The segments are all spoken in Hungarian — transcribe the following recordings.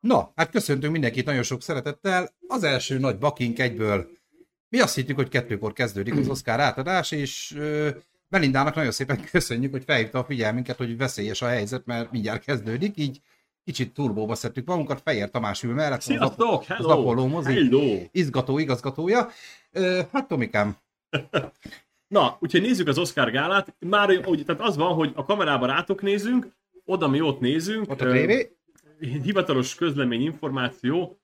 Na, hát köszöntünk mindenkit nagyon sok szeretettel. Az első nagy bakink egyből. Mi azt hittük, hogy kettőkor kezdődik az Oscar átadás, és uh, Melindának nagyon szépen köszönjük, hogy felhívta a figyelmünket, hogy veszélyes a helyzet, mert mindjárt kezdődik, így kicsit turbóba szedtük magunkat, Fejer Tamás ül mellett, Sziasztok, az, az Apollo mozi hello. izgató igazgatója. Uh, hát Tomikám, Na, úgyhogy nézzük az Oscar gálát. Már úgy, tehát az van, hogy a kamerában rátok nézünk, oda mi ott nézünk. ott a tévé, hivatalos közlemény információ,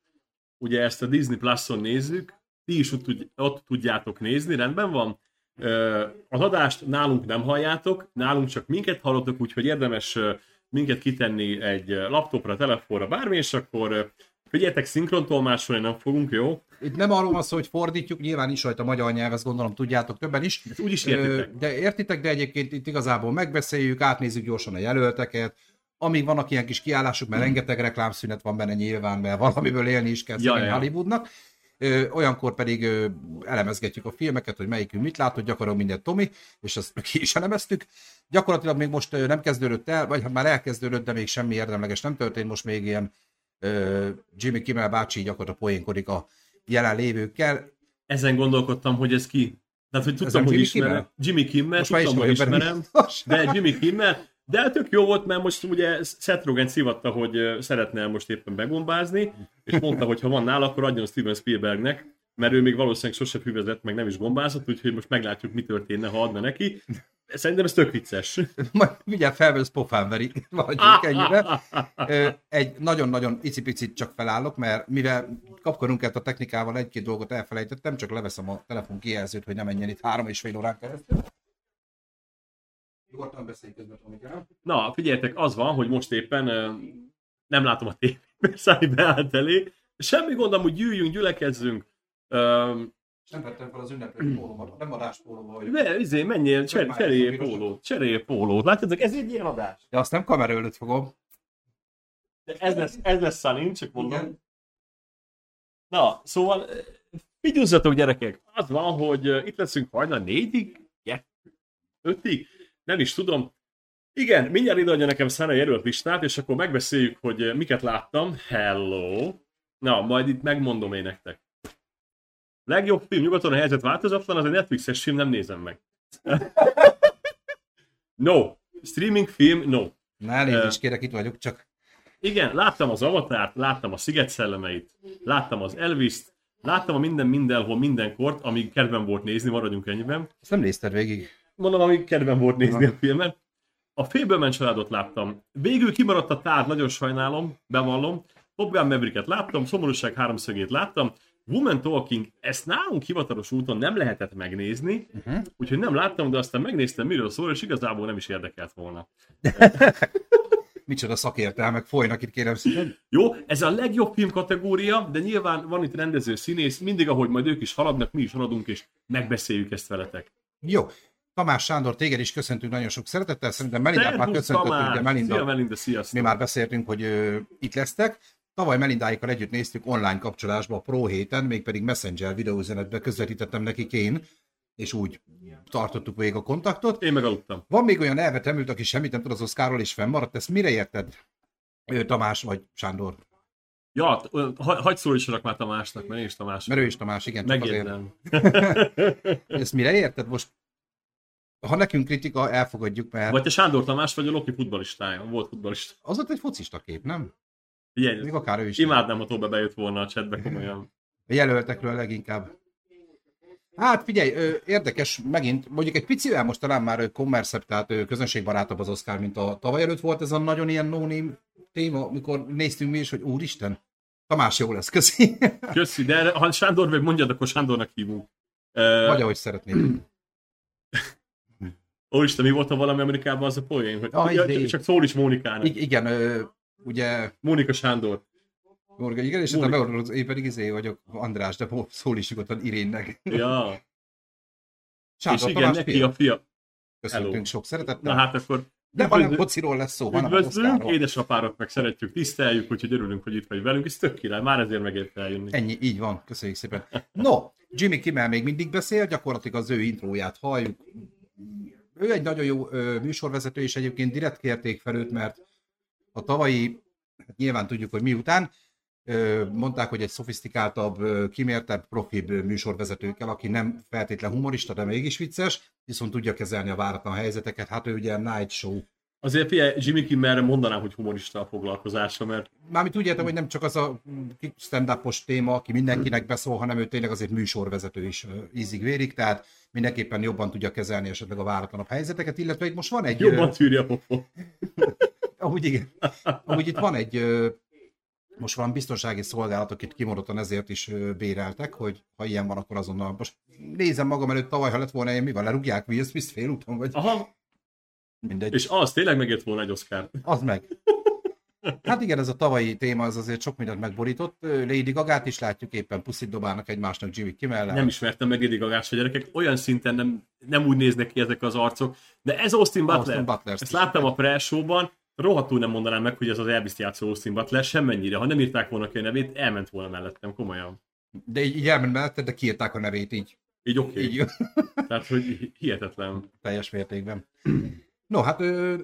ugye ezt a Disney Plus-on nézzük, ti is ott, ott tudjátok nézni, rendben van. Az adást nálunk nem halljátok, nálunk csak minket hallotok, úgyhogy érdemes minket kitenni egy laptopra, telefonra, bármi, és akkor figyeljetek, szinkrontolmásolni nem fogunk, jó? Itt nem arról van szó, hogy fordítjuk, nyilván is rajta magyar nyelv, ezt gondolom tudjátok többen is. Ezt úgy is értitek. De értitek, de egyébként itt igazából megbeszéljük, átnézzük gyorsan a jelölteket, amíg vannak ilyen kis kiállások, mert rengeteg reklámszünet van benne nyilván, mert valamiből élni is kell Ja. Hollywoodnak. Ö, olyankor pedig ö, elemezgetjük a filmeket, hogy melyikünk mit látott, gyakorlatilag mindent Tomi, és ezt ki is elemeztük. Gyakorlatilag még most ö, nem kezdődött el, vagy hát már elkezdődött, de még semmi érdemleges nem történt, most még ilyen ö, Jimmy Kimmel bácsi gyakorlatilag poénkodik a jelenlévőkkel. Ezen gondolkodtam, hogy ez ki. Tehát, hogy tudtam, hogy Jimmy ismerem. Kimmel? Jimmy Kimmel, Most tudtam, hogy benne ismerem. De Jimmy Kimmel, de tök jó volt, mert most ugye Seth Rogen szivatta, hogy szeretne most éppen begombázni, és mondta, hogy ha van nála, akkor adjon Steven Spielbergnek, mert ő még valószínűleg sose füvezett, meg nem is gombázott, úgyhogy most meglátjuk, mi történne, ha adna neki. Szerintem ez tök vicces. Majd mindjárt felvesz pofán veri, vagy ennyire. Egy nagyon-nagyon icipicit csak felállok, mert mivel kapkodunk el a technikával, egy-két dolgot elfelejtettem, csak leveszem a telefon kijelzőt, hogy ne menjen itt három és fél órán keresztül. Nyugodtan beszélj közben, Tomikám. Na, figyeljetek, az van, hogy most éppen nem látom a tévét, mert beállt elé. Semmi gondom, hogy gyűjjünk, gyülekezzünk. És nem vettem fel az ünneplő pólómat, nem adáspólóba vagyok. De, izé, menjél, cser, Már cserélj ez a pólót, cserélj pólót. Látjátok, ez egy ilyen adás. De azt nem kamera előtt fogom. De ez lesz, ez lesz Sunny, csak mondom. Igen. Na, szóval figyeljetek gyerekek, az van, hogy itt leszünk hajnal négyig, kettő, ötig, nem is tudom. Igen, mindjárt ide adja nekem Sunny jelölt listát, és akkor megbeszéljük, hogy eh, miket láttam. Hello! Na, majd itt megmondom én nektek. Legjobb film, nyugaton a helyzet változatlan, az egy Netflixes film, nem nézem meg. no. Streaming film, no. Na elnézést kérek, itt vagyok, csak Igen, láttam az Avatárt, láttam a Sziget szellemeit, láttam az Elvis-t, láttam a minden mindenhol mindenkort, amíg kedvem volt nézni, maradjunk ennyiben. ezt nem nézted végig. Mondom, amíg kedvem volt nézni a filmet. A Fableman családot láttam. Végül kimaradt a tár, nagyon sajnálom, bevallom. Top Gun Mavericket láttam, Szomorúság háromszögét láttam. Woman Talking, ezt nálunk hivatalos úton nem lehetett megnézni, Uh-huh. úgyhogy nem láttam, de aztán megnéztem, miről szól, és igazából nem is érdekelt volna. Micsoda szakértelmek folynak itt, kérem szépen. Jó, ez a legjobb film kategória, de nyilván van itt rendező színész, mindig ahogy majd ők is haladnak, mi is haladunk, és megbeszéljük ezt veletek. Jó. Tamás Sándor, téged is köszöntünk nagyon sok szeretettel. Szerintem Melindát már Szervusz, köszöntöttük, de! Melinda, Szia, Melinda, sziasztok! mi már beszéltünk, hogy ö, itt lesztek. Tavaly Melindáikkal együtt néztük online kapcsolásba a Pro héten, mégpedig Messenger videóüzenetbe közvetítettem nekik én, és úgy tartottuk végig a kontaktot. Én megaludtam. Van még olyan elvetemült, aki semmit nem tud az Oszkáról, és fennmaradt. Ezt mire érted? Tamás vagy Sándor? Ja, hagyd szólítsanak már Tamásnak, mert én is Tamás. Mert ő is Tamás, igen. Megjegyzem. Ezt mire érted? Most ha nekünk kritika, elfogadjuk, mert Vagy te Sándor Tamás vagy a Loki futballistája, volt futballista. az ott egy focista kép, nem? Figyelj, Még akár ő is. imádnám, ha Tobe bejött volna a chatbe komolyan. A jelöltekről leginkább. Hát figyelj, érdekes, megint, mondjuk egy picivel most talán már ö, kommerszebb, tehát ö, közönségbarátabb az Oscar, mint a tavaly előtt volt ez a nagyon ilyen no téma, amikor néztünk mi is, hogy úristen, Tamás jó lesz, köszi. Köszi, de ha Sándor meg mondjad, akkor Sándornak hívunk. Vagy ahogy szeretnéd. Úristen, mi volt a valami Amerikában az a poén? Hogy, Ah, ja, izé. csak, szól is Mónikának. I- igen, ö, ugye, Mónika Sándor. Morgan, igen, és aztán beorolod, én pedig izé vagyok András, de szól is nyugodtan Irénnek. Ja, Sándor, és igen, Tamás, neki a fia. köszöntünk sok szeretettel. Na hát akkor de van üdvözlő- fociról lesz szó, az üdvözlünk, édesapárat meg szeretjük, tiszteljük, úgyhogy örülünk, hogy itt vagy velünk, és tök király, már ezért megért eljönni. Ennyi, így van, köszönjük szépen. No, Jimmy Kimmel még mindig beszél, gyakorlatilag az ő intróját halljuk. Ő egy nagyon jó ö, műsorvezető, és egyébként direkt kérték fel őt, mert a tavalyi nyilván tudjuk, hogy miután. Ö, Mondták, hogy egy szofisztikáltabb, kimértebb, profibb műsorvezető kell, aki nem feltétlen humorista, de mégis vicces, viszont tudja kezelni a váratlan helyzeteket. Hát ő ugye Night Show Azért figyelj, Jimmy Kimmelre mondanám, hogy humorista a foglalkozása, mert Mármint úgy értem, hogy nem csak az a stand-upos téma, aki mindenkinek beszól, hanem ő tényleg azért műsorvezető is ízig-vérik, tehát mindenképpen jobban tudja kezelni esetleg a váratlanabb helyzeteket, illetve itt most van egy... jobban tűri a pofon. Amúgy igen. Amúgy itt van egy... Most van biztonsági szolgálat, akit kimondottan ezért is béreltek, hogy ha ilyen van, akkor azonnal... Most nézem magam előtt tavaly, ha lett volna ilyen, mi van, lerúgják Will Smith félúton, vagy Aha, mindegy. és az tényleg megért volna egy Oscar. Az meg. Hát igen, ez a tavalyi téma az azért sok mindent megborított. Lady Gagát is látjuk éppen puszit dobálnak egymásnak Jimmy Kimmel. Nem ismertem meg Lady Gagát, hogy gyerekek olyan szinten nem, nem úgy néznek ki ezek az arcok. De ez Austin Butler. Austin Butler. Ezt láttam a pre rohadtul nem mondanám meg, hogy ez az elviszt játszó Austin Butler, semmennyire. Ha nem írták volna ki a nevét, elment volna mellettem, komolyan. De így, így elment mellette, de kiírták a nevét így. Így oké. Okay. így Tehát, hogy hihetetlen. teljes mértékben. No, hát ö,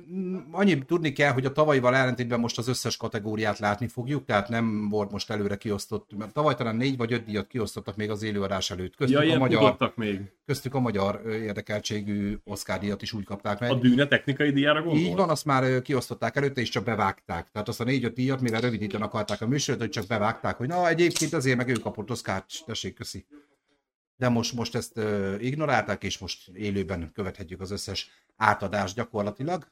annyit tudni kell, hogy a tavalyival ellentétben most az összes kategóriát látni fogjuk, tehát nem volt most előre kiosztott, mert tavaly talán négy vagy öt díjat kiosztottak még az élőadás előtt. Köztük, Ja, a magyar, még. köztük a magyar érdekeltségű Oscar díjat is úgy kapták meg. A dűne technikai díjára gondol? Így van, azt már kiosztották előtte, és csak bevágták. Tehát azt a négy-öt díjat, mivel rövidíteni akarták a műsort, hogy csak bevágták, hogy na egyébként azért meg ő kapott Oszkárt, tessék, köszi. De most, most ezt ö, ignorálták, és most élőben követhetjük az összes átadást gyakorlatilag.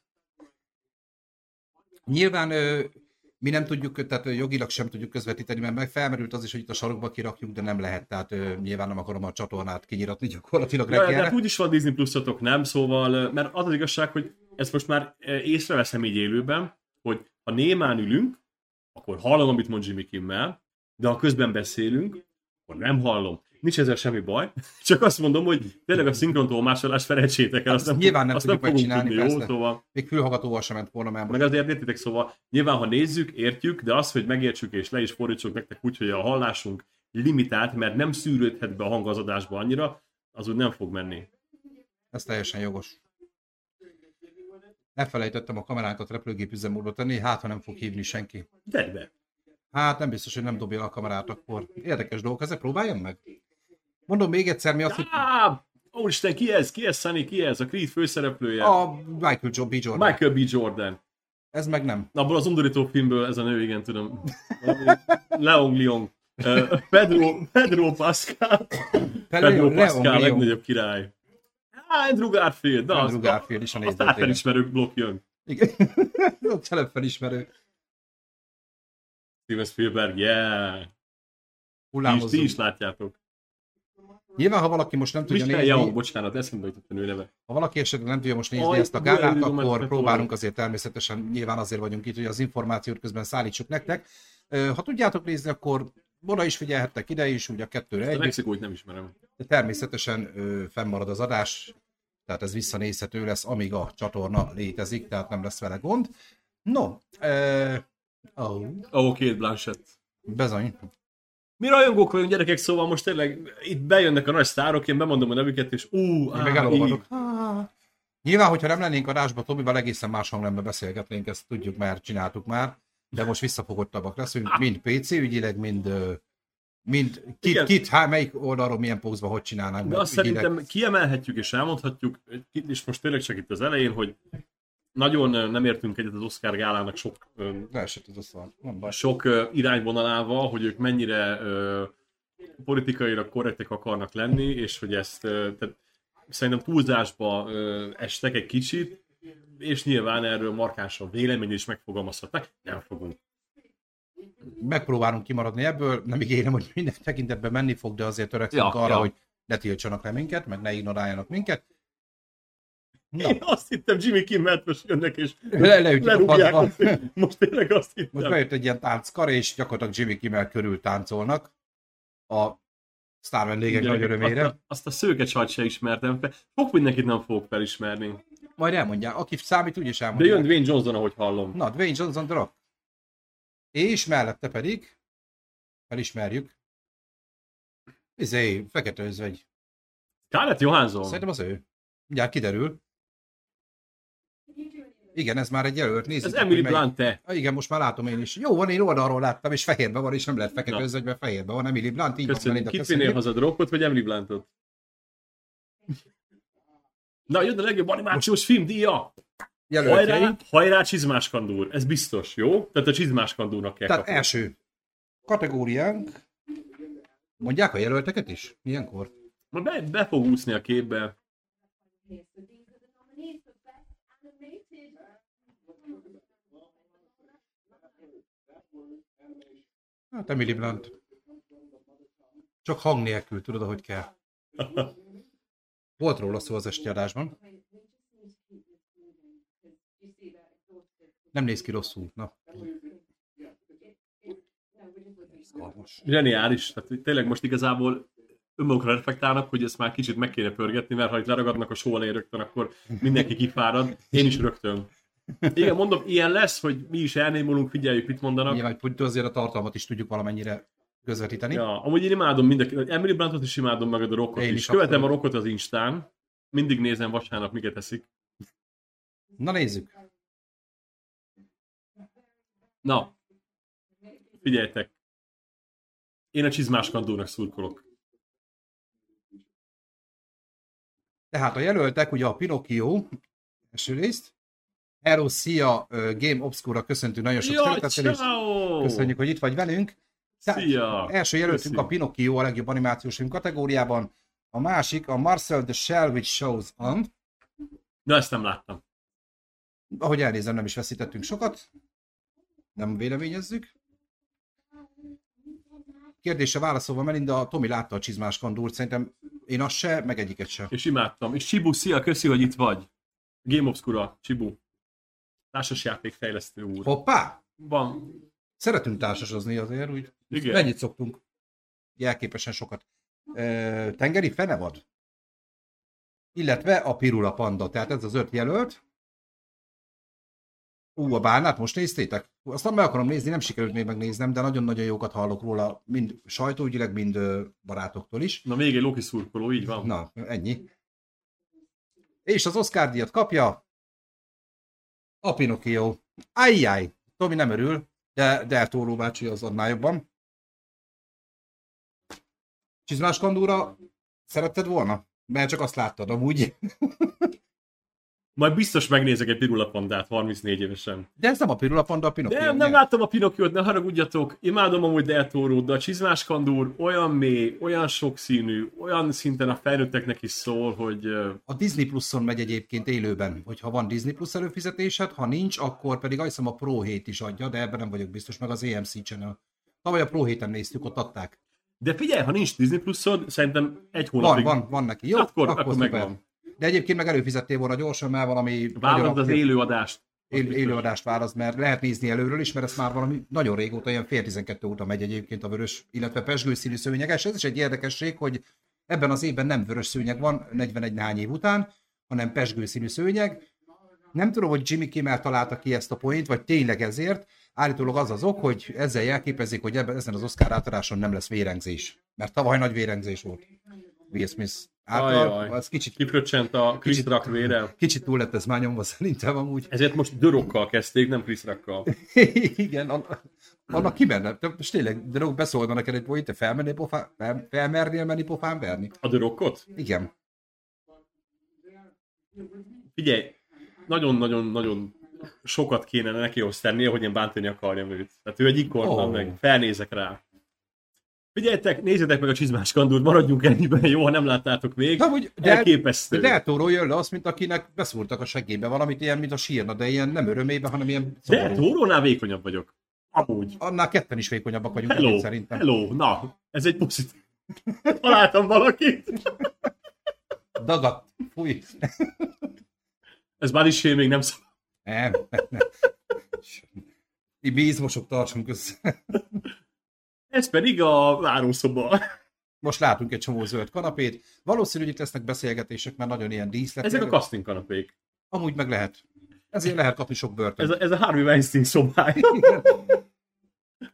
Nyilván ö, mi nem tudjuk, tehát jogilag sem tudjuk közvetíteni, mert meg felmerült az is, hogy itt a sarokba kirakjuk, de nem lehet, tehát ö, nyilván nem akarom a csatornát kinyiratni gyakorlatilag Ja, de reggelre. hát úgyis van Disney Plusotok, nem? Szóval, mert az az igazság, hogy ezt most már észreveszem így élőben, hogy ha némán ülünk, akkor hallom, amit mond Jimmy Kimmel, de ha közben beszélünk, akkor nem hallom. Nincs ezzel semmi baj, csak azt mondom, hogy tényleg a szinkrontolmásolást felejtsétek el, azt, Azt nyilván nem azt tudjuk fogunk megcsinálni, tudni, jó? Szóval, Még fülhallgatóval sem ment volna, most meg azért értitek, szóval nyilván, ha nézzük, értjük, de az, hogy megértsük és le is fordítsuk nektek úgy, hogy a hallásunk limitált, mert nem szűrődhet be a hang az adásba annyira, az úgy nem fog menni. Ez teljesen jogos. Elfelejtettem a kameránkat repülőgép üzemmódba tenni, hát ha nem fog hívni senki. Tedd be! Hát nem biztos, hogy nem dobja a kamerát akkor. Érdekes dolgok, ezzel próbáljam meg. Mondom még egyszer, mi azt, hogy Á, Úristen, ki ez? Ki ez, Sunny? Ki ez? A Creed főszereplője? a Michael B. Jordan. Michael B. Jordan. Ez meg nem. Abból az undorító filmből ez a nő, igen, tudom. Leon Leon. Uh, Pedro, Pedro Pascal. Pedro Pascal, Leon. legnagyobb király. Á, Andrew Garfield. Na, Andrew az, Garfield is a nézőtéren. átfelismerő blokk jön. Igen. Ott felismerő. Steven Spielberg, yeah. Ti is, ti is látjátok. Nyilván, ha valaki most nem tudja Michelle nézni, Young, bocsánat, eszembe jutott a nő neve. ha valaki esetleg nem tudja most nézni Aj, ezt a gálát, akkor próbálunk azért természetesen, nyilván azért vagyunk itt, hogy az információt közben szállítsuk nektek. Ha tudjátok nézni, akkor oda is figyelhettek ide is, ugye a kettőre A együtt. Mexikóit nem ismerem. De természetesen ö, fennmarad az adás, tehát ez visszanézhető lesz, amíg a csatorna létezik, tehát nem lesz vele gond. No, ö, oh, oh, Kate Blanchett. bezony. Mi rajongók vagyunk gyerekek, szóval most tényleg itt bejönnek a nagy sztárok, én bemondom a nevüket, és ú, á, meg elolvadok. Nyilván, hogyha nem lennénk adásba, Tomival egészen más hangnemben beszélgetnénk, ezt tudjuk már, csináltuk már, de most visszafogottabbak leszünk, mind PC ügyileg, mind, mind kit, Igen. kit há, melyik oldalról milyen pózba hogy csinálnánk. De azt ügyileg. szerintem kiemelhetjük és elmondhatjuk, és most tényleg csak itt az elején, hogy nagyon nem értünk egyet az Oscar gálának sok, Leesett az osztal. Nem baj. sok irányvonalával, hogy ők mennyire politikailag korrektek akarnak lenni, és hogy ezt tehát szerintem túlzásba estek egy kicsit, és nyilván erről markánsabb vélemény is megfogalmazhatnak, nem fogunk. Megpróbálunk kimaradni ebből, nem ígérem, hogy minden tekintetben menni fog, de azért törekszünk Ja, arra, ja. hogy ne tiltsanak le minket, meg ne ignoráljanak minket. Na, Én azt hittem Jimmy Kimmel most jönnek, és le, lerúgják. Azt, most tényleg azt hittem. Most bejött egy ilyen tánckar, és gyakorlatilag Jimmy Kimmel körül táncolnak a sztár vendégek nagy örömére. Azt a, azt a szőke csajt se ismertem fel. Sok mindenkit nem fogok felismerni. Majd elmondják, aki számít, úgyis De elmondják. jön Dwayne Johnson, ahogy hallom. Na, Dwayne Johnson Rock. És mellette pedig, felismerjük, izé, fekete özvegy. Scarlett Johansson. Szerintem az ő. Mindjárt kiderül. Igen, ez már egy jelölt. Nézzük, Ez Emily melyik- Blunt-e? Ah, Igen, most már látom én is. Jó, van, én oldalról láttam, és fehérben van, és nem lehet fekete özvegyben, fehérben van. Emily Blunt, így van, Köszönjük. Melinda, Kit vinnél haza, Rockot vagy Emily Bluntot? Na, jön a legjobb animációs film díja! Jelöltjei. Hajrá, hajrá csizmás kandúr. Ez biztos, jó? Tehát a csizmás kandúrnak kell Tehát kapni. első kategóriánk. Mondják a jelölteket is? Milyenkor? Ma be, be fog úszni a képbe. Hát Emily Blunt. Csak hang nélkül, tudod, ahogy kell. Volt róla szó az esti adásban. Nem néz ki rosszul. Na. Zseniális. Tehát tényleg most igazából önmagukra reflektálnak, hogy ezt már kicsit meg kéne pörgetni, mert ha itt leragadnak a só elején rögtön, akkor mindenki kifárad. Én is rögtön. Igen, mondom, ilyen lesz, hogy mi is elnémulunk, figyeljük, mit mondanak. Nyilván, hogy azért a tartalmat is tudjuk valamennyire közvetíteni. Ja, amúgy én imádom mindenki, Emily Bluntot is imádom, meg a Rockot Én is. is Követem a. Rockot az Instán. Mindig nézem vasárnap, miket eszik. Na nézzük. Na, figyeljetek. Én a csizmás kandúrnak szurkolok. Tehát a jelöltek ugye a Pinocchio, első részt, Hello, szia, Game Obscura köszöntünk nagyon sok szeretettel, és köszönjük, hogy itt vagy velünk. Szia! Első jelöltünk Köszi. a Pinocchio a legjobb animációs film kategóriában, a másik a Marcel the Shell which shows on. Na, ezt nem láttam. Ahogy elnézem, nem is veszítettünk sokat. Nem véleményezzük. Kérdése válaszolva Melinda, Tomi látta a csizmás kandúrt, szerintem én azt se, meg egyiket se. És imádtam. És Chibu, szia, köszi, hogy itt vagy. Game Obscura, Chibu. Társasjáték fejlesztő úr. Hoppá! Van. Szeretünk társasozni azért, úgy. Igen. Mennyit szoktunk? Jelképesen sokat. Ö, tengeri fenevad? Illetve a pirula panda, tehát ez az öt jelölt. Ú, a bárnát most néztétek? Azt nem meg akarom nézni, nem sikerült még megnéznem, de nagyon-nagyon jókat hallok róla, mind sajtóügyileg, mind barátoktól is. Na, még egy Loki szurkoló, így van. Na, ennyi. És az Oscar díjat kapja a Pinocchio. Ajjaj! Tomi nem örül, de Del Toro bácsi az annál jobban. Csizmás kandúra szeretted volna? Mert csak azt láttad amúgy. Majd biztos megnézek egy pirula pandát 34 évesen. De ez nem a Pirula Panda, a Pinocchio. Nem, nem láttam a Pinocchiót, ne haragudjatok. Imádom amúgy Del Toro, de a csizmás kandúr olyan mély, olyan sokszínű, olyan szinten a felnőtteknek is szól, hogy A Disney Plus-on megy egyébként élőben, hogyha van Disney Plus előfizetésed, ha nincs, akkor pedig azt a Pro 7 is adja, de ebben nem vagyok biztos, meg az AMC Channel. Tavaly a Pro 7-en néztük, ott adták. De figyelj, ha nincs Disney Plusod, szerintem egy Van, hónapig van, van neki. Jó, akkor, akkor, akkor szuper. De egyébként meg előfizettél volna gyorsan, mert valami Válaszd az élőadást. él, élőadást választ, mert lehet nézni előről is, mert ez már valami nagyon régóta, ilyen fél 12 óta megy egyébként a vörös, illetve pesgő színű szőnyeges. Ez is egy érdekesség, hogy ebben az évben nem vörös szőnyeg van, 41 néhány év után, hanem pesgő színű szőnyeg. Nem tudom, hogy Jimmy Kimmel találta ki ezt a point, vagy tényleg ezért. Állítólag az az ok, hogy ezzel jelképezik, hogy ebben, ezen az Oscar átadáson nem lesz vérengzés. Mert tavaly nagy vérengzés volt. Will Smith által. Ajaj. Az kicsit, Kifröccsent a Chris Kicsit- Rock vére. kicsit túl lett ez már nyomva szerintem amúgy. Ezért most dörokkal kezdték, nem Chris Rockkal. Igen, an- annak kimenne. De most tényleg, de Rock beszólna neked egy point, te felmennél pofán, fel, felmernél menni pofán verni? A dörokot? Igen. Figyelj, nagyon-nagyon-nagyon sokat kéne nekihoz tennie, hogy én bántani akarjam őt. Tehát ő egy ikon Ó. oh. meg, felnézek rá. Figyeljetek, nézzétek meg a csizmás kandúrt, maradjunk ennyiben, jó, ha nem láttátok még. De, hogy Del, Elképesztő. de Toro jön le azt, mint akinek beszúrtak a seggébe valamit, ilyen, mint a sírna, de ilyen nem örömébe, hanem ilyen De szomorú. Tórónál vékonyabb vagyok. Amúgy. Annál ketten is vékonyabbak vagyunk, Hello, egyébként szerintem. hello, na, ez egy pozitív. Találtam valakit. Dagat. Fúj. Ez már is még nem szó. Nem, nem, nem. Mi bízmosok tartsunk össze. Ez pedig a várószoba. Most látunk egy csomó zöld kanapét. Valószínű, hogy itt lesznek beszélgetések, mert nagyon ilyen díszlet. Ezek a casting kanapék. Amúgy meg lehet. Ezért lehet kapni sok börtön. Ez a, ez a Harvey Weinstein szobája.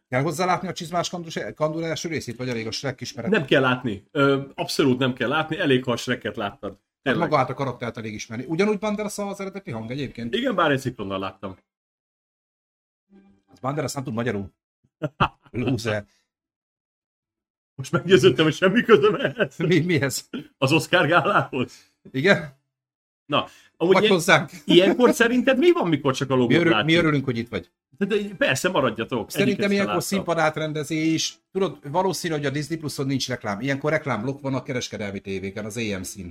Kell hozzá látni a csizmás kandúr, kandúr első részét, vagy elég a Shrek ismeret? Nem kell látni. Ö, abszolút nem kell látni, elég ha a Shreket láttad. Tényleg. magát a karaktert elég ismerni. Ugyanúgy Banderas az eredeti hang egyébként. Igen, bár egy sziklonnal láttam. Az Banderas nem tud magyarul. Loser. Most meggyőződtem, hogy semmi közöm ehhez. Mi, mi ez? Az Oscar gálához. Igen? Amúgy Vagy ilyen, hozzánk. ilyenkor szerinted mi van, mikor csak a Mi, logót örül, mi örülünk, hogy itt vagy. De, de persze, maradjatok. Szerintem ilyenkor láttam. színpad átrendezés, tudod, valószínű, hogy a Disney Pluson nincs reklám. Ilyenkor reklámblokk van a kereskedelmi tévéken, az AMC-n.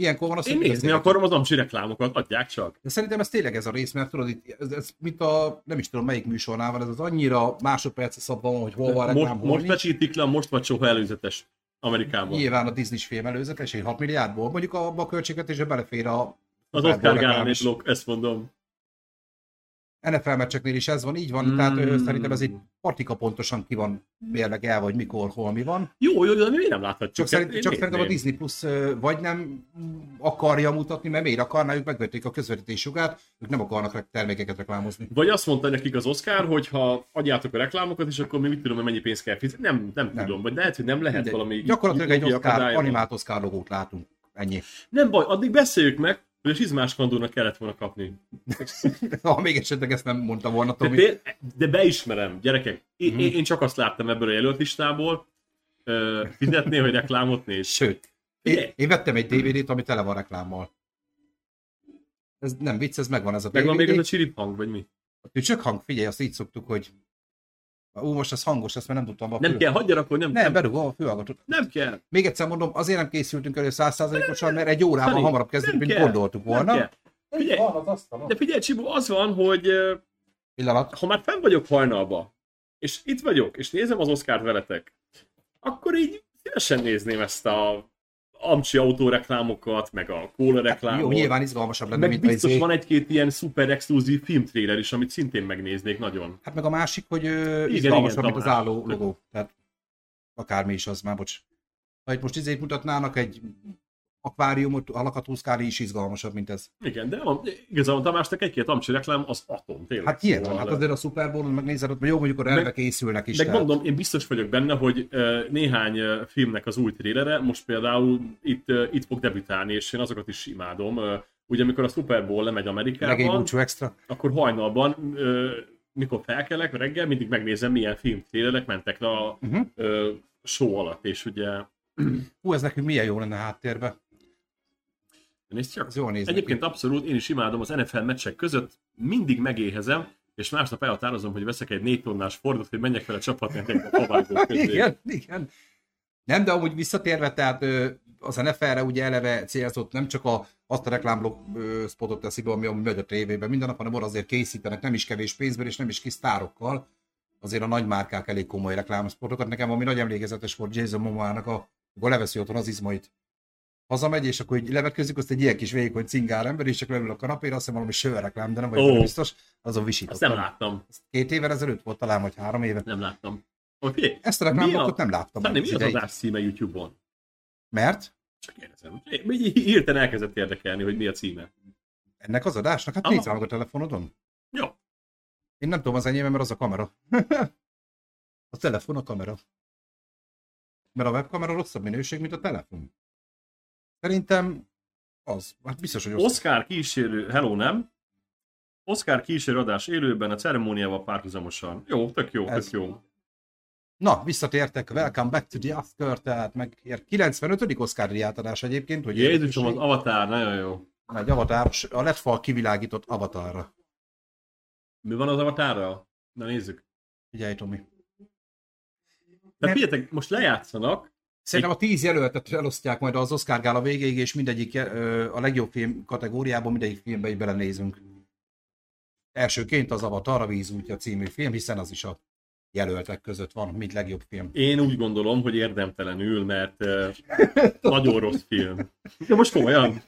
Ilyenkor van az, Én nézni akarom az amcsi reklámokat, adják csak. De szerintem ez tényleg ez a rész, mert tudod, itt, ez, ez mint a, nem is tudom melyik műsornál van, ez az annyira másodperc szabva van, hogy hol van reklám, Most, most becsítik le a most vagy soha előzetes Amerikában. Nyilván a Disney film előzetes, egy 6 milliárdból, mondjuk abba a költségvetésbe belefér a Az Oscar gálán is. és lok, ezt mondom. NFL meccseknél is ez van, így van, Mm. tehát ö, szerintem ez egy partika pontosan ki van mérlegel, vagy mikor, hol, mi van. Jó, jó, de mi nem láthatjuk. Csak, szerint, csak szerintem a. Disney Plus vagy nem akarja mutatni, mert miért akarná, ők megvették a közvetítés jogát, ők nem akarnak termékeket reklámozni. Vagy azt mondta nekik az Oscar, hogy ha adjátok a reklámokat, és akkor mi mit tudom, hogy mennyi pénzt kell fizetni. Nem, nem, Nem. tudom, vagy lehet, hogy nem lehet Mindegy. valami... Gyakorlatilag egy Oscar, animált Oscar logót látunk. Ennyi. Nem baj, addig beszéljük meg, hogy a Sizmás Kandónak kellett volna kapni. Ha még esetleg ezt nem mondta volna, De, Tomi. tél, de beismerem, gyerekek. Én, Mhm. én, csak azt láttam ebből a jelölt listából, ö, fizetné, hogy reklámot néz. Sőt, én, én vettem egy DVD-t, ami tele van reklámmal. Ez nem vicc, ez megvan ez a Megvan még ez a DVD. csirip hang, vagy mi? A tücsök hang, figyelj, azt így szoktuk, hogy Ú, most ez hangos, ezt már nem tudtam. Nem kell, hagyja akkor nem, Nem, nem, berúgom a főhallgatót. nem kell. Még egyszer mondom, azért nem készültünk elő százszázalékosan, mert egy órával Feri, hamarabb kezdünk, mint kell. gondoltuk volna. Nem kell. Figyelj. Van az. De figyelj, Csibó, az van, hogy Pillanat. ha már fenn vagyok hajnalba, és itt vagyok, és nézem az Oscar veletek, akkor így szívesen nézném ezt a amcsi autóreklámokat, meg a kóla Jó, reklámot. nyilván izgalmasabb lenne, meg mint biztos izé. van egy-két ilyen szuper exkluzív filmtréler is, amit szintén megnéznék nagyon. Hát meg a másik, hogy ö, Igen, izgalmasabb, igen, mint az álló logó. Tehát akármi is az már, bocs. Ha itt most izét mutatnának, egy akváriumot, alakat úszkálni is izgalmasabb, mint ez. Igen, de van, igazából Tamásnak egy-két amcsi reklám az atom, tényleg. Hát nyilván, Szóval, hát azért a Super Bowl-on megnézed, ott jó, mondjuk a elve készülnek is. Meg tehát- mondom, én biztos vagyok benne, hogy néhány filmnek az új trélere, most például itt, itt fog debütálni, és én azokat is imádom. Ugye amikor a Super Bowl lemegy Amerikában, extra. akkor hajnalban, mikor felkelek reggel, mindig megnézem, milyen film trélerek mentek le a Uh-huh. show alatt, és ugye Hú, ez nekünk milyen jó lenne háttérbe. Nézd csak. Ez jól néz Egyébként abszolút én is imádom az NFL meccsek között, mindig megéhezem, és másnap elhatározom, hogy veszek egy 4 tonnás Fordot, hogy menjek fel a csapatnak a közé. Igen, igen. Nem, de amúgy visszatérve, tehát az NFL-re ugye eleve célzott nem csak a, azt a reklámblokk ö, spotot teszi be, ami, ami megy a tévében minden nap, hanem arra azért készítenek nem is kevés pénzből, és nem is kis sztárokkal. Azért a nagy márkák elég komoly reklámspotokat. Nekem ami nagy emlékezetes volt Jason Momoának, a, akkor leveszi otthon az izmait. Hazamegy, és akkor így levetkezik, azt egy ilyen kis vékony cingár ember, és csak leül a kanapéra, azt hiszem valami sörreklám, de nem vagyok benne biztos, azon Azt nem visítottam. láttam, Két évvel ezelőtt volt talán, vagy három éve. nem láttam. Oké, okay. Ezt a reklámot nem láttam. Meg mi az adás címe YouTube-on? Mert? Csak kérdezem. Hirtelen elkezdett érdekelni, hogy mi a címe. Ennek az adásnak? Hát Aha. nézd meg a telefonodon. Jó. Én nem tudom az enyém, mert az a kamera. a telefon a kamera. Mert a webkamera rosszabb minőség, mint a telefon. Szerintem az. Hát biztos, hogy Oscar. Oscar kísérő, hello nem? Oscar kísérő adás élőben a ceremóniával párhuzamosan. Jó, tök jó, Ez- tök jó. Na, visszatértek. Welcome back to the Oscar, tehát meg 95. Oscar díjátadás egyébként, hogy Jézusom, az Avatar, nagyon jó. egy avatar, a letfal kivilágított avatarra. Mi van az Avatarral? Na nézzük. Figyelj, Tomi. Tehát Nem. figyeljetek, most lejátszanak, Szerintem a tíz jelöltet elosztják majd az Oscar gála végéig, és mindegyik a legjobb film kategóriában mindegyik filmbe is belenézünk. Elsőként az Avatar a vízútja című film, hiszen az is a jelöltek között van, mint legjobb film. én úgy gondolom, hogy érdemtelenül, mert nagyon rossz film. De most komolyan.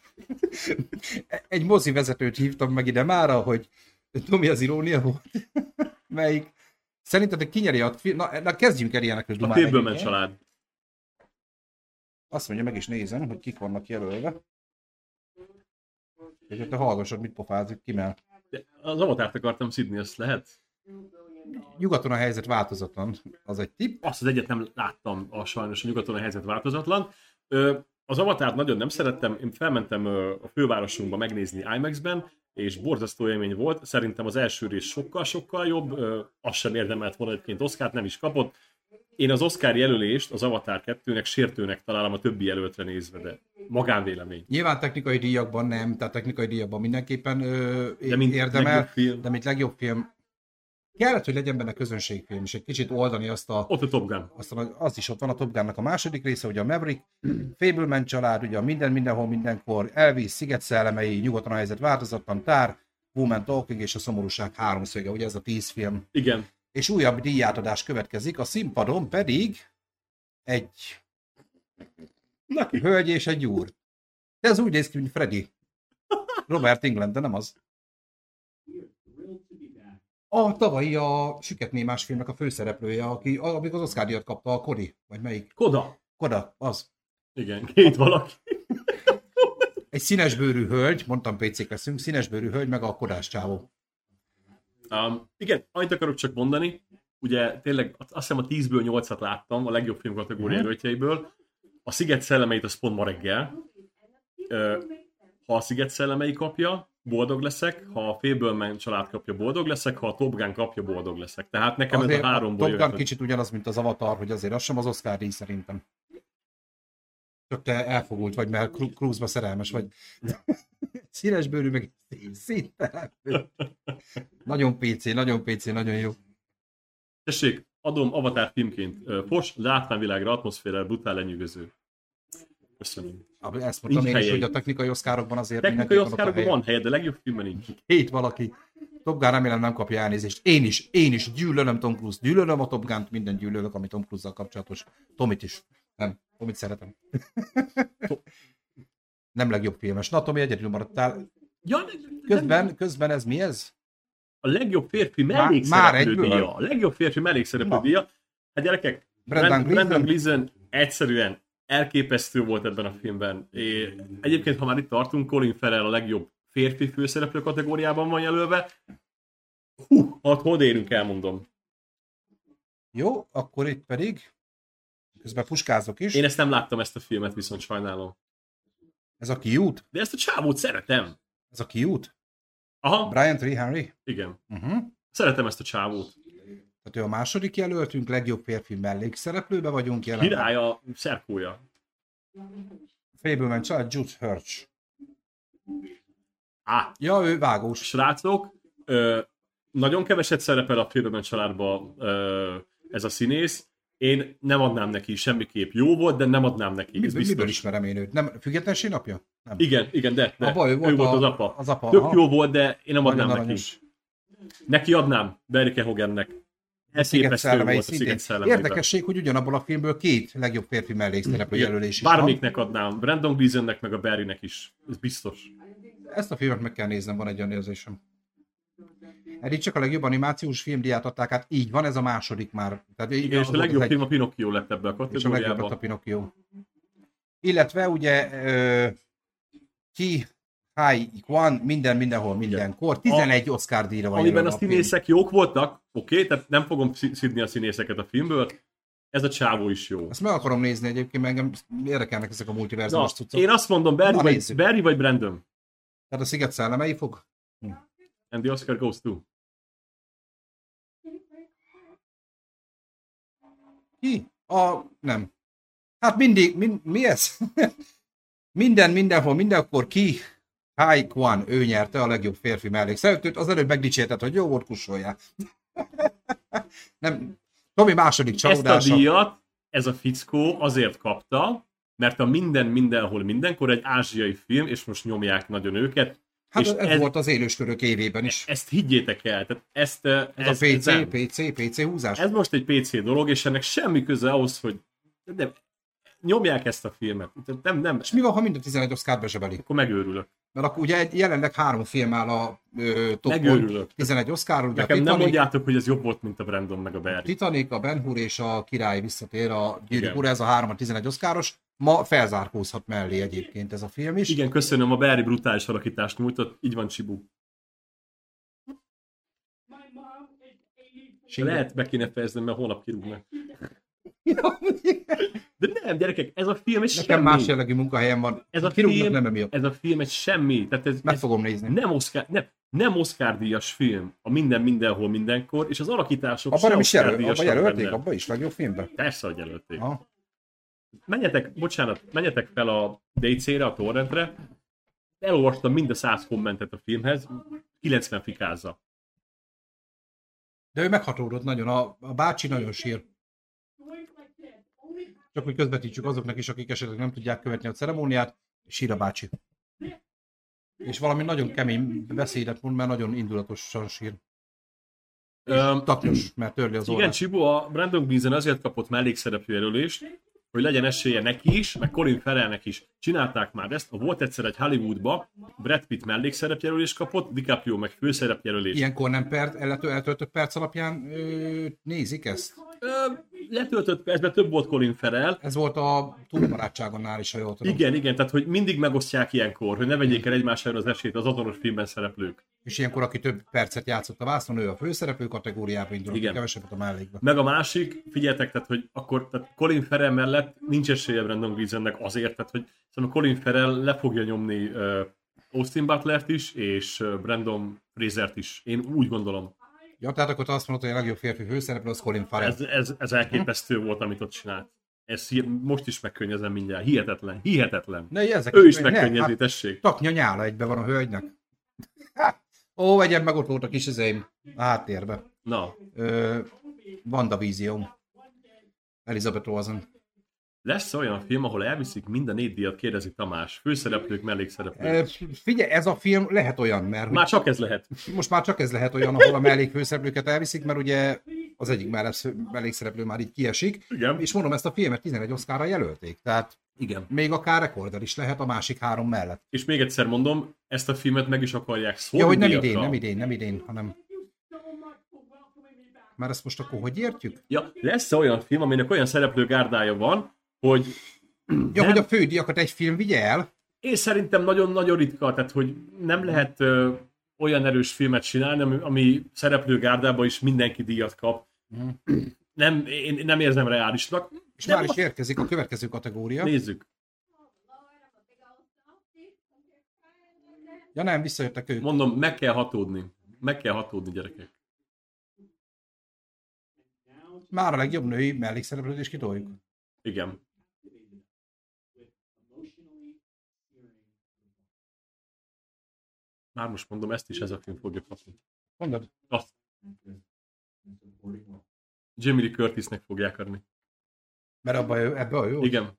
Egy mozi vezetőt hívtam meg ide mára, hogy Tomi az irónia volt. Melyik? Szerinted kinyeri a film? Na, na kezdjünk el ilyenekről A dumálni. Fableman család. Azt mondja, meg is nézem, hogy kik vannak jelölve. És ott te hallgassad, mit pofázik ki, mert De az Avatárt akartam szidni, azt lehet? nyugaton a helyzet változatlan. Az egy tipp. Azt az egyet nem láttam, a sajnos a nyugaton a helyzet változatlan. Ö, az Avatárt nagyon nem szerettem, én felmentem a fővárosunkba megnézni IMAX-ben, és borzasztó élmény volt. Szerintem az első rész sokkal-sokkal jobb, azt sem érdemelt volna egyébként Oszkárt, nem is kapott. Én az Oscar jelölést az Avatar 2-nek sértőnek találom a többi jelöltre nézve, de magánvélemény. Nyilván technikai díjakban nem, tehát technikai díjakban mindenképpen ö, de mint érdemel, film. de mint legjobb film kellett, hogy legyen benne közönségfilm, és egy kicsit oldani azt a... Ott a Top Gun. Azt a, az is ott van a Top Gunnak a második része, ugye a Maverick, Fableman család, ugye a minden, mindenhol, mindenkor, Elvis, Sziget szellemei, nyugodtan a helyzet változatlan, Tár, Woman Talking és a szomorúság háromszöge, ugye ez a tíz film. Igen. És újabb díjátadás következik, a színpadon pedig egy Neki. hölgy és egy úr. De ez úgy néz ki, mint Freddy. Robert England, de nem az. A tavalyi a Süketnémás filmnek a főszereplője, aki amikor az Oscar díjat kapta, a Kodi, vagy melyik? Koda. Koda, az. Igen, két valaki. Egy színesbőrű hölgy, mondtam pc leszünk, színesbőrű hölgy, meg a kodás csávó. Um, igen, annyit akarok csak mondani, ugye tényleg azt hiszem a 10-ből 8-at láttam a legjobb film kategória hmm. A Sziget szellemeit az pont ma reggel. Ha a Sziget szellemei kapja, boldog leszek, ha a Fableman család kapja, boldog leszek, ha a Top Gun kapja, boldog leszek. Tehát nekem azért ez a háromból A Top Gun kicsit ugyanaz, mint az Avatar, hogy azért az sem az Oscar díj szerintem. Csak te elfogult vagy, mert Cruise-ba szerelmes vagy. Színes bőrű, meg szinte. nagyon PC, nagyon PC, nagyon jó. Tessék, adom Avatar filmként. Fos, látványvilágra, atmoszféra, brutál lenyűgöző. Köszönöm. Ezt mondtam én is, hogy a technikai oszkárokban azért Technikai oszkárokban van helye, de legjobb filmben nincs. Hét valaki. Top Gun remélem nem kapja elnézést. Én is, én is gyűlölöm Tom Cruise, gyűlölöm a Top Gun-t, minden gyűlölök, ami Tom Cruise-zal kapcsolatos. Tomit is. Nem, Tomit szeretem. nem legjobb filmes. Na, Tomi, egyedül maradtál. Ja, közben, közben ez mi ez? A legjobb férfi mellékszereplő díja. A legjobb férfi mellékszereplő díja. Hát gyerekek, Brandon, Brandon Gleeson egyszerűen elképesztő volt ebben a filmben. É, egyébként, ha már itt tartunk, Colin Farrell a legjobb férfi főszereplő kategóriában van jelölve. Hú, hát hol érünk, elmondom. Jó, akkor itt pedig közben puskázok is. Én ezt nem láttam, ezt a filmet, viszont sajnálom. Ez a kiút? De ezt a csávót szeretem. Ez a kiút? Aha. Brian Tree Henry? Igen. Uh-huh. Szeretem ezt a csávót. Tehát ő a második jelöltünk, legjobb férfi mellékszereplőbe vagyunk jelen. Király a szerkója. Fableman család, Jude Hirsch. Á. Ja, ő vágós. Srácok, ö, nagyon keveset szerepel a Fableman családba ö, ez a színész. Én nem adnám neki, semmiképp jó volt, de nem adnám neki. Mi, biztos. Miből ismerem én őt? Nem, függetlenség napja? Nem. Igen, igen, de, de Abba ő volt, ő volt a, az apa. Az apa Tök aha. jó volt, de én nem adnám neki. Neki adnám, Berike Hogennek. Ez sziget szellemei szintén. Érdekesség, hogy ugyanabból a filmből két legjobb férfi mellékszereplő jelölés is Bármiknek adnám, Brandon Gleesonnek meg a Barrynek is. Ez biztos. Ezt a filmet meg kell néznem, van egy olyan érzésem. Eddig csak a legjobb animációs filmdiát adták, hát így van, ez a második már. Tehát Igen, és a legjobb film a Pinocchio lett ebbe a kategóriába. És a legjobb a Pinocchio. Illetve ugye ki High Kwan, minden, mindenhol, mindenkor. 11 a, Oscar díjra van Amiben a színészek jók voltak, oké, okay, tehát nem fogom szidni a színészeket a filmből, ez a csávó is jó. Ezt meg akarom nézni egyébként, mert engem érdekelnek ezek a multiverzumos cuccok. Én azt mondom, Barry, Na, vagy, Barry vagy Brandon. Tehát a Sziget szellemei fog? Hm. And the Oscar goes to. Ki? A... nem. Hát mindig, min, mi ez? Minden, mindenhol, mindenkor ki Kai Kwan, ő nyerte a legjobb férfi mellékszereplőt, az előbb megdicsérted, hogy jó volt, kussolja. Nem, Tomi második csalódása. Ezt a díjat ez a fickó azért kapta, mert a minden mindenhol mindenkor egy ázsiai film, és most nyomják nagyon őket. Hát és ez, ez volt az élőskörök évében is. Ezt higgyétek el, tehát ezt, ez, ez a PC, ez PC, PC húzás. Ez most egy PC dolog, és ennek semmi köze ahhoz, hogy de nyomják ezt a filmet. Nem, nem. És mi van, ha mind a 11 Oscar bezsebeli? Akkor megőrülök. Mert akkor ugye jelenleg három film áll a ö, top Megőrülök. 11 Oscar. Ugye Nekem Titanic, nem mondjátok, hogy ez jobb volt, mint a Brandon meg a Barry. A Titanic, a Ben Hur és a Király visszatér, a Gyűrűk ez a három a 11 Oscaros. Ma felzárkózhat mellé egyébként ez a film is. Igen, köszönöm, a Barry brutális alakítást nyújtott, így van Csibu. Lehet be kéne fejeznem, mert holnap kirúgnak. De Nem, gyerekek, ez a film egy Nekem semmi. más jellegű munkahelyem van. Ez a Kirúgnak film- nem emiatt. Ez a film egy semmi. Tehát ez, Meg ez fogom nézni. nem Oscar, nem, nem Oscar díjas film. A minden mindenhol mindenkor, és az alakítások Abban nem is jelöl, Oscar-díjasak abban jelölték, abban is legjobb filmben. Persze, hogy jelölték. Ha. Menjetek, bocsánat, menjetek fel a DC-re, a torrentre. Elolvastam mind a 100 kommentet a filmhez, 90 fikázza. De ő meghatódott nagyon, a, a bácsi nagyon sír. Csak hogy közvetítsük azoknak is, akik esetleg nem tudják követni a ceremóniát, sír a bácsi. És valami nagyon kemény beszédet mond, mert nagyon indulatosan sír. Öm, Taknyos, mert törli az igen, orrát. Csibo, a Brandon Gleeson azért kapott mellékszereplő jelölést, hogy legyen esélye neki is, meg Colin Farrellnek is. Csinálták már ezt, volt egyszer egy Hollywoodba, Brad Pitt mellékszerepjelölést kapott, DiCaprio meg főszerepjelölést. Ilyenkor nem perc, eltöltött perc alapján ö, nézik ezt? Letöltött percben több volt Colin Farrell, Ez volt a túlbarátságonnál is, ha jól tudom. Igen, igen, tehát hogy mindig megosztják ilyenkor, hogy ne vegyék el egymás ellen az esélyt az azonos filmben szereplők. És ilyenkor, aki több percet játszott a vászon, ő a főszereplő kategóriába indul, Igen. kevesebbet a mellékbe. Meg a másik, figyeljetek, tehát hogy akkor tehát Colin Farrell mellett nincs esélye Brandon Gleesonnek azért, tehát hogy szerintem Colin Farrell le fogja nyomni uh, Austin Butlert is, és Brandon Frasert is. Én úgy gondolom. Ja, tehát akkor azt mondod, hogy a legjobb férfi főszereplő az Colin Farrell. Ez, ez, ez elképesztő volt, amit ott csinált. Ez most is megkönnyezem mindjárt. Hihetetlen, hihetetlen. Ne, ezek Ő is ne, megkönnyezi, hát, tessék. taknya nyála egybe van a hölgynek. Ó, vegyem meg ott volt a kis a háttérbe. Na, Ö, WandaVision. Elizabeth Olsen. Lesz olyan film, ahol elviszik minden négy díjat, kérdezi Tamás. Főszereplők, mellékszereplők. Figyelj, ez a film lehet olyan, mert Már csak ez lehet. most már csak ez lehet olyan, ahol a mellékfőszereplőket elviszik, mert ugye az egyik mellékszereplő már így kiesik. Igen. És mondom, ezt a filmet 11 Oscarra jelölték, tehát Igen. még akár rekorder is lehet a másik három mellett. És még egyszer mondom, ezt a filmet meg is akarják szólni. Ja, hogy nem idén, nem idén, nem idén, hanem... Már ezt most akkor hogy értjük? Ja, lesz olyan film, aminek olyan szereplőgárdája van, hogy Ja, Nem. hogy a fődíjakat egy film vigye el? én szerintem nagyon-nagyon ritka, tehát hogy nem lehet ö, olyan erős filmet csinálni, ami, ami szereplőgárdában is mindenki díjat kap. Nem, én nem érzem reálisnak. És már is érkezik a következő kategória. Nézzük. Ja nem, visszajöttek ők. Mondom, meg kell hatódni. Meg kell hatódni, gyerekek. Már a legjobb női mellékszereplőt is kitoljuk. Igen. Már most mondom, ezt is ez a film fogja kapni. Mondod? Azt. Jamie Lee Curtisnek fogják adni. Mert abban jó, ebbe a jó. Igen.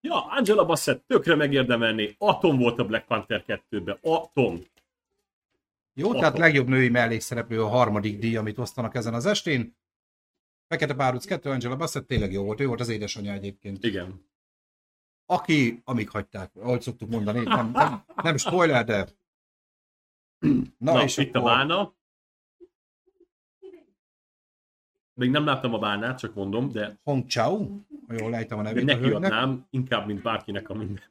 Ja, Angela Bassett tökre megérdemelni. Atom volt a Black Panther 2-ben. Atom. Jó, tehát legjobb női mellékszereplő a harmadik díj, amit osztanak ezen az estén. Fekete Báruc 2, Angela Bassett tényleg jó volt, ő volt az édesanyja egyébként. Igen. Aki, amíg hagyták, ahogy szoktuk mondani, nem, nem, nem spoiler, de... Na, Na, és itt akkor a bána. Még nem láttam a bánát, csak mondom, de Hong Chao, ha jól lejtem a nevét a neki hölgynek. adnám, inkább, mint bárkinek a minden.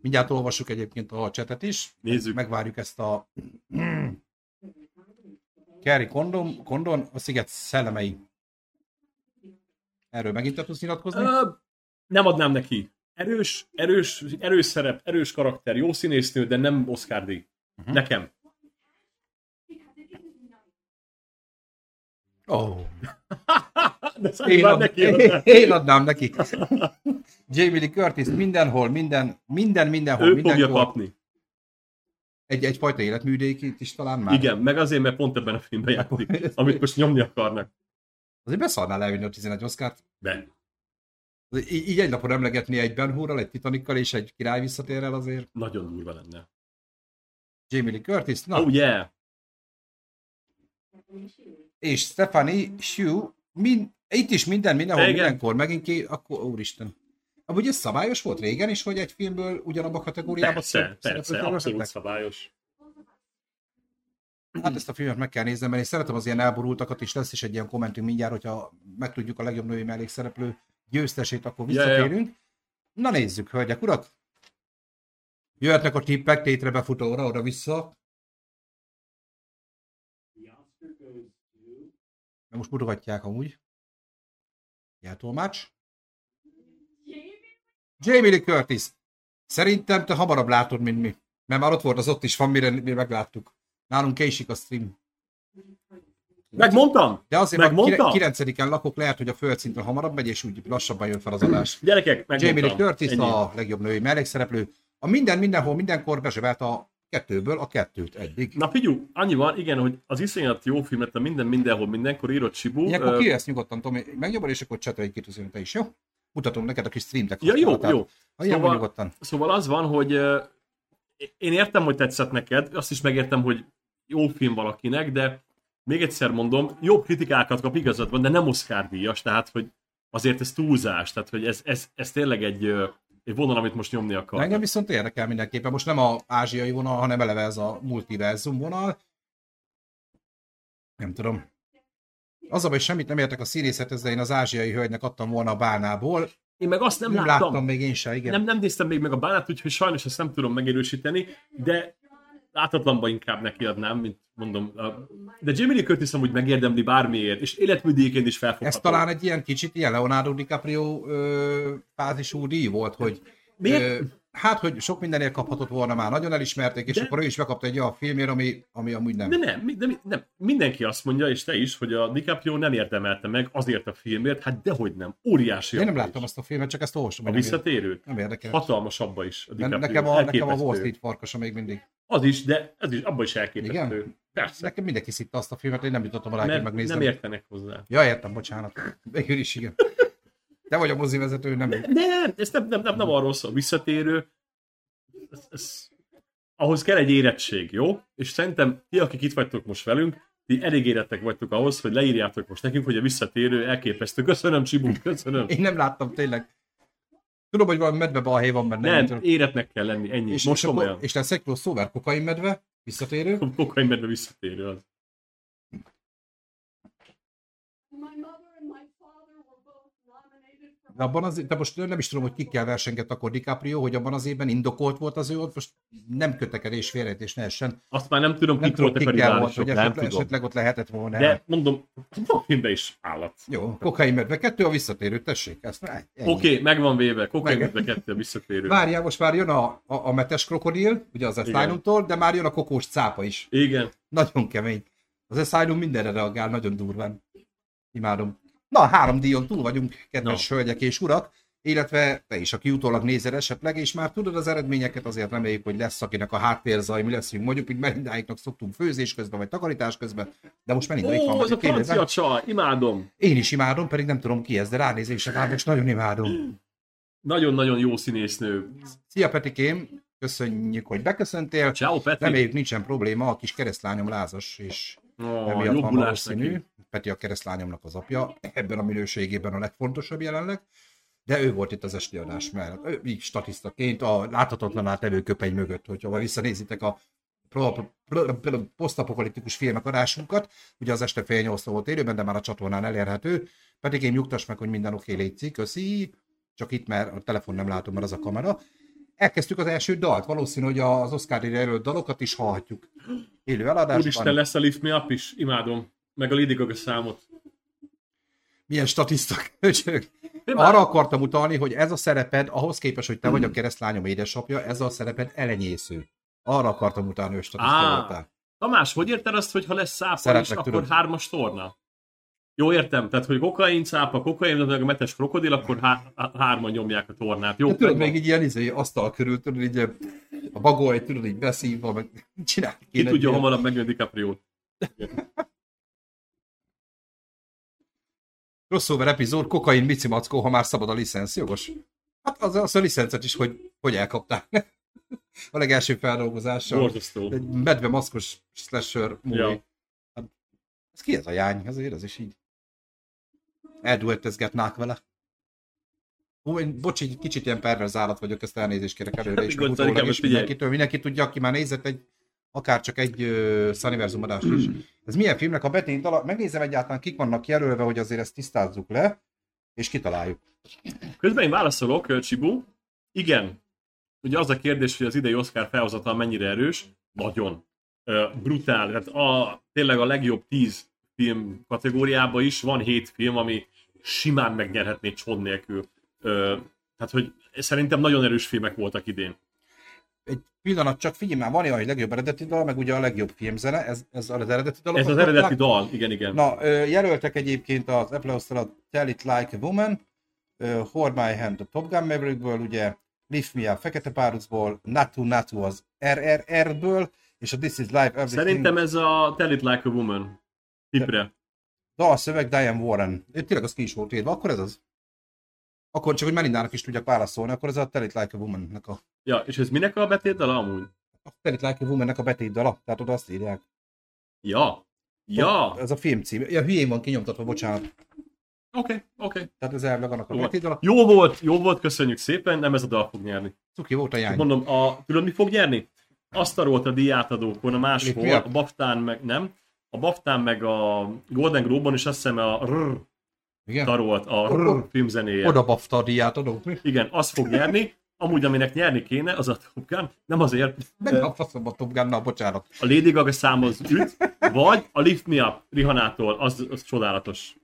Mindjárt olvassuk egyébként a csetet is. Nézzük. Megvárjuk ezt a... Kerry Condon, Condon, a sziget szellemei. Erről megint tudsz nyilatkozni? Ö, nem adnám neki. Erős, erős, erős szerep, erős karakter, jó színésznő, de nem Oscar díj. Mhm. Nekem. Oh. De Én, ad, neki én, adnám. én adnám neki. Jamie Lee Curtis mindenhol, minden, minden, mindenhol, Ő fogja mindenkor. kapni. Egy, egyfajta életműdékét is talán már. Igen, meg azért, mert pont ebben a filmben játszik, amit most nyomni akarnak. Azért beszarnál elvinni a 11 Oscárt. De Így, így egy napon emlegetni egy Ben Hurral, egy Titanikkal és egy király visszatér el azért. nagyon durva lenne. Jamie Lee Curtis, na, Oh yeah! és Stephanie Hsu, mind, itt is minden, mindenhol, Igen. mindenkor, megint ki, akkor úristen. Amúgy ez szabályos volt régen is, hogy egy filmből ugyanabba a kategóriába Persze, persze, abszolút szabályos. Hát ezt a filmet meg kell néznem, mert én szeretem az ilyen elborultakat, és lesz is egy ilyen kommentünk mindjárt, hogyha megtudjuk a legjobb női mellékszereplő győztesét, akkor Ja, ja, ja. visszatérünk. Na nézzük, hölgyek, urak! Jöhetnek a tippek tétre befutóra, oda-vissza. De most mutogatják amúgy. Jeltolmács. Jamie Lee Curtis. Szerintem te hamarabb látod, mint mi. Mert már ott volt az ott is van, mire mi megláttuk. Nálunk késik a stream. Megmondtam! De azért Megmondtam? a 9-en lakok, lehet, hogy a földszinten hamarabb megy, és úgy lassabban jön fel az adás. Gyerekek, megmondtam. Jamie Lee Curtis Ennyi. a legjobb női mellékszereplő. A minden, mindenhol, mindenkor bezsebelt a kettőből a kettőt eddig. Na figyelj, annyi van, igen, hogy az iszonyat jó film lett a minden, mindenhol, mindenkor írott Sibu. Ilyenkor ki ezt nyugodtan, Tomi, megnyomod, és akkor csetelj két te is, jó? Mutatom neked a kis streamtek. Ja, jó, jó. Ha Szóval- nyugodtan. Szóval az van, hogy én értem, hogy tetszett neked, azt is megértem, hogy jó film valakinek, de még egyszer mondom, jobb kritikákat kap igazad van, de nem Oscar díjas, tehát hogy azért ez túlzás, tehát hogy ez, ez, ez tényleg egy, egy vonal, amit most nyomni akar. Engem viszont érdekel mindenképpen. Most nem a ázsiai vonal, hanem eleve ez a multiverzum vonal. Nem tudom. Az baj, semmit nem értek a színészethez, de én az ázsiai hölgynek adtam volna a bánából. Én meg azt nem, Nem, láttam. láttam még én se, igen. Nem, nem néztem még meg a bánát, úgyhogy sajnos ezt nem tudom megerősíteni, de látatlanban inkább nekiadnám, mint mondom. De Jamie Lee Curtis amúgy megérdemli bármiért, és életműdíjként is felfogható. Ez talán egy ilyen kicsit ilyen Leonardo DiCaprio ö, fázisú díj volt, hogy Miért? Hát, hogy sok mindenért kaphatott volna már, nagyon elismerték, és De- akkor ő is megkapta egy olyan filmért, ami, ami amúgy nem. De nem, de, nem, mindenki azt mondja, és te is, hogy a DiCaprio nem érdemelte meg azért a filmért, hát dehogy nem, óriási. Én nem láttam is. azt a filmet, csak ezt olvastam. A visszatérő? nem érdekel. Hatalmas abba is a DiCaprio. nekem, a, nekem a Elképesztő. Wall Street farkasa még mindig. Az is, de ez is, abba is elképesztő. Igen? Persze, Nekem mindenki szitta azt a filmet, én nem jutottam rá, hogy mert megnézem. nem értenek hozzá. Ja, értem, bocsánat. Végül is igen. Te vagy a mozivezető, nem ő. Nem, ez nem, nem, nem, nem arról szól, visszatérő. Ez, ez, ahhoz kell egy érettség, jó? És szerintem ti, akik itt vagytok most velünk, ti elég érettek vagytok ahhoz, hogy leírjátok most nekünk, hogy a visszatérő elképesztő. Köszönöm, Csibu, köszönöm. Én nem láttam tényleg. Tudom, hogy valami medve balhé van benne. Nem, tudom. éretnek kell lenni, ennyi. és, most és, komolyan. akkor, és lesz egy kokain medve, visszatérő. Kokain medve visszatérő az. My mother and my father were both nominated for De abban az, de most nem is tudom, hogy kikkel versengett akkor DiCaprio, hogy abban az évben indokolt volt az ő ott, most nem kötekedés félrejtés ne essen. Azt már nem tudom, kik voltak a volt, riválisok, hogy nem esetleg, tudom. esetleg ott lehetett volna. De mondom, a filmben is állat. Jó, kokain medve, kettő a visszatérő, tessék. Oké, okay, megvan véve, kokain Meg- medve kettő a visszatérő. Várjál, most már jön a, a, a metes krokodil, ugye az. Asylum-tól, de már jön a kokós cápa is. Igen, Nagyon kemény. Az Asylum mindenre reagál, nagyon durván. Imádom. Na, három díjon túl vagyunk, kedves hölgyek és urak, illetve te is, aki utólag nézel esetleg, és már tudod az eredményeket, azért reméljük, hogy lesz, akinek a háttérzaj, mi leszünk, mondjuk, mint Melindáiknak szoktunk főzés közben, vagy takarítás közben, de most Melinda itt van, Ó, az a francia csaj, imádom. Én is imádom, pedig nem tudom ki ez, de ránézésre már most nagyon imádom. Nagyon-nagyon jó színésznő. Szia Petikém, köszönjük, hogy beköszöntél. Ciao, Peti. Reméljük nincsen probléma, a kis keresztlányom lázas, és Oh, emiatt van valószínű. neki. Peti a keresztlányomnak az apja, ebben a minőségében a legfontosabb jelenleg, de ő volt itt az esti adás mellett. Ő így statisztaként a láthatatlan átevő köpeny mögött, hogyha ma visszanézitek a posztapokaliptikus filmek adásunkat, ugye az este fél nyolc volt élőben, de már a csatornán elérhető, pedig én nyugtass meg, hogy minden oké, létszik, köszi, csak itt mert a telefon nem látom, mert az a kamera. Elkezdtük az első dalt, valószínű, hogy az Oscar jelölt dalokat is hallhatjuk. Élő eladásban. Úristen, lesz a Lift Me Up is, imádom. Meg a Lady Gaga számot. Milyen statiszta köcsög. Arra akartam utalni, hogy ez a szereped, ahhoz képest, hogy te vagy a keresztlányom édesapja, ez a szereped elenyésző. Arra akartam utalni, hogy statiszta Á. voltál. Tamás, hogy érted azt, hogy ha lesz szápa is, akkor tudod. hármas torna? Jó, értem. Tehát, hogy kokain cápa, kokain, meg a metes krokodil, akkor há- há- hárman nyomják a tornát. Jó, De tudod, még így ilyen izé, asztal körül, tudod, így a bagoly, tudod, így beszívva, meg csinál. Ki tudja hamarabb megjön DiCaprio. Crossover epizód, kokain, mici mackó, ha már szabad a licensz, jogos. Hát az, az a licencet is, hogy, hogy elkapták. a legelső feldolgozással. Borzasztó. Egy medve maszkos slasher movie. Ja. Hát, ez ki ez a jány? Azért ez is így. Elduettezgetnák vele. Hú, én, bocs, egy kicsit ilyen perverz állat vagyok, ezt elnézést kérek előre, most is figyelj. mindenkitől. Mindenki tudja, aki már nézett egy, akár csak egy uh, Sunniversum adást is. Ez milyen filmnek a betét alap? Megnézem egyáltalán, kik vannak jelölve, hogy azért ezt tisztázzuk le, és kitaláljuk. Közben én válaszolok, Csibu. Igen. Ugye az a kérdés, hogy az idei Oscar felhozatal mennyire erős. Nagyon. Ö, brutál. Tehát a, tényleg a legjobb 10 film kategóriában is van 7 film, ami simán megnyerhetné csod nélkül. Ö, tehát, hogy szerintem nagyon erős filmek voltak idén. Egy pillanat, csak figyelj már, van olyan, hogy legjobb eredeti dal, meg ugye a legjobb filmzene, ez, ez az eredeti dal. Ez az eredeti dal, igen, igen. Na, jelöltek egyébként az Apple a Tell It Like a Woman, Hold My Hand a Top Gun Maverickből, ugye Lift Me a Fekete Párusból, Natu Natu az RRR-ből, és a This Is Life Everything. Szerintem ez a Tell It Like a Woman tipre. Dal szöveg Diane Warren. Ő tényleg az ki is volt írva, akkor ez az? Akkor csak, hogy Melindának is tudjak válaszolni, akkor ez a Tell It Like a Woman-nek a... Ja, és ez minek a betétdala amúgy? A It Like a Woman-nek a betétdala, tehát oda azt írják. Ja. Ja. Ez a filmcím. Ja, hülyén van kinyomtatva, bocsánat. Oké, okay, oké. Okay. Tehát ez elvileg annak a Jó, betétdala. jó volt, jó volt, köszönjük szépen, nem ez a dal fog nyerni. Cuki volt a jány. Mondom, a, tudod mi fog nyerni? Azt a a díjátadókon, a máshol, a- Baftán meg nem, a Baftán meg a Golden Globe-on is azt hiszem a RR Igen? tarolt a Rrr. RR filmzenéje. Oda bafta a díját adunk mi? Igen, az fog nyerni. Amúgy, aminek nyerni kéne, az a Top Gun. Nem azért, Nem a faszom a Top Gun-nal, bocsánat. a Lady Gaga számoz üt, vagy a Lift Me Up Rihannától, az, az csodálatos.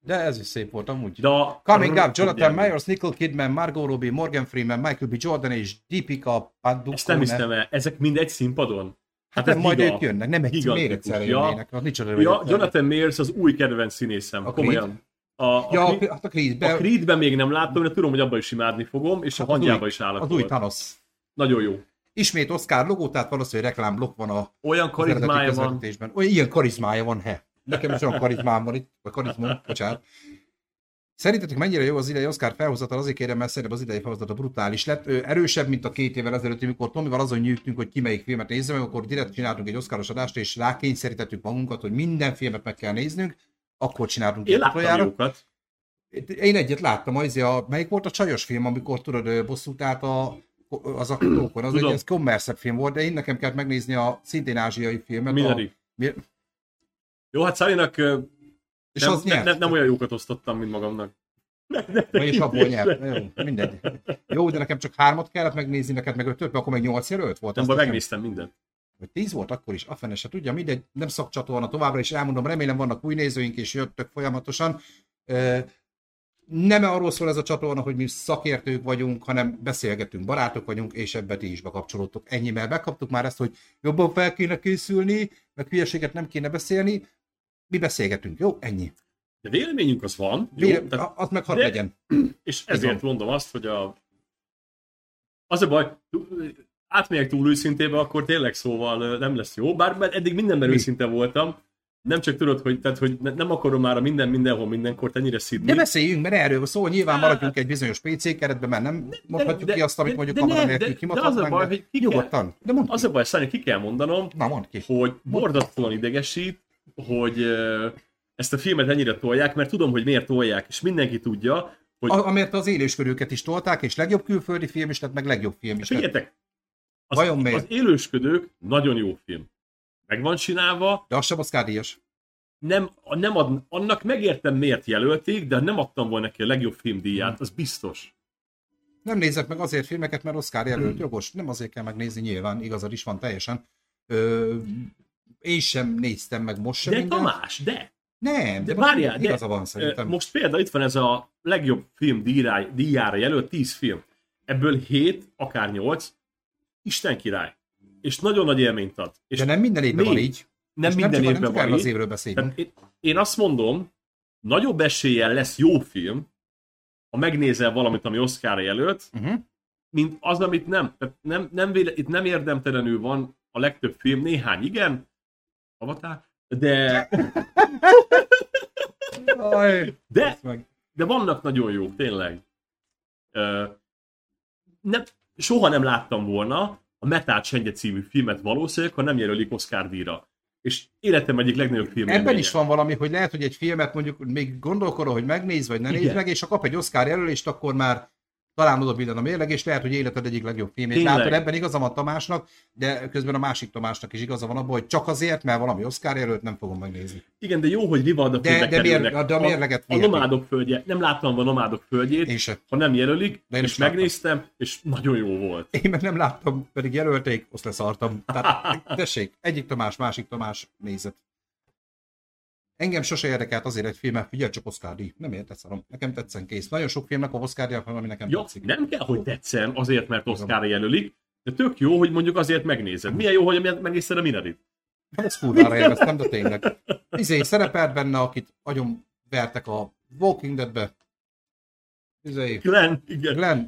De ez is szép volt amúgy. De a Coming up, Jonathan. Myers, Nicole Kidman, Margot Robbie, Morgan Freeman, Michael B. Jordan és Deepika Padukone. Ezt nem hiszem el. Ezek mind egy színpadon? Hát ez nem, majd ők jönnek, nem egy még egyszer jönnének. Ja. Nincs Ja, Jonathan Mayers az új kedvenc színészem. A komolyan. A, a, Ja, Creed- hát a Creed, a Creedben még nem láttam, de tudom, hogy abban is imádni fogom, és a Hát az hangyába új- is állok Az új Thanos. Nagyon jó. Ismét Oscar logó, tehát valószínűleg reklámblokk van a Olyan karizmája van. Olyan ilyen karizmája van, he. Nekem is olyan karizmám van itt, vagy karizmom, bocsánat. Szerintetek mennyire jó az idei Oscar felhozatal? Azért kérem, mert szerintem az idei felhozatal brutális lett. Ő erősebb, mint a két évvel ezelőtt, amikor Tomival azon nyűgtünk, hogy ki melyik filmet nézze meg, akkor direkt csináltunk egy Oscaros adást, és rákényszerítettük magunkat, hogy minden filmet meg kell néznünk. Akkor csináltunk Én láttam jókat. Én egyet láttam, az a, melyik volt a csajos film, amikor tudod, bosszút állt a, az aktókon, az egy Tudom. ez kommerszebb film volt, de én nekem kellett megnézni a szintén ázsiai filmet. Mindegy. A, mi- Jó, hát Szálinak ö, és nem, az ne, nem, nem olyan jókat osztottam, mint magamnak. És abból nyert. Jó, mindegy. Jó, de nekem csak hármat kellett megnézni, neked meg ötöt, akkor meg nyolc jelölt volt. Nem, megnéztem mindent. Vagy tíz volt akkor is, a fene se tudja, mindegy, nem szakcsatorna továbbra is elmondom, remélem vannak új nézőink és jöttök folyamatosan. Nem arról szól ez a csatorna, hogy mi szakértők vagyunk, hanem beszélgetünk, barátok vagyunk, és ebbe ti is bekapcsolódtok. Ennyi, mert bekaptuk már ezt, hogy jobban fel kéne készülni, meg hülyeséget nem kéne beszélni. Mi beszélgetünk, jó? Ennyi. De véleményünk az van, jó, tehát, az meg hadd legyen. és ezért mondom azt, hogy a... Az a baj, átmegyek túl őszintébe, akkor tényleg szóval nem lesz jó, bár eddig mindenben Mi? őszinte voltam, nem csak tudod, hogy, tehát, hogy ne- nem akarom már a minden mindenhol mindenkor ennyire szidni. De beszéljünk, mert erről szó, nyilván maradjunk egy bizonyos PC keretben, mert nem mondhatjuk de- ki azt, amit de- mondjuk de kamera nélkül de- kimadhatnánk. de az a baj, hogy ki kell- Nyugodtan, de mondd Az ki. a baj, Szányi, ki kell mondanom, Na, mondd ki. hogy borzasztóan idegesít, hogy ezt a filmet ennyire tolják, mert tudom, hogy miért tolják, és mindenki tudja, hogy A, amért az élőskörőket is tolták, és legjobb külföldi film is lett, meg legjobb film is lett. figyeljetek, az, Vajon miért? az élősködők nagyon jó film. Meg van csinálva, De az sem Oscar díjas. nem, nem ad, annak megértem miért jelölték, de nem adtam volna neki a legjobb film Hmm. díját, az biztos. Nem nézek meg azért filmeket, mert Oscar jelölt, jogos. Nem azért kell megnézni, nyilván, igazad is van teljesen. Ö, én sem néztem meg most sem De mindent. Tamás, de! Nem, de, De várjál, de- igaza van szerintem. Most például itt van ez a legjobb film díjrá, díjára jelölt 10 film. Ebből 7, akár 8, Isten király. És nagyon nagy élményt ad. És de nem minden évben van még- így. nem minden nem csak, évben nem van erről az így. évről beszélünk. Én, én azt mondom, nagyobb eséllyel lesz jó film, ha megnézel valamit, ami Oscar jelölt, Uh-huh. mint az, amit nem. Nem, nem véle, itt nem érdemtelenül van a legtöbb film, néhány igen, Avatar, de, de, de vannak nagyon jók, tényleg. Ö, nem, soha nem láttam volna a Metát Sengye című filmet valószínűleg, ha nem jelölik Oscar díjra. És életem egyik legnagyobb film Ebben is van valami, hogy lehet, hogy egy filmet mondjuk még gondolkodol, hogy megnéz, vagy ne nézd Igen. meg, és ha kap egy Oscar jelölést, akkor már talán oda billen a mérleg, és lehet, hogy életed egyik legjobb filmét. Látod, ebben igaza van Tamásnak, de közben a másik Tamásnak is igaza van abban, hogy csak azért, mert valami Oscar jelölt, nem fogom megnézni. Igen, de jó, hogy Rivalda De- de kerülnek. de a mérleget a, a nomádok földje. Nem láttam a nomádok földjét, Én se. ha nem jelölik, De én és is láttam. megnéztem, és nagyon jó volt. Én meg nem láttam, pedig jelölték, azt leszartam. Tehát tessék, egyik Tamás, másik Tamás nézett. Engem sose érdekelt azért egy film, mert figyelj csak Oscar díj. Nem szarom. Nekem tetszen kész. Nagyon sok filmnek a Oscar díj, ami nekem Ja, tetszik. nem kell, hogy tetszen azért, mert Oscar jelölik, de tök jó, hogy mondjuk azért megnézed. Milyen jó, hogy megnézted a Minarit. Hát ezt kurvára élveztem, de tényleg. Izé szerepelt benne, akit agyon vertek a Walking Deadbe. Izé, Glenn, igen. Glenn.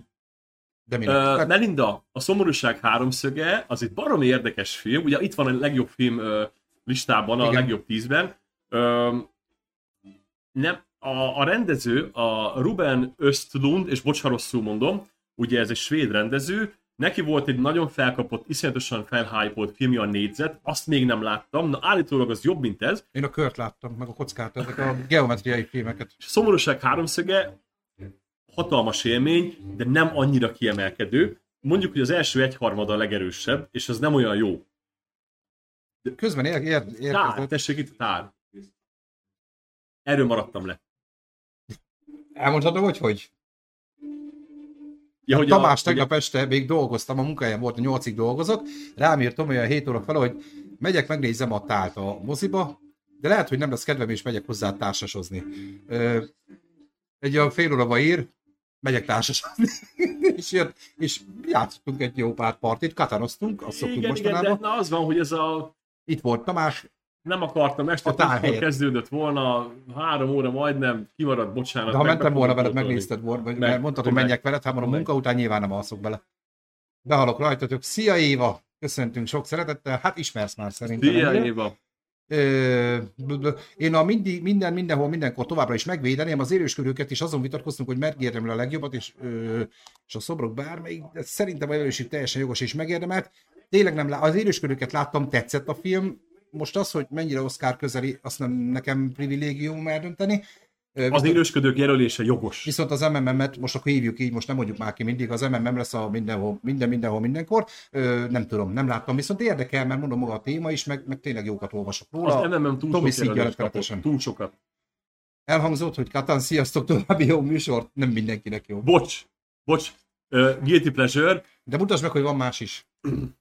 De? Uh, Tehát Melinda, a szomorúság háromszöge, az egy baromi érdekes film. Ugye itt van a legjobb film uh, listában, a Igen. legjobb tízben. Nem, a, a rendező, a Ruben Östlund, és bocs, rosszul mondom, ugye ez egy svéd rendező, neki volt egy nagyon felkapott, iszonyatosan felhypolt filmje a négyzet, azt még nem láttam, na állítólag az jobb, mint ez, Én a kört láttam, meg a kockát, ezek a geometriai filmeket. és a szomorúság háromszöge hatalmas élmény, de nem annyira kiemelkedő. Mondjuk, hogy az első egyharmada a legerősebb, és az nem olyan jó. Közben ér, ér, Tár, érkezett. tessék itt a tár. Erről maradtam le. Elmondhatom, hogy hogy? Ja, hogy a- Tamás tegnap este még dolgoztam, a munkahelyen volt, a nyolcig dolgozok, rám írt olyan 7 óra fel, hogy megyek, megnézem a tált a moziba, de lehet, hogy nem lesz kedvem, és megyek hozzá társasozni. Ö, egy olyan fél óra ír, megyek társasozni, és, jött, és játszottunk egy jó pár partit, katanoztunk, azt szoktunk igen, igen, de mostanában. na az van, hogy ez a Itt volt Tamás, nem akartam, este helyett. kezdődött volna, három óra majdnem, kimaradt, bocsánat. de ha mentem volna veled, megnézted volna, vagy Meg, mert mondtad, hogy meg. menjek veled, hát mondom, a munka után nyilván nem alszok bele. Behalok rajtatok. Szia Éva! Köszöntünk sok szeretettel. Hát ismersz már szerintem. Szia, ugye? Éva. Ö, én a mindig, minden, mindenhol, mindenkor továbbra is megvédeném, az élősködőket is azon vitatkoztunk, hogy megérdemel a legjobbat, és, ö, és a szobrok bármelyik, de szerintem a jelöléség teljesen jogos és megérdemelt. Tényleg nem, lá- az élősködőket láttam, tetszett a film, most az, hogy mennyire Oscar közeli, azt nem nekem privilégium eldönteni. Ö, Az viszont- élősködők jelölése jogos. Viszont az MMM-et, most akkor hívjuk így, most nem mondjuk már ki mindig, az MMM lesz a mindenhol, minden, mindenhol, mindenkor. Ö, nem tudom, nem láttam, viszont érdekel, mert mondom maga a téma is, meg, meg tényleg jókat olvasok róla. Az MMM túl Tomi sok jelölést kapott. Túl sokat. Elhangzott, hogy Katan, sziasztok, további jó műsort, nem mindenkinek jó. Bocs, bocs, uh, guilty pleasure, De mutasd meg, hogy van más is.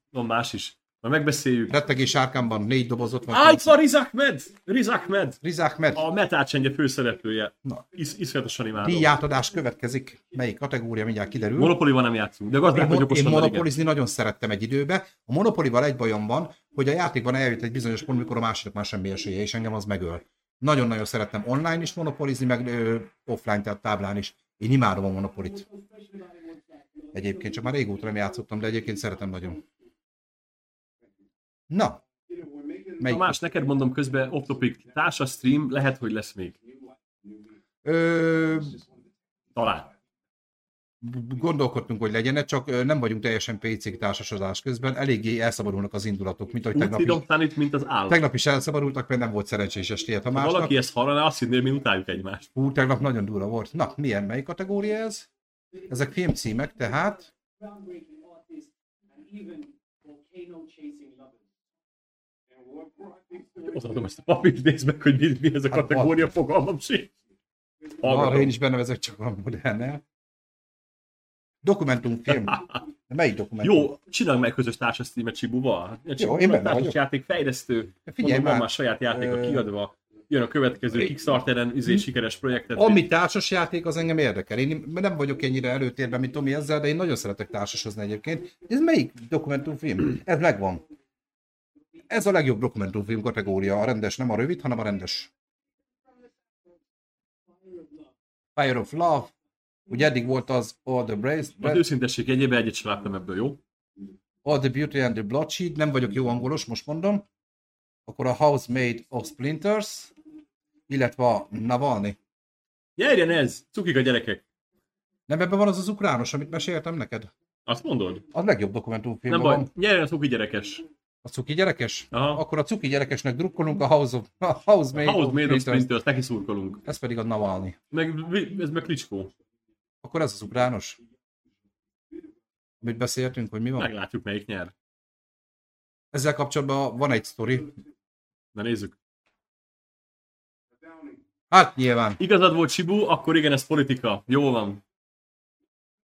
van más is. Majd megbeszéljük. Rettegés sárkámban négy dobozot van. Á, itt van Riz Ahmed! Riz Ahmed! Rizák Med, A Metal Change főszereplője. Na. Is, iszonyatosan imádom. díjátadás következik. Melyik kategória, mindjárt kiderül. Monopoly-val nem játszunk, de Én, gazdák vagyok én igen. monopolizni nagyon szerettem egy időbe. A monopolival egy bajom van, hogy a játékban eljött egy bizonyos pont, mikor a másiknak már semmi esélye, és engem az megöl. Nagyon-nagyon szerettem online is monopolizni, meg ö, offline, tehát táblán is. Én imádom a monopolit. Egyébként csak már régóta nem játszottam, de egyébként szeretem nagyon. Na, melyik? Tamás, neked mondom közben off-topic társas stream, lehet, hogy lesz még. Ö, Talán. gondolkodtunk, hogy legyen, csak nem vagyunk teljesen PC társasodás közben, eléggé elszabadulnak az indulatok, mint ahogy Úgy tegnap is, itt, mint az állat. tegnap is elszabadultak, mert nem volt szerencsés estéje Ha Tamásnak. valaki ezt hallaná, azt hinné, mi utáljuk egymást. Hú, tegnap nagyon durva volt. Na, milyen, melyik kategória ez? Ezek filmcímek, tehát Odaadom ezt a papírt, nézd meg, hogy mi, mi ez a Hát, kategória, fogalmam sincs. arra én is benne vezek csak a modernel. Dokumentumfilm. De melyik dokumentum? Jó, csinálj meg közös társas streamet Csibuval. Jó, én benne vagyok. játék fejlesztő. Figyelj Mondom, már, már saját játéka ö, kiadva. Jön a következő Kickstarteren, izé sikeres projektet. Ami társas játék, az engem érdekel. Én nem vagyok ennyire előtérben, mint Tomi ezzel, de én nagyon szeretek társasozni egyébként. Ez melyik dokumentumfilm? Ez megvan. Ez a legjobb dokumentumfilm kategória, a rendes, nem a rövid, hanem a rendes. Fire of Love, ugye eddig volt az All the Brace, Az őszintesség egyébben egyet sem láttam ebből, jó? All the Beauty and the Bloodshed, nem vagyok jó angolos, most mondom. Akkor a House Made of Splinters, illetve a Navalny. Gyerjen ez! Cukik a gyerekek! Nem ebben van az az ukrános, amit meséltem neked? Azt mondod? A legjobb dokumentumfilm Nem baj, van. nyerjen a cuki gyerekes. A cuki gyerekes? Aha. Akkor a cuki gyerekesnek drukkolunk a House, of, a House Made House of Made of. Splinters, neki szurkolunk. Ez pedig a Navalny. Meg, ez meg Klicskó. Akkor ez az ukrános. Amit beszéltünk, hogy mi van? Meglátjuk, melyik nyer. Ezzel kapcsolatban van egy sztori. Na nézzük. Hát nyilván. Igazad volt Sibu, akkor igen, ez politika. Jó van.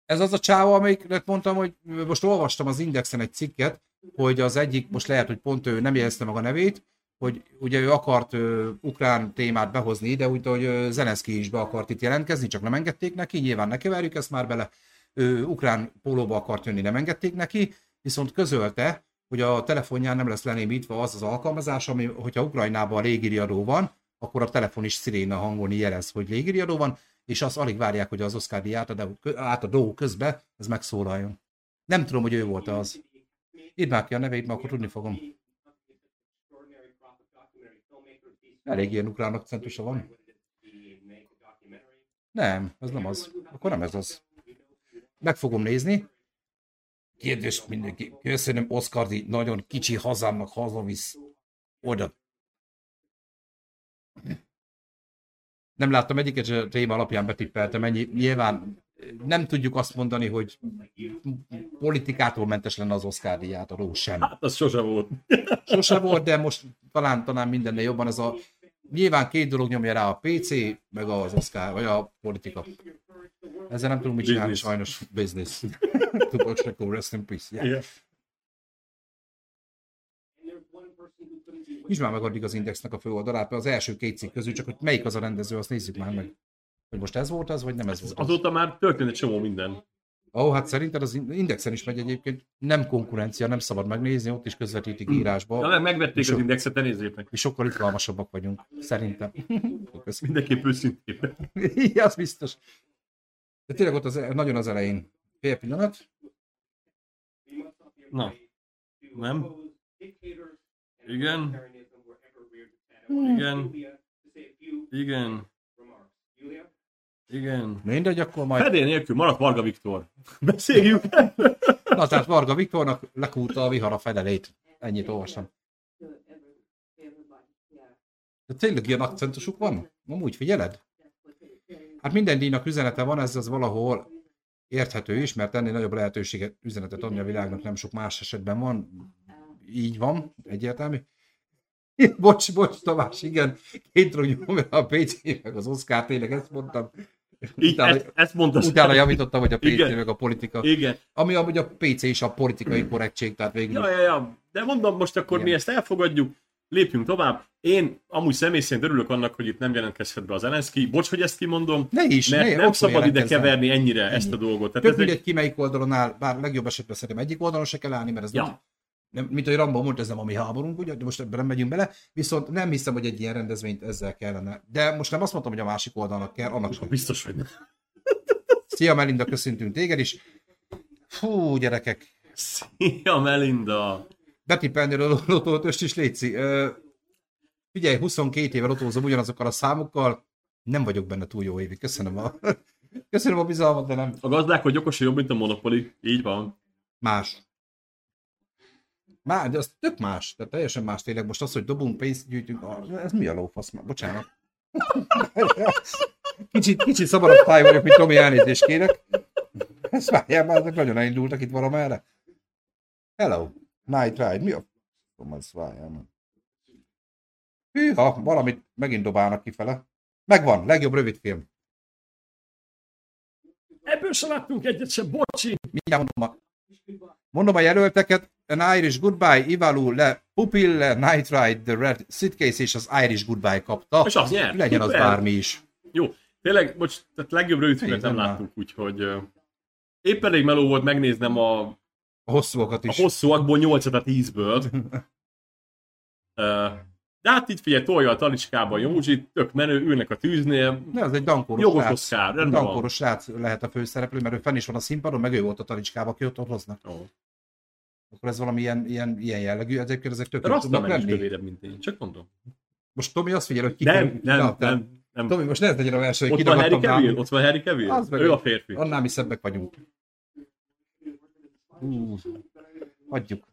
Ez az a csáva, amelyiknek mondtam, hogy most olvastam az Indexen egy cikket, hogy az egyik, most lehet, hogy pont ő nem jelezte meg a nevét, hogy ugye ő akart ö, ukrán témát behozni ide, úgyhogy ö, Zelenszky is be akart itt jelentkezni, csak nem engedték neki, nyilván ne keverjük ezt már bele. Ő ukrán pólóba akart jönni, nem engedték neki, viszont közölte, hogy a telefonján nem lesz lenémítva az az alkalmazás, ami, hogyha Ukrajnában légiriadó van, akkor a telefon is sziréna hangon jelez, hogy légiriadó van, és azt alig várják, hogy az Oscar díj átadó, közben ez megszólaljon. Nem tudom, hogy ő volt az. Írd már ki a nevét, mert akkor tudni fogom. Elég ilyen ukrán akcentusa van. Nem, ez nem az. Akkor nem ez az. Meg fogom nézni. Kérdés mindenki. Köszönöm, Oscar díj, nagyon kicsi hazámnak hazavisz. Oda. Nem láttam egyiket se téma alapján betippeltem, ennyi. Nyilván nem tudjuk azt mondani, hogy politikától mentes lenne az Oscar díját, a sem. Hát az sose volt. Sose volt, de most talán, talán mindennél jobban ez a... Nyilván két dolog nyomja rá a PC, meg az Oscar, vagy a politika. Ezzel nem tudunk mit csinálni, Business. sajnos. Business. Tupac Shakur, rest in peace. Yeah. Igen. Nyisd már meg addig az Indexnek a főoldalát, mert az első két cikk közül, csak hogy melyik az a rendező, azt nézzük már meg. Hogy most ez volt az, vagy nem ez volt az. Azóta már történt egy csomó minden. Ó, hát szerinted az Indexen is megy egyébként. Nem konkurencia, nem szabad megnézni, ott is közvetítik írásba. Na, meg megvették So- az indexet, ne nézzétek. Mi sokkal izgalmasabbak vagyunk, szerintem. Mindenképp őszintén. Igen, az biztos. De tényleg ott az, nagyon az elején. Fél pillanat. Na. Nem? Igen. Igen. Igen. Igen. Mindegy, akkor majd... Fedél nélkül maradt Varga Viktor. Beszéljük. Na, tehát Varga Viktornak lekúrta a vihar a fedelét. Ennyit olvastam. De tényleg ilyen akcentusuk van? Amúgy figyeled? Hát minden díjnak üzenete van, ez az valahol érthető is, mert ennél nagyobb lehetőséget üzenetet adni a világnak nem sok más esetben van. Így van, egyértelmű. bocs, bocs, Tamás, igen, két drog nyomja a PC, meg az Oscar, tényleg ezt mondtam. Így, Utána, ezt, ezt mondta. utána javítottam, hogy a PC, Igen. meg a politika. Igen. Ami amúgy a PC is a politikai korrektség, tehát végül Ja, ja, ja. De mondom, most akkor Igen. mi ezt elfogadjuk, lépjünk tovább. Én amúgy személy szerint örülök annak, hogy itt nem jelentkezhet be az Zelenszky. Bocs, hogy ezt kimondom, ne is, mert ne, nem szabad ide keverni ennyire ezt a dolgot. Tehát Tök ez egy... mindegy ki melyik oldalon áll, bár legjobb esetben szerintem egyik oldalon se kell állni, mert ez Ja. nem, nem, mint ahogy Rambo mondta, ez nem a mi háborunk, ugye, de most ebben nem megyünk bele, viszont nem hiszem, hogy egy ilyen rendezvényt ezzel kellene. De most nem azt mondtam, hogy a másik oldalnak kell, annak sem. Biztos, hogy nem. Szia Melinda, köszöntünk téged is. Fú, gyerekek, Szia, Melinda! betippelni a lotótöst is létszi. Ö, figyelj, 22 éve lotózom ugyanazokkal a számokkal, nem vagyok benne túl jó évig. Köszönöm a, köszönöm a bizalmat, de nem. A gazdák, hogy okos, jobb, mint a Monopoly. Így van. Más. Más, de az tök más. Tehát teljesen más tényleg. Most az, hogy dobunk pénzt, gyűjtünk, ah, ez mi a lófasz? már? Bocsánat. Kicsit, kicsit szabadabb táj vagyok, mint Tomi, elnézést kérek. Ezt várjál már, ezek nagyon elindultak itt valamerre. Hello, Night Ride, mi a... Tudom, ezt várjál már. Hűha, valamit megint dobálnak kifele. Megvan, legjobb rövidfilm. Ebből se láttunk egyet sem, bocsi! Mindjárt mondom mondom a jelölteket. An Irish Goodbye, Ivalu, Le, Pupille, Night Ride, The Red Suitcase és az Irish Goodbye kapta. És az nyert. Legyen az bármi is. Jó, tényleg, most tehát legjobb rövidfilmet nem láttunk, úgyhogy uh, épp elég meló volt megnéznem a, A hosszúakat a is. hosszúakból 8 a 10-ből. Uh, de hát itt figyelj, tolja a talicskába a Józsi, tök menő, ülnek a tűznél. Ne, az egy dankoros Jogos srác. Van. Dankoros srác lehet a főszereplő, mert ő fenn is van a színpadon, meg ő volt a talicskában, aki ott hoznak. Ó. Akkor ez valami ilyen, ilyen, ilyen jellegű, ezek, ezek tök Rasta tudnak lenni. kövérebb, mint én, csak mondom. Most Tomi azt figyel, hogy ki Nem, kerül- nem, Na, nem. nem. Tomi, most ne ez legyen a verseny, hogy Ott van Harry Cavill? Ott van Harry Cavill? Az Ő a férfi. Annál mi szebbek vagyunk. Hú, hagyjuk.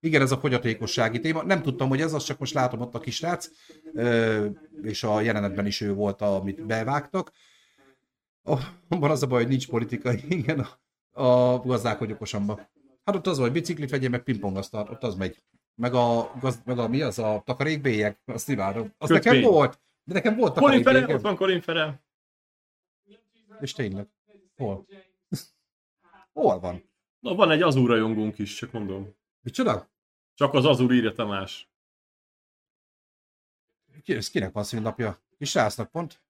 Igen, ez a fogyatékossági téma. Nem tudtam, hogy ez az, csak most látom ott a kisrác, és a jelenetben is ő volt, amit bevágtak. Oh, Abban az a baj, hogy nincs politikai, igen, a, a gazdálkodj okosamba. Hát ott az, hogy biciklit vegyél, meg pingpongasztalt, ott az megy. Meg a, gaz, meg a mi az, a takarékbélyeg, azt imádom. Az Kötvény. nekem volt. De nekem volt Colin Farrell, ott van Colin Farrell. És tényleg. Hol? Hol van? Na, van egy Azur rajongónk is, csak mondom. Micsoda? Csak az Azur írja Tamás. Ki, ez kinek van szünnapja? Kis srácnak pont.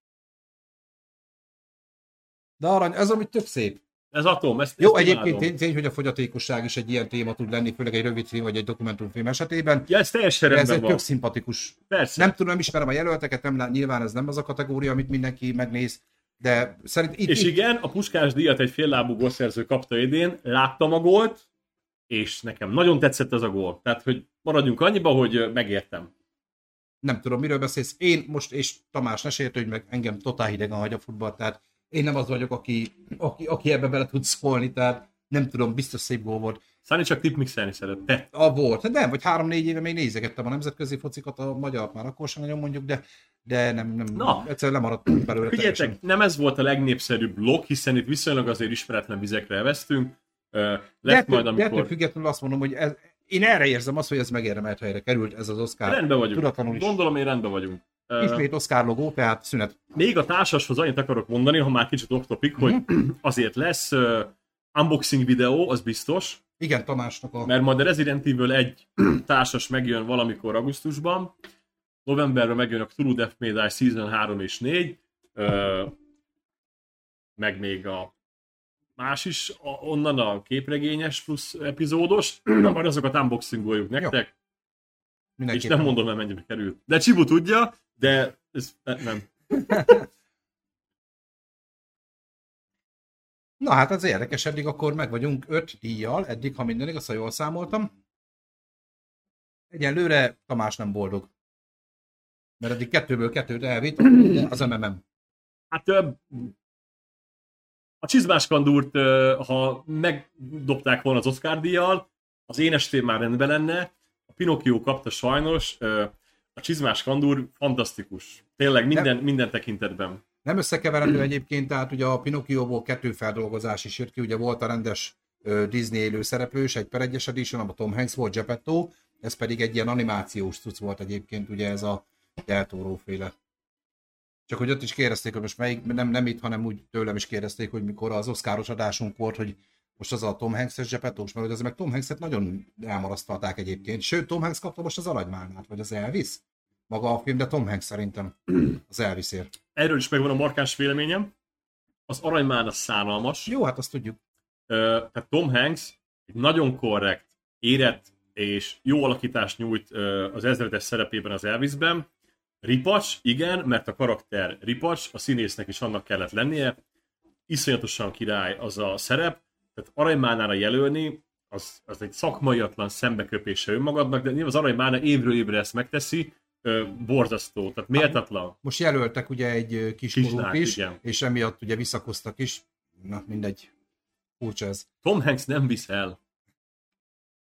De arany, ez ami tök szép. Ez atom, ezt, Jó, ezt egyébként tény, tény, hogy a fogyatékosság is egy ilyen téma tud lenni, főleg egy rövid film vagy egy dokumentumfilm esetében. Ja, ez teljesen De ez rendben egy van. tök szimpatikus. Persze. Nem tudom, nem ismerem a jelölteket, nem, nyilván ez nem az a kategória, amit mindenki megnéz, de szerint itt, És itt igen, a puskás díjat egy féllábú gólszerző kapta idén, láttam a gólt, és nekem nagyon tetszett ez a gól. Tehát, hogy maradjunk annyiba, hogy megértem. nem tudom, miről beszélsz. Én most, és Tamás ne sért, hogy meg engem totál hidegen hagy a futball, tehát én nem az vagyok, aki, aki, aki ebbe bele tud szólni, tehát nem tudom, biztos szép gól volt. Száni csak tipmixelni szerette. A volt, Hát nem, vagy három-négy éve még nézegettem a nemzetközi focikat, a magyar már akkor sem nagyon mondjuk, de, de nem, nem, Na. egyszerűen lemaradtam belőle teljesen. Figyeljetek, nem ez volt a legnépszerűbb blog, hiszen itt viszonylag azért ismeretlen vizekre elvesztünk. De Lesz majd, de ettől amikor... függetlenül azt mondom, hogy ez, én erre érzem azt, hogy ez megérdemelt helyre került, ez az Oscar. Rendben vagyunk. Tudatlanul is. Gondolom, én rendben vagyunk. Ismét Oscar logó, tehát szünet. Még a társashoz annyit akarok mondani, ha már kicsit off topic, hogy Mhm. azért lesz uh, unboxing videó, az biztos, Igen, Tamásnak a... mert majd a Resident Evil egy társas megjön valamikor augusztusban, novemberben megjön a True Death Die Season 3 és 4, uh, meg még a más is, a, onnan a képregényes plusz epizódos, majd azokat unboxingoljuk nektek, és mindenképpen. nem mondom el mennyibe került. De Csibu tudja, de ez ne- nem. Na hát ez érdekes, eddig akkor meg vagyunk öt díjjal, eddig, ha minden igaz, ha jól számoltam. Egyenlőre Tamás nem boldog. Mert eddig kettőből kettőt elvitt, az MMM. Hát a csizmás kandúrt, ha megdobták volna az Oscar díjjal, az én estém már rendben lenne. A Pinocchio kapta sajnos, a csizmás kandúr fantasztikus. Tényleg minden, minden tekintetben. Nem összekeverendő egyébként, tehát ugye a Pinocchioból kettő feldolgozás is jött ki, ugye volt a rendes Disney élő szereplős, egy per egyes edition, abban Tom Hanks volt Geppetto, ez pedig egy ilyen animációs cucc volt egyébként, ugye ez a Del Toro féle. Csak hogy ott is kérdezték, hogy most melyik, nem, nem itt, hanem úgy tőlem is kérdezték, hogy mikor az oszkáros adásunk volt, hogy most az a Tom Hanks-es Geppettos, mert hogy az meg Tom Hanks-et nagyon elmarasztalták egyébként. Sőt, Tom Hanks kapta most az aranymálnát, vagy az Elvis? Maga a film, de Tom Hanks szerintem az Elvisért. Erről is megvan a markáns véleményem. Az aranymálna szánalmas. Jó, hát azt tudjuk. Ö, tehát Tom Hanks egy nagyon korrekt, érett és jó alakítást nyújt az ezredes szerepében az Elvisben. Ripacs, igen, mert a karakter ripacs, a színésznek is annak kellett lennie. Iszonyatosan király az a szerep, tehát aranymálnára jelölni, az, az egy szakmaiatlan szembeköpése önmagadnak, de nyilván az aranymálna évről évre ezt megteszi, ö, borzasztó, tehát méltatlan. Most jelöltek ugye egy ö, kiskorút is, igen. és emiatt ugye visszakoztak is. Na, mindegy. Furcsa ez. Tom Hanks nem visz el.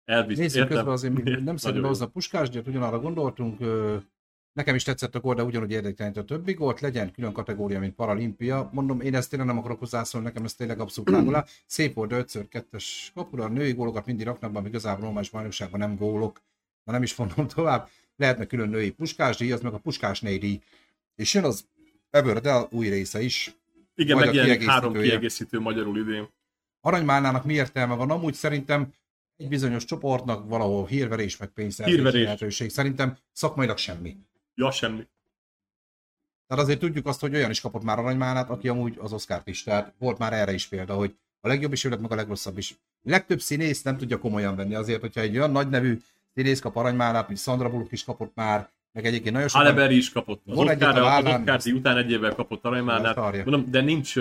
Elvisz, Nézzük értem? közben azért, nem szerintem jó. behozni a puskásgyat, ugyanarra gondoltunk. ö, Nekem is tetszett a gól, de ugyanúgy érdekelni a többi gólt, legyen külön kategória, mint paralimpia. Mondom, én ezt tényleg nem akarok hozzászólni, nekem ez tényleg abszolút áll. Szép volt, de 5 kettes kapura, a női gólokat mindig raknak be, igazából normális bajnokságban nem gólok. Na nem is mondom tovább. Lehetne külön női puskásdíj, az meg a puskás díj. És jön az Everdell új része is. Igen, a megjelenik három kiegészítő magyarul idén. Aranymálnának mi értelme van? Amúgy szerintem egy bizonyos csoportnak valahol hírverés, meg pénzszerzési lehetőség. Szerintem szakmailag semmi. Ja, semmi. Tehát azért tudjuk azt, hogy olyan is kapott már aranymálnát, aki amúgy az Oscar-t is. Tehát volt már erre is példa, hogy a legjobb is jött, meg a legrosszabb is. A legtöbb színész nem tudja komolyan venni azért, hogyha egy olyan nagy nevű színész kap aranymálát, mint Sandra Bullock is kapott már, meg egyébként nagyon sokan... Halle is kapott. Az Oscar, az Oscar után egy évvel kapott aranymálnát. Mondom, de nincs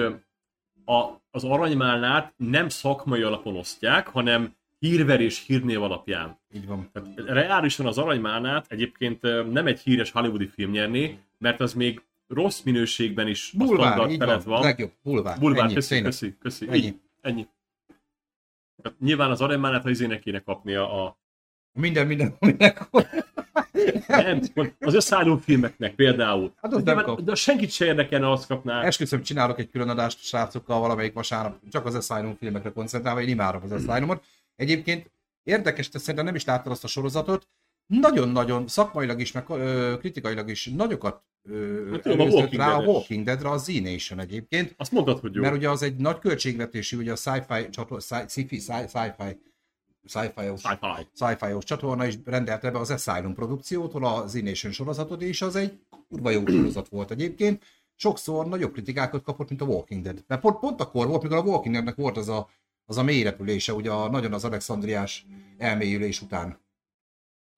a, az aranymálnát nem szakmai alapon osztják, hanem hírverés hírnév alapján. Így van. Tehát reálisan az aranymálnát egyébként nem egy híres hollywoodi film nyerné, mert az még rossz minőségben is a Bulvár, standard így felett van. van. Legjobb, bulvár. Bulvár, Ennyi, köszi, tényleg. köszi, köszi. Ennyi. Így, ennyi. Tehát nyilván az aranymálnát az izének kéne kapnia a, Minden, minden, aminek Nem, az összeálló filmeknek például. Hát de, nem kap. de senkit se érdekelne, azt kapná. Esküszöm, csinálok egy külön adást a srácokkal valamelyik vasárnap, csak az Asylum filmekre koncentrálva, én imádom az Asylumot. Egyébként érdekes, te szerintem nem is láttad azt a sorozatot, nagyon-nagyon szakmailag is, meg ö, kritikailag is nagyokat ö, Hát tudom, a Walking rá a Dead-es. Walking Deadre, a Z-Nation egyébként, Azt mondtad, hogy jó. mert ugye az egy nagy költségvetésű, ugye a sci-fi, sci- sci-fi, sci- sci-fi sci-fi-os, Sci-fi. sci-fi-os csatorna is rendelte be az Asylum produkciótól a Z Nation sorozatot, és az egy kurva jó sorozat volt egyébként. Sokszor nagyobb kritikákat kapott, mint a Walking Dead. Mert pont, pont akkor volt, mikor a Walking Deadnek volt az a, az a mély repülése, ugye a, nagyon az Alexandriás elmélyülés után.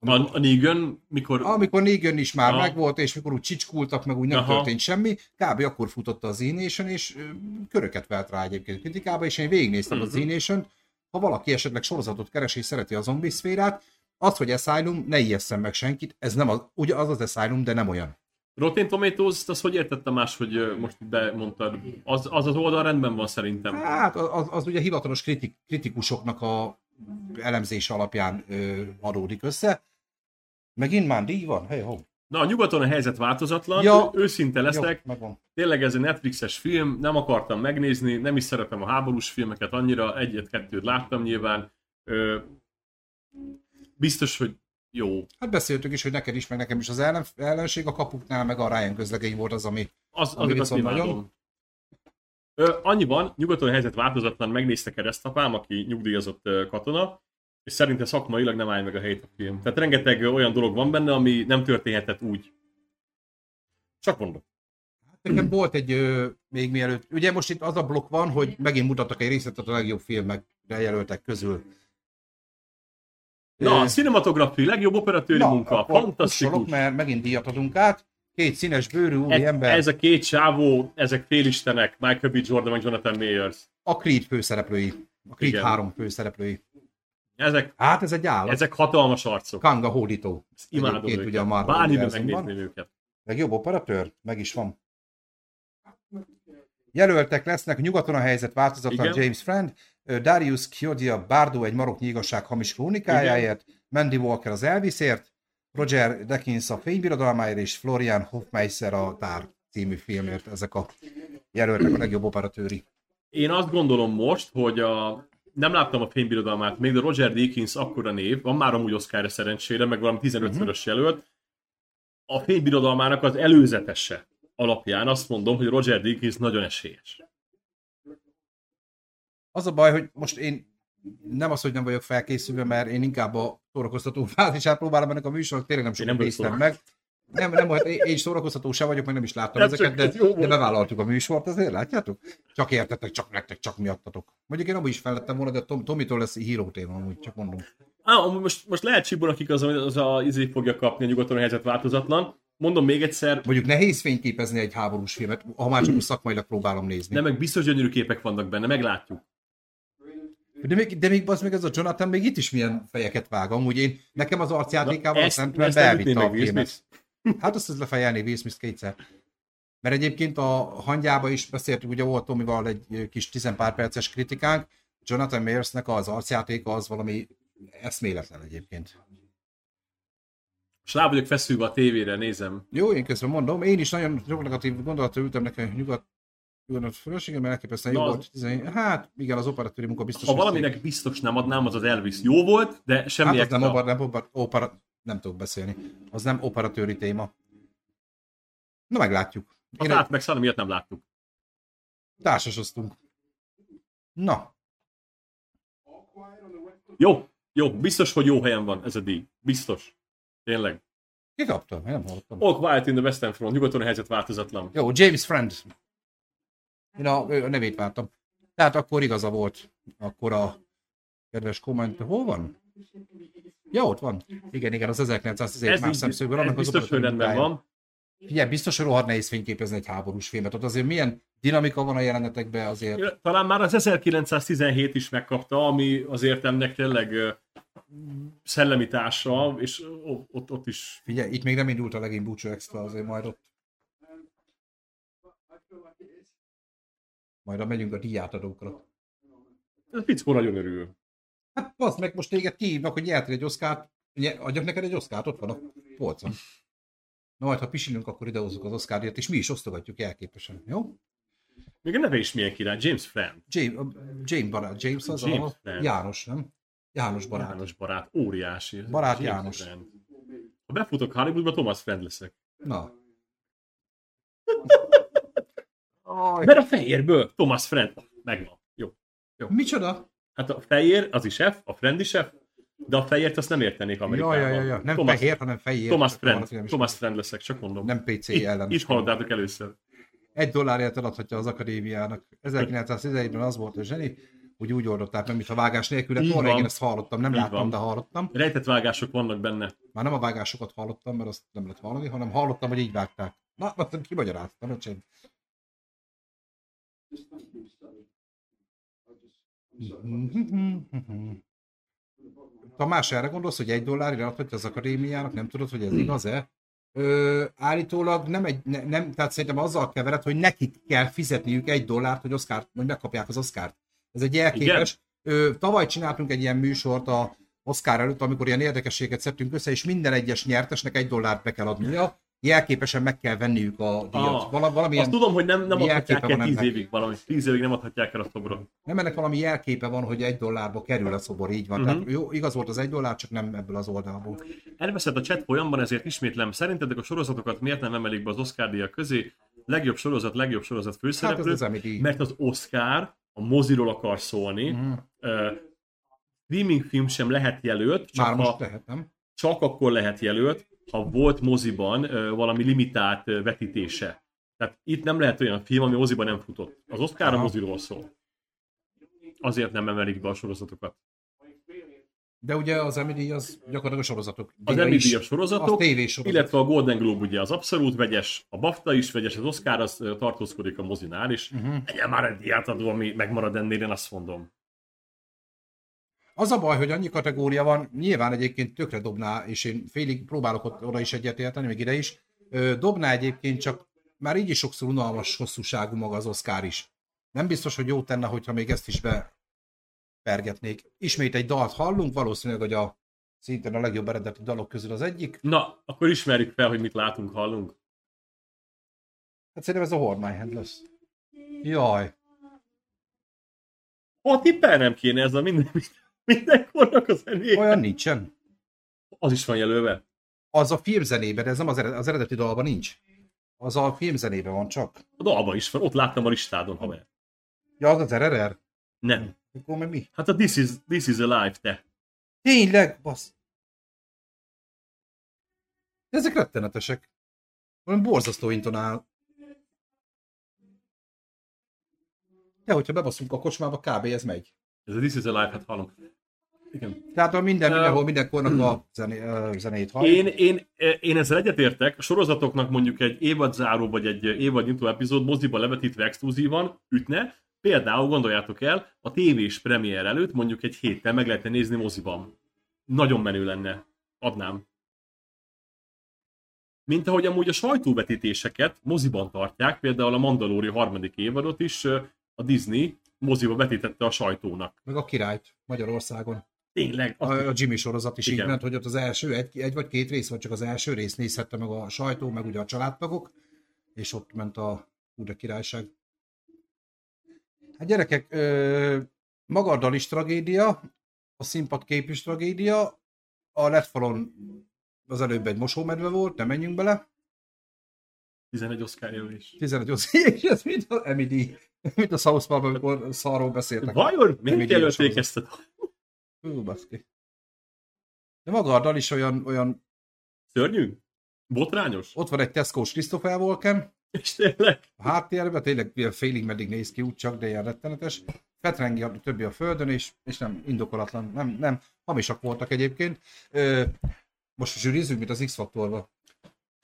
A, a Negan, mikor... Amikor Negan is már Aha. megvolt, és mikor úgy csicskultak, meg úgy nem Aha. történt semmi, kb. akkor futott a Z-Nation, és köröket velt rá egyébként kritikába, és én végignéztem a Mhm. Z-Nation-t. Ha valaki esetleg sorozatot keres és szereti a zombi szférát, az, hogy Asylum, ne ijesszem meg senkit, ez nem az, ugye az az Asylum, de nem olyan. Rotten Tomatoes, azt hogy értettem más, hogy most itt bemondtad? Az, az az oldal rendben van szerintem. Hát az, az ugye hivatalos kritik, kritikusoknak a elemzése alapján ö, adódik össze. Megint már díj van? Hey, ho. Na, a nyugaton a helyzet változatlan, Ja. ja. őszinte leszek, Jó, megvan. tényleg ez egy Netflixes film, nem akartam megnézni, nem is szeretem a háborús filmeket annyira, egyet-kettőt láttam nyilván. Ö, biztos, hogy jó. Hát beszéltük is, hogy neked is, meg nekem is az ellen, ellenség a kapuknál, meg a Ryan közlegény volt az, ami Az, Ami azokat viszont nagyon- Ö, annyiban, nyugaton a helyzet változatlan, megnézte keresztapám, aki nyugdíjazott katona, és szerinte szakmailag nem áll meg a helyét a film. Tehát rengeteg olyan dolog van benne, ami nem történhetett úgy. Csak mondom. Nekem volt egy, ö, még mielőtt, ugye most itt az a blokk van, hogy megint mutattak egy részletet a legjobb filmek jelöltek közül. Na, cinematografi, legjobb operatőri munka, akkor fantasztikus. kussolok, mert megint díjat adunk át. Két színes bőrű úri Ez, ember, ez a két sávó, ezek félistenek, Michael B. Jordan meg Jonathan Mayers. a Creed főszereplői. A Creed Igen. három főszereplői. Ezek, Hát ez egy állat. ezek hatalmas arcok. Kanga hódító. Imádom Egyébként őket. ugye a Marvel Bármiben megnézném őket. Legjobb operatőr? Meg is van. Jelöltek lesznek nyugaton a helyzet változatlan Igen. James Friend, Darius Kiodia Bardo egy maroknyi igazság hamis krónikájáért, Mandy Walker az Elvisért, Roger Deakins a fénybirodalmáért és Florian Hofmeister a Tár című filmért. Ezek a jelöltek a legjobb operatőri. Én azt gondolom most, hogy a, nem láttam a fénybirodalmát még, de Roger Deakins akkora név, van már amúgy Oscar szerencsére, meg valami 15-szörös jelölt. A fénybirodalmának az előzetese alapján azt mondom, hogy Roger Deakins nagyon esélyes. Az a baj, hogy most én nem az, hogy nem vagyok felkészülve, mert én inkább a szórakoztató fázisát próbálom ennek a műsornak, tényleg nem sokat nem néztem meg. Nem, nem, én is szórakoztató sem vagyok, meg nem is láttam Nem, ezeket, de, de bevállaltuk a műsort, azért látjátok? Csak értetek, csak nektek, csak miattatok. Mondjuk én abban is fellettem volna, de Tom, Tomitól lesz híró téma, amúgy csak mondom. Á, most, most lehet Csibor, akik az, az a izé fogja kapni a nyugaton a helyzet változatlan. Mondom még egyszer, Mondjuk nehéz fényképezni egy háborús filmet, ha már csak szakmailag próbálom nézni. de meg biztos gyönyörű képek vannak benne, meglátjuk. De még, de még az még ez a Jonathan még itt is milyen fejeket vág. Amúgy én, nekem az arcjátékával Na, azt ezt- nem ütné beelvitte a filmet. Hát azt az lefejelni Will Smith kétszer. Mert egyébként a hangyába is beszéltük, ugye volt Tomival egy kis 10 pár perces kritikánk, Jonathan Mayersnek az arcjátéka az valami eszméletlen egyébként. És rá vagyok feszülve a tévére, nézem. Jó, én közben mondom, én is nagyon sok negatív gondolatra ültem nekem nyugat nyugat fölösségem, mert elképesztően jó az- volt. 17 Hát, igen, az operatőri munka biztos. Ha valaminek biztos nem adnám, az az Elvis. Jó volt, de semmi Hát az nem, opera, nem, opera, opera, nem tudok beszélni. Az nem operatőri téma. Na meglátjuk. Én hát meg Szana miatt nem láttuk. társasoztunk. Na, Jó, jó, biztos, hogy jó helyen van ez a díj. Biztos. Tényleg. ki kapta? Én nem hallottam. All Quiet in the Western Front, nyugaton a helyzet változatlan. Jó, James Friend. Én a, a nevét vártam. Tehát akkor igaza volt. Akkor a kedves komment. Hol van? Ja, ott van. Igen, igen, az 1917 Ez, más szemszögből. ez annak az biztos, hogy rendben van. Figyelj, biztos, hogy rohadt nehéz fényképezni egy háborús filmet. Ott azért milyen dinamika van a jelenetekben azért. Talán már az 1917 is megkapta, ami azért ennek tényleg szellemi társa, és ott, ott is Figyelj, itt még nem indult a legény búcsú extra, azért majd ott. Majd a megyünk a díjátadókra. ez fickó nagyon örül. Hát az meg most téged kihívnak, hogy nyertél egy oszkárt. Adjak neked egy oszkárt, ott van a polcon. Na majd, ha pisilünk, akkor idehozzuk az oszkárért, és mi is osztogatjuk elképesen, jó? Még a neve is milyen király, James Friend. James, James barát, James az James a Friend. János, nem? János barát. János barát, óriási. Barát James János. Friend. Ha befutok Hollywoodba, Thomas Friend leszek. Na. Mert a fehérből, Thomas Friend. Megvan. Jó. Micsoda? Hát a fehér, az is F, a Friend is F, de a fehért azt nem értenék Ja, Amerikában. ja, ja, ja. Nem Thomas, fehér, hanem fehér. Thomas Friend. is- Thomas Friend leszek, csak mondom. Nem PC itt, ellen. itt hallottátok először. Egy dollárért eladhatja az akadémiának. 1911-ben az volt a zseni, hogy úgy oldották meg, mintha vágás nélkül lett Így volna. van. Én ezt hallottam, nem Így láttam, van. de hallottam. Rejtett vágások vannak benne. Már nem a vágásokat hallottam, mert azt nem lehet hallani, hanem hallottam, hogy így vágták. Na, azt kimagyaráztam, öcsém. Tamás, erre gondolsz, hogy egy dollárra adhatja az akadémiának, nem tudod, hogy ez igaz-e? Ö, állítólag nem, egy, ne, nem, tehát szerintem azzal kevered, hogy nekik kell fizetniük egy dollárt, hogy, Oscar, hogy megkapják az Oscárt. Ez egy jelképes. Ö, tavaly csináltunk egy ilyen műsort a Oscar előtt, amikor ilyen érdekességet szedtünk össze, és minden egyes nyertesnek egy dollárt be kell adnia, jelképesen meg kell venniük a díjat. Ah, Vala, valamilyen, Azt tudom, hogy nem, nem adhatják el van 10 ennek. évig valami. 10 évig nem adhatják el a szobrot. nem ennek valami jelképe van, hogy egy dollárba kerül a szobor, így van. Mhm. Tehát jó, igaz volt az egy dollár, csak nem ebből az oldalból. Elveszett a chat folyamban, ezért ismétlem. Szerintetek a sorozatokat miért nem emelik be az Oscar díjak közé? Legjobb sorozat, legjobb sorozat Hát főszereplő. az Emmy díj. mert az Oscar a moziról akar szólni. Mhm. Uh, streaming film sem lehet jelölt, csak, Már most ha, lehet, nem? csak akkor lehet jelölt, ha volt moziban valami limitált vetítése. Tehát itt nem lehet olyan film, ami moziban nem futott. Az Oscar a moziról szól. Azért nem emelik be a sorozatokat. De ugye az Emmy az gyakorlatilag a sorozatok. Az Emmy a sorozatok, A tévésorozat. illetve a Golden Globe ugye az abszolút vegyes, a BAFTA is vegyes, az Oscar az tartózkodik a mozinál. Mhm. Uh-huh. Legyen már egy díjátadó, ami megmarad ennél, én azt mondom. Az a baj, hogy annyi kategória van, nyilván egyébként tökre dobná, és én félig próbálok ott, oda is egyetérteni, még ide is, dobná egyébként csak már így is sokszor unalmas hosszúságú maga az Oscar is. Nem biztos, hogy jó tenne, hogyha még ezt is bepergetnék. Ismét egy dalt hallunk, valószínűleg, hogy a szintén a legjobb eredeti dalok közül az egyik. Na, akkor ismerjük fel, hogy mit látunk, hallunk. Hát szerintem ez a Hand lesz. Jaj. Ha tippelnem kéne ez a minden, mindenkornak az zené. Olyan nincsen. Az is van jelölve. Az a filmzenében, ez nem az, ered- az eredeti dalban nincs. Az a filmzenében van csak. A dalban is van, ott láttam a listádon, haver. Ja, az az RRR? Nem. Akkor meg mi? Hát a This is, this is Alive, te. Tényleg, basz. Ezek rettenetesek. Valami borzasztó intonál. De hogyha bebaszunk a kocsmába, kb. ez megy. Ez a This is Alive, hát hallom. Igen. Tehát a minden, mindenhol, mindenkornak a zené, zenét halljuk. Én, én, én ezzel egyetértek, a sorozatoknak mondjuk egy évadzáró vagy egy évadnyitó epizód moziba levetítve exkluzívan ütne, például gondoljátok el, a tévés premier előtt mondjuk egy héttel meg lehetne nézni moziban. Nagyon menő lenne. Adnám. Mint ahogy amúgy a sajtóvetítéseket moziban tartják, például a Mandalori harmadik évadot is a Disney moziba vetítette a sajtónak. Meg a királyt Magyarországon. Tényleg, A, a Jimmy sorozat is Igen. így ment, hogy ott az első egy, egy vagy két rész, vagy csak az első rész nézhette meg a sajtó, meg ugye a családtagok, és ott ment a Úr királyság. Hát gyerekek, ö, maga a dal is tragédia, a színpadkép is tragédia, a letfalon az előbb egy mosómedve volt, nem menjünk bele, 11 Oscar jelölés. 15 az és ez az Emmy díj, mint a South Park, amikor szarról beszéltek. Vajon miért jelölték ezt a Hú, baszki. De maga a dal is olyan, olyan szörnyű? Botrányos? ott van egy Tesco-s Christopher Walken, És tényleg? a háttérben tényleg ilyen félig meddig néz ki úgy csak, de ilyen rettenetes. Fetrengi a többi a földön, és, és nem indokolatlan, nem, nem, hamisak voltak egyébként. Ö, most zsűrizünk, mint az X-faktorban.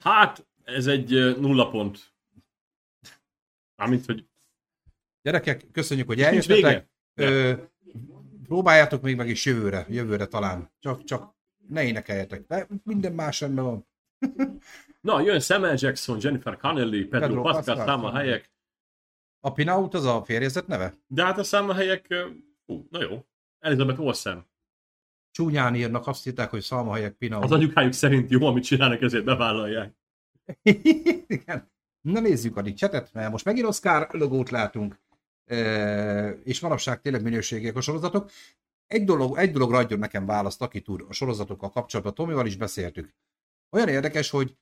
Hát, ez egy nulla pont. Mármint, hogy Gyerekek, köszönjük, hogy eljöttetek. Ö, próbáljátok még meg is jövőre, jövőre talán. Csak, csak ne énekeljetek. De minden más rendben van. Na, jön Samuel Jackson, Jennifer Connelly, Pedro, Pedro Pascal, Salma. Hayek. A Pinaut az a férjezet neve? De hát a Salma Hayek, hú, na jó. Elizabeth Olsen. Csúnyán írnak, azt írták, hogy Salma Hayek Pinaut. Az anyukájuk szerint jó, amit csinálnak, ezért bevállalják. Igen. Na nézzük a csetet, mert most megint Oscar logót látunk, és manapság tényleg minőségiek a sorozatok. Egy, dolog, egy dologra adjon nekem választ, aki tud a sorozatokkal kapcsolatban, Tomival is beszéltük. Olyan érdekes, hogy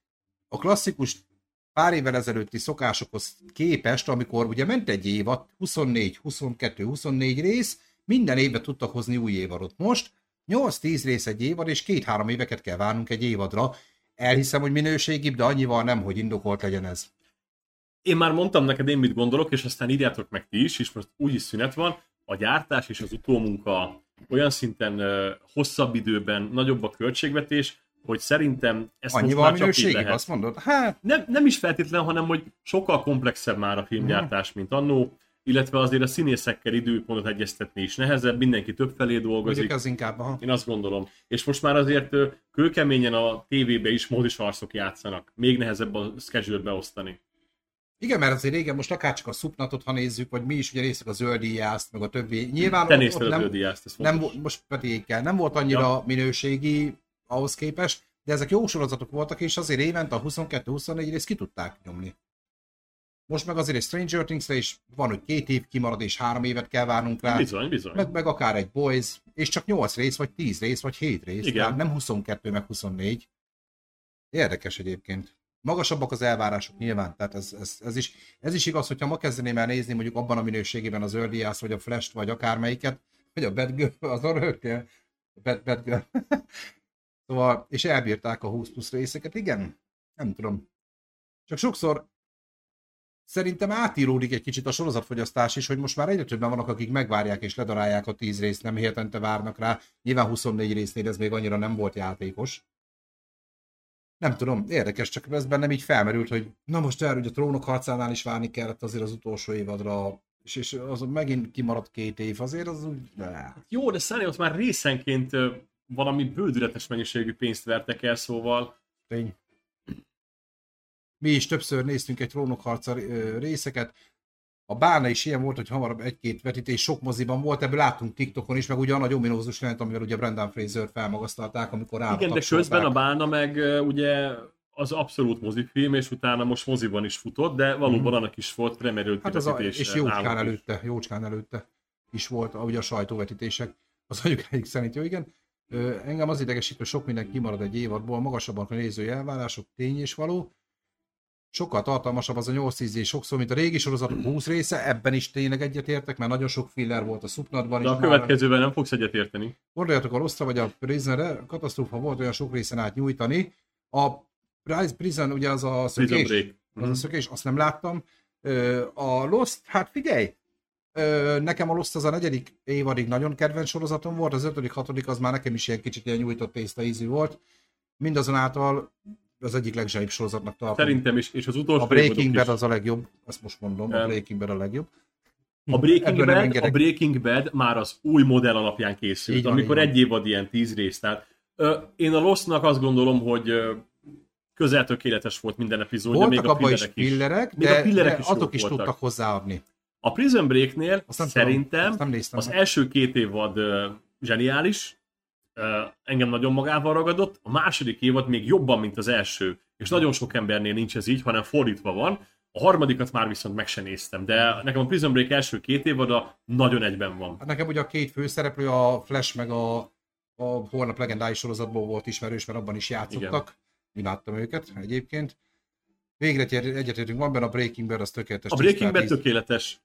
a klasszikus pár évvel ezelőtti szokásokhoz képest, amikor ugye ment egy évad, 24, 22, 24 rész, minden évben tudtak hozni új évadot. Most 8-10 rész egy évad, és két-három éveket kell várnunk egy évadra. Elhiszem, hogy minőségibb, de annyival nem, hogy indokolt legyen ez. Én már mondtam neked, én mit gondolok, és aztán írjátok meg ti is, és most úgyis szünet van. A gyártás és az utómunka olyan szinten hosszabb időben nagyobb a költségvetés, hogy szerintem ezt Annyival most már csak így lehet. azt mondod? Hát, Nem, nem is feltétlen, hanem hogy sokkal komplexebb már a filmgyártás, mint annó, illetve azért a színészekkel időpontot egyeztetni is nehezebb, mindenki több felé dolgozik. mondjuk az inkább, aha. Én azt gondolom. És most már azért kőkeményen a tévébe is módis arcok játszanak. Még nehezebb a schedule beosztani. Igen, mert azért régen most akár csak a szupnatot, ha nézzük, vagy mi is ugye nézzük a zöldíjászt, meg a többi. Nyilván Te ott- ott nem, Zöldiászt, ez nem, most pedig kell, nem volt annyira Ja. minőségi ahhoz képest, de ezek jó sorozatok voltak, és azért évente a 22-24 részt ki tudták nyomni. Most meg azért egy Stranger Things-re is van, hogy két év kimarad, és három évet kell várnunk rá. Bizony, bizony. Meg, meg akár egy Boys, és csak 8 rész, vagy 10 rész, vagy 7 rész. Igen. Tehát nem 22, meg 24. Érdekes egyébként. Magasabbak az elvárások nyilván, tehát ez, ez, ez, is, ez is igaz, hogyha ma kezdeném el nézni mondjuk abban a minőségében az Early Ass, vagy a Flash-t, vagy akármelyiket, vagy a Bad Girl, az a rögtél. Bad, Bad Girl. szóval, és elbírták a 20 plusz részeket, igen? Nem tudom. Csak sokszor szerintem átíródik egy kicsit a sorozatfogyasztás is, hogy most már egyre többen vannak, akik megvárják és ledarálják a 10 részt, nem hetente várnak rá. Nyilván 24 résznél ez még annyira nem volt játékos. Nem tudom, érdekes, csak ez bennem így felmerült, hogy na most erről, hogy a trónok harcánál is várni kellett azért az utolsó évadra, és, és az megint kimaradt két év, azért az úgy... Ne. Jó, de Sunny ott már részenként valami bődületes mennyiségű pénzt vertek el, szóval Tény. Mi is többször néztünk egy trónokharca részeket. A bána is ilyen volt, hogy hamarabb egy-két vetítés sok moziban volt, ebből láttunk TikTokon is, meg ugye a nagy ominózus jelent, amivel ugye Brendan Fraser felmagasztalták, amikor rá igen, de közben a bálna meg ugye az abszolút mozifilm, és utána most moziban is futott, de valóban annak is volt premerült Hát az a, és jócskán előtte, jócskán előtte is volt, ahogy a sajtóvetítések. Az anyukáik szerint jó, igen. Engem az idegesít, hogy sok minden kimarad egy évadból, magasabbak a nézői elvárások, tény és való. Sokkal tartalmasabb az a 8-10 és sokszor, mint a régi sorozatok 20 része, ebben is tényleg egyetértek, mert nagyon sok filler volt a szupnatban De a már. következővel nem fogsz egyetérteni. Gondoljatok a Losztra vagy a Prisonre, katasztrófa volt olyan sok részen át nyújtani. A Price Prison ugye az a szökés, az Mhm. a szökés, azt nem láttam. A Lost, hát figyelj, nekem a Lost az a negyedik évadig nagyon kedvenc sorozatom volt, az ötödik, hatodik az már nekem is ilyen kicsit ilyen nyújtott tészta ízű volt. Mindazonáltal az egyik legzsenibb sorozatnak tartom. Szerintem is, és az utolsó a Breaking Bad az a legjobb, azt most mondom, a Nem. Breaking Bad a legjobb. A Breaking, Ebből Bad, a. Breaking Bad már az új modell alapján készült, Így van, amikor így van. egy évad ilyen tíz rész. Tehát, ö, én a Lostnak azt gondolom, hogy ö, közel tökéletes volt minden epizódja, Voltak még a pillerek is. pillerek, Még a de, pillerek de is azok is voltak. tudtak hozzáadni. A Prison Breaknél Azt tudom, szerintem azt néztem az első két évad ö, zseniális, engem nagyon magával ragadott, a második évad még jobban, mint az első, és nagyon sok embernél nincs ez így, hanem fordítva van. A harmadikat már viszont meg sem néztem, de nekem a Prison Break első két évada nagyon egyben van. Hát nekem ugye a két főszereplő, a Flash meg a, a Holnap legendái sorozatból volt ismerős, mert abban is játszottak. Igen. Imádtam őket egyébként. Végre egy- egyetértünk, van benne a Breaking Bad, az tökéletes. A Breaking Bad 10 per 10. tökéletes.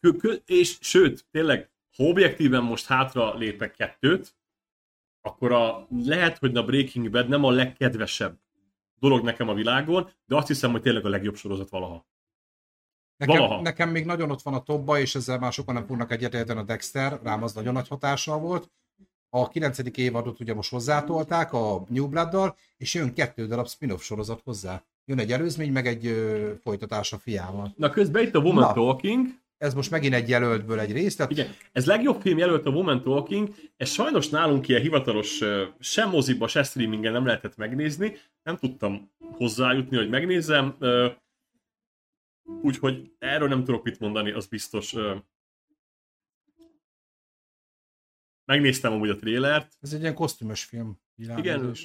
Kö, kö, és sőt, tényleg, ha objektíven most hátra lépek kettőt, akkor a, lehet, hogy a Breaking Bad nem a legkedvesebb dolog nekem a világon, de azt hiszem, hogy tényleg a legjobb sorozat valaha. Nekem, valaha. nekem még nagyon ott van a topba, és ezzel már sokan nem fognak egyetérteni a Dexter, rám az nagyon nagy hatással volt. A 9. évadot ugye most hozzátolták a New Blood-dal, és jön kettő darab spin-off sorozat hozzá. Jön egy előzmény, meg egy ö, folytatás a fiával. Na közben itt a Woman Na. Talking, Ez most megint egy jelöltből egy rész, tehát igen, ez legjobb film jelölt a Woman Talking, ez sajnos nálunk ilyen hivatalos, sem moziba, se streamingen nem lehetett megnézni, nem tudtam hozzájutni, hogy megnézzem, úgyhogy erről nem tudok mit mondani, az biztos. Megnéztem amúgy a trélert, Ez egy ilyen kosztümös film. igen.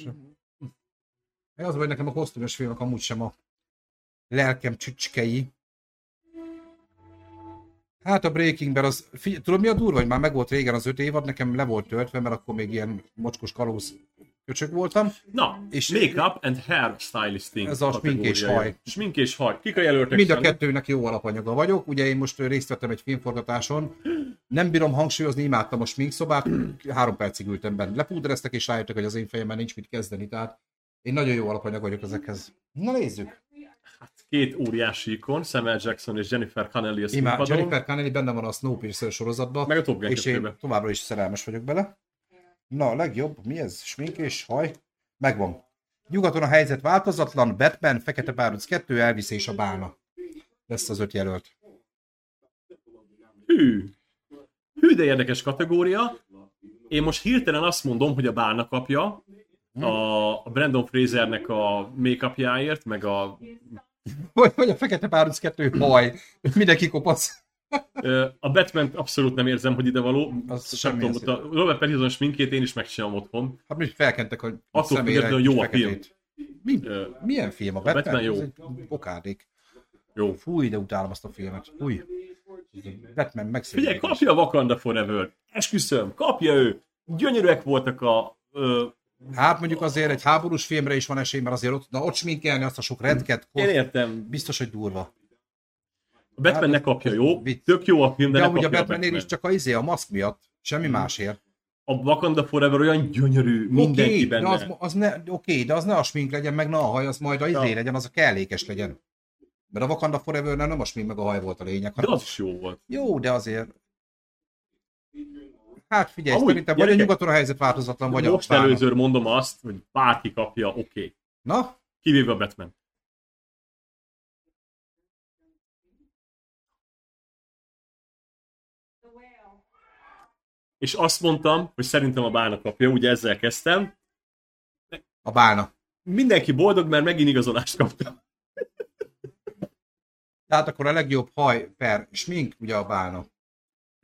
Az, hogy nekem a kosztümös filmek amúgy sem a lelkem csücskei. Hát a Breaking Bad az, figy- tudod mi a durva, hogy már meg volt régen az öt évad, nekem le volt töltve, mert akkor még ilyen mocskos kalóz köcsög voltam. Na, És- make-up and hair stylisting. Ez a smink és haj. Smink és haj. Kik a jelöltek? Mind a kettőnek jó alapanyaga vagyok. Ugye én most részt vettem egy filmforgatáson. Nem bírom hangsúlyozni, imádtam a sminkszobát. Három percig ültem benne. Lepúdereztek és rájöttek, hogy az én fejemben nincs mit kezdeni. Tehát én nagyon jó alapanyag vagyok ezekhez. Na nézzük. Két óriási ikon, Samuel Jackson és Jennifer Connelly a színpadon. Jennifer Connelly benne van a Snowpiercer sorozatban. Meg a Top Gun és én 2-be. továbbra is szerelmes vagyok bele. Na, a legjobb, mi ez? Smink és haj? Megvan. Nyugaton a helyzet változatlan, Batman, Fekete Báruc 2, Elvis és a bálna. Lesz az öt jelölt. Hű. Hű, de érdekes kategória. Én most hirtelen azt mondom, hogy a bálna kapja a a Brandon Frasernek a make-upjáért, meg a, Vagy, vagy a Fekete Báruc 2 haj. Mindenki kopasz. a Batman abszolút nem érzem, hogy ide való. Az Sem tudom, a Robert Pattinson sminkét én is megcsinálom otthon. Hát mi felkentek, hogy Attól függetlenül jó a feketét. Mi, milyen film a a Batman? Batman jó. Ez egy bokádék. Jó. Fúj, de utálom azt a filmet. Fúj. Batman megszűnik. Figyelj, kapja a Wakanda Forever. Esküszöm, kapja ő. Gyönyörűek voltak a... Ö, Hát mondjuk azért egy háborús filmre is van esély, mert azért ott, na, ott sminkelni azt a sok rendket, én értem. biztos, hogy durva. A Batman Hát, ne kapja, jó? vicc. Tök jó a film, de, De ne amúgy a kapja a Batmannél Batman. is csak a izé, a maszk miatt, semmi másért. A Wakanda Forever olyan gyönyörű, mindenki Oké, benne. de az, az ne, oké, de az ne a smink legyen, meg ne a haj, az majd a izé legyen, az a kellékes legyen. Mert a Wakanda forever nem a smink meg a haj volt a lényeg. De hanem- az is jó volt. Jó, de azért... Hát figyelj, Amúgy, szerintem vagy a nyugaton a helyzet változatlan, vagy Most a előzőr mondom azt, hogy bárki kapja, oké. Okay. Na, Kivéve a Batman. És azt mondtam, hogy szerintem a bána kapja, ugye ezzel kezdtem. a bálna. Mindenki boldog, mert megint igazolást kaptam. Tehát akkor a legjobb haj per smink, ugye a bálna.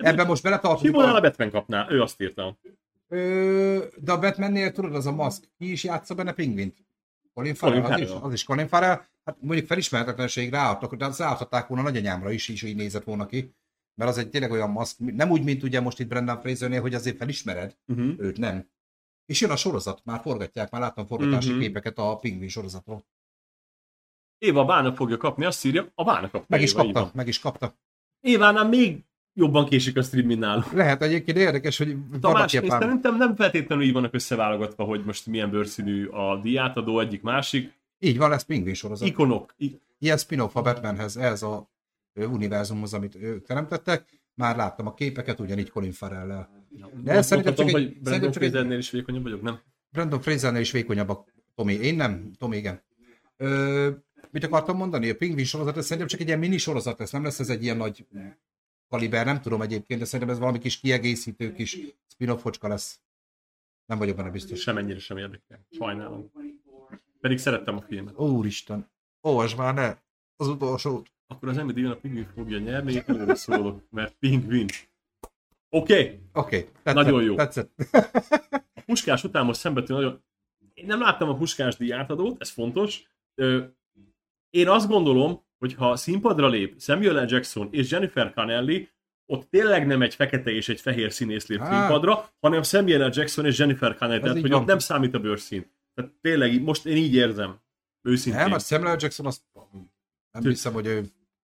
Ebben most beletartozunk. Simon a A... Batman kapná, ő azt írta. Ö, de a Batmannél tudod, az a maszk, ki is játsza benne pingvint? Colin Farrell, Colin az, is, Farrell. az is Colin Farrell. Hát mondjuk felismerhetetlenségre álltak, de azt állhatták volna nagyanyámra is, is így nézett volna ki. Mert az egy tényleg olyan maszk, nem úgy, mint ugye most itt Brendan Frasernél, hogy azért felismered, Uh-huh. őt nem. És jön a sorozat, már forgatják, már láttam forgatási Mhm. képeket a pingvin sorozatról. Éva a bána fogja kapni, azt írja, a bána kapta. Meg is Éva, kapta, van. meg is kapta. Évánál még jobban késik a stream, mint nálunk. Lehet egyébként érdekes, hogy Tamás, pár- szerintem nem feltétlenül így vannak összeválogatva, hogy most milyen bőrszínű a diátadó egyik másik. Így van, lesz pingvin sorozat. Ikonok. Ilyen spin-off a Batmanhez, ez a univerzumhoz, amit ők teremtettek. Már láttam a képeket, ugyanígy Colin Farrell-lel. De ez szerintem csak egy- hogy szerintem Brandon egy- Frasernél is vékonyabb vagyok, nem? Brandon Frasernél is vékonyabb a Tomi. Én nem, Tomi igen. Ö, mit akartam mondani? A pingvin sorozat, ez szerintem csak egy ilyen mini sorozat lesz, nem lesz ez egy ilyen nagy kaliber, nem tudom egyébként, de szerintem ez valami kis kiegészítő kis spin-off focska lesz. Nem vagyok benne biztos. Semennyire sem érdekel. Sajnálom. Pedig szerettem a filmet. Úristen, olvasd már ne! Az utolsót. Akkor az díjon a Pingvin fogja nyerni, én előre szólok, mert Pingvin. Oké, okay. Oké, okay, tetszett, Nagyon jó. Tetszett. a Puskás után most szembetű nagyon... Én nem láttam a Puskás díjátadót, ez fontos. Én azt gondolom, hogy ha színpadra lép Samuel L. Jackson és Jennifer Connelly, ott tényleg nem egy fekete és egy fehér színész lép Á. színpadra, hanem Samuel L. Jackson és Jennifer Connelly, tehát hogy van. ott nem számít a bőrszín. Tehát tényleg, most én így érzem. Őszintén. Nem, a Samuel L. Jackson azt nem hiszem, hogy ő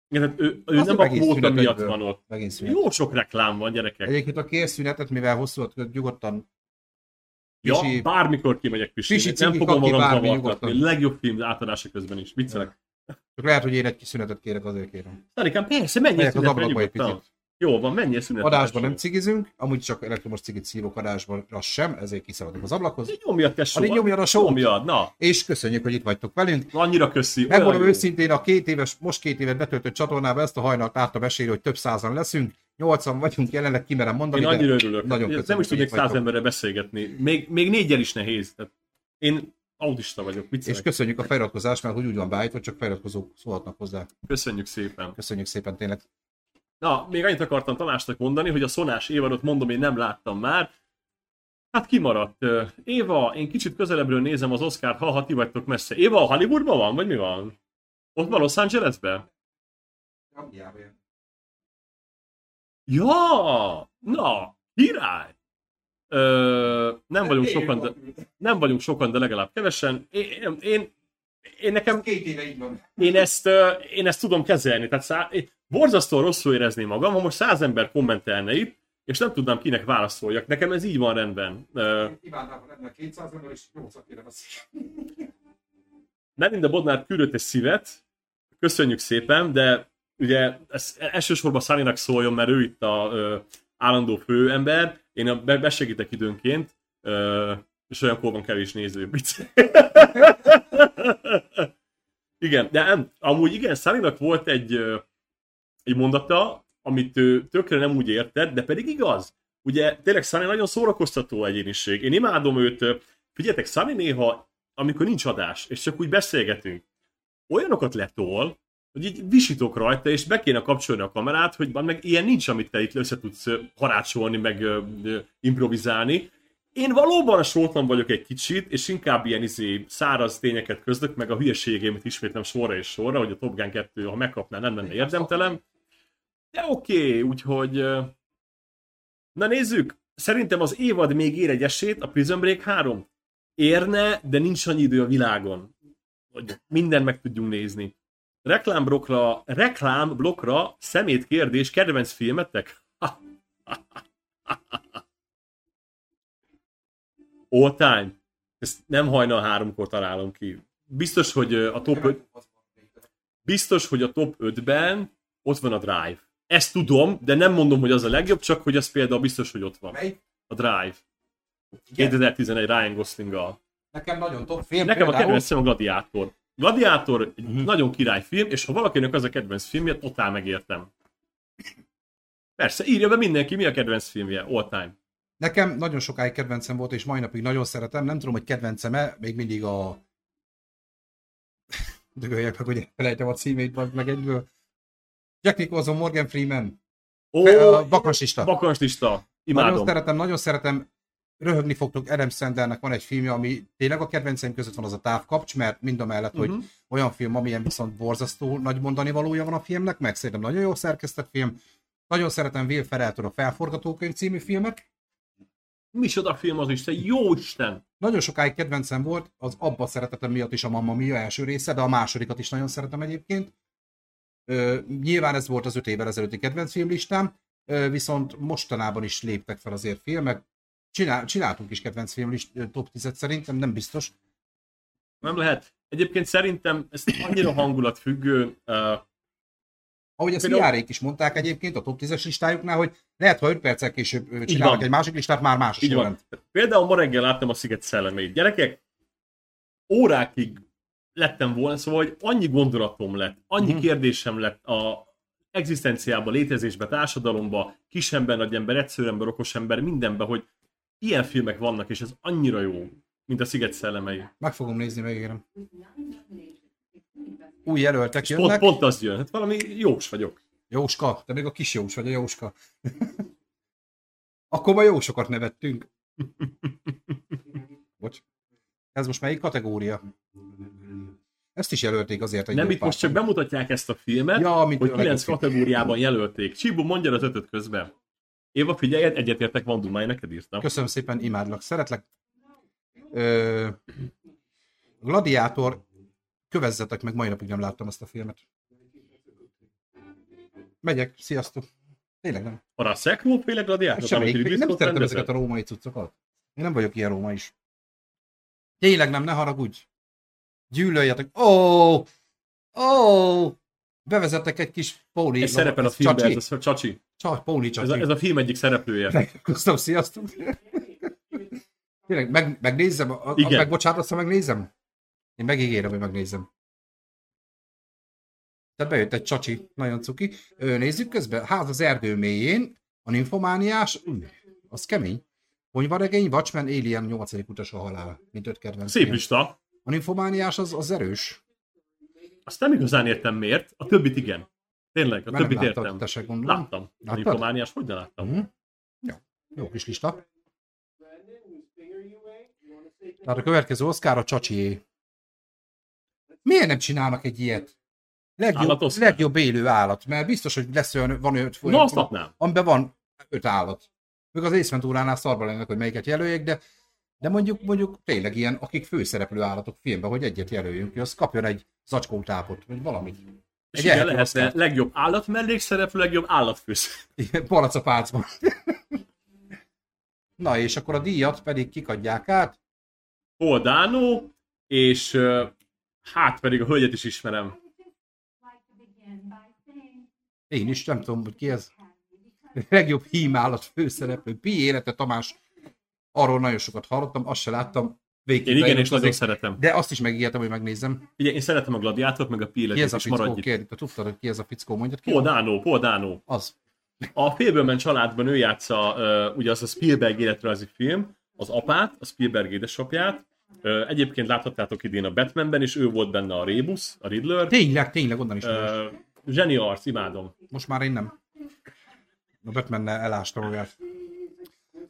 Igen, tehát ő, ő Az nem a kvóta miatt van ott. Jó sok reklám van, gyerekek. Egyébként a kérszünetet, mivel hosszú volt, nyugodtan Ja, Pisi- bármikor kimegyek Pisi pisine. Nem fogom magam zavartatni. Legjobb film átadása közben is. Viccelek. Csak lehet, hogy én egy kis szünetet kérek, azért kérem. Szarikám, persze, menjél az nyugodtan. picit. Jó van, menjél szünetre. Adásban nem cigizünk, amúgy csak elektromos cigit szívok adásban, az sem, ezért kiszaladok az ablakhoz. Nyomjad, tesó. Addig nyomjad a sót. Nyomjad, na. És köszönjük, hogy itt vagytok velünk. Annyira köszi. Megmondom őszintén, a két éves, most két évet betöltött csatornában ezt a hajnalt láttam esélyre, hogy több százan leszünk. Nyolcan vagyunk jelenleg, kimerem mondani, Én annyira örülök. nagyon Én köszönjük, nem is tudnék száz emberre beszélgetni. Még, még négyel is nehéz. Tehát én autista vagyok. És Viccelek. köszönjük a feliratkozást, mert hogy úgy van beállítva, csak feliratkozók szólhatnak hozzá. Köszönjük szépen. Köszönjük szépen tényleg. Na, még annyit akartam Tamásnak mondani, hogy a Szonás évadot mondom, én nem láttam már. Hát kimaradt. Éva, én kicsit közelebbről nézem az Oscar-t, ha, ha ti vagytok messze. Éva, a Hollywoodban van, vagy mi van? Ott van Los Angelesben? Ja! Na, király! Ö, nem vagyunk sokan, de, nem vagyunk sokan, de legalább kevesen. Én, én, én, én nekem Két éve így van. én ezt, én ezt tudom kezelni. Tehát szá, én borzasztóan rosszul érezném magam, ha most száz ember kommentelne itt, és nem tudnám kinek válaszoljak. Nekem ez így van rendben. Ivánnál van lenne 200 ember, és 8 kéne beszélni. Melinda Bodnár küldött egy szívet, köszönjük szépen, de ugye ez elsősorban Szalinak szóljon, mert ő itt a ö, állandó főember, én a, be, besegítek időnként, ö, és olyankor van kevés néző. Igen, de nem, amúgy igen, Szalinak volt egy, egy mondata, amit ő tökre nem úgy értett, de pedig igaz. Ugye tényleg Szani nagyon szórakoztató egyéniség. Én imádom őt. Figyeljetek, Szani néha, amikor nincs adás, és csak úgy beszélgetünk, olyanokat letol, hogy így visítok rajta, és be kéne kapcsolni a kamerát, hogy van meg ilyen nincs, amit te itt össze tudsz harácsolni, meg ö, ö, improvizálni. Én valóban sótlan vagyok egy kicsit, és inkább ilyen izé, száraz tényeket közlök, meg a hülyeségémet ismétlem sorra és sorra, hogy a Top Gun 2, ha megkapná, nem lenne érdemtelen. De oké, okay, úgyhogy... Na nézzük, szerintem az évad még ér egy esélyt, a Prison Break 3 érne, de nincs annyi idő a világon, hogy mindent meg tudjunk nézni. Reklámblokkra, reklámblokkra szemét kérdés, kedvenc filmetek? All time. Ezt nem hajnal háromkor találom ki. Biztos, hogy a top 5, biztos, hogy a top 5-ben ott van a Drive. Ezt tudom, de nem mondom, hogy az a legjobb, csak hogy az például biztos, hogy ott van. Mely? A Drive. Igen. 2011 Ryan Gosling-gal. Nekem nagyon top film. Nekem a például- kedvencem a Gladiátor. Gladiátor egy Mhm. nagyon király film, és ha valakinek az a kedvenc filmje, totál megértem. Persze, írja be mindenki, mi a kedvenc filmje, all time. Nekem nagyon sokáig kedvencem volt, és mai napig nagyon szeretem. Nem tudom, hogy kedvencem-e, még mindig a... Dögöljek meg, hogy felejtem a címét, vagy meg egyből. Jack Nicholson, Morgan Freeman. Ó, Fe- a Bakanslista. Bakanslista. Nagyon Imádom. szeretem, nagyon szeretem. Röhögni fogtok, Adam Sandlernek van egy filmje, ami tényleg a kedvenceim között van az a távkapcs, mert mind a mellett, hogy Mhm. olyan film, amilyen viszont borzasztó nagy mondani valója van a filmnek, meg szerintem nagyon jó szerkesztett film. Nagyon szeretem Will Ferrelltől a Felforgatókönyv című filmet. Micsoda film az Isten, jó Isten! Nagyon sokáig kedvencem volt, az abba szeretetem miatt is a Mamma Mia első része, de a másodikat is nagyon szeretem egyébként. Ö, nyilván ez volt az öt évvel ezelőtti kedvenc filmlistám, viszont mostanában is léptek fel azért filmek. Csinál, csináltunk is kedvenc filmlist, top 10 szerintem, nem biztos. Nem lehet. Egyébként szerintem ez annyira hangulatfüggő, uh, Ahogy ezt Például- Miárék is mondták egyébként a top 10-es listájuknál, hogy lehet, ha 5 perccel később csinálnak egy másik listát, már más Így van. Például ma reggel láttam a Sziget szellemét. Gyerekek, órákig lettem volna, szóval, hogy annyi gondolatom lett, annyi Mhm. kérdésem lett a egzisztenciába, létezésbe, társadalomba, kisember, nagyember, egyszerűember, okosember, mindenben, hogy ilyen filmek vannak, és ez annyira jó, mint a Sziget szellemei. Meg fogom nézni, megígérem. Új jelöltek Pont, jönnek. pont az jön, hát valami jós vagyok. Jóska, te még a kis jós vagy a Jóska. Akkor ma jósokat nevettünk. Bocs. Ez most melyik kategória? Ezt is jelölték azért egy Nem itt most csak bemutatják ezt a filmet, Ja, hogy kilenc kategóriában jelölték. Csibó, mondja az ötöt közben. Éva, figyelj, egyetértek, van Dumáj, neked írtam. Köszönöm szépen, imádlak, szeretlek. Ö, Gladiátor, kövezzetek meg, mai napig nem láttam ezt a filmet. Megyek, sziasztok. Tényleg nem. A Russell Crowe féle gladiátor, Semmelyik, amit nem szeretem ezeket a római cuccokat. Én nem vagyok ilyen róma is. Tényleg nem, ne haragudj. Gyűlöljetek. Ó! Oh! Ó! Oh! Bevezettek egy kis Póli. Ez szerepel a ez filmben, Csacsi. ez a Csacsi. Csa, Póli Ez Csacsi. a, ez a film egyik szereplője. Köszönöm, sziasztok. Tényleg, meg, megnézem? A, a, Igen. megbocsátasz, ha megnézem? Én megígérem, hogy megnézem. Tehát bejött egy csacsi, nagyon cuki. Ö, nézzük közben. Ház az erdő mélyén, a ninfomániás, ú, az kemény. Ponyvaregény, Watchmen, Alien, 8. utas a halál, mint öt kedvenc. Szép lista. A ninfomániás az, az erős. Azt nem igazán értem miért, a többit igen. Tényleg, a Mert többit láttad, értem. te se gondolom. Láttam. A Láttad? Nymphomaniás, hogy ne láttam? Mhm. Jó. Jó kis lista. Tehát a következő Oscar a csacsié. Miért nem csinálnak egy ilyet? Legjobb, legjobb élő állat, mert biztos, hogy lesz olyan, van öt Na, azt adnám. amiben van öt állat. Még az Ace Venturánál szarba lennek, hogy melyiket jelöljék, de, de mondjuk, mondjuk tényleg ilyen, akik főszereplő állatok filmben, hogy egyet jelöljünk ki, az kapjon egy zacskó tápot, vagy valamit. És Egy igen, lehetne Oscart. legjobb állat mellékszereplő, legjobb állatfősz. Igen, Palac a pácban. Na és akkor a díjat pedig kikadják át. Dano, és hát pedig a hölgyet is ismerem. Én is nem tudom, hogy ki ez. Legjobb hímállat főszereplő. Pi élete Tamás. Arról nagyon sokat hallottam, azt se láttam. Végig Én igen, és nagyon szeretem. De azt is megígértem, hogy megnézem. Ugye, én szeretem a gladiátort, meg a Ki pillanat, ez a fickó? Kérdi, te tudtad, hogy ki ez a fickó? Mondjad ki. Paul Dano, Paul Dano. Az. A Félbőmen családban ő játsza uh, ugye az a Spielberg életrajzi film, az apát, a Spielberg édesapját. Uh, egyébként láthattátok idén a Batmanben, és ő volt benne a Rebus, a Riddler. Tényleg, tényleg, onnan is. Uh, Uh, zseni arc, imádom. Most már én nem. A batman elástam magát.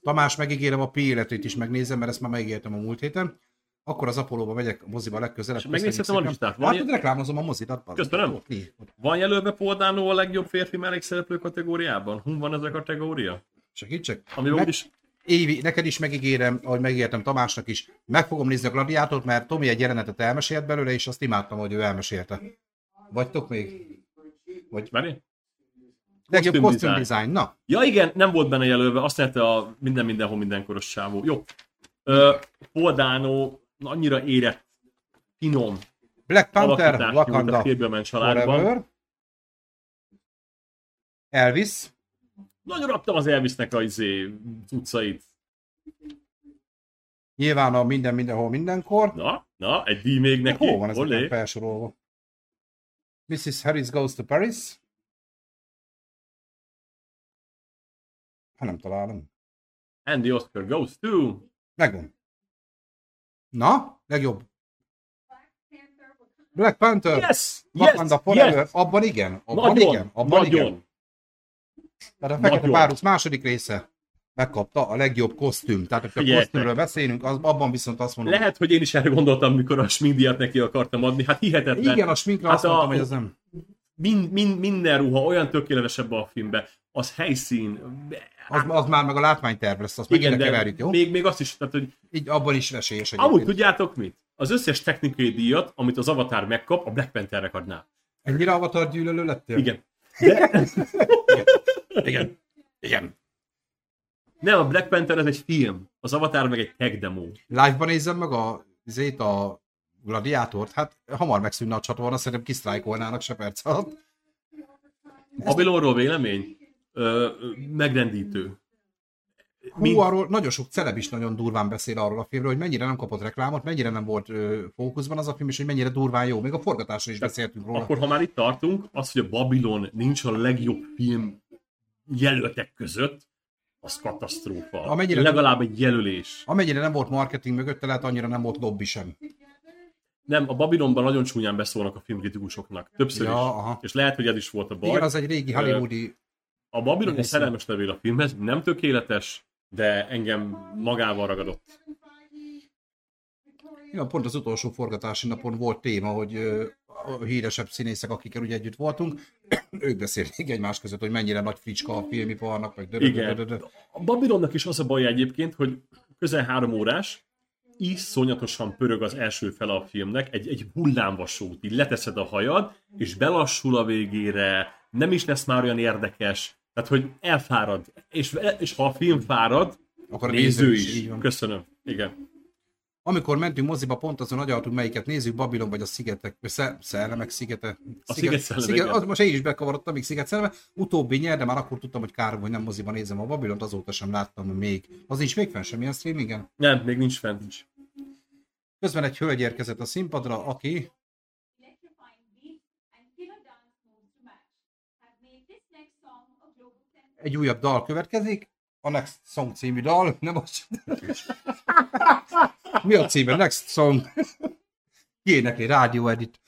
Tamás, megígérem a Pi életét is megnézem, mert ezt már megígértem a múlt héten. Akkor az Apolóba megyek a moziba legközelebb. És megnézhetem a listát? Van Hát, reklámozom a mozidat. Köszönöm. Ott. Van jelölve Paul Dano a legjobb férfi mellékszereplő kategóriában? Hun van ez a kategória? Segítsek? Ami Meg- úgyis Évi, neked is megígérem, ahogy megígértem Tamásnak is, meg fogom nézni a gladiátort, mert Tomi egy jelenetet elmesélt belőle, és azt imádtam, hogy ő elmesélte. Vagytok még? Várj? Legjobb Costume design. Na, Ja igen, nem volt benne jelölve, azt jelenti a minden mindenhol mindenkoros csávó. Jó. Ö, Paul Dano annyira érett, finom Black Panther, Wakanda. Forever. Elvis, Nagyon raktam az Elvisnek a izé, cuccait. nyilván a minden, mindenhol, mindenkor. Na, na, egy díj még neki. Hol van ez Olé. felsorolva? Mrs. Harris Goes to Paris. Ha nem találom. And the Oscar goes to... Megvan. Na, legjobb. Black Panther. Yes! Wakanda yes! Forever. yes! Abban igen. Abban Nagyon, igen. Abban nagyon. igen. Tehát a Fekete. Párduc második része megkapta a legjobb kosztüm. Tehát, ha a Figyeljetek. kosztümről beszélünk, az, abban viszont azt mondom, Lehet, hogy én is erre gondoltam, mikor a sminkdíjat neki akartam adni. Hát hihetetlen. igen, a sminkre Hát azt mondtam, a- hogy ez nem. Mind, mind, minden ruha olyan tökéletes ebbe a filmbe. Az helyszín. Az, az már meg a látványterv lesz, azt Igen, de keverjük, jó? még, még azt is, tehát, hogy Így abban is esélyes amúgy egyébként. tudjátok mit? Az összes technikai díjat, amit az Avatar megkap, a Black Panthernek adná. Ennyire avatar gyűlölő lettél? Igen. De Igen. Igen. nem, a Black Panther ez egy film. Az Avatar meg egy tech demo. Live-ban nézzem meg a, zét a gladiátort, hát hamar megszűnne a csatorna, szerintem kisztrájkolnának se perc alatt. Babylonról vélemény? Ö, megrendítő. Hú, Mind- arról nagyon sok celeb is nagyon durván beszél arról a filmről, hogy mennyire nem kapott reklámot, mennyire nem volt ö, fókuszban az a film, és hogy mennyire durván jó. Még a forgatásról is beszéltünk róla. Akkor, ha már itt tartunk, az, hogy a Babylon nincs a legjobb film jelöltek között, az katasztrófa. Amennyire- Legalább egy jelölés. Amennyire nem volt marketing mögötte, lehet annyira nem volt lobby sem. Nem, a Babylonban nagyon csúnyán beszólnak a filmkritikusoknak. Többször Ja, is. aha. És lehet, hogy ez is volt a baj. Igen, az egy régi hollywoodi... A Babylon Persze. szerelmes levél a filmhez, nem tökéletes, de engem magával ragadott. Ja, pont az utolsó forgatási napon volt téma, hogy a híresebb színészek, akikkel ugye együtt voltunk, ők beszélték egymás között, hogy mennyire nagy fricska a filmiparnak, meg Igen. A Babylonnak is az a baj egyébként, hogy közel három órás, iszonyatosan pörög az első fele a filmnek, egy, egy hullámvasút, így leteszed a hajad, és belassul a végére, nem is lesz már olyan érdekes, tehát hogy elfárad, és, és ha a film fárad, Akkor néző így is. van. Köszönöm. Igen. Amikor mentünk moziba, pont azon agyaltunk, melyiket nézzük, Babilon vagy a Szigetek, sze, Szellemek szigete. A Sziget sziget, igen. az most én is bekavarodtam, még Sziget Szelleme. Utóbbi nyer, de már akkor tudtam, hogy kár, hogy nem moziba nézem a Babilont, azóta sem láttam még. Az nincs még fenn semmilyen streamingen. Nem, még nincs fent. Nincs. Közben egy hölgy érkezett a színpadra, aki electrifying beats and killer dance moves to match have made this next song a global sensation. Egy újabb dal következik, a Next Song című dal, nem az... Mi a címe? Next Song. Ki énekli? Rádió Edit.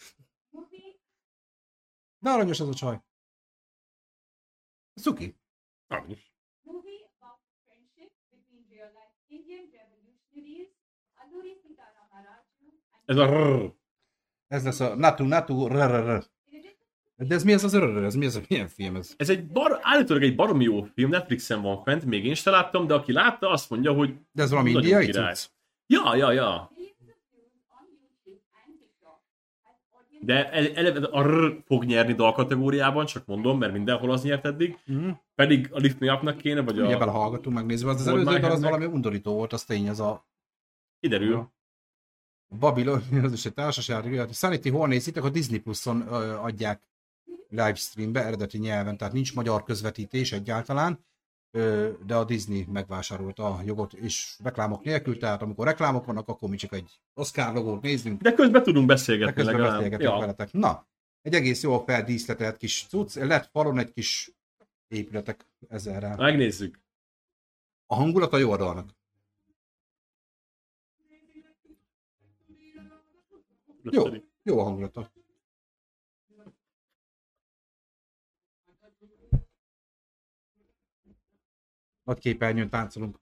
De aranyos az a csaj. Szuki. Nincs. Movie about friendship between real life Indian revolutionaries Alluri Sitaram Raju and Ez a rrr. Ez lesz a Natu Natu rrrr. De ez mi ez az öröm? Ez mi ez? Milyen film ez? Ez egy bar, állítólag egy baromi jó film, Netflixen van fent, még én sem láttam, de aki látta, azt mondja, hogy De ez valami indiai cucc? Ja, ja, ja. De el- eleve a R fog nyerni dal kategóriában, csak mondom, mert mindenhol az nyert eddig. Mhm. Pedig a Lift Me Up-nak kéne, vagy Ugye a... belehallgatunk, megnézve. Az, az előző dal az valami undorító volt, az tény, az a Kiderül. Babylon, az is egy társaság, a Sanity hol nézitek, a Disney Plus-on adják livestreambe, eredeti nyelven, tehát nincs magyar közvetítés egyáltalán, de a Disney megvásárolta a jogot, és reklámok nélkül, tehát amikor reklámok vannak, akkor mi csak egy Oscar logót nézünk, De közben tudunk de beszélgetni közben legalább. beszélgetek Ja. veletek. Na, egy egész jól feldíszletelt kis cucc, lett falon egy kis épületek ezerrel. Megnézzük. A hangulata jó a dalnak. Jó, jó a hangulata. Nagy képernyőn táncolunk.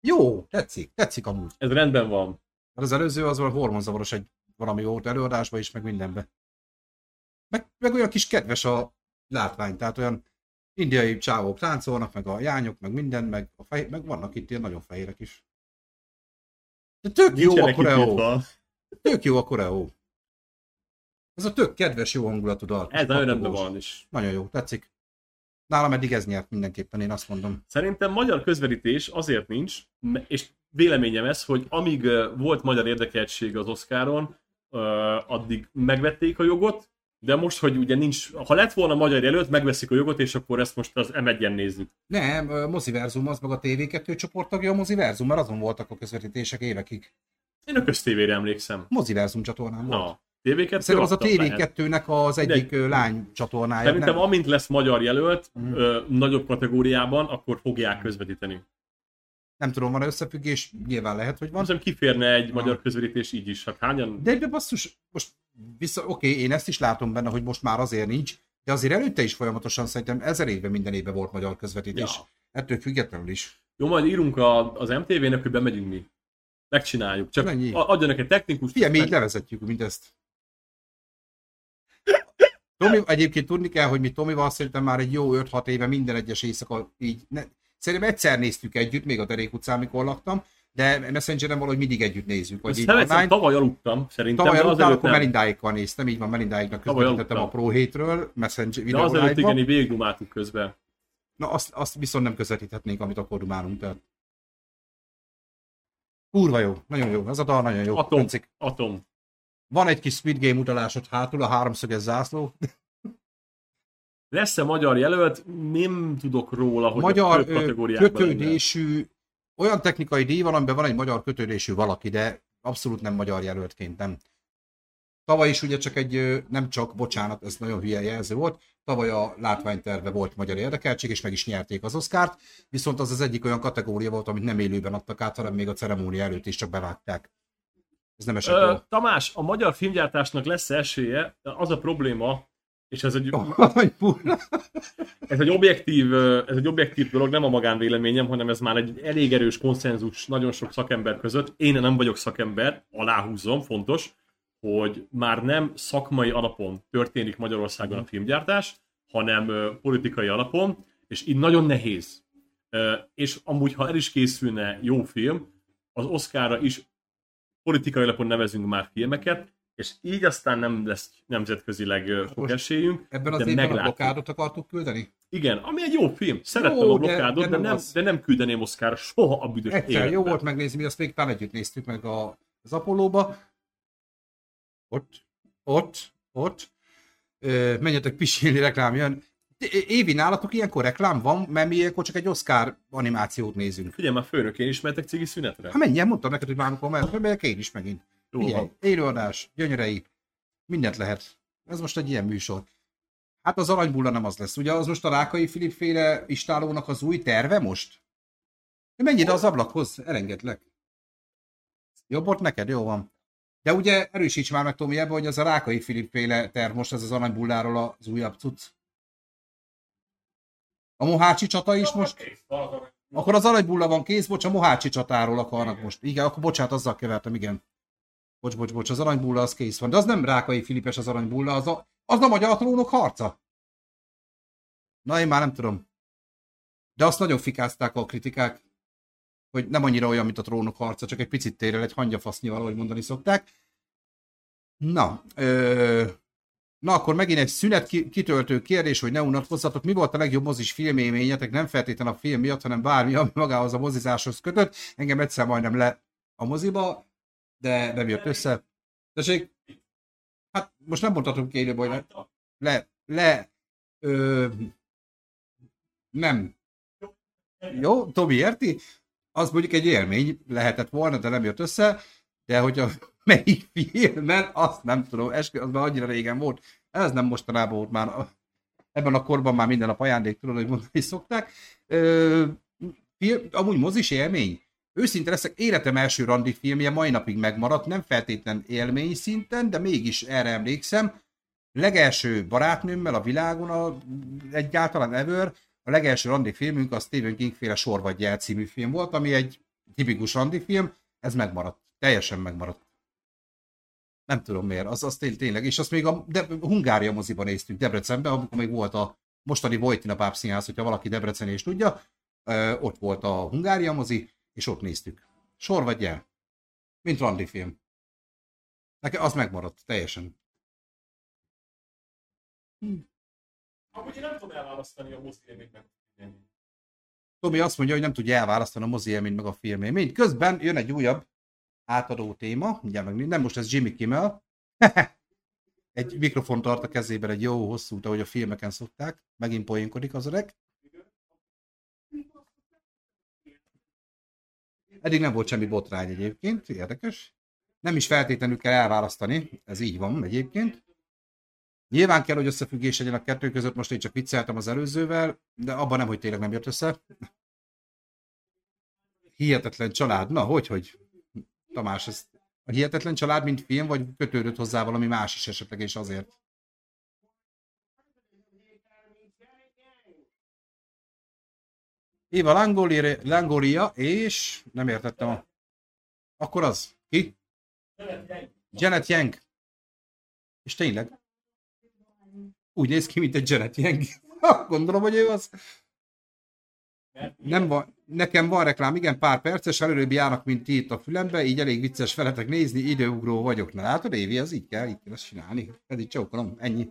Jó, tetszik, tetszik amúgy. Ez rendben van. Mert az előző az valami hormonzavaros egy valami volt előadásban is, meg mindenben. Meg, meg olyan kis kedves a látvány, tehát olyan indiai csávók táncolnak, meg a jányok, meg minden, meg, a fej, meg vannak itt ilyen nagyon fehérek is. De tök jó a Nincsenek koreó. kipítva. Tök jó a koreó. Ez a tök kedves, jó hangulatú dal. Ez nagyon rendben van is. Nagyon jó, tetszik. Nálam eddig ez nyert mindenképpen, én azt mondom. Szerintem magyar közvetítés azért nincs, és véleményem ez, hogy amíg volt magyar érdekeltség az Oscaron, ö, addig megvették a jogot, de most, hogy ugye nincs, ha lett volna magyar jelölt, megveszik a jogot, és akkor ezt most az M1-en nézzük. Nem, Moziverzum az meg a TV2 csoporttagja a Moziverzum, mert azon voltak a közvetítések évekig. Én a köztévére emlékszem. Moziverzum csatornán volt. Na, TV2 Szerintem az a adta, lehet. TV2-nek az egyik ö, lány csatornája. Szerintem nem? amint lesz magyar jelölt, Mhm. ö, nagyobb kategóriában, akkor fogják közvetíteni. nem tudom, van összefüggés, nyilván lehet, hogy van. Hiszem kiférne egy Ah. magyar közvetítés így is. Hát hányan? De egyben basszus, most vissza, oké, én ezt is látom benne, hogy most már azért nincs, de azért előtte is folyamatosan szerintem ezer évben minden évben volt magyar közvetítés. Ja. Ettől függetlenül is. Jó, majd írunk a, az MTV-nek, hogy bemegyünk mi. Megcsináljuk. Csak Mennyi? adjanak egy technikus. Figyelj, mi így levezetjük mindezt. Tomi, egyébként tudni kell, hogy mi Tomival szerintem már egy jó 5-6 éve minden egyes éjszaka így, ne, szerintem egyszer néztük együtt, még a Derék utcán, amikor laktam, de Messengeren valahogy mindig együtt nézzük, vagy nem online. tavaly aludtam, szerintem, Tavaly de azelőtt akkor nem. Melindáikkal néztem, így van, Melindáiknak Tavaly közvetítettem a aludtam. Pro Hétről, Messenger De videó azelőtt live-ba. igen, végigdumáltuk közben. Na azt, azt viszont nem közvetíthetnénk, amit akkor dumálunk, tehát. Kurva jó, nagyon jó, ez a dal nagyon jó. Atom. Tetszik. Atom. Van egy kis Squid Game utalásod hátul, a háromszöges zászló. Lesz-e magyar jelölt? Nem tudok róla, hogy magyar a kategóriákban lenne. kötődésű, olyan technikai díj van, amiben van egy magyar kötődésű valaki, de abszolút nem magyar jelöltként, nem. Tavaly is ugye csak egy, nem csak, bocsánat, ez nagyon hülye jelző volt, tavaly a látványterve volt magyar érdekeltség, és meg is nyerték az Oscárt, viszont az az egyik olyan kategória volt, amit nem élőben adtak át, hanem még a ceremónia előtt is csak bevágták. Ez nem esett Ö. Tamás, a magyar filmgyártásnak lesz esélye, az a probléma, és ez egy, ez egy objektív, ez egy objektív dolog, nem a magánvéleményem, hanem ez már egy elég erős konszenzus nagyon sok szakember között. Én nem vagyok szakember, aláhúzom, fontos, hogy már nem szakmai alapon történik Magyarországon a filmgyártás, hanem politikai alapon, és így nagyon nehéz. És amúgy, ha el is készülne jó film, az Oscarra is politikai alapon nevezünk már filmeket, és így aztán nem lesz nemzetközileg sok esélyünk. Ebben az évben a blokkádot akartuk küldeni? Igen, ami egy jó film. Szerettem Jó, a de- blokkádot, de de, nem az. de nem küldeném Oscar soha a büdös Egyszer életben. jó volt megnézni, mi azt még talán együtt néztük meg a, az Apollóba. Ott, ott, ott. Ö, menjetek pisilni, reklám jön. Évi, nálatok ilyenkor reklám van, mert mi ilyenkor csak egy Oscar animációt nézünk. Figyelj már, főnök, én is mehetek cigi szünetre? Hát menjen, mondtam neked, hogy már amikor mert megyek én is megint. Jó Figyelj, van. élőadás, gyönyörei, mindent lehet. Ez most egy ilyen műsor. Hát az aranybulla nem az lesz. Ugye az most a Rákai Filip féle istálónak az új terve most? Menj ide az ablakhoz, elengedlek. Jobb ott neked, jó van. De ugye erősíts már meg Tomi ebbe, hogy az a Rákai Filip féle terv most ez az aranybulláról az újabb cucc. A Mohácsi csata is most? Akkor az aranybulla van kész, bocs, a Mohácsi csatáról akarnak most. Igen, akkor bocsánat, azzal kevertem, igen. Bocs, bocs, bocs, az aranybulla az kész van. De az nem Rákai Filipes az aranybulla, az a, az a magyar trónok harca. Na, én már nem tudom. De azt nagyon fikázták a kritikák, hogy nem annyira olyan, mint a trónok harca, csak egy picit tér el egy hangyafasznyival, ahogy mondani szokták. Na, ö, na akkor megint egy szünet ki- kitöltő kérdés, hogy ne unatkozzatok. Mi volt a legjobb mozis filmélményetek? Nem feltétlenül a film miatt, hanem bármi, ami magához a mozizáshoz kötött. Engem egyszer majdnem le a moziba, de nem jött össze. Tessék? Hát most nem mondhatunk élőben, hogy le, le, le ö, nem. Jó, Tomi érti? Az mondjuk egy élmény lehetett volna, de nem jött össze, de hogy a melyik filmen, azt nem tudom, eskü, az már annyira régen volt. Ez nem mostanában volt már. Ebben a korban már minden nap ajándék, tudod, hogy mondani szokták. Ö, film, amúgy mozis élmény. Őszinte leszek, életem első randi filmje mai napig megmaradt, nem feltétlen élmény szinten, de mégis erre emlékszem. Legelső barátnőmmel a világon, a, egyáltalán ever, a legelső randi filmünk a Stephen King féle Sor vagy Jel című film volt, ami egy tipikus randi film, ez megmaradt. Teljesen megmaradt. Nem tudom miért, az, az tény- tényleg, és azt még a de, Hungária moziban néztük Debrecenben, amikor még volt a mostani Vojtina Pápszínház, hogyha valaki Debrecen is tudja, ö, ott volt a Hungária mozi, és ott néztük. Sor vagy Jel. Mint randi film. Nekem az megmaradt, teljesen. Amúgy én nem tudom elválasztani a mozi élményt meg. Tomi azt mondja, hogy nem tudja elválasztani a mozi élményt meg a filmélményt. Közben jön egy újabb átadó téma, ugye meg nem most ez Jimmy Kimmel. egy mikrofon tart a kezében, egy jó hosszú, ahogy a filmeken szokták. Megint poénkodik az öreg. Eddig nem volt semmi botrány egyébként, érdekes. Nem is feltétlenül kell elválasztani, ez így van egyébként. Nyilván kell, hogy összefüggés legyen a kettő között, most én csak vicceltem az előzővel, de abban nem, hogy tényleg nem jött össze. Hihetetlen család, na hogy, hogy? Tamás, ez a hihetetlen család, mint film, vagy kötődött hozzá valami más is esetleg, és azért? Éva Langoli- Langolia, és nem értettem a... Akkor az. Ki? Janet Yang. És tényleg? Úgy néz ki, mint egy Janet Yang. Gondolom, hogy ő az. Nem van, nekem van reklám, igen, pár perces, előrébb járnak, mint ti itt a fülembe, így elég vicces veletek nézni, időugró vagyok. Na látod, Évi, az így kell, így kell ezt csinálni. Pedig csókolom, ennyi.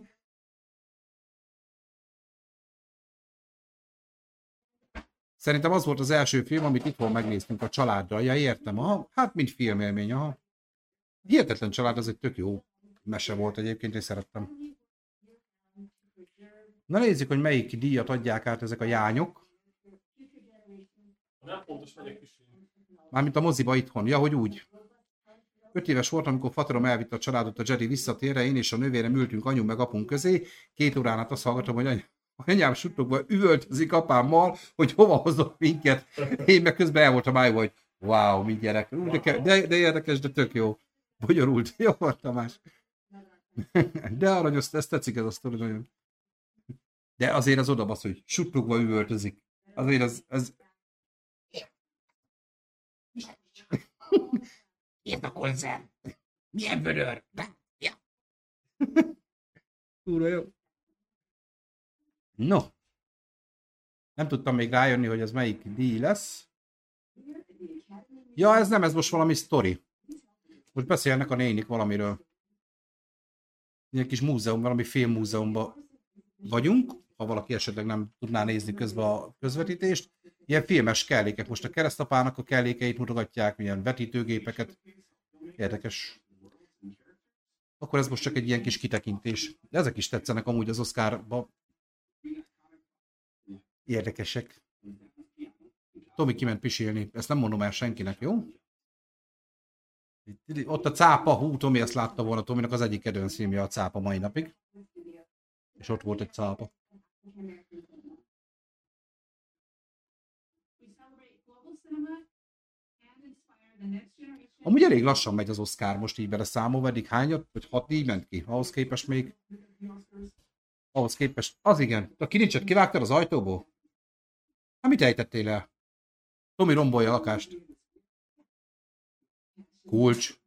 Szerintem az volt az első film, amit itthon megnéztünk a családdal. Ja, értem, aha. Hát, mint filmélmény, aha. Hihetetlen család, az egy tök jó mese volt egyébként, én szerettem. Na nézzük, hogy melyik díjat adják át ezek a jányok. Nem pontos, megyek is. Mármint a moziba itthon. Ja, hogy úgy. Öt éves voltam, amikor Fatarom elvitte a családot a Jerry visszatérre, én és a nővérem ültünk anyu meg apunk közé. Két órán át azt hallgatom, hogy any- anyám suttogva üvöltözik apámmal, hogy hova hozott minket. Én meg közben el voltam állva, hogy wow, mi gyerek. De, de, de érdekes, de tök jó. Bonyolult. Jó volt, Tamás. De aranyos, ezt tetszik ez a sztori nagyon. De azért az oda hogy suttogva üvöltözik. Azért az, az, Miért a konzerv? Milyen vödör? De, ja. Kurva jó. No. Nem tudtam még rájönni, hogy ez melyik díj lesz. Ja, ez nem, ez most valami sztori. Most beszélnek a nénik valamiről. Ilyen kis múzeum, valami filmmúzeumban vagyunk, ha valaki esetleg nem tudná nézni közben a közvetítést. Ilyen filmes kellékek. Most a keresztapának a kellékeit mutogatják, milyen vetítőgépeket. Érdekes. Akkor ez most csak egy ilyen kis kitekintés. De ezek is tetszenek amúgy az Oscarba. Érdekesek. Tomi kiment pisilni. Ezt nem mondom el senkinek, jó? Ott a cápa, hú, Tomi ezt látta volna, Tominak az egyik kedvenc filmje a cápa mai napig. És ott volt egy cápa. Amúgy elég lassan megy az Oscar most így bele számolva, eddig hányat, vagy hat díj ment ki. Ahhoz képest még... Ahhoz képest... Az igen. A kilincset kivágtad az ajtóból? Hát mit ejtettél el? Tomi rombolja a lakást. Kulcs.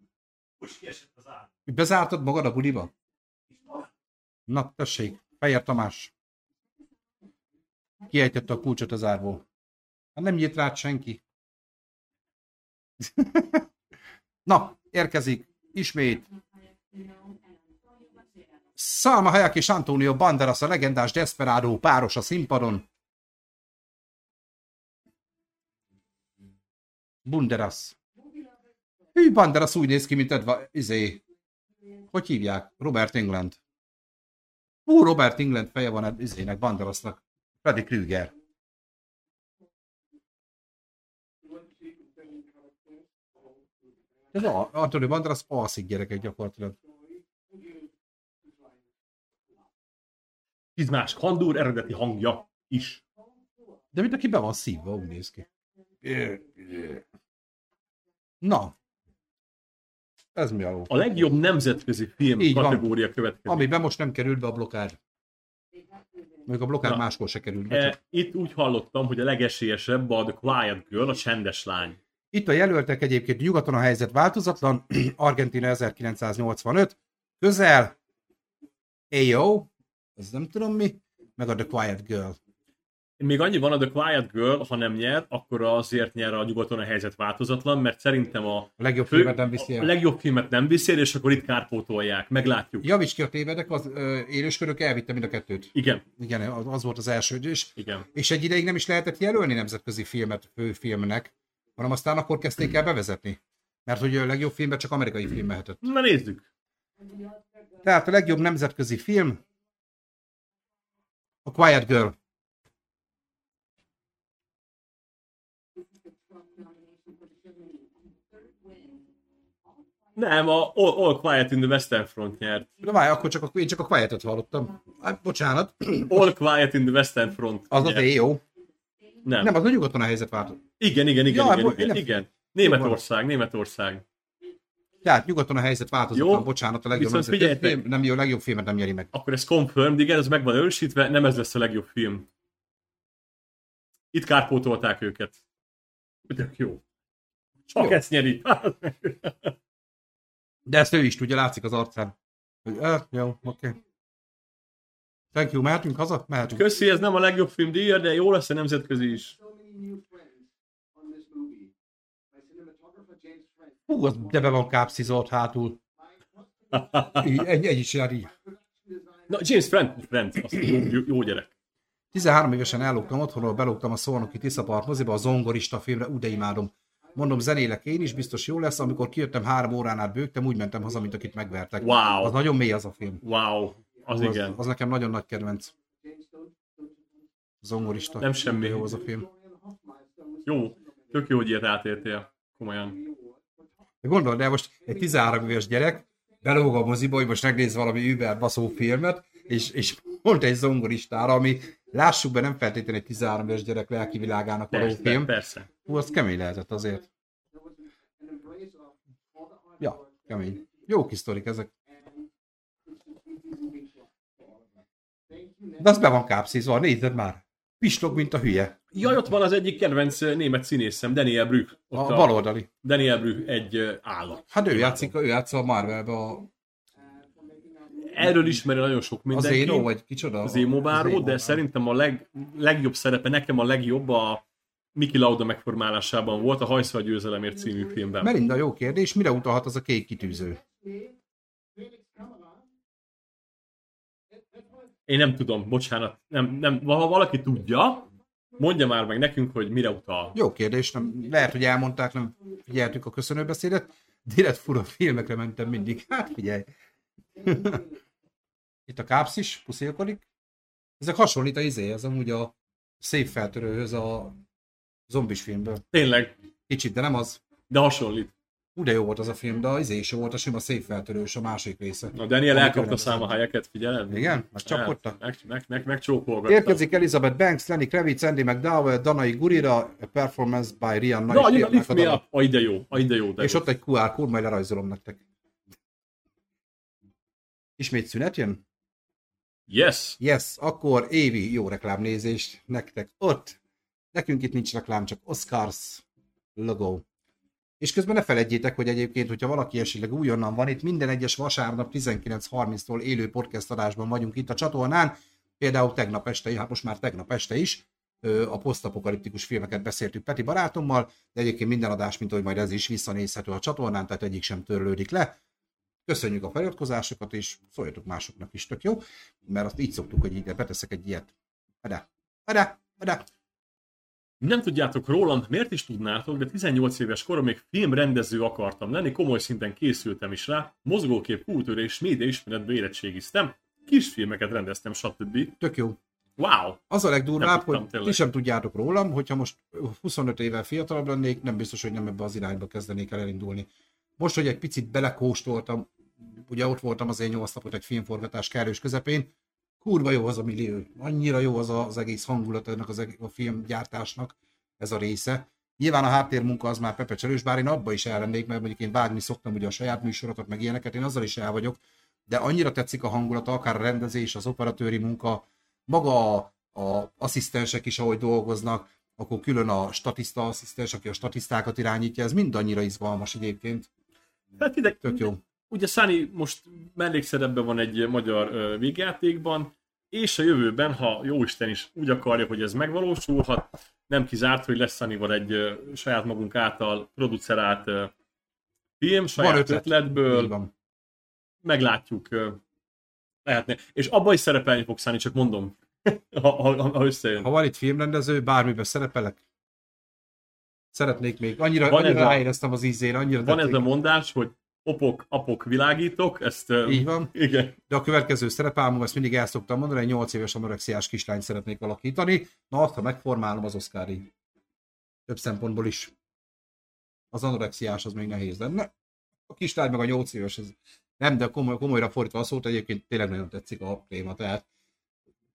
Bezártad magad a buliba? Na, tessék, Fejer Tamás. Kiejtette a kulcsot az árból. Hát nem nyit rád senki. Na, érkezik ismét Salma Hayek és Antonio Banderas, a legendás Desperado páros a színpadon. Bunderas. Hű, Banderas úgy néz ki, mint Edva, izé, hogy hívják? Robert England. Hú, Robert England feje van ed- izének, Banderasnak. Freddy Krüger. Ez a, Antonio Banderas alszik gyerekek gyakorlatilag. Izmás Kandúr eredeti hangja is. De mint aki be van szívva, úgy néz ki. Na. Ez mi a? A legjobb nemzetközi film Így van. kategória következik. Amiben most nem került be a blokkád. Még a blokkád Na. máskor se került be. E, itt úgy hallottam, hogy a legesélyesebb a The Quiet Girl, a csendes lány. Itt a jelöltek egyébként nyugaton a helyzet változatlan, Argentina 1985, közel, AO, ez nem tudom mi, meg a The Quiet Girl. Még annyi van a The Quiet Girl, ha nem nyer, akkor azért nyer a nyugaton a helyzet változatlan, mert szerintem a, A legjobb fő, filmet nem viszi a el. legjobb filmet nem viszi el, és akkor itt kárpótolják. Meglátjuk. Javíts ki a tévedek, az ö, élőskörök elvitte mind a kettőt. Igen, Igen, az, az volt az első, és, igen. és egy ideig nem is lehetett jelölni nemzetközi filmet főfilmnek, hanem aztán akkor kezdték el bevezetni. Mert hogy a legjobb filmben csak amerikai film mehetett. Na nézzük. Tehát a legjobb nemzetközi film a Quiet Girl. Nem, a All, All Quiet in the Western Front nyert. De várj, akkor csak a, én csak a Quiet-et hallottam. Hát, bocsánat, All Quiet in the Western Front az az nyert. jó. Nem. Nem, az a nyugodtan a helyzet vált. Igen, igen, igen, Ja, igen, igen, nem- igen. Németország, Németország. Tehát nyugodtan a helyzet változott. Jó. Bocsánat, a legjobb Viszont figyeljetek. film, nem jó, a legjobb filmet nem nyeri meg. Akkor ez confirmed, igen, ez meg van ősítve, nem ez lesz a legjobb film. Itt kárpótolták őket. Tök jó. Csak Jó. ezt nyeri. De ezt ő is tudja, látszik az arcán. Hogy, eh, jó, oké. Okay. Thank you, mehetünk haza? Mehetünk. Köszi, ez nem a legjobb film díja, de jó lesz a nemzetközi is. So many new friends on this movie. My cinematographer James Frank. Hú, az de be van kápszizolt hátul. Így, egy, egy is csinál így. Na, James Friend, Friend az jó, jó, jó gyerek. 13 évesen ellógtam otthonról, belógtam a Szolnoki Tiszapart moziba, a zongorista filmre, úgy imádom. Mondom, zenélek én is, biztos jó lesz. Amikor kijöttem három órán át bőgtem, úgy mentem haza, mint akit megvertek. Wow. Az nagyon mély az a film. Wow, az az, igen. az nekem nagyon nagy kedvenc. Zongorista. Nem semmi. Jó az a film. Jó, tök jó, hogy ilyet átértél. Komolyan. De Gondold el, most egy 13 éves gyerek belóg a moziba, hogy most megnéz valami über baszó filmet, és, és pont egy zongoristára, ami lássuk be, nem feltétlenül egy 13 éves gyerek lelki világának való Persze, film. persze. Hú, az kemény lehetett azért. Ja, kemény. Jó kis sztorik ezek. De az be van kápszízva, nézed már. Pislog, mint a hülye. Jaj, ott van az egyik kedvenc eh, német színészem, Daniel Brück. A Ott baloldali. Daniel Brück egy eh, állat. Hát ő játszik, ő játszik a Marvelbe a, Erről ismeri nagyon sok a mindenki. Zeno, vagy kicsoda? az émobáró, Zemo, de szerintem a leg, legjobb szerepe, nekem a legjobb a Miki Lauda megformálásában volt a Hajszva a győzelemért című filmben. Melinda, jó kérdés, mire utalhat az a kék kitűző? Én nem tudom, bocsánat. Nem, nem, ha valaki tudja, mondja már meg nekünk, hogy mire utal. Jó kérdés, nem, lehet, hogy elmondták, nem figyeltük a köszönőbeszédet. Direkt fura filmekre mentem mindig. Hát figyelj. Itt a kápsz is puszélkodik. Ezek hasonlít a izé, ez amúgy a szép feltörőhöz a zombis filmből. Tényleg, Kicsit, de nem az. de hasonlít. Ú, de jó volt az a film, de az izé is jó volt, a sima szép feltörős, a másik része. Na, Daniel elkapta száma helyeket, figyeled? Igen? Megcsapkodta? Meg, meg, meg, megcsókolgatta. Érkezik Elizabeth Banks, Lenny Kravitz, Andy McDowell, Danai Gurira, a performance by Rihanna. Na, kérnek lift a me up. A ide jó, a ide jó. De És jó. ott egy QR kód, majd lerajzolom nektek. Ismét szünet jön? Yes. Yes, akkor évi jó reklámnézést nektek ott. Nekünk itt nincs reklám, csak Oscars logo. És közben ne felejtjétek, hogy egyébként, hogyha valaki esetleg újonnan van itt, minden egyes vasárnap 19.30-tól élő podcast adásban vagyunk itt a csatornán, például tegnap este, hát most már tegnap este is, a posztapokaliptikus filmeket beszéltük Peti barátommal, de egyébként minden adás, mint ahogy majd ez is visszanézhető a csatornán, tehát egyik sem törlődik le. Köszönjük a feliratkozásokat, és szóljatok másoknak is, tök jó, mert azt így szoktuk, hogy ide beteszek egy ilyet. Ede, ede, ede. Nem tudjátok rólam, miért is tudnátok, de 18 éves koromig filmrendező akartam lenni, komoly szinten készültem is rá, mozgókép, kultúra és média ismeretből érettségiztem, kisfilmeket rendeztem, stb. Tök jó. Wow! Az a legdurvább, tudtam, hogy tényleg. ti sem tudjátok rólam, hogyha most 25 évvel fiatalabb lennék, nem biztos, hogy nem ebbe az irányba kezdenék el elindulni. Most, hogy egy picit belekóstoltam, ugye ott voltam azért 8 napot egy filmforgatás kellős közepén, kurva jó az a millió, annyira jó az a- az egész hangulat ennek az egész, a filmgyártásnak ez a része. Nyilván a háttérmunka az már pepecselős, bár én abba is ellennék, mert mondjuk én vágni szoktam ugye a saját műsorokat, meg ilyeneket, én azzal is el vagyok, de annyira tetszik a hangulata, akár a rendezés, az operatőri munka, maga a, a asszisztensek is, ahogy dolgoznak, akkor külön a statiszta asszisztens, aki a statisztákat irányítja, ez mind annyira izgalmas egyébként. Hát ide, Tök jó. Ugye Sunny most mellékszerepben van egy magyar végjátékban, és a jövőben, ha Jóisten is úgy akarja, hogy ez megvalósulhat, nem kizárt, hogy lesz Sunnyval egy saját magunk által producerált film, saját ötlet. ötletből, meglátjuk. Lehetne. És abban is szerepelni fog Sunny, csak mondom, ha, ha, ha összejön. Ha van itt filmrendező, bármiben szerepelek, szeretnék még. Annyira, Van annyira ez a- ráéreztem az ízére, annyira Van ez tetszik. a mondás, hogy opok, apok világítok, ezt... Így van. Igen. De a következő szerepálmom, ezt mindig el szoktam mondani, egy 8 éves anorexiás kislányt szeretnék alakítani. Na azt, ha megformálom, az így. Több szempontból is. Az anorexiás az még nehéz lenne. A kislány meg a 8 éves, ez nem, de komoly, komolyra fordítva a szót, egyébként tényleg nagyon tetszik a téma. Tehát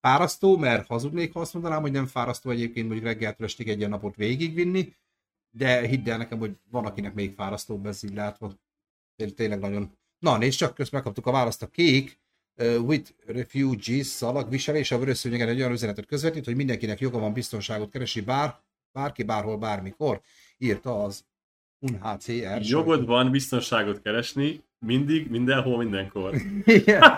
fárasztó, mert hazudnék, ha azt mondanám, hogy nem fárasztó egyébként mondjuk reggeltől estig egy ilyen napot végigvinni, de hidd el nekem, hogy van, akinek még fárasztóbb ez így látva. Té- Tényleg nagyon. Na, nézd csak, közben megkaptuk a választ a kék. Uh, with refugees szalagviselés a vörös szőnyegen egy olyan üzenetet közvetít, hogy mindenkinek joga van biztonságot keresni bár, bárki, bárhol, bármikor. Írta az UNHCR. Jogod van biztonságot keresni, mindig, mindenhol, mindenkor. Igen.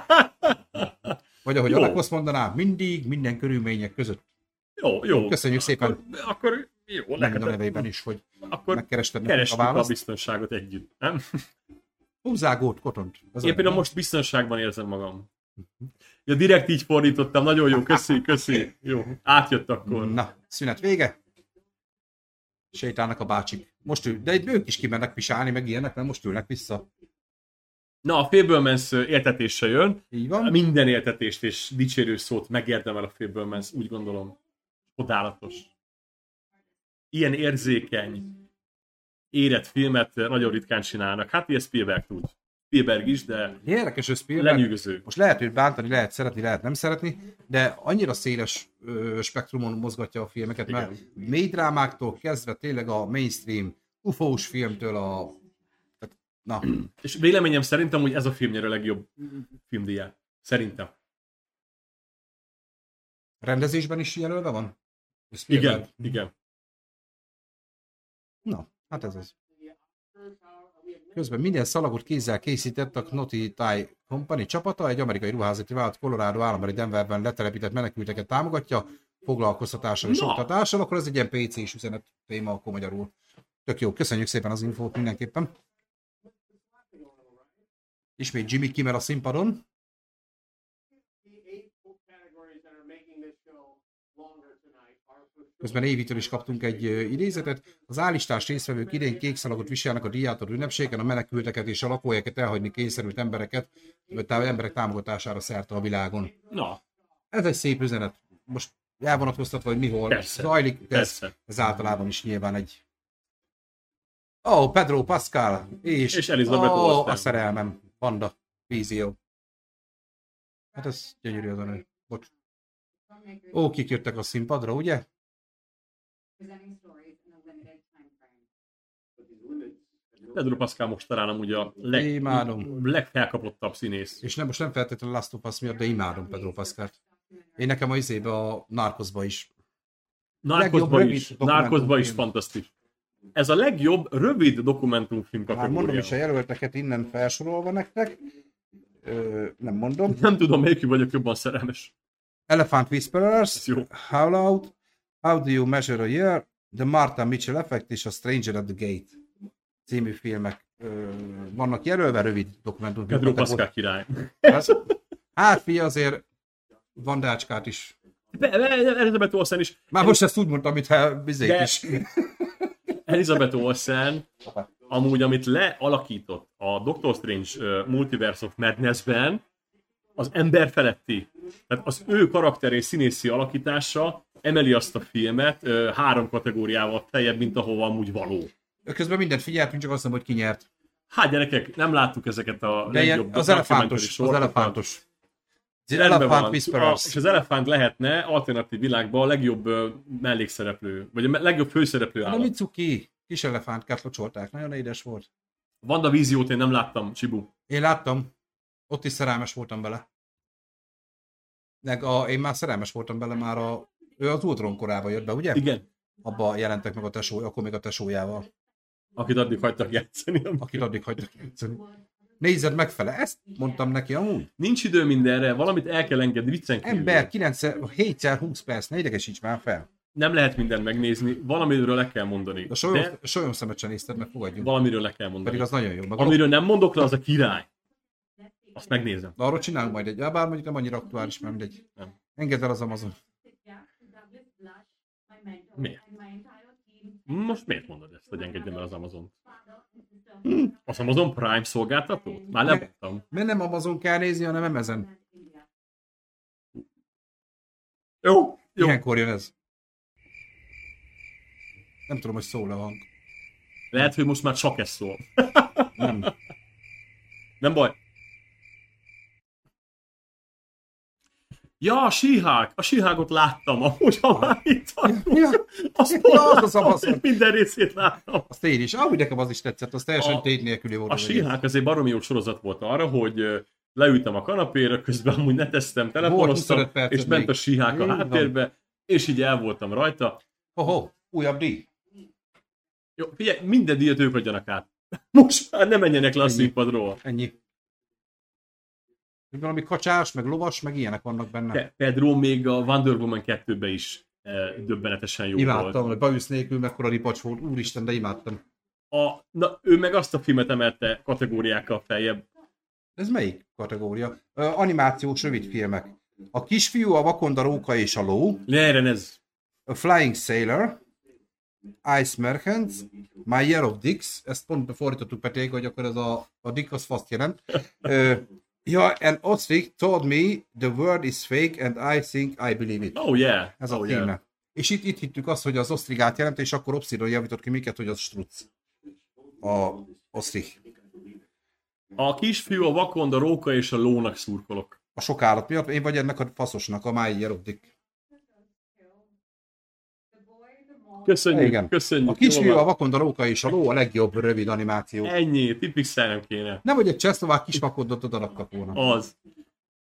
Vagy ahogy Jó. Alekosz mondaná, mindig, minden körülmények között. Jó, jó. Köszönjük szépen. Akkor, jó, a nevében is, hogy akkor megkerested a kerestük a választ. biztonságot együtt, nem? Húzágót, kotont. Ez Én például most biztonságban érzem magam. Ja, direkt így fordítottam, nagyon jó, köszi, köszi. Jó, átjött akkor. Na, szünet vége. Sétálnak a bácsik. Most ül, de ők is kimennek pisálni, meg ilyenek, mert most ülnek vissza. Na, a Fablemans éltetése jön. Így van. Minden éltetést és dicsérő szót megérdemel a Fablemans, úgy gondolom. Csodálatos. Ilyen érzékeny, érett filmet nagyon ritkán csinálnak. Hát ilyen Spielberg tud. Spielberg is, de Érdekes, hogy Spielberg lenyűgöző. most lehet őt bántani, lehet szeretni, lehet nem szeretni, de annyira széles ö, spektrumon mozgatja a filmeket, mert mély drámáktól kezdve tényleg a mainstream ufós filmtől a... Tehát, na, És véleményem szerintem, hogy ez a film nyer a legjobb filmdíját. Szerintem. rendezésben is jelölve van? Spielberg? Igen, igen. Na, hát ez az. Közben minden szalagot kézzel készített a Knoti Tai Company csapata, egy amerikai ruházati vállalat Colorado állambeli Denverben letelepített menekülteket támogatja, foglalkoztatással és Na. oktatással, akkor ez egy ilyen PC-s üzenet téma, akkor magyarul. Tök jó, köszönjük szépen az infót mindenképpen. Ismét Jimmy Kimmel a színpadon. Közben Évitől is kaptunk egy idézetet. Az állistás résztvevők idén kék szalagot viselnek a díjától ünnepségen, a menekülteket és a lakóhelyeket elhagyni kényszerült embereket, tá- emberek támogatására szerte a világon. Na, Ez egy szép üzenet. Most elvonatkoztatva, hogy mi hol Persze. zajlik, ez, persze. ez általában is nyilván egy... Ó, oh, Pedro Pascal és, És Elizabeth oh, Olsen. a szerelmem, Panda, vízió. Hát ez gyönyörű az a nő. Bocs. Ó, kik jöttek a színpadra, ugye? Pedro Pascal most talán amúgy a leg, Imádom. legfelkapottabb színész. És nem, most nem feltétlenül Last of Us miatt, de imádom Pedro Pascalt. Én nekem a izébe a Narcosba is. Narcosban rövid is. Narcosban is fantasztikus. ez a legjobb rövid dokumentumfilm Már mondom kategória. is a jelölteket innen felsorolva nektek. Ö, nem mondom. Nem tudom, melyikű vagyok jobban szerelmes. Elephant Whisperers. Howl Out, How Do You Measure a Year, The Martha Mitchell Effect és a Stranger at the Gate című filmek ö, vannak jelölve, rövid dokumentumfilm. Pedro Pascal király. Hát fi, azért Vandácskát is. Be- be- Elizabeth Olsen is. Már most ezt úgy mondtam, mintha bizét is. Elizabeth Olsen, amúgy amit lealakított a Doctor Strange Multiverse of Madness-ben, az ember feletti. Tehát az ő karakter és színészi alakítása emeli azt a filmet uh, három kategóriával feljebb, mint ahova amúgy való. Közben mindent figyeltünk, csak azt mondom, hogy kinyert. Hát gyerekek, nem láttuk ezeket a De legjobb az elefántos, az elefántos. The Rendben Elephant van. A, Whisperers. és az elefánt lehetne alternatív világban a legjobb ö, mellékszereplő, vagy a legjobb főszereplő De állat. Mitsuki, kis elefántkát locsolták, nagyon édes volt. Vanda víziót én nem láttam, Csibu. Én láttam, ott is szerelmes voltam bele. Meg a, én már szerelmes voltam bele már a, ő az Ultron korában jött be, ugye? Igen. Abba jelentek meg a tesó, akkor még a tesójával, Akit addig hagytak játszani. akit addig hagytak játszani. Nézed megfele, ezt mondtam neki amúgy. Nincs idő mindenre, valamit el kell engedni, viccen kívül. Ember, 9 7x20 perc, ne idegesíts már fel. Nem lehet mindent megnézni, valamiről le kell mondani. A solyom, De solyom szemet sem nézted, meg fogadjunk. valamiről le kell mondani. Pedig az nagyon jó. Meg Amiről nem mondok le, az a király. Azt megnézem. De arról csinálunk majd egy, bár mondjuk nem annyira aktuális, mert mindegy. Nem. Engedd el az Amazon. Miért? Most miért mondod ezt, hogy engedjem el az Amazon? Az Amazon Prime szolgáltatót? Már lemondtam. Mert nem Amazon kell nézni, hanem Emezen. Jó, jó. Ilyenkor jön ez. Nem tudom, hogy szól a hang. Lehet, hogy most már csak ez szól. Nem. Nem baj. Ja, a síhák. A síhágot láttam, amúgy, ha már itt. Ja, Azt Ja, az az Amazon. Minden részét láttam. azt én is. Ahogy nekem az is tetszett, az teljesen A- tét nélküli volt. A az síhák az egy baromi jó sorozat volt arra, hogy leültem a kanapéra, közben amúgy neteztem, telefonoztam, 25 percet és ment a síhák a van. háttérbe, és így el voltam rajta. Ho-ho, újabb díj. Jó, figyelj, minden díjat ők adjanak át. Most már ne menjenek le a Ennyi. színpadról. Ennyi. Még Valami kacsás, meg lovas, meg ilyenek vannak benne. Pe- Pedro még a Wonder Woman 2-be is e, döbbenetesen jó imádtam, volt. hogy bajusz nélkül mekkora ripacs volt. Úristen, de imádtam. A, na, ő meg azt a filmet emelte kategóriákkal feljebb. Ez melyik kategória? Ö, animációs rövidfilmek. A kisfiú, a vakonda róka és a ló. Lejren ez. A Flying Sailor. Ice Merchants. My Year of Dicks. Ezt pont fordítottuk Peték, hogy akkor ez a, a Dick az faszt jelent. Ö, ja, and Ostrich told me the word is fake and I think I believe it. Oh yeah. Ez a oh, címe. yeah. És itt, itt hittük azt, hogy az osztrigát jelent, és akkor Obsidian javított ki minket, hogy az struc. A osztrich. A kisfiú, a vakond, a róka és a lónak szurkolok. A sok állat miatt, én vagy ennek a faszosnak, a My Year of Dick. Köszönjük, Igen. köszönjük. A Jó a vakond, a róka és a ló a legjobb rövid animáció. Ennyi, tipixel nem kéne. Nem vagy egy csehszlovák kis vakondot odaraktak volna. Az.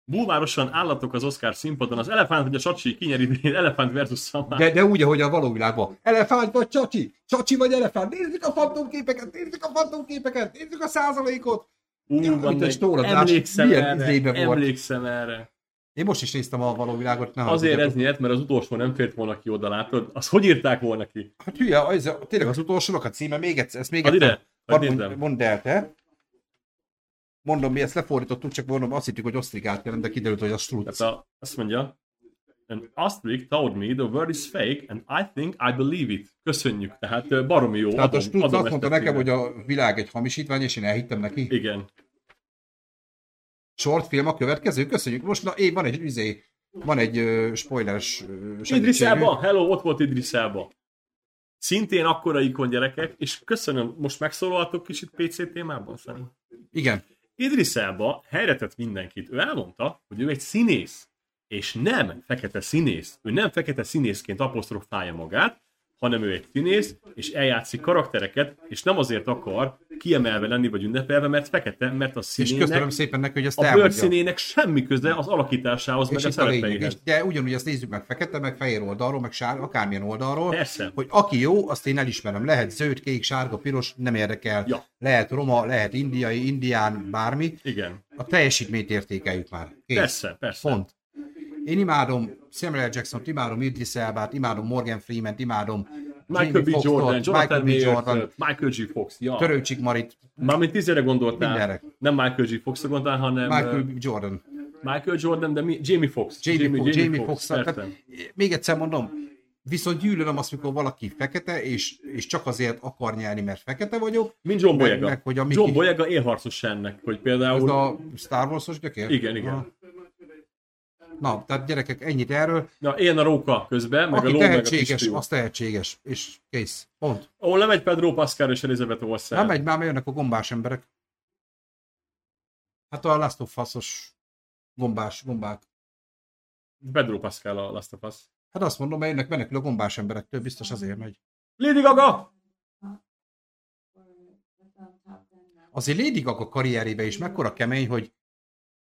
Bulvárosan állatok az Oscar színpadon. Az elefánt vagy a sacsi kinyeri elefánt versus szamár. De, de úgy, ahogy a való világban. Elefánt vagy csacsi? Csacsi vagy elefánt? Nézzük a fantomképeket, nézzük a fantomképeket, nézzük a százalékot. Ú, Ja, van egy emlékszem erre, emlékszem erre. Én most is néztem a való világot. Ne Azért ez nyert, mert az utolsó nem fért volna ki oda, látod? Az hogy írták volna ki? Hát hülye, ez, tényleg az utolsónak a címe, még egyszer, ezt még egyszer. ide, nézzem. mond, mondd el te. Mondom, mi ezt lefordítottuk, csak mondom, azt hittük, hogy osztrigát jelent, de kiderült, hogy a struc. Tehát a, azt mondja, And Astrid told me the word is fake, and I think I believe it. Köszönjük, tehát baromi jó. Tehát a adom- struc adom azt mondta a nekem, hogy a világ egy hamisítvány, és én elhittem neki. Igen. Short film a következő, köszönjük. Most na, é, van egy üzé, van egy uh, spoileres uh, Idris segítségünk. Elba, hello, ott volt Idris Elba. Szintén akkora ikon gyerekek, és köszönöm, most megszólaltok kicsit PC témában, Fani? Igen. Idris Elba helyre tett mindenkit. Ő elmondta, hogy ő egy színész, és nem fekete színész. Ő nem fekete színészként apostrofálja magát, hanem ő egy színész, és eljátszik karaktereket, és nem azért akar kiemelve lenni, vagy ünnepelve, mert fekete, mert a És színének, köszönöm szépen neki, hogy ezt a bőrszínének semmi köze az alakításához, És meg a szerepeihez. És de ugyanúgy ezt nézzük meg fekete, meg fehér oldalról, meg sár, akármilyen oldalról, Persze. hogy aki jó, azt én elismerem. Lehet zöld, kék, sárga, piros, nem érdekel. Ja. Lehet roma, lehet indiai, indián, bármi. Igen. A teljesítményt értékeljük már. Kész. Persze, persze. Pont. Én imádom Samuel L. Jackson-t, imádom Idris Elbát, imádom Morgan Freeman-t, imádom Michael B. Jordan, Michael B. Jordan, Michael G. Fox, ja. Törőcsik Marit, Mármint tízére gondoltál. Mindenre. Nem Michael G. Fox-ra gondoltál, hanem Michael B. Jordan, Michael Jordan, de mi? Jamie Fox. Jamie, Jamie, Jamie Fox. persze. Tehát, még egyszer mondom, viszont gyűlölöm azt, mikor valaki fekete, és, és csak azért akar nyerni, mert fekete vagyok. Mint John Boyega. meg, hogy a Mickey- John Boyega élharcos ennek, hogy Ez például... a Star Wars-os gyökér? Igen, igen. Na. Na, tehát gyerekek, ennyit erről. Na, éljen a róka közben, meg Aki a ló, meg a tehetséges, az tehetséges. És kész. Pont. Ahol nem egy Pedro Pascal és Elizabeth Olsen. Nem megy, már jönnek a gombás emberek. Hát a Last of Us-os gombás, gombák. Pedro Pascal a Last of Us. Hát azt mondom, mert jönnek menekül a gombás emberektől, biztos azért megy. Lady Gaga! Azért Lady Gaga karrierébe is mekkora kemény, hogy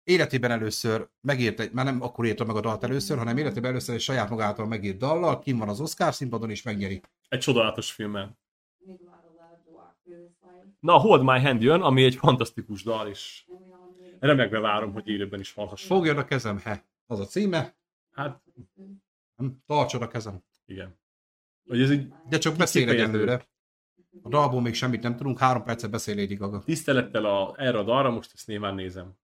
életében először megírt egy, már nem akkor írta meg a dalt először, hanem életében először egy saját magától megírt dallal, kim van az Oscar színpadon és megnyeri. Egy csodálatos filmmel. Na, a Hold My Hand jön, ami egy fantasztikus dal, és remegve várom, hogy élőben is hallhassam. Fogjon a kezem, he. Az a címe. Hát? Tartsod a kezem. igen. Hogy ez így De csak beszél egyelőre. A dalból még semmit nem tudunk, három percet beszél Lady Gaga. tisztelettel a, erre a dalra, most ezt nyilván nézem.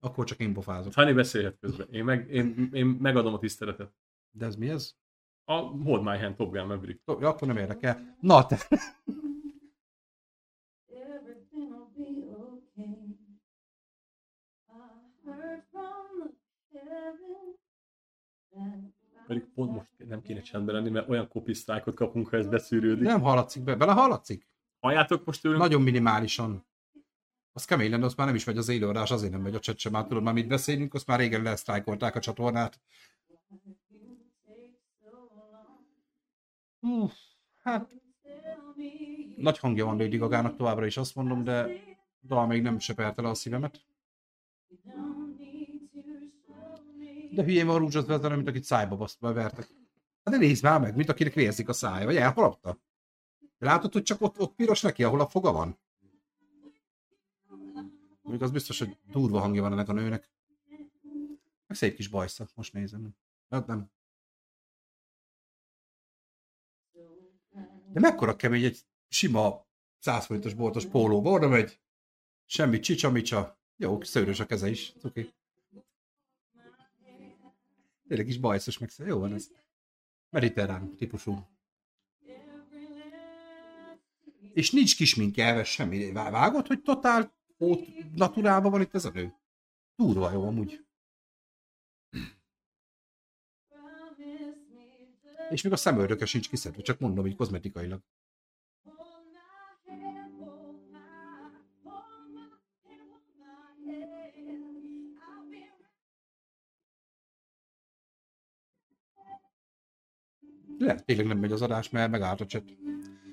Akkor csak én pofázok. Fanny beszélhet közben. Én, meg, én, én megadom a tiszteletet. De ez mi ez? A Hold My Hand Top Gun Maverick. Ja, akkor nem érdekel. Na, te... Pedig pont most nem kéne csendben lenni, mert olyan copy kapunk, ha ez beszűrődik. Nem hallatszik be. Bele hallatszik? Halljátok most tőlünk? Nagyon minimálisan. Az kemény lenne, az már nem is megy az élőadás, azért nem megy a chat sem. Már tudod, már mit beszélünk, azt már régen lesztrájkolták a csatornát. Hú, hát... Nagy hangja van Lady Gagának továbbra is, azt mondom, de dal még nem seperte le a szívemet. De hülyén van rúzsot vezetni, mint akit szájba baszt, bevertek. Hát de nézd már meg, mint akinek vérzik a szája, vagy elhalapta. Látod, hogy csak ott, ott piros neki, ahol a foga van? Még az biztos, hogy durva hangja van ennek a nőnek. Meg szép kis bajsza, most nézem. Hát nem. De mekkora kemény egy sima 100 forintos boltos pólóba, oda megy. Semmi csicsa-micsa. Jó, szőrös a keze is. Oké. Tényleg kis bajszos, meg jó van ez. Mediterrán típusú. És nincs kisminkelve semmi. Vá- Vágod, hogy totál ott naturálban van itt ez a nő? Durva jó amúgy. És még a szemöldöke sincs kiszedve, csak mondom, hogy kozmetikailag. Lehet, tényleg nem megy az adás, mert megállt a chat.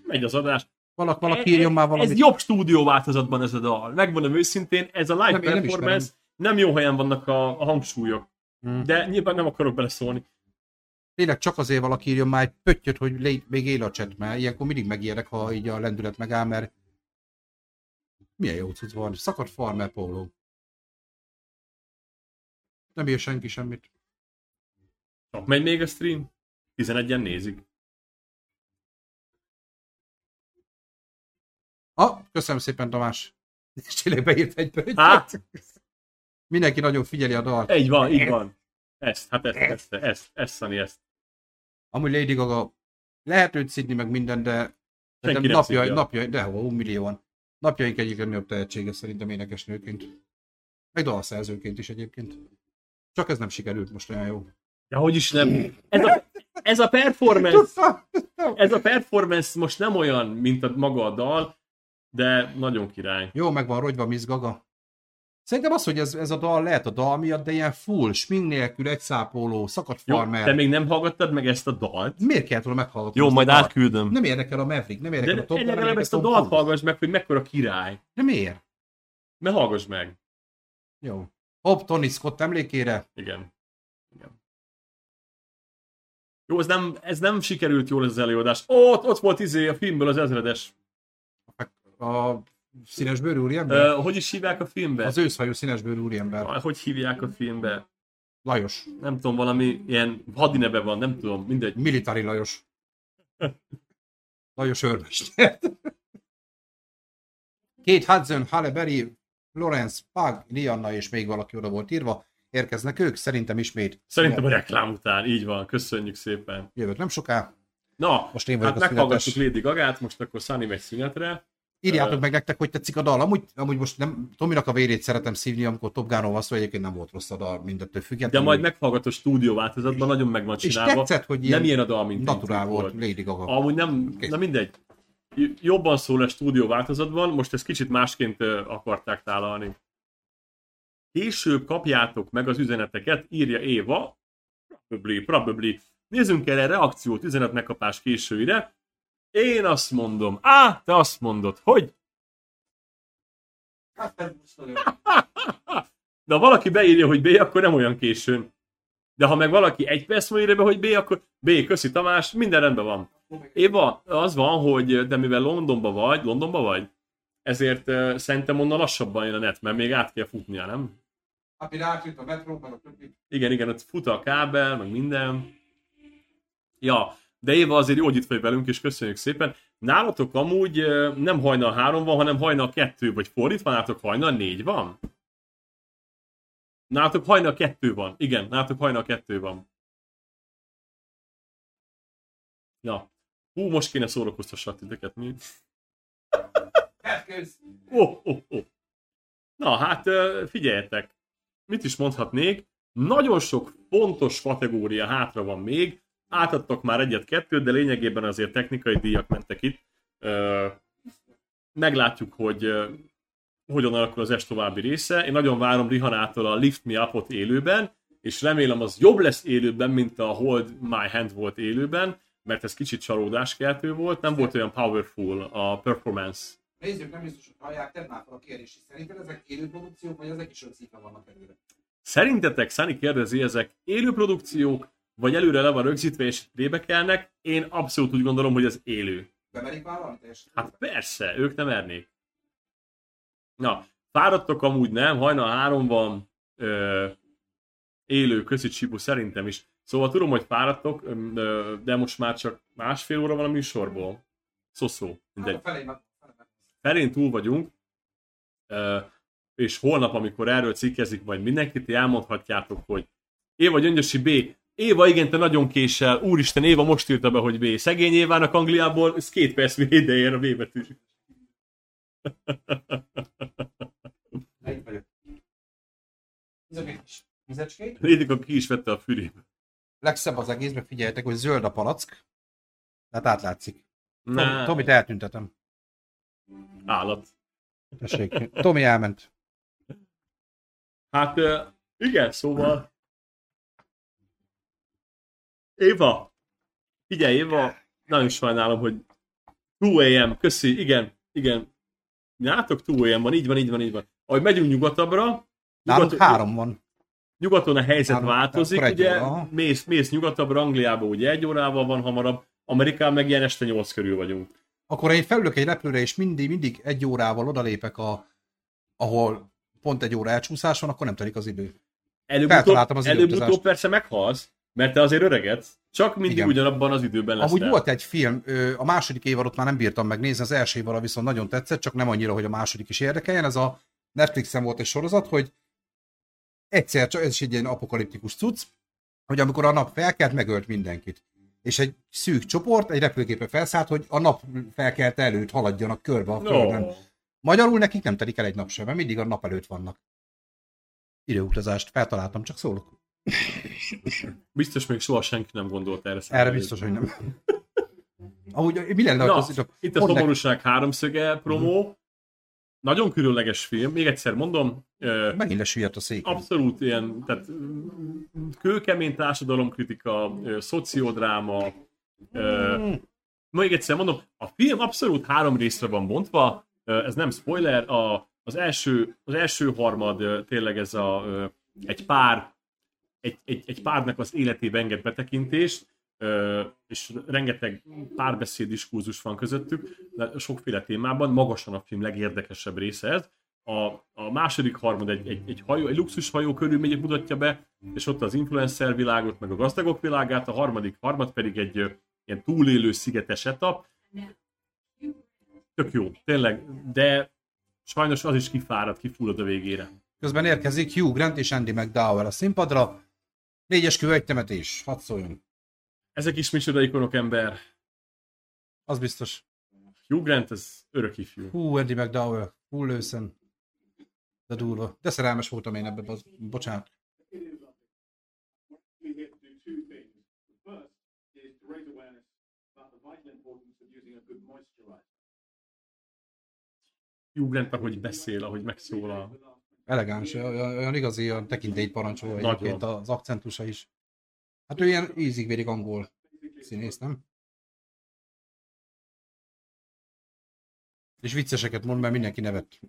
Megy az adás. Valaki, valaki írjon már valamit. Ez jobb stúdió változatban ez a dal. Megmondom őszintén, ez a live Nem, én nem performance nem, jó helyen vannak a, a hangsúlyok. Hmm. De nyilván nem akarok beleszólni. Tényleg csak azért valaki írjon már egy pöttyöt, hogy lé, még él a chat, mert ilyenkor mindig megijedek, ha így a lendület megáll, mert milyen jó cucc van. Szakadt farmer póló. Nem ír senki semmit. Csak megy még a stream. 11-en nézik. Köszönöm szépen Tamás. És tényleg beírt egy pöttyöt. Hát, Mindenki nagyon figyeli a dalt. így van, így van. Ezt, hát ezt, ezt, ezt, ezt, Szani, ezt. Amúgy Lady Gaga lehet őt szidni meg minden, de szerintem nem napjai, szidja. napjai, de ó, millióan. Napjaink egyik legnagyobb tehetsége szerintem énekesnőként. Meg dalszerzőként is egyébként. Csak ez nem sikerült most olyan jó. Ja, hogy is nem. Ez a, ez a performance, ez a performance most nem olyan, mint a maga a dal, de nagyon király. Jó, meg van rogyva Miss Gaga. Szerintem az, hogy ez, ez a dal lehet a dal miatt, de ilyen full, smink nélkül, egy szápoló, szakadt Jó, farmer. te még nem hallgattad meg ezt a dalt? Miért kellett volna meghallgatni? Jó, majd átküldöm. Nem érdekel a Maverick, nem érdekel De a Top Gun, nem legalább ezt a dalt Cruise. hallgass meg, hogy mekkora király. De miért? Mert hallgass meg. Jó. Hopp, Tony Scott emlékére. Igen. Igen. Jó, ez nem, ez nem sikerült jól ez az előadás. Ó, ott, ott volt izé a filmből az ezredes. A színesbőrű úriember? Uh, hogy is hívják a filmbe? Az őszhajú színesbőrű úriember. Hogy hívják a filmbe? Lajos. Nem tudom, valami ilyen hadineve van, nem tudom, mindegy. Militári Lajos. Lajos őrmester. Kate Hudson, Halle Berry, Lawrence Pug, Rihanna és még valaki oda volt írva. Érkeznek ők, szerintem ismét. Szerintem a reklám után, így van, köszönjük szépen. Jövök nem soká. Na, Most én vagyok hát meghallgattuk. Lady Gagát, most akkor Sunny megy szünetre. Írjátok meg nektek, hogy tetszik a dal. Amúgy, amúgy most nem, Tominak a vérét szeretem szívni, amikor Top Gun-ról van szó, egyébként nem volt rossz a dal mindettől De függetlenül. majd meghallgató stúdió változatban nagyon meg van És csinálva. tetszett, hogy ilyen Nem ilyen a dal, mint naturál mint volt Lady Gaga. Amúgy nem, Kész. na mindegy. Jobban szól a stúdió változatban, most ezt kicsit másként akarták tálalni. Később kapjátok meg az üzeneteket, írja Éva. Probably, probably. Nézzünk el egy reakciót üzenet megkapás későire. Én azt mondom, á, te azt mondod, hogy? De ha valaki beírja, hogy B, akkor nem olyan későn. De ha meg valaki egy perc múlva írja be, hogy B, akkor B, köszi Tamás, minden rendben van. Éva, az van, hogy de mivel Londonba vagy, Londonba vagy, ezért uh, szerintem onnan lassabban jön a net, mert még át kell futnia, nem? Hát mire átjött a metró, meg a többi. Igen, igen, ott fut a kábel, meg minden. Ja, de Éva azért jó, hogy itt vagy velünk, és köszönjük szépen. Nálatok amúgy nem hajnal három van, hanem hajnal kettő, vagy fordítva, nálatok hajnal négy van? Nálatok hajnal kettő van. Igen, nálatok hajnal kettő van. Ja. Hú, most kéne szórakoztassak titeket, mi? Oh, oh, oh. Na, hát figyeljetek. Mit is mondhatnék? Nagyon sok fontos kategória hátra van még. Átadtak már egyet-kettőt, de lényegében azért technikai díjak mentek itt. Meglátjuk, hogy hogyan alakul az es további része. Én nagyon várom Rihanától a Lift Me Up-ot élőben, és remélem az jobb lesz élőben, mint a Hold My Hand volt élőben, mert ez kicsit csalódáskeltő volt, nem volt olyan powerful a performance. Nézzük, nem biztos, hogy hallják, tedd már fel a kérdést. Szerinted ezek élő produkciók, vagy ezek is rögzítve vannak előre? Szerintetek, Sunny kérdezi, ezek élő produkciók, vagy előre le van rögzítve és bébekelnek? Én abszolút úgy gondolom, hogy ez élő. Bemerik vállalni? Hát persze, ők nem ernék. Na, fáradtok amúgy nem, hajnal három van, ö, élő, köszi Csibu, szerintem is. Szóval tudom, hogy fáradtok, ö, de most már csak másfél óra van a műsorból. Szó-szó, Hát mindegy meg... felén túl vagyunk, ö, és holnap, amikor erről cikkezik majd mindenkit, ti elmondhatjátok, hogy Éva Gyöngyösi B. Éva, igen, te nagyon késel. Úristen, Éva most írta be, hogy B. Szegény Évának Angliából, ez két perc ide ér a B betű. Lédik, ki is vette a fülébe. Legszebb az egészben, figyeljetek, hogy zöld a palack. Tehát átlátszik. Tomi, Tomit eltüntetem. állat. Tessék, Tomi elment. Hát igen, szóval... Éva! Figyelj, Éva, nagyon sajnálom, hogy 2 AM, köszi, igen, igen. Nálatok 2 AM van, így van, így van, így van. Ahogy megyünk nyugatabbra, Nálunk három van. nyugaton a helyzet Három- változik, egy ugye, óra, mész, mész nyugatabbra, Angliában ugye egy órával van hamarabb, Amerikában meg ilyen este 8 körül vagyunk. Akkor én felülök egy repülőre, és mindig, mindig egy órával odalépek, a, ahol pont egy óra elcsúszás van, akkor nem telik az idő. Előbb-utóbb, időutazást. persze meghalsz, mert te azért öregedsz, csak mindig Igen. ugyanabban az időben lesz. Amúgy volt egy film, a második évadot már nem bírtam megnézni, az első évadra viszont nagyon tetszett, csak nem annyira, hogy a második is érdekeljen. Ez a Netflixen volt egy sorozat, hogy egyszer, csak ez is egy ilyen apokaliptikus cucc, hogy amikor a nap felkelt, megölt mindenkit. És egy szűk csoport egy repülőgépre felszállt, hogy a nap felkelt előtt haladjanak körbe a földön. No. Magyarul nekik nem telik el egy nap sem, mert mindig a nap előtt vannak. Időutazást feltaláltam, csak szólok. Biztos még soha senki nem gondolt erre. Erre biztos, hogy nem. Ahogy mi lenne, Na, az, Itt a mondd nek- szomorúság háromszöge promó. nagyon különleges film, még egyszer mondom, Megint lesüllyedt a szék. abszolút ilyen, tehát mm, kőkemény társadalomkritika, szociodráma, ö, még egyszer mondom, a film abszolút három részre van bontva, ez nem spoiler, a, az, első, az első harmad tényleg ez a, egy pár, egy, egy, egy párnak az életébe enged betekintést, és rengeteg párbeszéd diskurzus van közöttük, de sokféle témában, magasan a film legérdekesebb része ez. A, a második harmad egy, egy, egy, hajó, egy luxushajó körülményét mutatja be, és ott az influencer világot, meg a gazdagok világát, a harmadik harmad pedig egy ilyen túlélő szigetes etap. Tök jó, tényleg, de sajnos az is kifárad, kifullad a végére. Közben érkezik Hugh Grant és Andy McDowell a színpadra. Négyes kő, egy temetés. Hadd szóljon. Ezek is micsoda ikonok ember. Az biztos. Hugh Grant, ez örök ifjú. Hú, Andy McDowell. Hú, lőszen. De durva. De szerelmes voltam én ebbe, baz- bocsánat. Hugh Grant, ahogy beszél, ahogy megszólal. Elegáns, olyan, olyan igazi, olyan tekintélyt parancsol egyébként az akcentusa is. Hát ő ilyen ízig-vérig angol színész, nem? És vicceseket mond, mert mindenki nevet.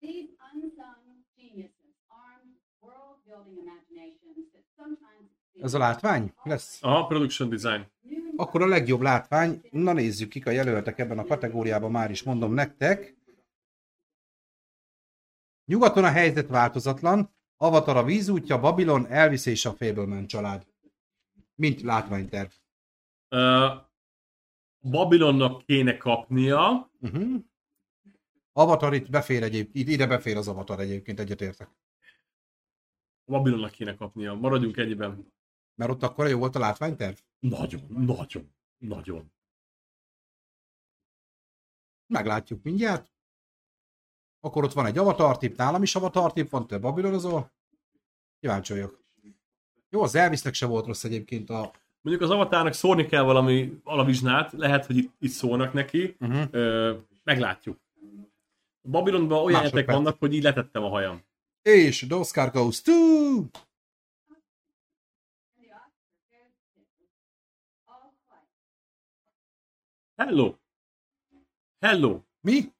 These unsung geniuses armed world-building imaginations that sometimes Ez a látvány lesz? Aha, production design. Akkor a legjobb látvány, na nézzük kik a jelöltek ebben a kategóriában, már is mondom nektek. Nyugaton a helyzet változatlan, Avatar a vízútja, Babilon, Elvis és a Fableman család. Mint látványterv. Uh, Babylonnak kéne kapnia, Uh-huh. Avatar itt befér egyébként, ide befér az Avatar egyébként, egyetértek. Babylonnak kéne kapnia. Maradjunk ennyiben. Mert ott akkor jó volt a látványterv? Nagyon, nagyon, nagyon. Meglátjuk mindjárt. Akkor ott van egy avatar tip, nálam is avatar tip van, te babilonozol. Kíváncsi vagyok. Jó, az Elvisnek se volt rossz egyébként a... Mondjuk az avatárnak szórni kell valami alavizsnát, lehet, hogy itt, itt szólnak neki. Uh-huh. Ö, meglátjuk. Babylonban olyan Másodperc. jelentek vannak, hogy így letettem a hajam. És the Oscar goes to... Hello! Hello! Mi?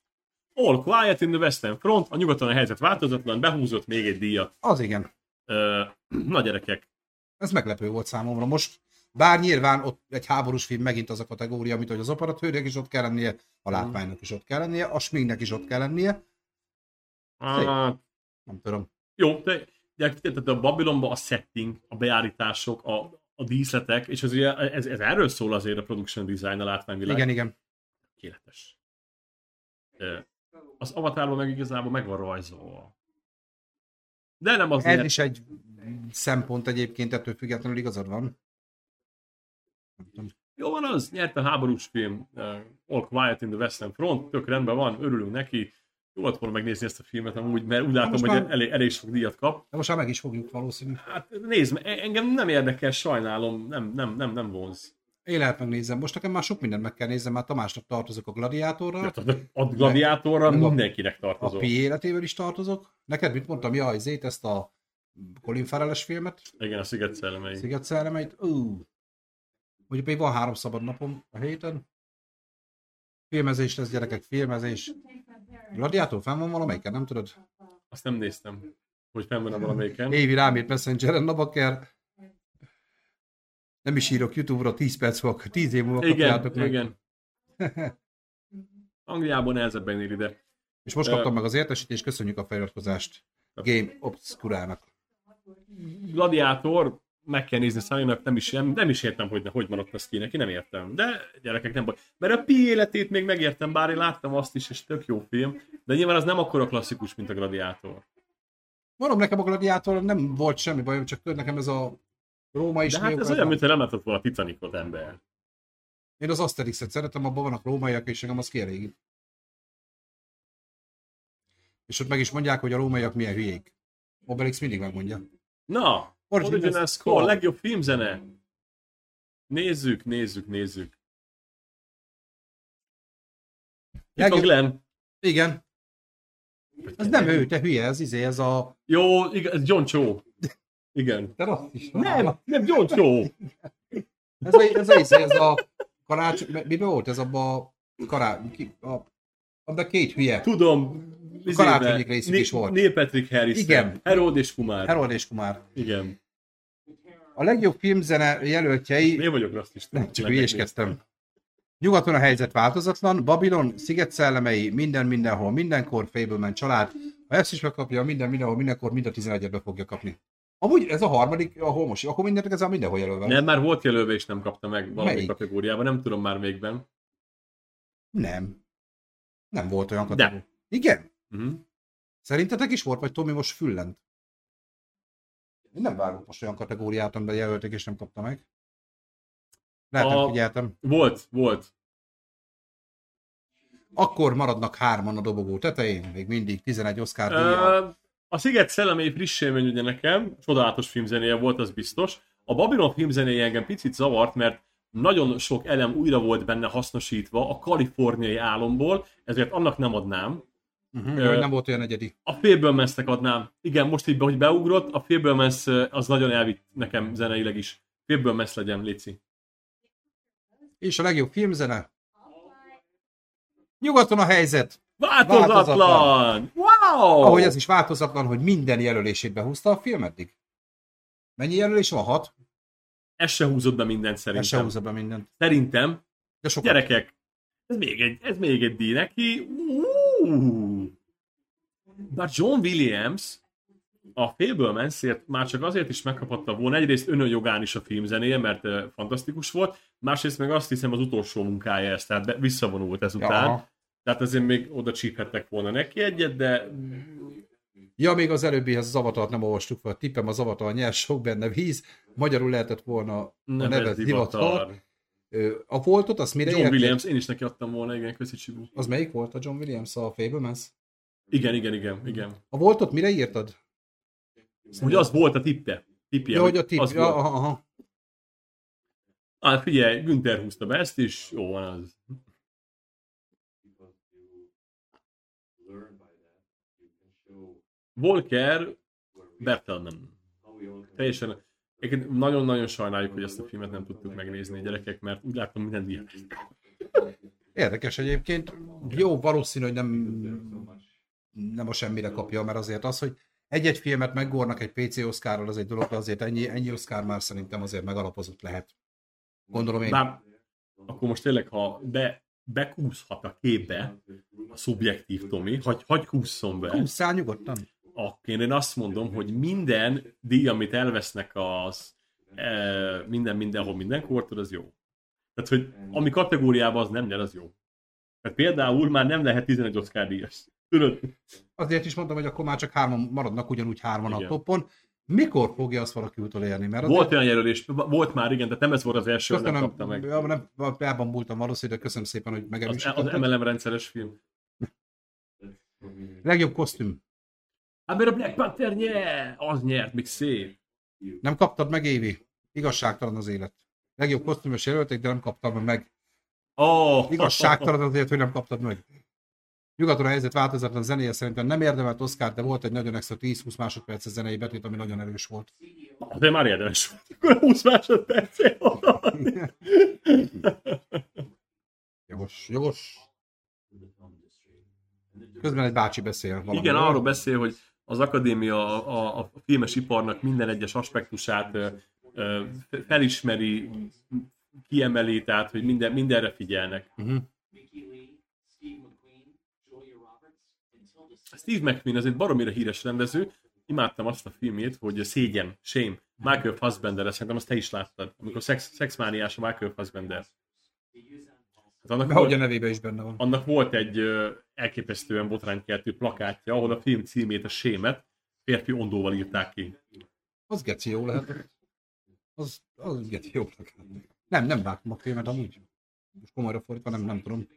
All quiet in the Western Front, a nyugaton a helyzet változatlan, behúzott még egy díjat. Az igen. Ö, na gyerekek, Ez meglepő volt számomra. Most, bár nyilván ott egy háborús film megint az a kategória, mint hogy az operatőrnek is ott kell lennie, a látványnak is ott kell lennie, a sminknek is ott kell lennie. á, Nem tudom. jó, de, de tehát a Babylonban a setting, a beállítások, a, a díszletek, és ez, ugye- ez, ez erről szól azért a production design, a látványvilág. Igen, igen. Tökéletes. Ö, Az avatárban meg igazából meg van rajzolva. De nem Ez azért. is egy szempont egyébként, ettől függetlenül igazad van. Jó van az, nyert a háborús film, uh, All Quiet in the Western Front, tök rendben van, örülünk neki. Jó volt volna megnézni ezt a filmet amúgy, mert úgy látom, hogy már- elég, elég sok díjat kap. De most már meg is fogjuk valószínű. Hát nézd, me- engem nem érdekel, sajnálom, nem, nem, nem, nem vonz. Én lehet megnézem. Most nekem már sok mindent meg kell néznem, már Tamásnak tartozok a Gladiátorral, Hát a, a gladiátorra meg a- mindenkinek a tartozom. Pi életével is tartozok. Neked mit mondtam? Ja, izét, ezt a Colin Farrell-es filmet, Igen, a Sziget szellemei. Sziget szellemeit. Ú. Mondjuk még van három szabad napom a héten. Filmezés lesz, gyerekek, filmezés. Gladiátor fenn van valamelyiken, nem tudod? Azt nem néztem, hogy fenn van valamelyiken. Évi rámért Messengeren, Nabaker. Nem is írok YouTube-ra, 10 perc fog, 10 év múlva Igen, kapjátok meg. igen. Angliában nehezebben ér ide. És most kaptam meg az értesítést, köszönjük a feliratkozást Game Obscurának. Gladiátor, meg kell nézni Szájnak, nem is, nem, nem is értem, hogy, hogy maradt az ki neki, nem értem. De gyerekek, nem baj. Mert a Pi életét még megértem, bár én láttam azt is, és tök jó film, de nyilván az nem akkora klasszikus, mint a Gladiátor. Mondom, nekem a Gladiátor nem volt semmi bajom, csak nekem ez a Róma is De hát ez olyan, mintha nem látott volna a Titanicot ember. Én az Asterixet szeretem, abban vannak rómaiak, és nekem az kielégít. És ott meg is mondják, hogy a rómaiak milyen hülyék. Obelix mindig megmondja. Na, Original Score, legjobb filmzene. Nézzük, nézzük, nézzük. Itt van Legjobb- Glenn. Igen. Ez nem ő, te hülye, ez izé, ez a... Jó, igen, ez John Cho. Igen. Te rasszista. Nem, nem John Cho. Ez a, ez a, izé, ez a karácsony... Miben volt ez abban a kará... Ki, a, abban két hülye. Tudom. izébe, karácsonyi részük Ni- is volt. Neil Patrick Harris. Igen. Harold és Kumar. Harold és Kumár. Igen. A legjobb filmzene jelöltjei... Én vagyok rasszista. Nem, csak hülyéskedtem. Nyugaton a helyzet változatlan, Babylon, Sziget szellemei, minden, mindenhol, mindenkor, Fableman család. Ha ezt is megkapja, minden, mindenhol, mindenkor, mind a 11-be fogja kapni. Amúgy ez a harmadik, ahol most, akkor mindent ez a mindenhol jelölve. Nem, már volt jelölve és nem kapta meg valami Melyik? kategóriában, nem tudom már végben. Nem. Nem volt olyan De. kategória. Igen? Uh-huh. Szerintetek is volt, vagy Tomi most füllent? Én nem várok most olyan kategóriát, amiben jelölték és nem kapta meg. Lehet, A- figyeltem. Volt, volt. Akkor maradnak hárman a dobogó tetején, még mindig 11 Oscar díjjal. Ö, a Sziget szellemei friss élmény ugye nekem, csodálatos filmzenéje volt, az biztos. A Babylon filmzenéje engem picit zavart, mert nagyon sok elem újra volt benne hasznosítva a kaliforniai álomból, ezért annak nem adnám. Uh-huh, ö- nem volt olyan egyedi. A Fablemans-nek adnám. Igen, most így, hogy beugrott, a Fablemans az nagyon elvitt nekem zeneileg is. Fablemans legyen, Léci. És a legjobb filmzene? Nyugaton a helyzet. Változatlan! Változatlan. Wow! Ahogy ez is változatlan, hogy minden jelölését behúzta a film eddig. Mennyi jelölés van? Hat? Ez se húzott be mindent Ez se szerintem. húzza be mindent. Szerintem. De sokat. Gyerekek, ez még egy, ez még egy díj neki. Uh. Bár John Williams a Fablemans-ért már csak azért is megkaphatta volna, egyrészt önönjogán is a filmzenéje, mert uh, fantasztikus volt, másrészt meg azt hiszem az utolsó munkája ez, tehát visszavonult ezután. Ja. Tehát azért még oda csíphettek volna neki egyet, de ja, még az előbbihez az avatart nem olvastuk fel. Tippem az avatar nyers, sok benne víz. Magyarul lehetett volna a nem neve ez divatar. A voltot, azt mire John érted? Williams, én is neki adtam volna, igen, köszi Csibu. Az melyik volt a John Williams, a Fablemans? Igen, igen, igen, igen. A voltot mire írtad? Ugye az volt a tippe. Tippje, Ja, hogy a tipp. az Ja, volt. aha, aha. Hát figyelj, Günther húzta be ezt is, jó van az. Volker Bertelman. Teljesen, nagyon-nagyon sajnáljuk, hogy ezt a filmet nem tudtuk megnézni, gyerekek, mert úgy látom minden díjat. Érdekes egyébként. Jó, valószínű, hogy nem, nem a semmire kapja, mert azért az, hogy egy-egy filmet meggornak egy PC Oscarral, az egy dolog, de azért ennyi, ennyi Oscar már szerintem azért megalapozott lehet. Gondolom én. Bár, akkor most tényleg, ha be, bekúszhat a képbe a szubjektív Tomi, hagy, hagy kúszson be. Húszszál nyugodtan. Akkor én azt mondom, hogy minden díj, amit elvesznek az e, minden, mindenhol, mindenkortól, az jó. Tehát, hogy ami kategóriában az nem nyer, az jó. Tehát például már nem lehet 11 Oscar díjas. Tudod? Azért is mondtam, hogy akkor már csak hárman maradnak ugyanúgy hárman a Igen. toppon. Mikor fogja azt valaki utolérni? Mert azért- Volt olyan jelölés, volt már, igen, de nem ez volt az első, nem Köszönöm, kapta meg. Ja, nem, elban múltam valószínűleg, de köszönöm szépen, hogy Az, megerősítetted. az MLM rendszeres film. Legjobb kosztüm. Hát mert a Black Panther nyer, az nyert, még szép. Nem kaptad meg, Évi? Igazságtalan az élet. Legjobb kosztümös jelölték, de nem kaptam meg. Oh, Igazságtalan azért, hogy nem kaptad meg. Nyugaton a helyzet változatlan zenéje szerintem nem érdemelt Oscar, de volt egy nagyon extra 10-20 másodperces zenei betét, ami nagyon erős volt. Azért már érdemes volt. Akkor 20 másodpercél Jogos, jogos. Közben egy bácsi beszél. valamiről. Igen, arról beszél, hogy az akadémia a, a filmes iparnak minden egyes aspektusát ö, ö, felismeri, kiemeli, tehát hogy minden, mindenre figyelnek. Uh-huh. Steve McQueen az egy baromira híres rendező, imádtam azt a filmét, hogy Szégyen, Shame, Michael Fassbender, szerintem azt te is láttad, amikor szex, szexmániás a Michael Fassbender. Hát annak, Ahogy a volt, nevében is benne van. annak volt egy elképesztően botránykeltő plakátja, ahol a film címét, a Shame-et férfi ondóval írták ki. Az geci jó lehet. Az, az geci jó lehet. Nem, nem vágtam a filmet amúgy. Most komolyra fordítva, nem, nem tudom.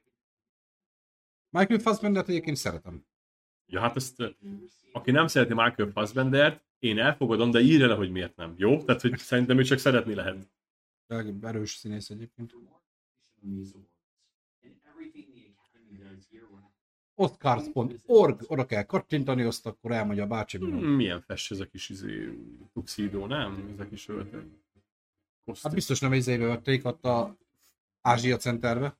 Michael Fassbender egyébként szeretem. Ja, hát ezt, aki nem szereti Michael Fassbendert, én elfogadom, de írja le, hogy miért nem. Jó? Tehát, hogy szerintem ő csak szeretni lehet. Erős színész egyébként. Oscars.org, oda kell kattintani, azt akkor elmondja a bácsi. Hmm, milyen fest ez a kis izé, tuxidó, nem? Ez a kis öltő. Hát biztos nem izébe vették ott a Ázsia Centerbe.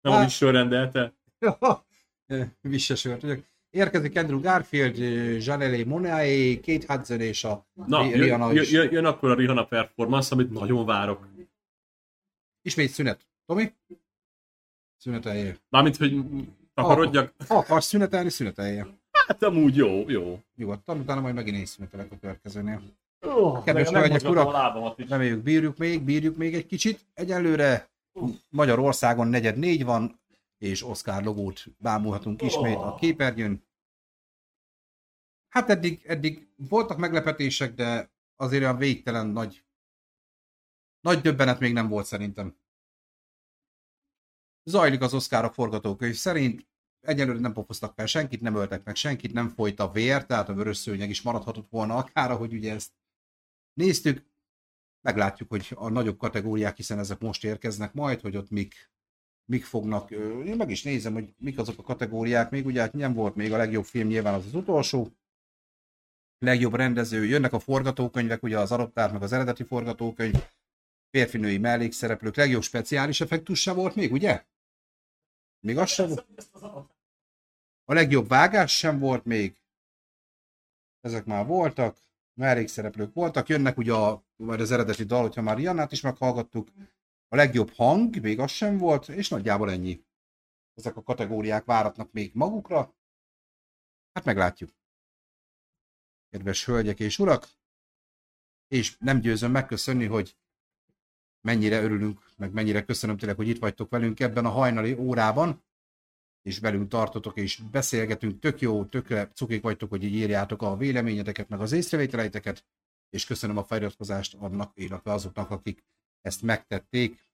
Nem Hát- úgy is rendelte. Vissesört vagyok. Érkezik Andrew Garfield, Janelle Monáe, Kate Hudson és a Na, Rihanna jön, jön, jön akkor a Rihanna performance, amit nagyon várok. Ismét szünet. Tomi? Szünetelje. Mármint, hogy takarodjak. Ha akarsz szünetelni, szünetelje. Hát amúgy jó, jó. Nyugodtan, utána majd megint én szünetelek a következőnél. Oh, Kedves hölgyek, urak! Reméljük bírjuk még, bírjuk még egy kicsit. Egyelőre Magyarországon negyed négy van, és Oscar logót bámulhatunk ismét a képernyőn. Hát eddig, eddig voltak meglepetések, de azért olyan végtelen nagy nagy döbbenet még nem volt szerintem. Zajlik az Oscarok forgatókönyv szerint, egyelőre nem pofoztak fel senkit, nem öltek meg senkit, nem folyt a vér, tehát a vörös szőnyeg is maradhatott volna akár, hogy ugye ezt néztük. Meglátjuk, hogy a nagyobb kategóriák, hiszen ezek most érkeznek majd, hogy ott mik, mik fognak. Én meg is nézem, hogy mik azok a kategóriák. Még ugye hát nem volt még a legjobb film, nyilván az az utolsó. Legjobb rendező, jönnek a forgatókönyvek, ugye az adoptált, meg az eredeti forgatókönyv. Férfinői mellékszereplők, legjobb speciális effektus se volt még, ugye? Még az sem volt. A legjobb vágás sem volt még. Ezek már voltak. Mellékszereplők voltak. Jönnek ugye a, majd az eredeti dal, hogyha már Riannát is meghallgattuk. A legjobb hang, még az sem volt, és nagyjából ennyi. Ezek a kategóriák váratnak még magukra. Hát meglátjuk. Kedves hölgyek és urak! És nem győzöm megköszönni, hogy mennyire örülünk, meg mennyire köszönöm tényleg, hogy itt vagytok velünk ebben a hajnali órában, és velünk tartotok, és beszélgetünk, tök jó, tökre cukik vagytok, hogy így írjátok a véleményeteket, meg az észrevételeiteket, és köszönöm a feliratkozást annak, illetve azoknak, akik ezt megtették.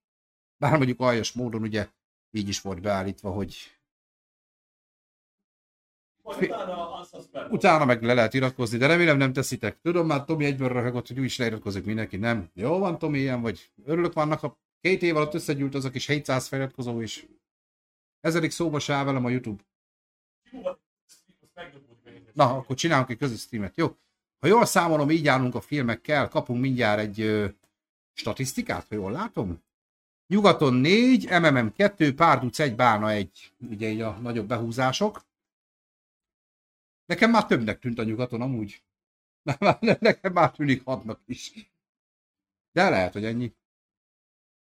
Bár mondjuk aljas módon ugye így is volt beállítva, hogy utána meg le lehet iratkozni, de remélem nem teszitek. Tudom, már Tomi egyből röhögött, hogy úgy is leiratkozik mindenki, nem? Jó van, Tomi, ilyen vagy. Örülök vannak, a két év alatt összegyűlt az a kis 700 feliratkozó is. Ezedik szóba áll velem a YouTube. Na, akkor csinálunk egy közös streamet, jó? Ha jól számolom, így állunk a filmekkel, kapunk mindjárt egy ö, statisztikát, ha jól látom. Nyugaton 4, MMM 2, Párduc 1, Bána 1. Ugye így a nagyobb behúzások. Nekem már többnek tűnt a nyugaton amúgy. Nekem már tűnik hatnak is. De lehet, hogy ennyi.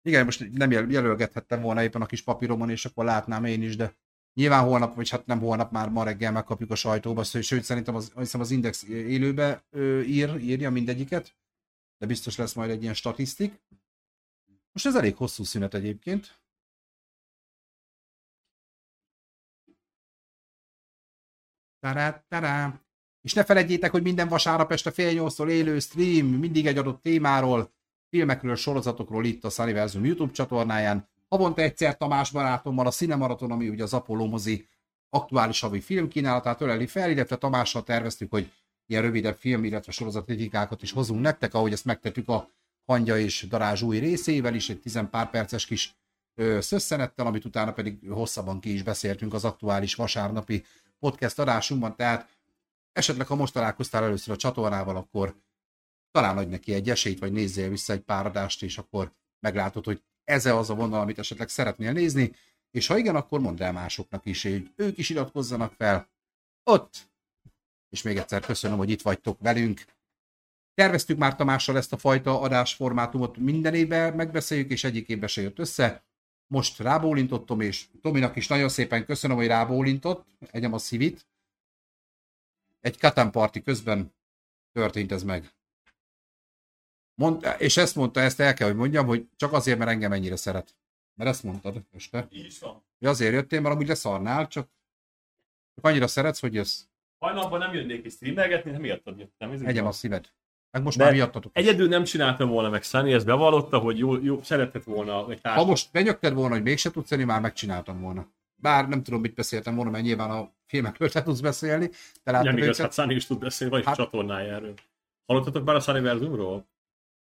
Igen, most nem jel- jelölgethettem volna éppen a kis papíromon, és akkor látnám én is, de nyilván holnap, vagy hát nem holnap, már ma reggel megkapjuk a sajtóba, sőt szerintem az, az Index élőbe ö, ír, írja mindegyiket, de biztos lesz majd egy ilyen statisztik. Most ez elég hosszú szünet egyébként. Tará, tará. És ne felejtjétek, hogy minden vasárnap este fél nyolctól élő stream, mindig egy adott témáról, filmekről, sorozatokról itt a Sunnyversum YouTube csatornáján. Havonta egyszer Tamás barátommal a Cinemaraton, ami ugye az Apollo mozi aktuális havi filmkínálatát öleli fel, illetve Tamással terveztük, hogy ilyen rövidebb film, illetve sorozatkritikákat is hozunk nektek, ahogy ezt megtettük a Hangya és Darázs új részével is, egy tizen pár perces kis szösszenettel, amit utána pedig hosszabban ki is beszéltünk az aktuális vasárnapi podcast adásunkban, tehát esetleg ha most találkoztál először a csatornával, akkor talán adj neki egy esélyt, vagy nézzél vissza egy pár adást, és akkor meglátod, hogy ez az a vonal, amit esetleg szeretnél nézni, és ha igen, akkor mondd el másoknak is, hogy ők is iratkozzanak fel ott. És még egyszer köszönöm, hogy itt vagytok velünk. Terveztük már Tamással ezt a fajta adásformátumot minden évben megbeszéljük, és egyik évben se jött össze. Most rábólintottam, és Tominak is nagyon szépen köszönöm, hogy rábólintott, egyem a szívit. Egy Katan party közben történt ez meg. Mond, és ezt mondta, ezt el kell, hogy mondjam, hogy csak azért, mert engem ennyire szeret. Mert ezt mondtad este. Így van. Hogy azért jöttél, mert amúgy leszarnál, csak, csak annyira szeretsz, hogy jössz. Hajnalban nem jönnék is streamelgetni, nem miattad jöttem. Ez Egyem a szíved. Meg most De már miattatok. is. Egyedül nem csináltam volna meg Sunny, ezt bevallotta, hogy jó, jó szeretett volna egy Ha társ. most benyögted volna, hogy mégse tudsz jönni, már megcsináltam volna. bár nem tudom, mit beszéltem volna, mert nyilván a filmekről te tudsz beszélni. Te láttad Nem igaz, őket. hát Sunny is tud beszélni, vagy Hát- hát... csatornájáról. Hallottatok már a Sunnyverzumról?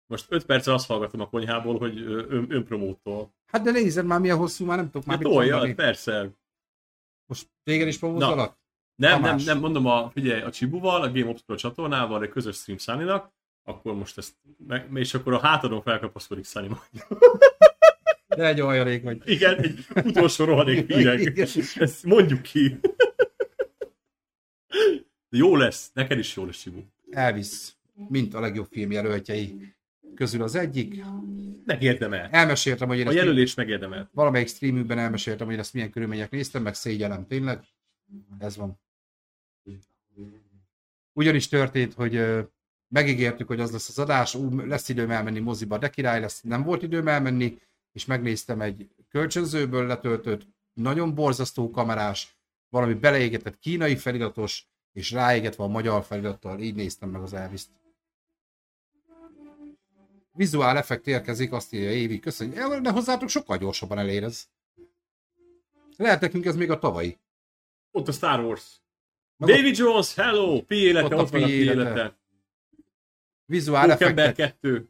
Most 5 perccel azt hallgatom a konyhából, hogy ön, önpromótól. Hát de nézd már milyen hosszú, már nem tudok már Hát mit mondani. tolja, persze. Most téged is promózolak? Nem, nem, Tamás. nem, mondom, a, figyelj, a Csibuval, a Game of Thrones csatornával, egy közös stream sunny akkor most ezt, meg, és akkor a hátadon felkapaszkodik Sunny majd. De egy olyan rég vagy. Igen, egy utolsó rohadék hírek. Ezt mondjuk ki. De jó lesz, neked is jó lesz, Csibu. Elvisz, mint a legjobb filmjelöltjei közül az egyik. Megérdemel. Elmeséltem, hogy én A jelölés megérdemel. valamelyik streamünkben elmeséltem, hogy ezt milyen körülmények néztem, meg szégyellem tényleg. Ez van. Ugyanis történt, hogy megígértük, hogy az lesz az adás, ú, lesz időm elmenni moziba, de király lesz, nem volt időm elmenni, és megnéztem egy kölcsönzőből letöltött, nagyon borzasztó kamerás, valami beleégetett kínai feliratos, és ráégetve a magyar felirattal, így néztem meg az elviszt. Vizuál effekt érkezik, azt írja Évi, köszönjük, de hozzátok sokkal gyorsabban elérez. Lehet nekünk ez még a tavalyi. Ott a Star Wars. David Jones, hello! Pi élete, Ott ott, van a Pi élete. élete. Vizuál effektet. 2.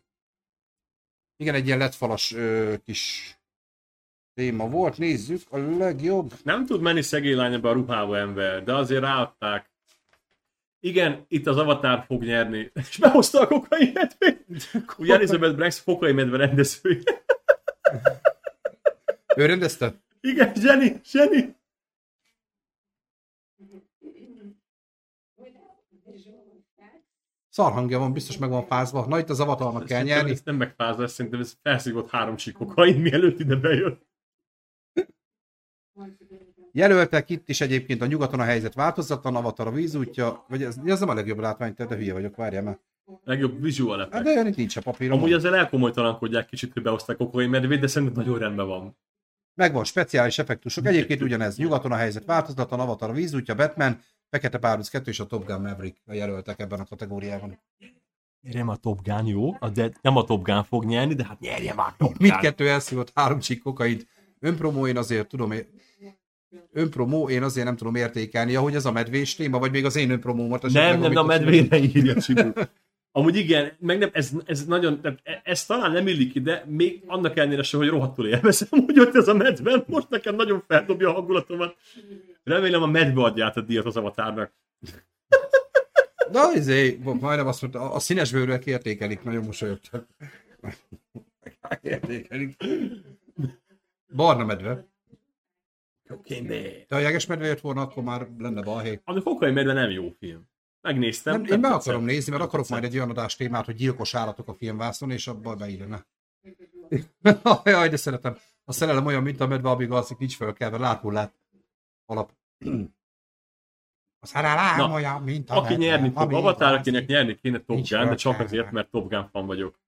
Igen, egy ilyen letfalas ö, kis téma volt. Nézzük, a legjobb. Nem tud menni szegény lány ebbe a ruhába ember, de azért ráadták. Igen, itt az Avatar fog nyerni. És behozta a kokai medvét. Ugye Elizabeth Banks kokai medve rendezője. Ő rendezte? Igen, zseni, zseni. Szarhangja van, biztos meg van fázva. Na itt az avatarnak kell nyerni. Ez nem megfázva, szerintem ez felszívott három csík kokain, mielőtt ide bejött. Jelöltek itt is egyébként a nyugaton a helyzet változatlan, avatar a vízútja, vagy ez, ez nem a legjobb látvány, de hülye vagyok, várjál már. Legjobb visual Hát effect. de olyan itt nincs a papírom. Amúgy ezzel elkomolytalankodják kicsit, hogy behozták kokai medvét, de szerintem nagyon rendben van. Megvan speciális effektusok. Egyébként ugyanez. Nyugaton a helyzet változatlan, avatar a vízútja, Batman, Fekete Párduc 2 és a Top Gun Maverick a jelöltek ebben a kategóriában. Nyerjem a Top Gun, jó? A de nem a Top Gun fog nyerni, de hát nyerjem a Top Gun. Mindkettő elszívott három csík kokaint. Önpromó én azért tudom, é- önpromó én azért nem tudom értékelni, ahogy ez a medvés téma, vagy még az én önpromómat. Nem, nem, de a medvére írja Csibu. Amúgy igen, meg nem, ez, ez nagyon, e- ez talán nem illik ide, még annak ellenére sem, hogy rohadtul élvezem, hogy ott ez a medve, most nekem nagyon feldobja a hangulatomat. Remélem a medve adja át a díjat az avatárnak. Na, izé, majdnem azt mondta, a színes bőrűek értékelik, nagyon mosolyogtak. értékelik. Barna medve. Oké, De ha jeges medve jött volna, akkor már lenne balhé. A kokai medve nem jó film. Megnéztem. Nem, én meg tetszett. akarom nézni, mert akarok tetszett. majd egy olyan adás témát, hogy gyilkos állatok a filmvászon, és abban beírne. Jaj, de szeretem. A szerelem olyan, mint a medve, amíg alszik, nincs fölkelve, láthullát. Alap. A szerelem Na, olyan, mint a Aki medve, nyerni fog, amíg Avatar, akinek nyerni kéne Top Gun, de csak azért, mert Top Gun fan vagyok.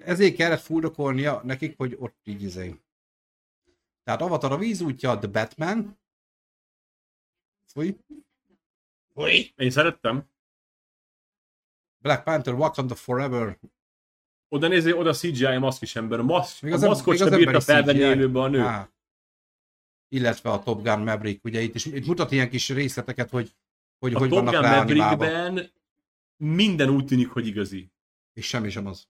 Ezért kellett fuldokolnia nekik, hogy ott így izé. Tehát Avatar a vízútja, The Batman. Fúj. Fúj! Én szerettem. Black Panther, Wakanda Forever. Oda nézzél, oda CGI maszkis ember. A, maszk, Még a az em- maszkot sem bírta felvenni élőbe a nő. Á. Illetve a Top Gun Maverick, ugye itt is itt mutat ilyen kis részleteket, hogy hogy, a hogy Top vannak Gun Maverickben minden úgy tűnik, hogy igazi. és semmi sem az.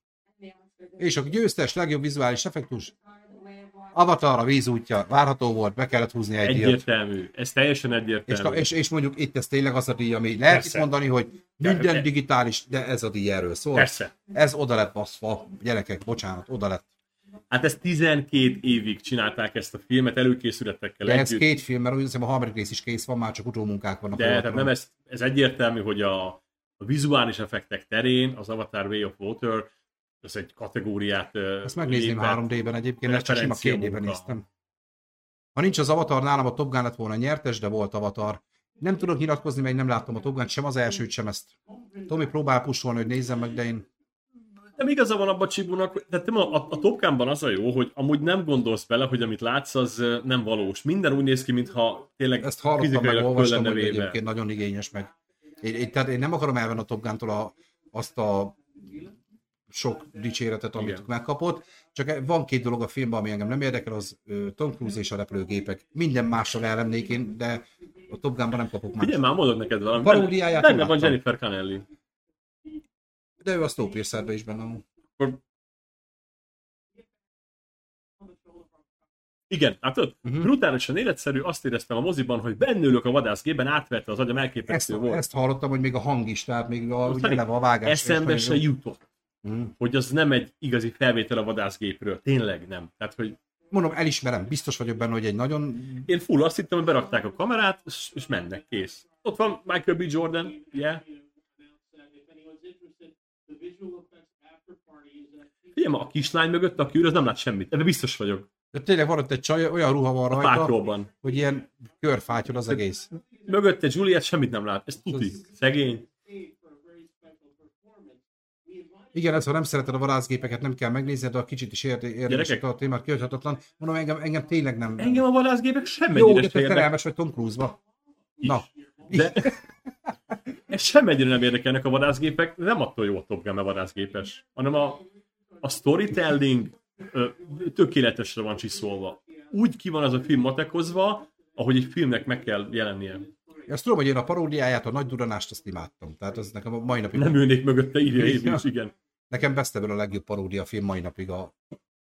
És a győztes legjobb vizuális effektus, Avatar a vízútja, várható volt, be kellett húzni egy díjat. Egyértelmű. Ez teljesen És, egyértelmű. és, és, mondjuk itt ez tényleg az a díj, ami lehet itt Persze. mondani, hogy minden De- digitális, de ez a díj erről szól. Persze. Ez oda lett baszva, gyerekek, bocsánat, oda lett. Hát ez 12 évig csinálták ezt a filmet előkészületekkel De ez együtt. két film, mert úgy hiszem a harmadik rész is kész van, már csak utómunkák vannak. De tehát nem ez, ez egyértelmű, hogy a, a vizuális effektek terén az Avatar Way of Water ez egy kategóriát Ezt megnézném lépett. 3D-ben egyébként, mert csak sima Referencia 2D-ben munka. néztem. Ha nincs az Avatar, nálam a Top Gun lett volna nyertes, de volt Avatar. Nem tudok nyilatkozni, mert nem láttam a Top Gun, sem az elsőt, sem ezt. Tomi próbál pusolni, hogy nézzem meg, de én Nem igaza van abban Csibunak, tehát nem a, a, Top Gun-ban az a jó, hogy amúgy nem gondolsz bele, hogy amit látsz, az nem valós. Minden úgy néz ki, mintha tényleg ezt hallottam, meg olvastam, hogy egyébként nagyon igényes meg. Én, én, tehát én nem akarom elvenni a Top Gun-tól a, azt a sok dicséretet, amit Igen. megkapott. Csak van két dolog a filmben, ami engem nem érdekel, az Tom Cruise és a repülőgépek. Minden mással ellennék én, de a Top Gunban nem kapok más. Figyelj már, mondok neked valamit. Paródiáját Benne van. Jennifer Connelly. De ő a Snowpiercerben is benne van. Igen, látod? Mhm. Uh-huh. Brutálisan életszerű, azt éreztem a moziban, hogy bennülök a vadászgében, átvette az agyam, Ezt, elképesztő volt. ezt hallottam, hogy még a hang is, tehát még a, eleve a vágás. Eszembe se jutott, Mhm. hogy az nem egy igazi felvétel a vadászgépről. Tényleg nem. Tehát, hogy Mondom, elismerem, biztos vagyok benne, hogy egy nagyon... én full azt hittem, hogy berakták a kamerát, és, és mennek, kész. Ott van Michael B. Jordan, yeah. Figyelj, a kislány mögött, aki ül, az nem lát semmit. Ebben biztos vagyok. De tényleg van ott egy csaj, olyan ruha van A rajta, fátyolban. hogy ilyen körfátyol az egész. Mögötte Juliet semmit nem lát. Ez tuti. Ez- Szegény. Igen, ez, ha nem szereted a vadászgépeket, nem kell megnézned, de a kicsit is érde- érdemes Gyerekek? a témát, kihagyhatatlan. Mondom, engem, engem tényleg nem... Engem a vadászgépek Jó, semmennyire de se te vagy Tom Cruise-ba. Na, De ez semmennyire nem érdekelnek a vadászgépek, nem attól jó a Top Gun, mert vadászgépes, hanem a, a storytelling ö, tökéletesre van csiszolva. Úgy ki van az a film matekozva, ahogy egy filmnek meg kell jelennie. Azt tudom, hogy én a paródiáját, a nagy duranást, azt imádtam. Tehát az nekem a mai napig... Nem ülnék mögötte, írja Évi is, igen. Nekem Ever a legjobb paródia film mai napig a,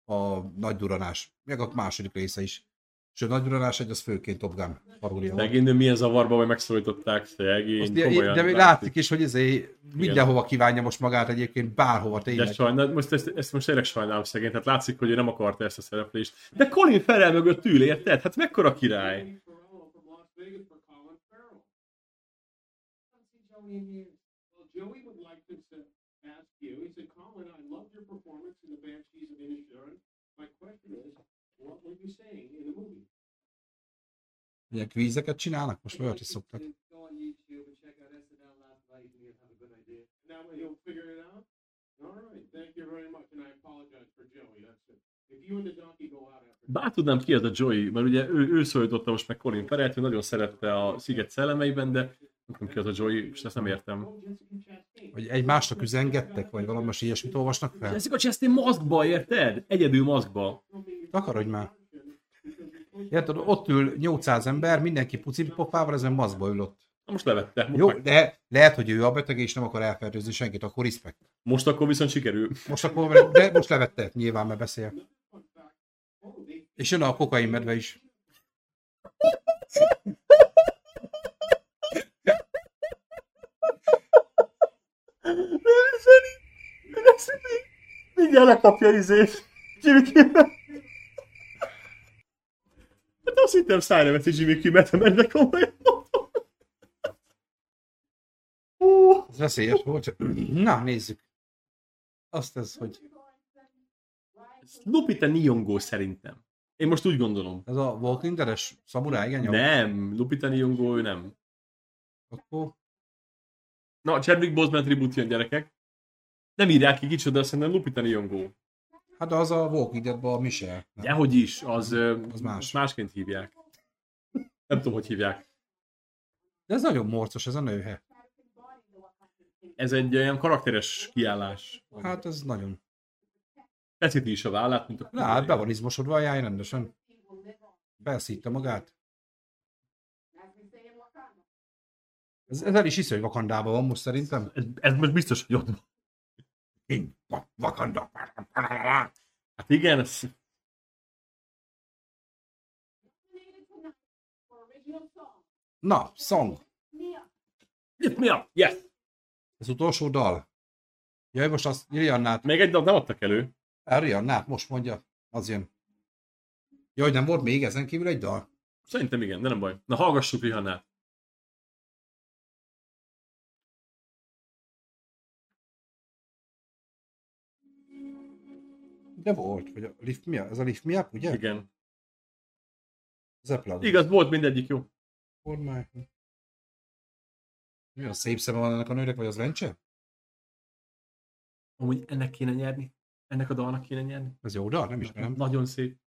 a nagy duranás. Meg a második része is. És a nagy duranás egy, az főként Top Gun paródia nő milyen zavarba, hogy megszólították, szegény, Azt, de, de még látszik is, hogy ezé mindenhova kívánja most magát egyébként, bárhova De tényleg. sajnál, most ezt, ezt most tényleg sajnálom szegény, tehát látszik, hogy ő nem akarta ezt a szereplést. De Colin Farrell mögött ül, érted? Hát mekkora király? Well, Joey would like to ask you, he said, Colin, I loved your performance in the Banshees of Inisherin. My question is, what were you saying in the movie? Ilyen kvízeket csinálnak, most olyat is szoktak. Go on YouTube and check out SNL last night and you'll have a good idea. Now he'll figure it out? All right, thank you very much, and I apologize for Joey, that's it. If you and the donkey go out after... Bár tudnám ki az a Joey, mert ugye ő, ő szólította most meg Colin Farrell-t, ő nagyon szerette a Sziget szellemeiben, de nem ki az a Joey, és ezt nem értem. Hogy egymásnak üzengettek, vagy valami ilyesmit olvasnak fel? Jessica Chastain maszkba, érted? Egyedül maszkba. Akarodj már. Érted, ott ül 800 ember, mindenki pucipopával, ezen maszkba ül ott. Na most levette. Most, Jó, meg, de lehet, hogy ő a beteg, és nem akar elfertőzni senkit, akkor respekt. most akkor viszont sikerül. Most akkor, de most levette, nyilván, mert beszél. És jön a kokain medve is. Mindjárt lekapja izét. Jimmy Kimmel. Hát azt hittem szájra veszi Jimmy Kimmel-t, ha mennek komolyan. Ez veszélyes volt. Na, nézzük. Azt ez, hogy Lupita Nyong'o szerintem. Én most úgy gondolom. ez a Walking Dead-es szamuráj, igen? jó? Nem, Lupita Nyong'o ő nem. Akkor Na, Chadwick Boseman tribut jön gyerekek. Nem írják ki kicsoda, de szerintem Lupita Nyong'o. Hát az a Walking Dead-ben a Michelle. Nem? Dehogy is, az, Az más. másként hívják. Nem tudom, hogy hívják. De ez nagyon morcos, ez a nőhe. Ez egy olyan karakteres kiállás. Hát ez nagyon. Feszíti is a vállát, mint a Na, hát be van izmosodva a jáj rendesen. Beszítte magát. Ez, ez el is hisz, hogy Vakandában van most szerintem. Ez, ez most biztos, hogy ott van. Én, Va- Vakanda. Hát igen, ez... Na, song. Lift me up! Yes! Az utolsó dal. Jaj, most azt Riannát, Még egy dalt nem adtak elő. el Riannát most mondja, az jön. Jaj, nem volt még ezen kívül egy dal? Szerintem igen, de nem baj. Na hallgassuk Rihannát. De volt, vagy a Lift Up, ez a Lift Up, ugye? Igen. Zeppelin. Igaz, volt mindegyik jó. Formáj. Mi a szép szeme van ennek a nőnek, vagy az lencse? Amúgy ennek kéne nyerni. Ennek a dalnak kéne nyerni. Ez jó dal, nem ismerem. Nagyon szép.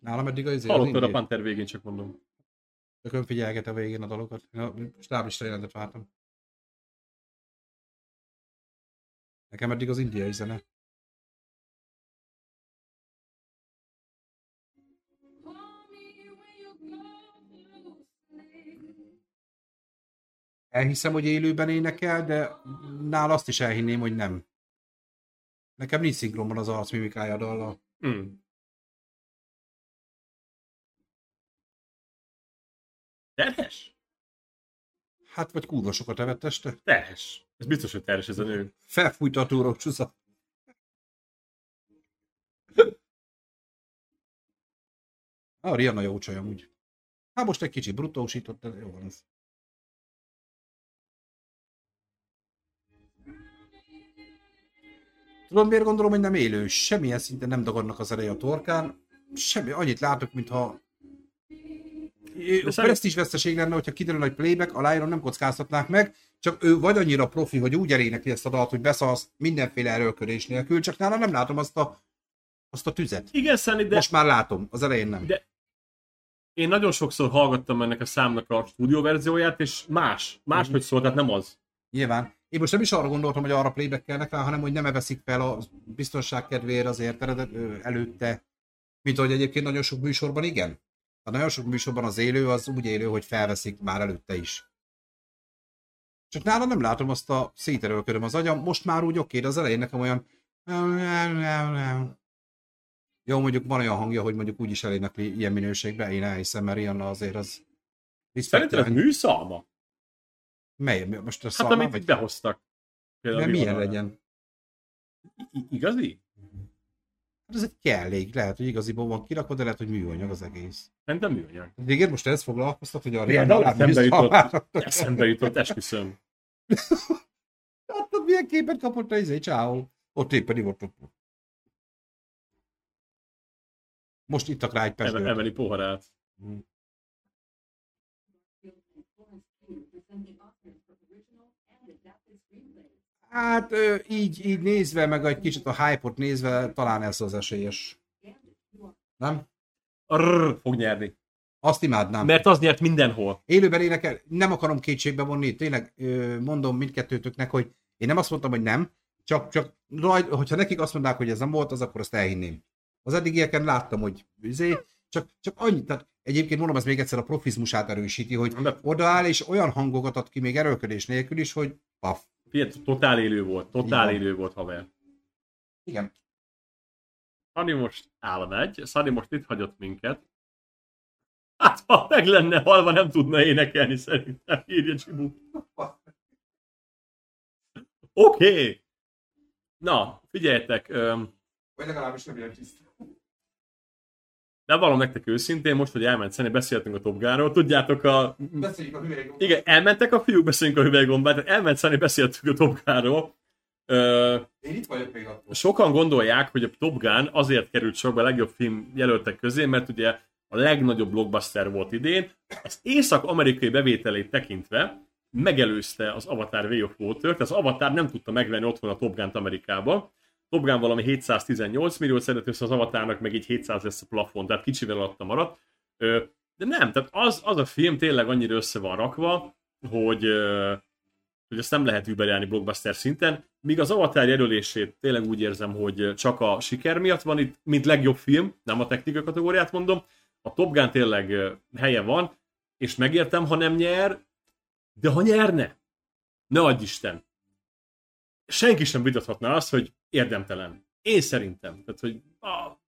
Nálam eddig az Hallottad a Panther végén, csak mondom. Tökön figyelget a végén a dalokat. Én a stáblista jelentet vártam. Nekem eddig az indiai zene. Elhiszem, hogy élőben énekel, de nála azt is elhinném, hogy nem. Nekem nincs szinkronban az arcmimikája a dallal. Hmm. Terhes? Hát, vagy kurva sokat evett este. Terhes. Ez biztos, hogy terhes ez a nő. Felfújta a túrok csúsza. A Rihanna jó csaj amúgy. Hát most egy kicsit brutósított, de jó van ez. Tudod, miért gondolom, hogy nem élő? Semmilyen szinten nem dagadnak az ereje a torkán. Semmi, annyit látok, mintha presztízs veszteség lenne, hogyha kiderül, hogy playback, a Lyron nem kockáztatnák meg, csak ő vagy annyira profi, hogy úgy elénekli ezt a dalt, hogy beszalsz mindenféle erőlködés nélkül, csak nála nem látom azt a, azt a tüzet. Igen, Szeni, de Most már látom, az elején nem. De- én nagyon sokszor hallgattam ennek a számnak a stúdió verzióját, és más. Máshogy szólt, tehát nem az. Nyilván. Én most nem is arra gondoltam, hogy arra playbackelnek rá, hanem hogy nem eveszik fel a biztonság kedvéért azért előtte, mint ahogy egyébként nagyon sok műsorban igen. A nagyon sok műsorban az élő az úgy élő, hogy felveszik már előtte is. Csak nála nem látom azt a széterőlködöm az agyam, most már úgy oké, de az elején nekem olyan... Jó, mondjuk van olyan hangja, hogy mondjuk úgy is elénekli ilyen minőségben, én elhiszem, mert Rihanna azért az... Szerinted ez műszalma? Mely? Most a Hát szalma, amit vagy... behoztak. Például Mert milyen Rihannára. legyen? I- igazi? Hát ez egy kellék, lehet, hogy igaziból van kirakva, de lehet, hogy műanyag az egész. Szerintem műanyag. Végén most ez foglalkoztat, hogy a Rihanna eszembe jutott, eszembe jutott, esküszöm. Látod, milyen képet kapott a izé, csáó. Ott éppen ivott ott. Most ittak rá egy pesgőt. emeli poharát. Hát így, így nézve, meg egy kicsit a hype-ot nézve, talán ez az esélyes. Nem? Arr, fog nyerni. Azt imádnám. Mert az nyert mindenhol. Élőben énekel, nem akarom kétségbe vonni, tényleg mondom mindkettőtöknek, hogy én nem azt mondtam, hogy nem, csak, csak raj, hogyha nekik azt mondták, hogy ez nem volt, az akkor azt elhinném. Az eddigieken láttam, hogy izé, csak, csak annyit, tehát egyébként mondom, ez még egyszer a profizmusát erősíti, hogy odaáll és olyan hangokat ad ki még erőlködés nélkül is, hogy paf. Figyelj, totál élő volt. Totál Igen. élő volt, haver. Igen. Szani most elmegy, Szani most itt hagyott minket. Hát, ha meg lenne halva, nem tudna énekelni szerintem, írja Csibu. Oké. Okay. Na, figyeljetek, öm, Vagy legalábbis nem ilyen tiszta. De valom nektek őszintén, most, hogy elment Szeni, beszéltünk a Top Gunról, tudjátok a... Beszéljük a. Igen, elmentek a fiúk, beszélünk a hüvelygombát, elment Szeni, beszéltünk a Top Gunról. Ö, Én itt vagyok még attól. sokan gondolják, hogy a Top Gun azért került sokba a legjobb film jelöltek közé, mert ugye a legnagyobb blockbuster volt idén. Az észak-amerikai bevételét tekintve megelőzte az Avatar Way of Water, tehát az Avatar nem tudta megvenni otthon a Top Gun-t Amerikába. Top Gun valami 718 milliót szedett össze az Avatarnak, meg így 700 lesz a plafon, tehát kicsivel alatta maradt. De nem, tehát az, az a film tényleg annyira össze van rakva, hogy, hogy ezt nem lehet überelni blockbuster szinten, míg az Avatar jelölését tényleg úgy érzem, hogy csak a siker miatt van itt, mint legjobb film, nem a technika kategóriát mondom, a Top Gun tényleg helye van, és megértem, ha nem nyer, de ha nyerne, ne adj Isten. Senki sem vitathatná azt, hogy érdemtelen. Én szerintem. Tehát, hogy,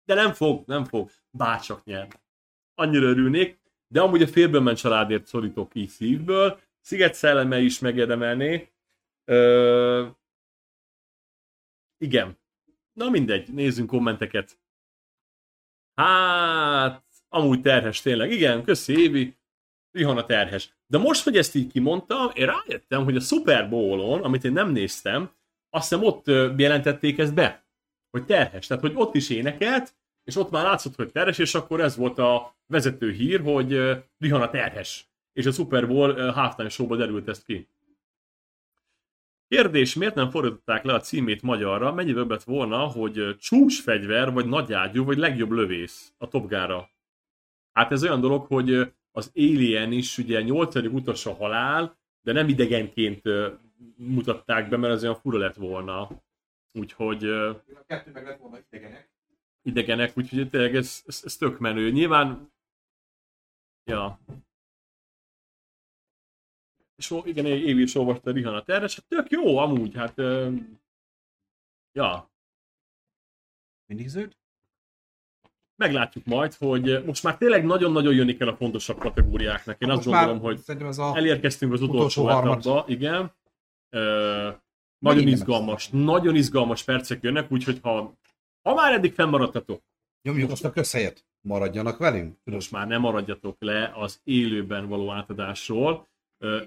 de nem fog, nem fog. Bárcsak nyer. Annyira örülnék. De amúgy a félből ment családért szorítok így szívből. Sziget szelleme is megérdemelné. Ö... Igen. Na mindegy, nézzünk kommenteket. Hát, amúgy terhes tényleg. Igen, köszi Évi. Rihanna terhes. De most, hogy ezt így kimondtam, én rájöttem, hogy a Super Bowl-on, amit én nem néztem, azt hiszem ott jelentették ezt be, hogy terhes. Tehát, hogy ott is énekelt, és ott már látszott, hogy terhes, és akkor ez volt a vezető hír, hogy Rihanna terhes. És a Super Bowl halftime showba derült ezt ki. Kérdés, miért nem fordították le a címét magyarra? Mennyi többet volna, hogy csúcsfegyver, vagy nagyágyú, vagy legjobb lövész a Top Gun-ra? Hát ez olyan dolog, hogy az Alien is ugye nyolcadik utas a halál, de nem idegenként mutatták be, mert az olyan fura lett volna. Úgyhogy A kettő meg lett volna idegenek. idegenek, úgyhogy tényleg ez, ez, ez tök menő. Nyilván, ja. És igen, Évi is olvasta Rihanna terre, és hát tök jó amúgy, hát, ja, Mindig zöld? meglátjuk majd, hogy most már tényleg nagyon-nagyon jönni kell a fontosabb kategóriáknak. Én azt Most gondolom, hogy ez a... elérkeztünk az utolsó, Utolsó harmad. etapba, igen. Ö, nagyon izgalmas, nagyon izgalmas percek jönnek, úgyhogy ha, ha már eddig fennmaradtatok, Nyomjuk azt a közhelyet. Maradjanak velünk. most már nem maradjatok le az élőben való átadásról,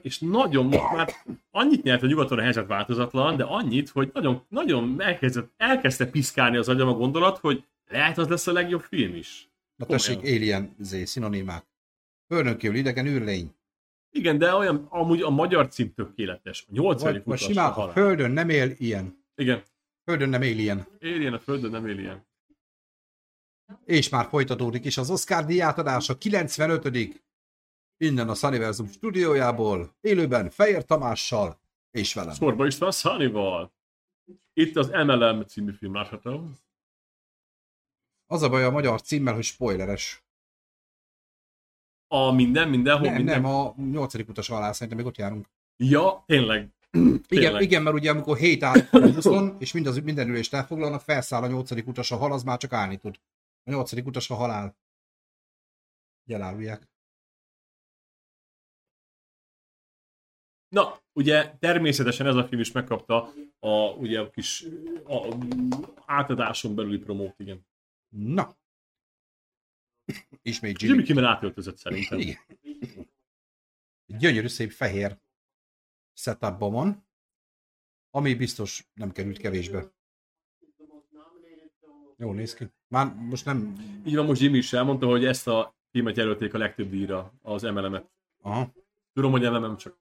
és nagyon, most már annyit nyert a nyugaton a helyzet változatlan, de annyit, hogy nagyon, nagyon elkezdett, elkezdte piszkálni az agyam a gondolat, hogy lehet az lesz a legjobb film is. Na tessék, Alien zé, szinonimák. Kívül idegen űrlény. Igen, de olyan, amúgy a magyar cím tökéletes. A nyolcadik Vagy, vagy utas, simán, a. Földön nem él ilyen. Igen, Földön nem él ilyen. Alien a földön, nem Alien. És már folytatódik is az Oscar díjátadása 95 Innen a Sunniversum stúdiójából, élőben Fejér Tamással és velem. Sorba István Szánival. Itt az MLM című film látható. Az a baj a magyar címmel, hogy spoileres. A minden, mindenhol, Nem, minden. nem, a nyolcadik utas alá szerintem még ott járunk. Ja, tényleg. Igen, Tényleg. igen, mert ugye amikor hét áll a buszon, és mindaz, minden ülést elfoglalnak, felszáll a nyolcadik utas a hal, az már csak állni tud. A nyolcadik utas a halál. Elárulják. Na, ugye természetesen ez a film is megkapta a, ugye, a kis a, átadáson belüli promót, igen. Na. Ismét Jimmy Jimmy. Kimmel átöltözött szerintem. Igen. Gyönyörű szép fehér setupban van, ami biztos nem került kevésbe. Jól néz ki. Már most nem... Így van, most Jimmy is elmondta, hogy ezt a filmet jelölték a legtöbb díjra, az MLM-et. Aha. Tudom, hogy MLM csak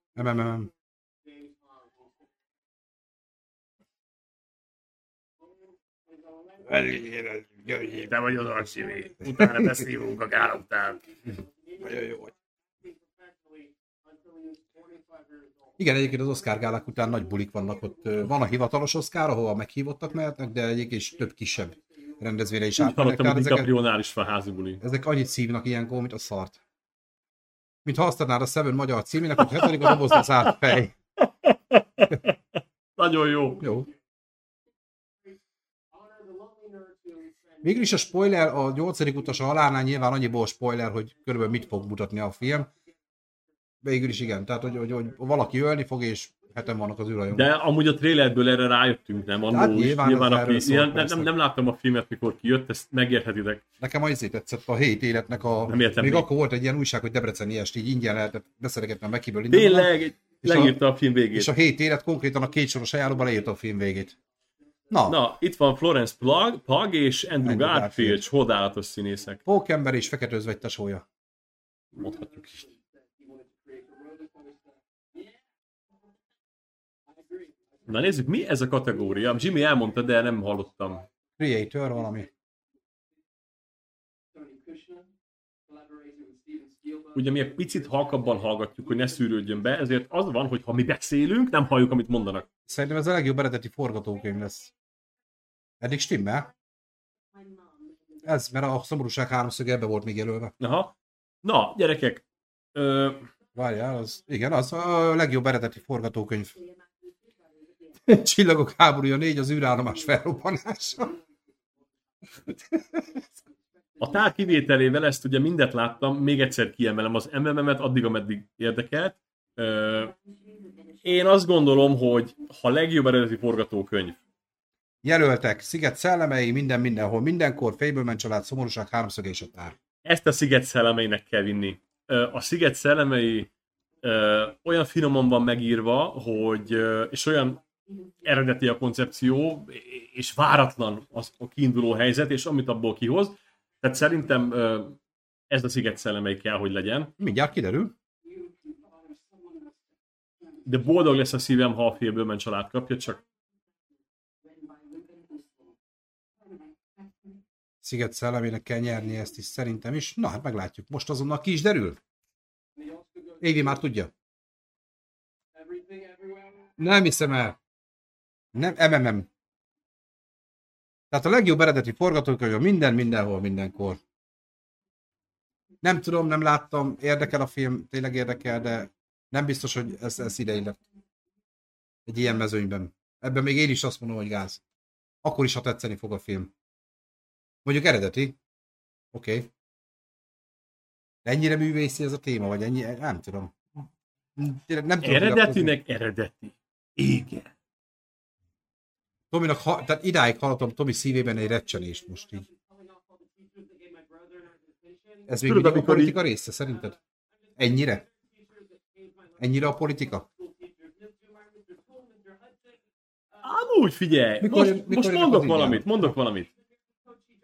MMM. Te vagy az arcsivé. Utána beszélünk a gálóktán. Nagyon jó vagy. Igen, egyébként az Oscar gálák után nagy bulik vannak ott. Van a hivatalos Oscar, ahova meghívottak mehetnek, de egyébként is több kisebb rendezvényre is átmennek. hallottam, hogy ezeket, DiCaprio-nál is van házi buli. ezek annyit szívnak ilyenkor, mint a szart. Mint ha azt adnád a Seven magyar címének, hogy hetedik a dobozba zárt fej. Nagyon jó. Jó. Végül is a spoiler, a nyolcadik utas a halálnál nyilván annyiból spoiler, hogy körülbelül mit fog mutatni a film. Végül is igen, tehát hogy, hogy, hogy valaki ölni fog, és heten vannak az űrhajón. De amúgy a trailerből erre rájöttünk, nem? Annó Hát nyilván nyilván aki, ilyen, nem, nem, nem, láttam a filmet, mikor kijött, ezt megérthetitek. Nekem az tetszett a hét életnek a... Nem értem még még. akkor volt egy ilyen újság, hogy Debreceni est, így ingyen lehetett beszélgetni a Mekiből. Tényleg, És a- leírta a film végét. És a hét élet konkrétan a két soros ajánlóban leírta a film végét. Na, Na, itt van Florence Pug, Pug és Andrew Andrew Garfield, Garfield. csodálatos színészek. Pókember és fekete özvegy tesója. Mondhatjuk is. Na nézzük, mi ez a kategória? Jimmy elmondta, de nem hallottam. Creator valami. Ugye mi egy picit halkabban hallgatjuk, hogy ne szűrődjön be, ezért az van, hogy ha mi beszélünk, nem halljuk, amit mondanak. Szerintem ez a legjobb eredeti forgatókönyv lesz. Eddig stimmel? Ez, mert a szomorúság háromszög ebbe volt még jelölve. Aha. Na, gyerekek, ö, Várjál, az, igen, az a legjobb eredeti forgatókönyv. Csillagok háborúja négy az űrállomás felrobbanása. A tár kivételével ezt ugye mindet láttam, még egyszer kiemelem az MMM-et addig, ameddig érdekelt. Én azt gondolom, hogy ha legjobb eredeti forgatókönyv, Jelöltek, Sziget szellemei, minden mindenhol, mindenkor, Fableman család, szomorúság, háromszög és a tár. ezt a Sziget szellemeinek kell vinni. A Sziget szellemei olyan finoman van megírva, hogy, és olyan eredeti a koncepció, és váratlan az a kiinduló helyzet, és amit abból kihoz. Tehát szerintem ez a Sziget szellemei kell, hogy legyen. Mindjárt kiderül. De boldog lesz a szívem, ha a félbőmen család kapja, csak Sziget szellemének kell nyerni ezt is szerintem is. Na, hát meglátjuk. Most azonnal ki is derül. Évi már tudja. Nem hiszem el. Nem, MMM. Tehát a legjobb eredeti forgatókönyv minden, mindenhol, mindenkor. Nem tudom, nem láttam, érdekel a film, tényleg érdekel, de nem biztos, hogy ez, ez idei lett. Egy ilyen mezőnyben. Ebben még én is azt mondom, hogy gáz. Akkor is, ha tetszeni fog a film. Mondjuk eredeti. Oké. Okay. Ennyire művészi ez a téma, vagy ennyi, nem tudom. Tényleg Nem tudom. Eredetinek eredeti. Igen. Tominak, ha, tehát idáig hallottam Tomi szívében egy recsenést most így. Ez még Tudod, mindig a politika része, szerinted? Ennyire? Ennyire a politika? Amúgy figyelj, Mikor most, mikor most mondok valamit, mondok valamit.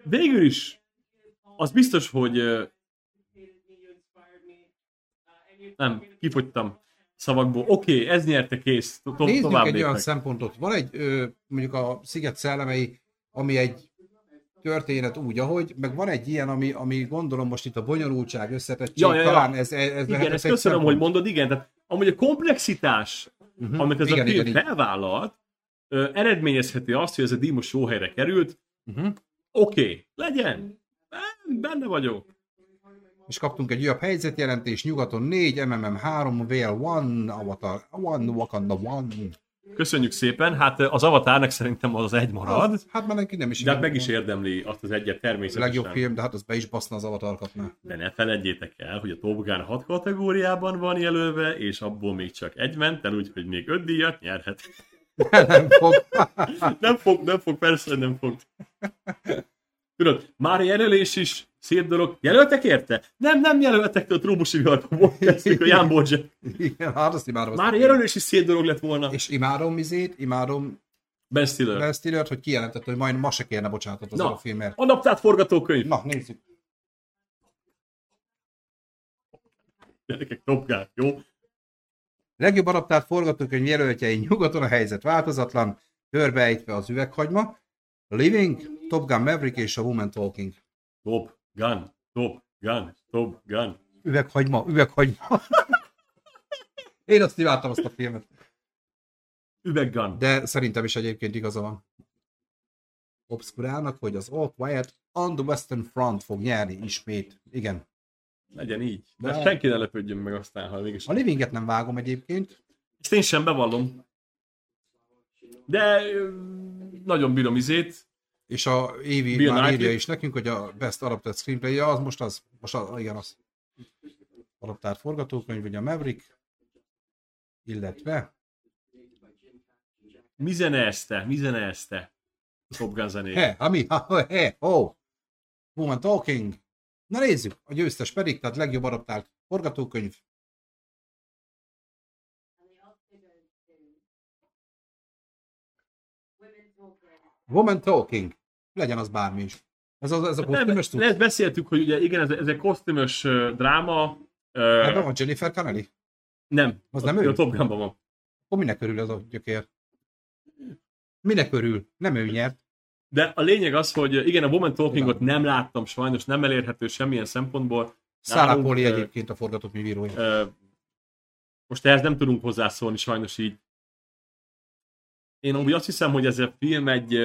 Végül is, az biztos, hogy nem, kifogytam szavakból. Oké, okay, ez nyerte kész, to- tovább egy olyan lépek. szempontot. Van egy, ö, mondjuk a Sziget szellemei, ami egy történet úgy, ahogy, meg van egy ilyen, ami, ami gondolom most itt a bonyolultság, összetettség, Ja, ja, ja. talán ez, ez, Igen, lehet ezt köszönöm, szempont. hogy mondod, igen, tehát amúgy a komplexitás, Mhm. amit ez Igen, a film felvállalt, ö, eredményezheti azt, hogy ez a díj most jó helyre került. Mhm. Oké, okay, legyen. Benne vagyok. És kaptunk egy újabb helyzetjelentés, nyugaton 4, MMM 3, VL 1, Avatar 1, Wakanda 1. Köszönjük szépen. Hát az Avatarnak szerintem az egy marad. Az, hát már neki nem is De hát meg is érdemli azt az egyet a természetesen. legjobb film, de hát az be is baszna az Avatar kapná. De ne feledjétek el, hogy a Top Gun 6 kategóriában van jelölve, és abból még csak egy ment el, úgyhogy még öt díjat nyerhet. Nem fog. Nem fog, nem fog, persze, nem fog. Tudod, már jelölés is szép dolog. Jelöltek érte? Nem, nem jelöltek, a trópusi viharban kezdtük a Jan Borzsek. Igen, hát azt imádom. Már a jelölés is szép dolog lett volna. És imádom Mizét, imádom Ben Stiller. Ben Stillert, hogy kijelentette, hogy majd ma se kérne bocsánatot az Na. a filmért. Adaptált forgatókönyv. Na, nézzük. Gyerekek, Top Gun, jó? Legjobb adaptált forgatókönyv jelöltjei nyugaton a helyzet változatlan, körbeejtve az üveghagyma, Living, Top Gun Maverick és a Woman Talking. Top Gun, Top Gun, Top Gun. Üveghagyma, üveghagyma. Én azt imádtam azt a filmet. Üveggun. De szerintem is egyébként igaza van. Obscurálnak, hogy az All Quiet on the Western Front fog nyerni ismét. Igen. Legyen így. De De- senki ne lepődjön meg aztán, ha mégis. A Livinget nem vágom egyébként. Ezt én sem bevallom. De nagyon bírom izét. És a Évi Bill már Knightley. írja is nekünk, hogy a Best Adapted Screenplay, ja, az most az, most az, igen, az. Adaptált forgatókönyv, ugye a Maverick, illetve Mi zenezte? Mi zenezte? Top Gun zenét. he, ami, he, oh, Woman Talking. Na nézzük, a győztes pedig, tehát legjobb adaptált forgatókönyv. Woman Talking. Legyen az bármi is. Ez, az, ez a Hát Nem, kosztümös cucc. ezt beszéltük, hogy ugye igen, ez, ez egy kosztümös dráma. Ebben van Jennifer Connelly? nem, Az nem a, ő? A Top Gunban van. Akkor minek örül az a gyökér? Minek örül? Nem ő nyert. De a lényeg az, hogy igen, a Woman Talkingot nem láttam sajnos, nem elérhető semmilyen szempontból. Poli ö, egyébként a forgatókönyvírója. Most ehhez nem tudunk hozzászólni sajnos így. Én úgy azt hiszem, hogy ez a film egy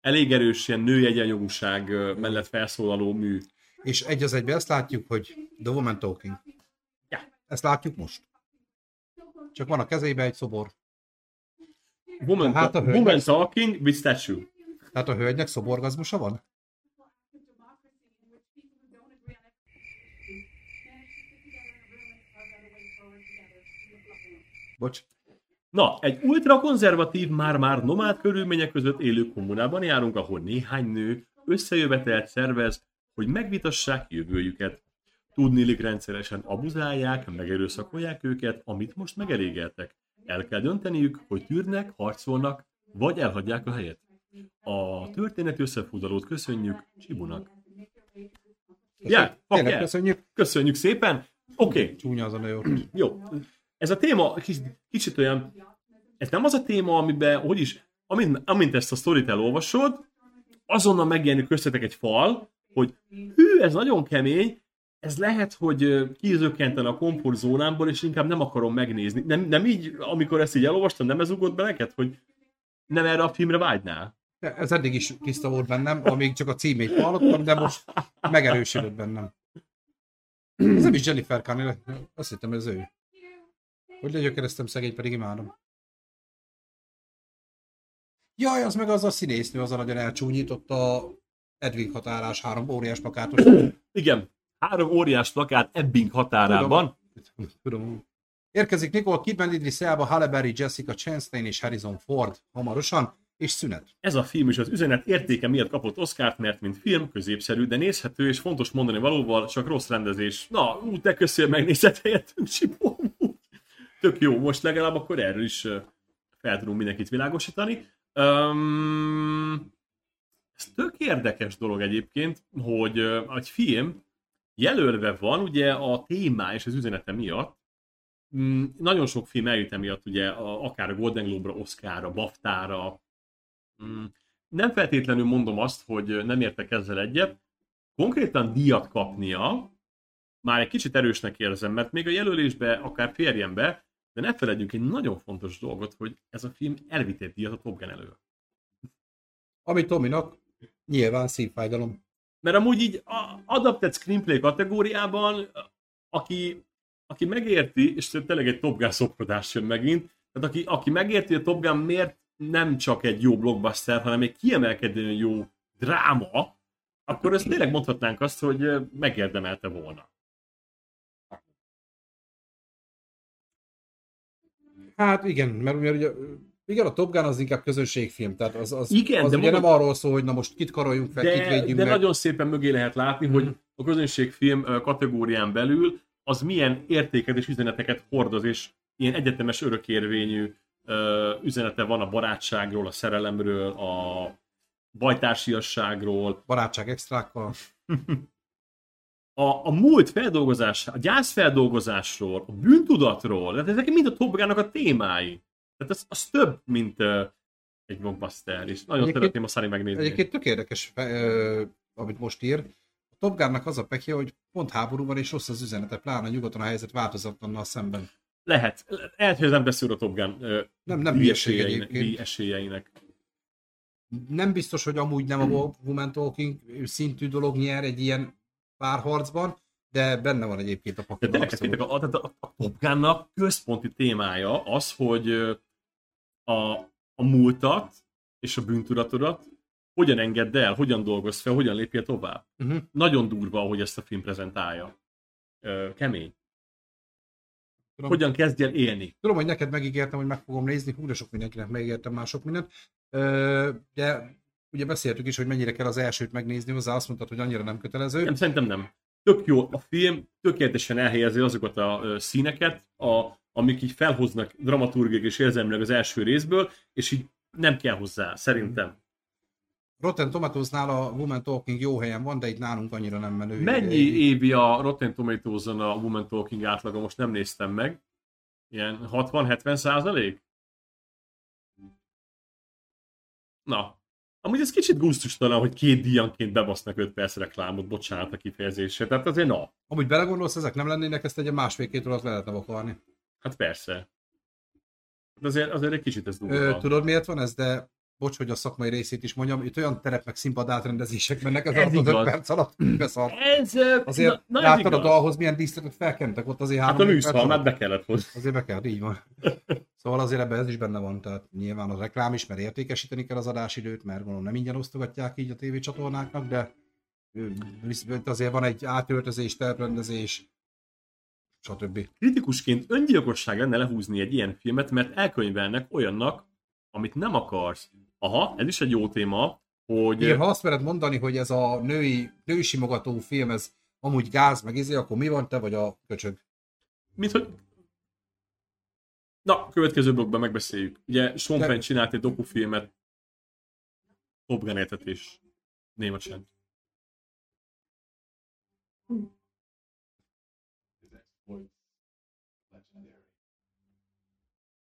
elég erős ilyen női egyenjogúság mellett felszólaló mű. És egy az egyben ezt látjuk, hogy The Woman Talking. Ja. Ezt látjuk most. Csak van a kezébe egy szobor. Woman, Hát a woman Talking with Statue. Tehát a hölgynek szoborgazmusa van? Bocs. Na, egy ultrakonzervatív, már-már nomád körülmények között élő kommunában járunk, ahol néhány nő összejövetelt szervez, hogy megvitassák jövőjüket. Tudnilik rendszeresen abuzálják, megerőszakolják őket, amit most megelégeltek. El kell dönteniük, hogy tűrnek, harcolnak, vagy elhagyják a helyet. A történeti összefoglalót köszönjük Csibunak. Ja, fuck Tényleg yeah. köszönjük. Köszönjük szépen! Oké, okay. Csúnya az a nő jó. Ez a téma kicsit, kicsit olyan, ez nem az a téma, amiben, hogy is, amint, amint ezt a sztorit elolvasod, azonnal megjelenik köztetek egy fal, hogy hű, ez nagyon kemény, ez lehet, hogy kizökkenten a komfortzónámból, és inkább nem akarom megnézni. Nem, nem így, amikor ezt így elolvastam, nem ez ugrott be neked, hogy nem erre a filmre vágynál? Ez eddig is tiszta volt bennem, amíg csak a címét hallottam, de most megerősödött bennem. Ez nem is Jennifer Connelly, azt hittem ez ő. Hogy legyökereztem szegény, pedig imádom. Jaj, az meg az a színésznő, az a nagyon elcsúnyította Edwin határás három óriás plakátos. Igen, három óriás plakát Ebbing határában. Tudom. Érkezik Nicole Kidman, Idris Elba, Halle Berry, Jessica Chastain és Harrison Ford hamarosan, és szünet. Ez a film is az üzenet értéke miatt kapott Oscárt, mert mint film középszerű, de nézhető és fontos mondani valóval, csak rossz rendezés. Na, ú, te köszönöm megnézed helyettünk, Sipó. Tök jó, most legalább akkor erről is fel tudunk mindenkit világosítani. Um, ez tök érdekes dolog egyébként, hogy egy film jelölve van ugye a témá és az üzenete miatt, Mm, nagyon sok film eljut emiatt, ugye, akár a Golden Globe-ra, Oscar-ra, BAFTA-ra. Mm, nem feltétlenül mondom azt, hogy nem értek ezzel egyet. Konkrétan díjat kapnia, már egy kicsit erősnek érzem, mert még a jelölésbe akár férjen be, de ne feledjünk egy nagyon fontos dolgot, hogy ez a film elvitt egy díjat a Top Gun elől. Ami Tominak nyilván szívfájdalom. Mert amúgy így a adapted screenplay kategóriában, aki, aki megérti, és tényleg egy Top Gun szoprodás jön megint, tehát aki, aki megérti, a Top Gun miért nem csak egy jó blockbuster, hanem egy kiemelkedően jó dráma, akkor ezt tényleg mondhatnánk azt, hogy megérdemelte volna. Hát igen, mert, mert ugye, igen, a Top Gun az inkább közönségfilm, tehát az, az, Igen, az de ugye mondom- nem arról szól, hogy na most kit karoljunk fel, kit De, védjünk de meg. nagyon szépen mögé lehet látni, Mhm. hogy a közönségfilm kategórián belül az milyen értéket és üzeneteket hordoz, és ilyen egyetemes örökérvényű üzenete van a barátságról, a szerelemről, a bajtársiasságról, Barátság extrákkal. a, a múlt feldolgozás, a gyászfeldolgozásról, a bűntudatról, tehát ezek mind a Top Gun-nak a témái. Tehát az, az több, mint uh, egy blockbuster, és nagyon Egyébként- szeretném a Sunny megnézni. Egyébként tök érdekes, fe- ö, amit most ír. A Top Gunnak az a pekje, hogy pont háború van, és rossz az üzenete, pláne nyugaton a helyzet változatlannal szemben. Lehet. Lehet, hogy nem beszél a Top Gun Nem, nem hülyeség esélyeinek. Nem biztos, hogy amúgy nem a Woman Talking szintű dolog nyer egy ilyen párharcban, de benne van egyébként a De pakliban. tényleg, tényleg a, a, a, a Top Gun-nak központi témája az, hogy a, a múltat és a bűntudatodat hogyan engedd el, hogyan dolgoz fel, hogyan lépje tovább. Uh-huh. Nagyon durva, ahogy ezt a film prezentálja. Ö, kemény. Tudom. Hogyan kezdj el élni. Tudom, hogy neked megígértem, hogy meg fogom nézni, hú, de sok mindenkinek megígértem már sok mindent, de ugye beszéltük is, hogy mennyire kell az elsőt megnézni, hozzá azt mondtad, hogy annyira nem kötelező. Nem, szerintem nem. Tök jó. A film tökéletesen elhelyezi azokat a színeket, a, amik így felhoznak dramaturgiai és érzelmileg az első részből, és így nem kell hozzá, szerintem. Rotten Tomatoes-nál a Woman Talking jó helyen van, de itt nálunk annyira nem menő. Mennyi évi a Rotten Tomatoes-on a Woman Talking átlaga? Most nem néztem meg. Ilyen 60-70 százalék? Na. Amúgy ez kicsit gusztustalan, hogy két díjanként bebasznak 5 perc reklámot, bocsánat a kifejezésre. Tehát azért na. Amúgy belegondolsz, ezek nem lennének, ezt egy másfél-két órát le lehetne vakarni. Hát persze. De azért, azért egy kicsit ez durva. Tudod miért van ez, de bocs, hogy a szakmai részét is mondjam, itt olyan terep meg színpad átrendezések mennek ez, Ez az 5 igaz. perc alatt, beszart. Ez, ö, Azért na, na, ez láttad a igaz. dalhoz milyen díszletet felkentek ott azért Hát a három perc műszalmát alatt. be kellett hozni. Azért be kell, így van. Szóval azért ebben ez is benne van, tehát nyilván a reklám is, mert értékesíteni kell az adásidőt, mert mondom, nem ingyen osztogatják így a tévécsatornáknak, de azért van egy átöltözés, tervrendezés, stb. kritikusként öngyilkosság lenne lehúzni egy ilyen filmet, mert elkönyvelnek olyannak, amit nem akarsz. Aha, ez is egy jó téma, hogy... Igen, ha azt mered mondani, hogy ez a női, nősimogató film, ez amúgy gáz, meg izé, akkor mi van, te vagy a köcsög? Mint hogy... Na, következő blogban megbeszéljük. Ugye Sean De- Penn csinált egy dokufilmet Top Gun értetés. Néma csend.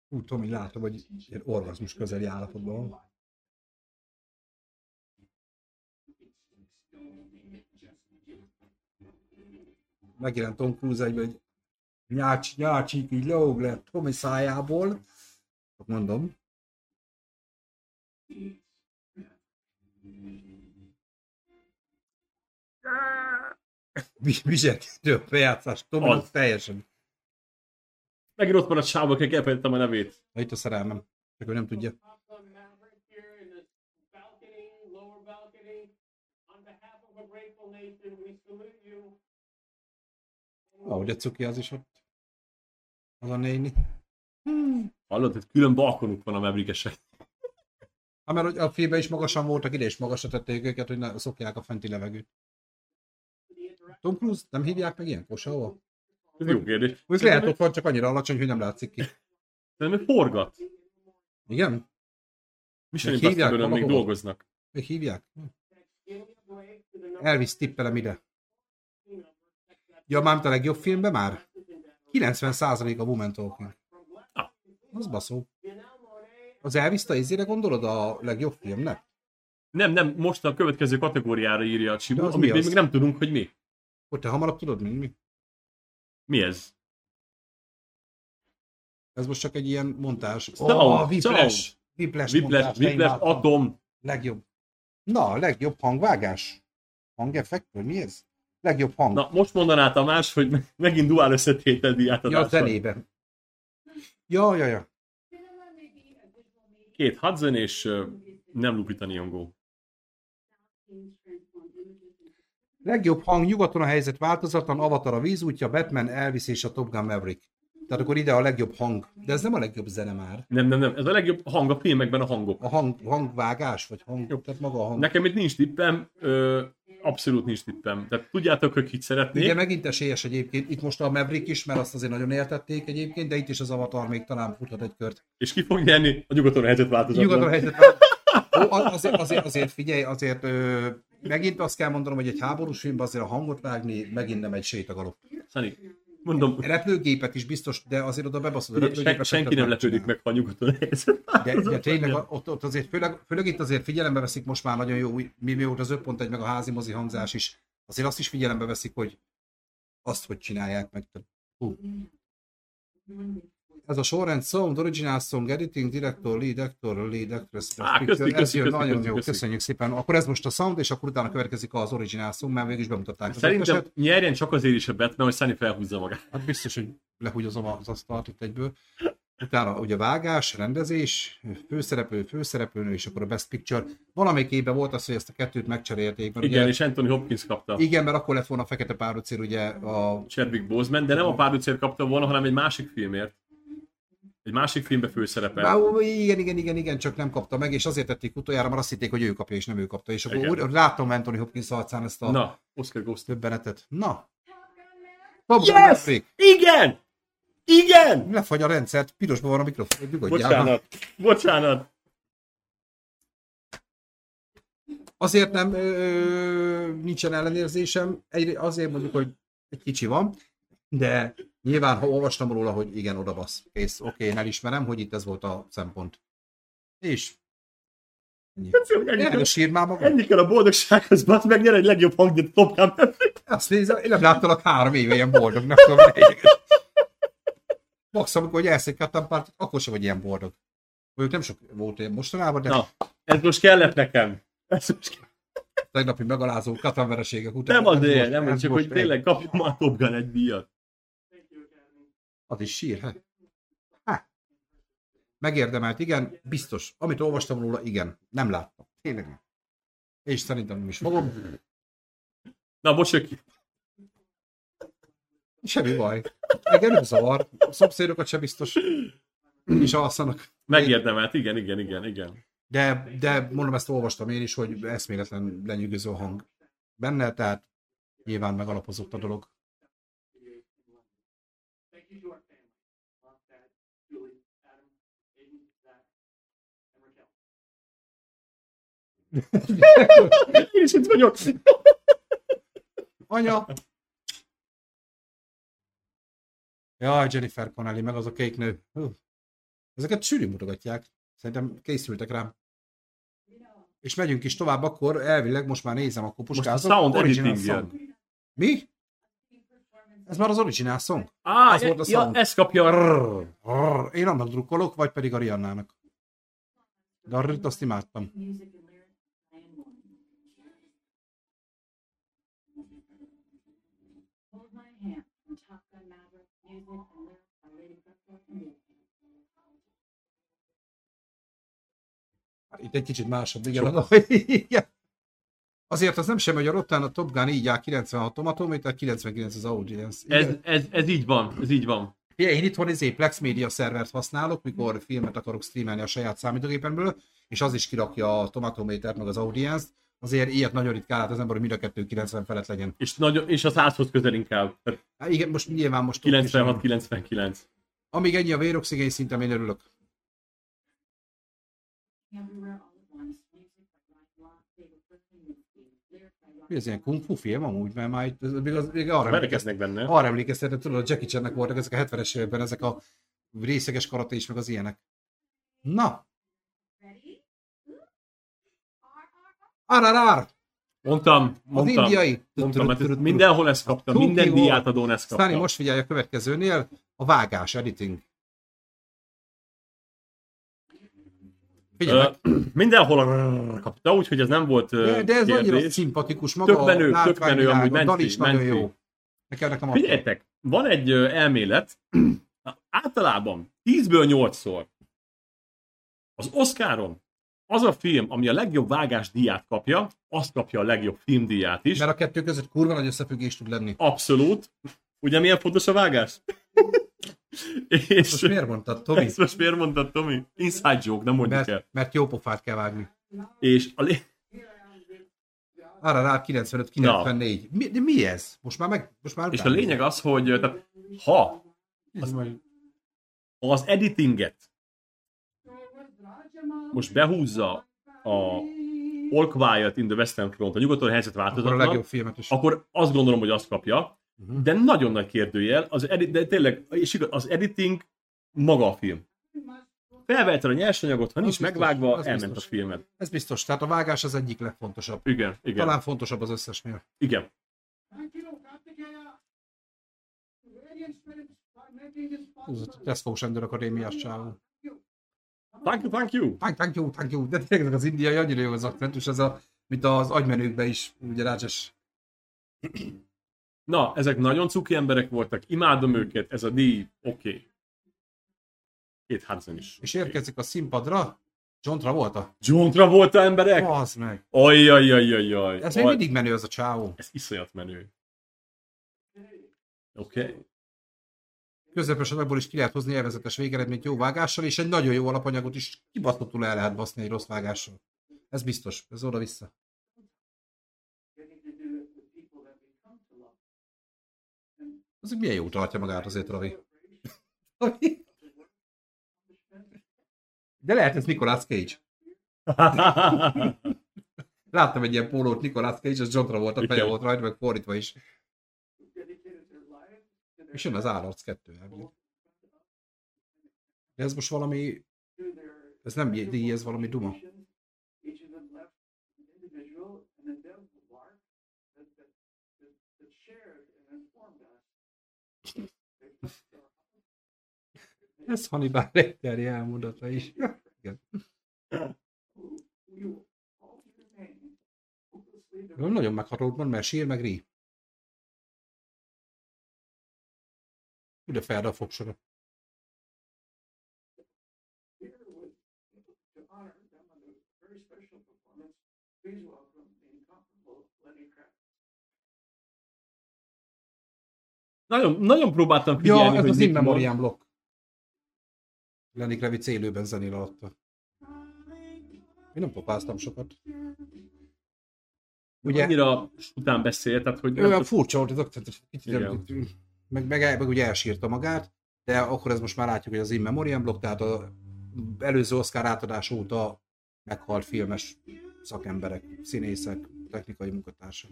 Úgy Tomi, látom, hogy ilyen orgazmus közeli állapotban van. Megjelent Tom Cruise egy, egy nyács, nyácsik, így lóg le Tomi szájából. Mondom. Vizsgáló bejátszás. Tomi Az. az teljesen. Megint ott van a sávok, akik elfelejtettem a nevét. Na, itt a szerelmem. Csak ő nem tudja. Ahogy a cuki az is ott. Az a néni. Hallod, hogy külön balkonuk van a mebrikesek. Hát mert hogy a filmben is magasan voltak, ide is magasra tették őket, hogy ne szokják a fenti levegőt. Tom Cruise nem hívják meg ilyenkor sehova? Ez jó kérdés. Úgy lehet ott van, csak annyira alacsony, hogy nem látszik ki. Szerintem forgat. Igen? Mission Impossible-ön még dolgoznak. Még hívják? Elvis tippele ide. Ja, mármint a legjobb filmbe már? 90% a Woman Talking. Ah. Az baszó. Az Elvis a izére gondolod a legjobb filmnek? Nem, nem, most a következő kategóriára írja a Csibu, amit mi még még nem tudunk, hogy mi. Hogy te hamarabb tudod, mint mi? Mi ez? Ez most csak egy ilyen montázs. Ó, Sound, oh, Whiplash. sound. Whiplash, Whiplash, Whiplash, imádtam. Atom. Legjobb. Na, a legjobb hangvágás. Hangeffekt, vagy mi ez? Legjobb hang. Na, most mondaná Tamás, hogy me- megint duál összetétel ja, a díjátadása. zenében. Ja, ja, ja. Két Hudson és uh, nem Lupita Nyong'o. Legjobb hang nyugaton a helyzet változatlan, Avatar a vízútja, Batman, Elvis és a Top Gun Maverick. Tehát akkor ide a legjobb hang. De ez nem a legjobb zene már. Nem, nem, nem. Ez a legjobb hang a filmekben a hangok. A hang, hangvágás, vagy hang, Jó. tehát maga a hang. Nekem itt nincs tippem, ö, abszolút nincs tippem. Tehát tudjátok, hogy kit szeretnék. Igen, megint esélyes egyébként. Itt most a Maverick is, mert azt azért nagyon értették egyébként, de itt is az Avatar még talán futhat egy kört. És ki fog nyerni? A nyugaton helyzet változatlan. Nyugaton helyzet. Ó, azért, azért, azért figyelj, azért ö, megint azt kell mondanom, hogy egy háborús filmben azért a hangot vágni megint nem egy sétagalop. Szani, mondom, Repülőgépet is biztos, de azért oda bebaszod a sen, repülőgépet. senki nem lepődik meg, ha a nyugaton De, de tényleg ott, ott azért, főleg, főleg itt azért figyelembe veszik most már nagyon jó, mi mióta az 5.1 meg a házi mozi hangzás is, azért azt is figyelembe veszik, hogy azt, hogy csinálják meg. Hú. Ez a sorrend Sound, Original Song, Editing, Director, Lead Actor, Lead Actress, Á, köszi, Picture. köszi, Ez jön, köszi, nagyon köszi, jó, köszi. köszönjük szépen. Akkor ez most a Sound, és akkor utána következik az Original Song, mert végig is bemutatták Szerintem nyerjen csak azért is a Batman, hogy Sunny felhúzza magát. Hát biztos, hogy lehúgyozom az asztalt itt egyből. Utána ugye vágás, rendezés, főszereplő, főszereplőnő, és akkor a Best Picture. Valamelyik évben volt az, hogy ezt a kettőt megcserélték. Mert Igen, ugye, és Anthony Hopkins kapta. igen, mert akkor lett volna a Fekete Párucér, ugye a... Chadwick Boseman, de nem a párducért kapta volna, hanem egy másik filmért. Egy másik filmbe főszerepel. Á, igen, igen, igen, igen, csak nem kapta meg, és azért tették utoljára, mert azt hitték, hogy ő kapja, és nem ő kapta. És akkor úgy, láttam Anthony Hopkins arcán ezt a Na, Oscar Ghost. többenetet. Na! Top Yes! Igen! Igen! Lefagy a rendszert, pirosban van a mikrofon, nyugodjál. Bocsánat. Bocsánat. Azért nem ö, nincsen ellenérzésem, egy, azért mondjuk, hogy egy kicsi van, de nyilván, ha olvastam róla, hogy igen, oda basz. Kész, oké, én elismerem, hogy itt ez volt a szempont. És ennyi. Ennyi, Erre sír már maga. ennyi kell a boldogsághoz, basz meg nyer egy legjobb hangját a Top Gun Maverick. Azt nézem, én nem láttalak három éve ilyen boldog, nem tudom melyiket. Maximum, amikor hogy elszekadtam pártot, akkor sem vagy ilyen boldog. Mondjuk nem sok volt ilyen mostanában, de Na, ez most kellett nekem. Ez most kellett. tegnapi megalázó katonvereségek után. Nem azért, most- nem, ez csak most hogy tényleg kapjon már a Top Gun egy díjat. Az is sír, hát. Hát. Megérdemelt, igen, biztos. Amit olvastam róla, igen. Nem láttam. Tényleg nem. És szerintem nem is fogom. Na, most jön ki. Semmi baj. Engem nem zavar. A szomszédokat sem biztos. is alszanak. Megérdemelt, igen, igen, igen, igen. De, de mondom, ezt olvastam én is, hogy eszméletlen lenyűgöző hang benne, tehát nyilván megalapozott a dolog. Én is itt vagyok. Anya! Jaj, Jennifer Connelly, meg az a kék nő. Hú. Ezeket sűrűn mutogatják. Szerintem készültek rám. És megyünk is tovább, akkor elvileg most már nézem, akkor Most a puskázok. sound Original editing jön. song. Mi? Ez már az original song? Á, Az volt a ja, sound. ezt kapja. Rrrr. Rrr, Én annak drukkolok, vagy pedig a Rihannának. De a azt imádtam. Music and lyrics by Lady Brooklyn and Disney. Itt egy kicsit másabb, igen. Igen. Azért az nem sem, hogy a Rottán a Top Gun így áll 96 tomatométer, 99 az audience. Ez, Igen. ez, ez így van, ez így van. Figyelj, én itthon izé Plex Media szervert használok, mikor filmet akarok streamelni a saját számítógépemből, és az is kirakja a tomatométert, meg az audience Azért ilyet nagyon ritkán lát az ember, hogy mind a kettő 90 felett legyen. És, nagyon, és a 100-hoz közel inkább. Hát igen, most nyilván most ott is- 96-99. Amíg ennyi a véroxigény szintem, én örülök. Mi ez ilyen kung fu film amúgy, mert már itt, még, az, még arra Verekeznek benne. Arra emlékeztetett, tudod, a Jackie Chan-nek voltak ezek a 70-es években, ezek a részeges karate is, meg az ilyenek. Na, ararár, Mondtam, az mondtam. indiai. Mondtam, mert mindenhol ezt kapta, Tuki minden volt. díjátadón ezt kapta. Sztáni, most figyelj a következőnél, a vágás, editing. Figyelj, Ö, mindenhol kapta, úgyhogy ez nem volt de, de ez annyira kérdés. szimpatikus, maga Tök menő, a tök menő, amúgy a dal ment is nagyon ment jó. Nekem, nekem. Figyeljetek, van egy elmélet, általában 10-ből 8-szor az Oscaron az a film, ami a legjobb vágás díját kapja, azt kapja a legjobb filmdíját is. Mert a kettő között kurva nagy összefüggés tud lenni. Abszolút. Ugye milyen fontos a vágás? És Most miért mondtad, Tomi? ezt most miért mondtad, Tomi? Inside joke, nem mondjuk el. Mert, mert jó pofát kell vágni. És a lé... Arra rá 95-94. Mi, de mi ez? Most már meg... Most már És a lényeg az, hogy tehát, ha Az az editinget most behúzza a All Quiet in the Western Front, a nyugaton helyzet Akkor a változatlan, legjobb filmet is. akkor azt gondolom, hogy azt kapja, Mhm. de nagyon nagy kérdőjel, az edi- de tényleg, és igaz, az editing maga a film. Felvetted a nyersanyagot, ha nincs biztos, megvágva, elment biztos. a filmed. Ez biztos. Tehát a vágás az egyik legfontosabb. Igen, igen, Talán fontosabb az összesnél. igen. Ez a Tesco Endor Akadémiás csávó. Thank you, thank you. Thank, thank you, thank you. De tényleg ezek az indiai annyira jó az akcentus, ez a, mint az agymenőkben is, ugye Rácses. Na, ezek nagyon cuki emberek voltak, imádom őket, ez a díj, oké. Okay. Két Hudson is. És érkezik a színpadra, John Travolta. John Travolta emberek? Az meg. Ajjajjajjaj. Ez még mindig menő az a csávó. Ez iszonyat menő. Oké. Okay. Közepes anyagból is ki lehet hozni élvezetes végeredményt jó vágással, és egy nagyon jó alapanyagot is kibaszottul el lehet baszni egy rossz vágással. Ez biztos, ez oda-vissza. Az milyen jó tartja magát azért, Ravi. De lehet ez Nicolas Cage. Láttam egy ilyen pólót Nicolas Cage, az John Travolta feje volt rajta, meg fordítva is. És jön az Állarc 2 elvileg. De ez most valami... Ez nem díj, ez valami duma. Ez Hannibal Lecterri elmondata is. Igen. Nagyon meghatót mond, mert sír meg rí. Lenny Kravitz. nagyon, nagyon próbáltam figyelni, Ja, ez hogy az In. Memoriam blokk. Lenny Kravitz élőben zenél alatta. Én nem popáztam sokat. Ugye, Annyira után beszél, tehát hogy olyan furcsa volt, akcentus, kicsit. Meg, meg, meg, ugye elsírta magát, de akkor ez most már látjuk, hogy az In Memoriam blokk, tehát a előző Oscar átadás óta meghalt filmes szakemberek, színészek, technikai munkatársak.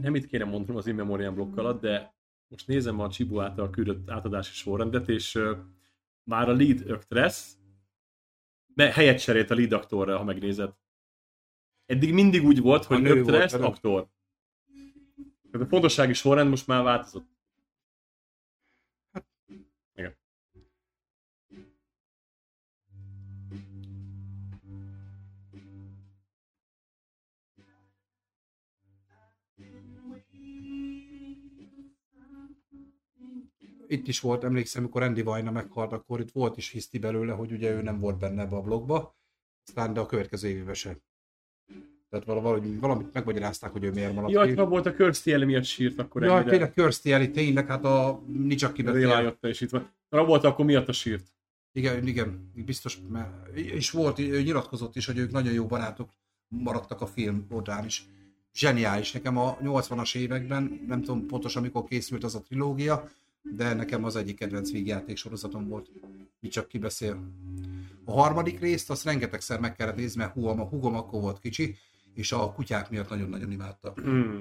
nem itt kéne mondanom az In Memoriam blokk alatt, de most nézem a Csibu által küldött átadási sorrendet, és uh, már a lead actress me, helyet cserélt a lead aktorra, ha megnézed. Eddig mindig úgy volt, hogy actress, aktor. Tehát a fontossági sorrend most már változott. Igen. itt is volt, emlékszem, amikor Andy Vajna meghalt, akkor itt volt is hiszti belőle, hogy ugye ő nem volt benne ebbe a blogba, aztán de a következő évben se. Tehát valahogy, valamit megmagyarázták, hogy ő miért maradt Jaj, ha volt a Kirstie Alley miatt sírt akkor Ja, ennyire. tényleg Kirstie Alley, tényleg, hát a nincs aki Rájötte és itt van. Rabolta, akkor miatt a sírt. Igen, igen, biztos, mert, és volt, ő nyilatkozott is, hogy ők nagyon jó barátok maradtak a film után is. Zseniális. Nekem a 80-as években, nem tudom pontosan mikor készült az a trilógia, de nekem az egyik kedvenc vígjáték sorozatom volt. Mi csak kibeszél. A harmadik részt azt rengetegszer meg kellett nézni, mert húgom, a húgom akkor volt kicsi, és a kutyák miatt nagyon-nagyon imádta. Hmm.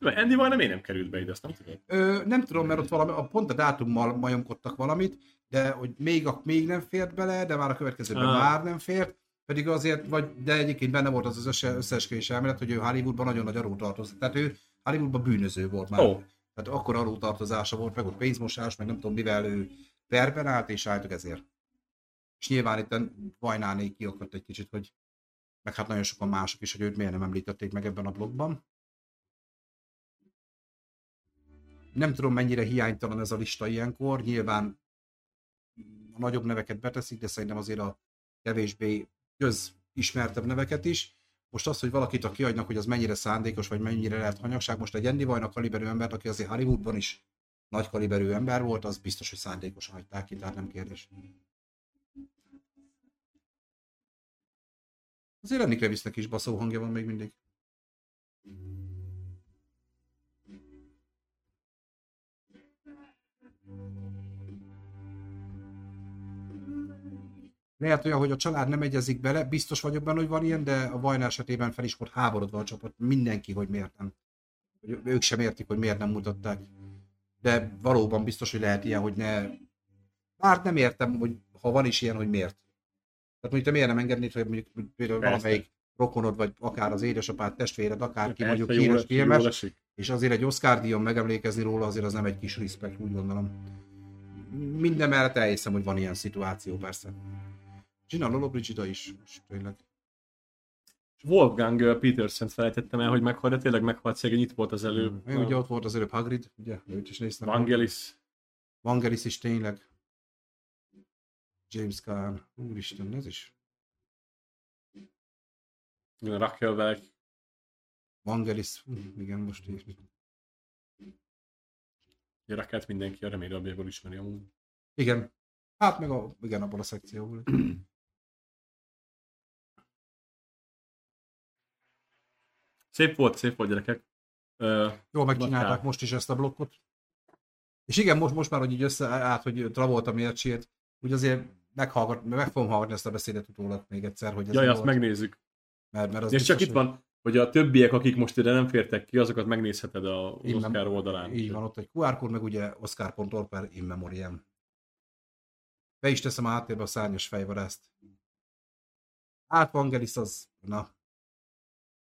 Andy van nem én nem került be ide, azt nem tudom. Ö, nem tudom, mert ott valami, a pont a dátummal majomkodtak valamit, de hogy még, a, még nem fért bele, de már a következőben Ah. már nem fért, pedig azért, vagy, de egyébként benne volt az az össze, összeesküvés elmélet, hogy ő Hollywoodban nagyon nagy adótartozott. Tehát ő Hollywoodban bűnöző volt már. Ó. Tehát akkor adótartozása volt, meg ott pénzmosás, meg nem tudom mivel ő perben állt, és álltak ezért. És nyilván itt Vajnánék kiakadt egy kicsit, hogy meg hát nagyon sokan mások is, hogy őt miért nem említették meg ebben a blogban. Nem tudom, mennyire hiánytalan ez a lista ilyenkor. Nyilván a nagyobb neveket beteszik, de szerintem azért a kevésbé közismertebb neveket is. Most az, hogy valakit a kiadnak, hogy az mennyire szándékos, vagy mennyire lehet hanyagság, most egy Andy Vajna kaliberű embert, aki azért Hollywoodban is nagy kaliberű ember volt, az biztos, hogy szándékosan hagyták ki, tehát nem kérdés. Azért Lenny Kravitznek is baszó hangja van még mindig. Lehet olyan, hogy a család nem egyezik bele, biztos vagyok benne, hogy van ilyen, de a Vajna esetében fel is volt háborodva a csapat, mindenki, hogy miért nem. Ők sem értik, hogy miért nem mutatták. De valóban biztos, hogy lehet ilyen, hogy ne... Bár nem értem, hogy ha van is ilyen, hogy miért. Tehát mondjuk te miért nem engednéd, hogy mondjuk például Persze. valamelyik rokonod, vagy akár az édesapád, testvéred, akárki Persze, mondjuk híres filmes, és azért egy Oscar díjon megemlékezni róla, azért az nem egy kis respekt, úgy gondolom. Minden mellett elhiszem, hogy van ilyen szituáció, persze. Gina Lollobrigida is, most tényleg. Wolfgang Petersen felejtettem el, hogy meghalt, de tényleg meghalt szegény, itt volt az előbb. Ő ugye ott volt az előbb Hagrid, ugye, őt is néztem. Vangelis. Vangelis is tényleg. James Caan. Úristen, ez is. Welch. Vangelis, hú, igen, most is. Raquelt mindenki a remélőbbéből ismeri amúgy. Igen. Hát meg a, igen, abban a szekcióból. Szép volt, szép volt gyerekek. Uh, Jól megcsinálták most is ezt a blokkot. És igen, most, most már, hogy így összeállt, hogy Travolta miért sírt, úgy azért meghallgat, meg fogom hallgatni ezt a beszédet utólag még egyszer, hogy ez jaj, azt volt. megnézzük. Mert, mert az És csak itt van, hogy a többiek, akik most ide nem fértek ki, azokat megnézheted a. Oscar oldalán. Így van, ott egy QR kód, meg ugye Oscar.org per in memoriam. Be is teszem a háttérbe a szárnyas fejvadászt. Hát Vangelis az, na.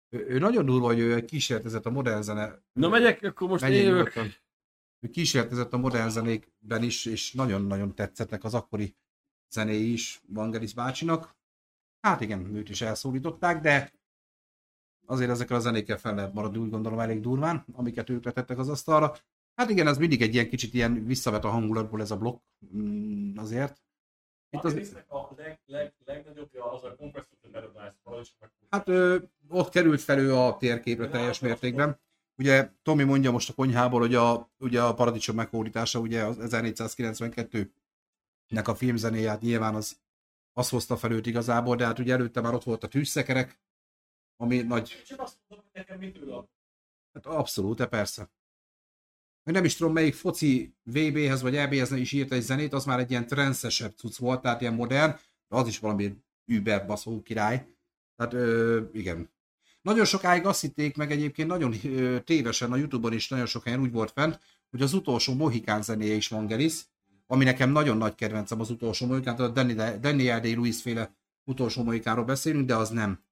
Ő, ő nagyon durva, hogy ő kísérletezett a modern zene. Na megyek, akkor most én jövök. nyugodtan. Ő kísérletezett a modern zenékben is, és nagyon-nagyon tetszettek az akkori zenéi is Vangelis bácsinak. Hát igen, őt is elszólították, de azért ezekkel a zenékkel fel lehet maradni, úgy gondolom elég durván, amiket ők letettek az asztalra. Hát igen, ez mindig egy ilyen kicsit ilyen visszavet a hangulatból ez a blokk, mm, azért. Itt az, a leg, leg, legnagyobbja az a Paradise. hát ö, ott került felő a térképre teljes mértékben. Ugye Tomi mondja most a konyhából, hogy a, ugye a paradicsom meghódítása, ugye az 1492-nek a filmzenéját nyilván az, az hozta fel őt igazából, de hát ugye előtte már ott volt a tűzszekerek, ami nagy Csak azt mondom, hogy nekem mitől. Hát abszolút, de persze. Meg nem is tudom, melyik foci VB-hez vagy EB-hez is írt egy zenét, az már egy ilyen transzesebb cucc volt, tehát ilyen modern, de az is valami über baszó király. Tehát ö, igen. Nagyon sokáig azt hitték meg egyébként nagyon tévesen a Youtube-on is nagyon sok helyen úgy volt fent, hogy az utolsó Mohikán zenéje is Vangelis, ami nekem nagyon nagy kedvencem az utolsó Mohikán, tehát a Danny, Daniel Day-Lewis féle utolsó Mohikánról beszélünk, de az nem.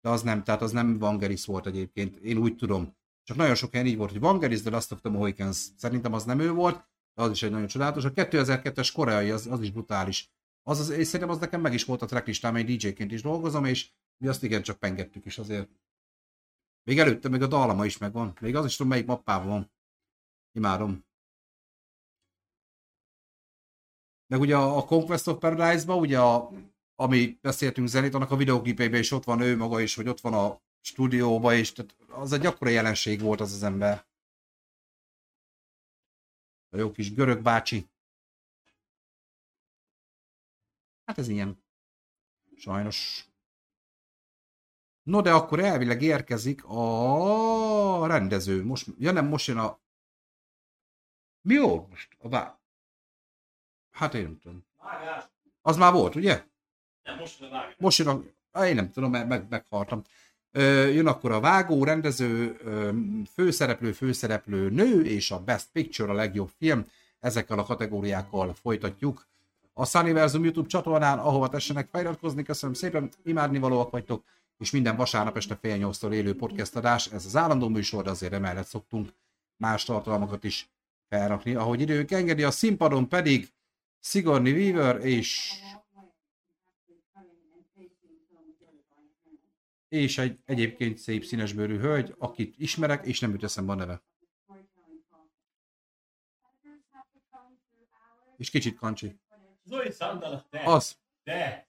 De az nem, tehát az nem Vangelis volt egyébként, én úgy tudom. Csak nagyon sok helyen így volt, hogy Vangelis, The Last of the Mohicans. Szerintem az nem ő volt, de az is egy nagyon csodálatos. A 2002-es koreai, az, az is brutális. Az, az, és szerintem az nekem meg is volt a tracklistám, egy DJ-ként is dolgozom, és mi azt igen csak pengettük is azért. Még előtte még a dallama is megvan. Még az is tudom, melyik mappában van. Imádom. Meg ugye a a Conquest of Paradise-ba, ugye a, ami beszéltünk zenét, annak a videóklipében is ott van ő maga is, hogy ott van a stúdióba is, tehát az egy akkora jelenség volt az az ember. A jó kis görög bácsi. Hát ez ilyen. Sajnos. No, de akkor elvileg érkezik a rendező. Most, ja nem, most jön a... Mi jó most? A vá... Hát én nem tudom. Vágás. Az már volt, ugye? Nem, most a vágás. Most jön a... Én nem tudom, mert meg, meghaltam. Ö, jön akkor a vágó, rendező, ö, főszereplő, főszereplő nő és a Best Picture, a legjobb film. Ezekkel a kategóriákkal folytatjuk. A Sunniversum YouTube csatornán, ahova tessenek feliratkozni. Köszönöm szépen, imádnivalóak vagytok, és minden vasárnap este fél nyolctól élő podcast adás. Ez az állandó műsor, de azért emellett szoktunk más tartalmakat is felrakni. Ahogy időnk engedi, a színpadon pedig Sigourney Weaver és és egy egyébként szép színesbőrű hölgy, akit ismerek, és nem jut eszembe a neve. És kicsit kancsi. Zoe Sandala, de. Az. De.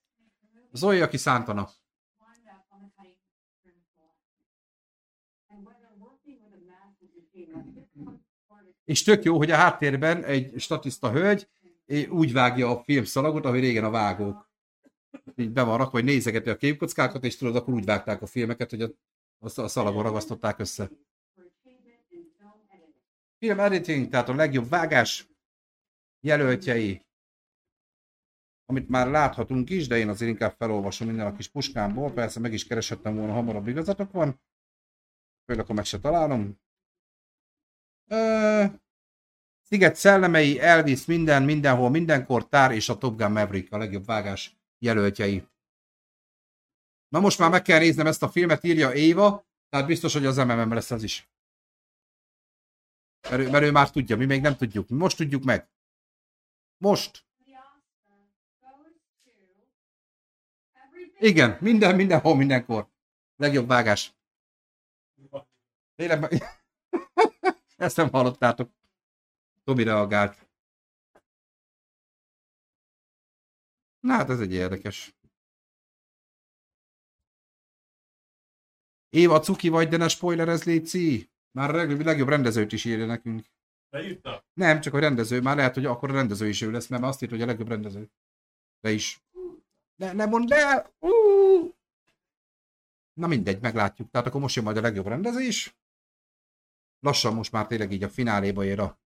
Zoe, aki szántana. És tök jó, hogy a háttérben egy statiszta hölgy eh, úgy vágja a filmszalagot, ahogy régen a vágók. Így be van rakva, hogy nézegeti a képkockákat, és tudod, akkor úgy vágták a filmeket, hogy a, a, szalagon ragasztották össze. Film editing, tehát a legjobb vágás jelöltjei, amit már láthatunk is, de én azért inkább felolvasom minden a kis puskámból, persze meg is kereshettem volna hamarabb igazatok van, főleg akkor meg se találom. Ö, Sziget szellemei, Elvis, minden, mindenhol, mindenkor, Tár és a Top Gun Maverick a legjobb vágás jelöltjei. Na most már meg kell néznem ezt a filmet, írja Éva, tehát biztos, hogy az MMM lesz az is. Mert ő, mert ő már tudja, mi még nem tudjuk. Mi most tudjuk meg. Most. Igen, minden, mindenhol, mindenkor. Legjobb vágás. Tényleg, ezt nem hallottátok. Tomi reagált. Na hát ez egy érdekes. Éva, cuki vagy, de ne spoilerez, Léci. Már a leg- legjobb rendezőt is írja nekünk. Beírta? Nem, csak a rendező. Már lehet, hogy akkor a rendező is ő lesz, mert azt írt, hogy a legjobb rendező. De is. Ne, ne mondd el! Uh! Na mindegy, meglátjuk. Tehát akkor most jön majd a legjobb rendezés. Lassan most már tényleg így a fináléba ér a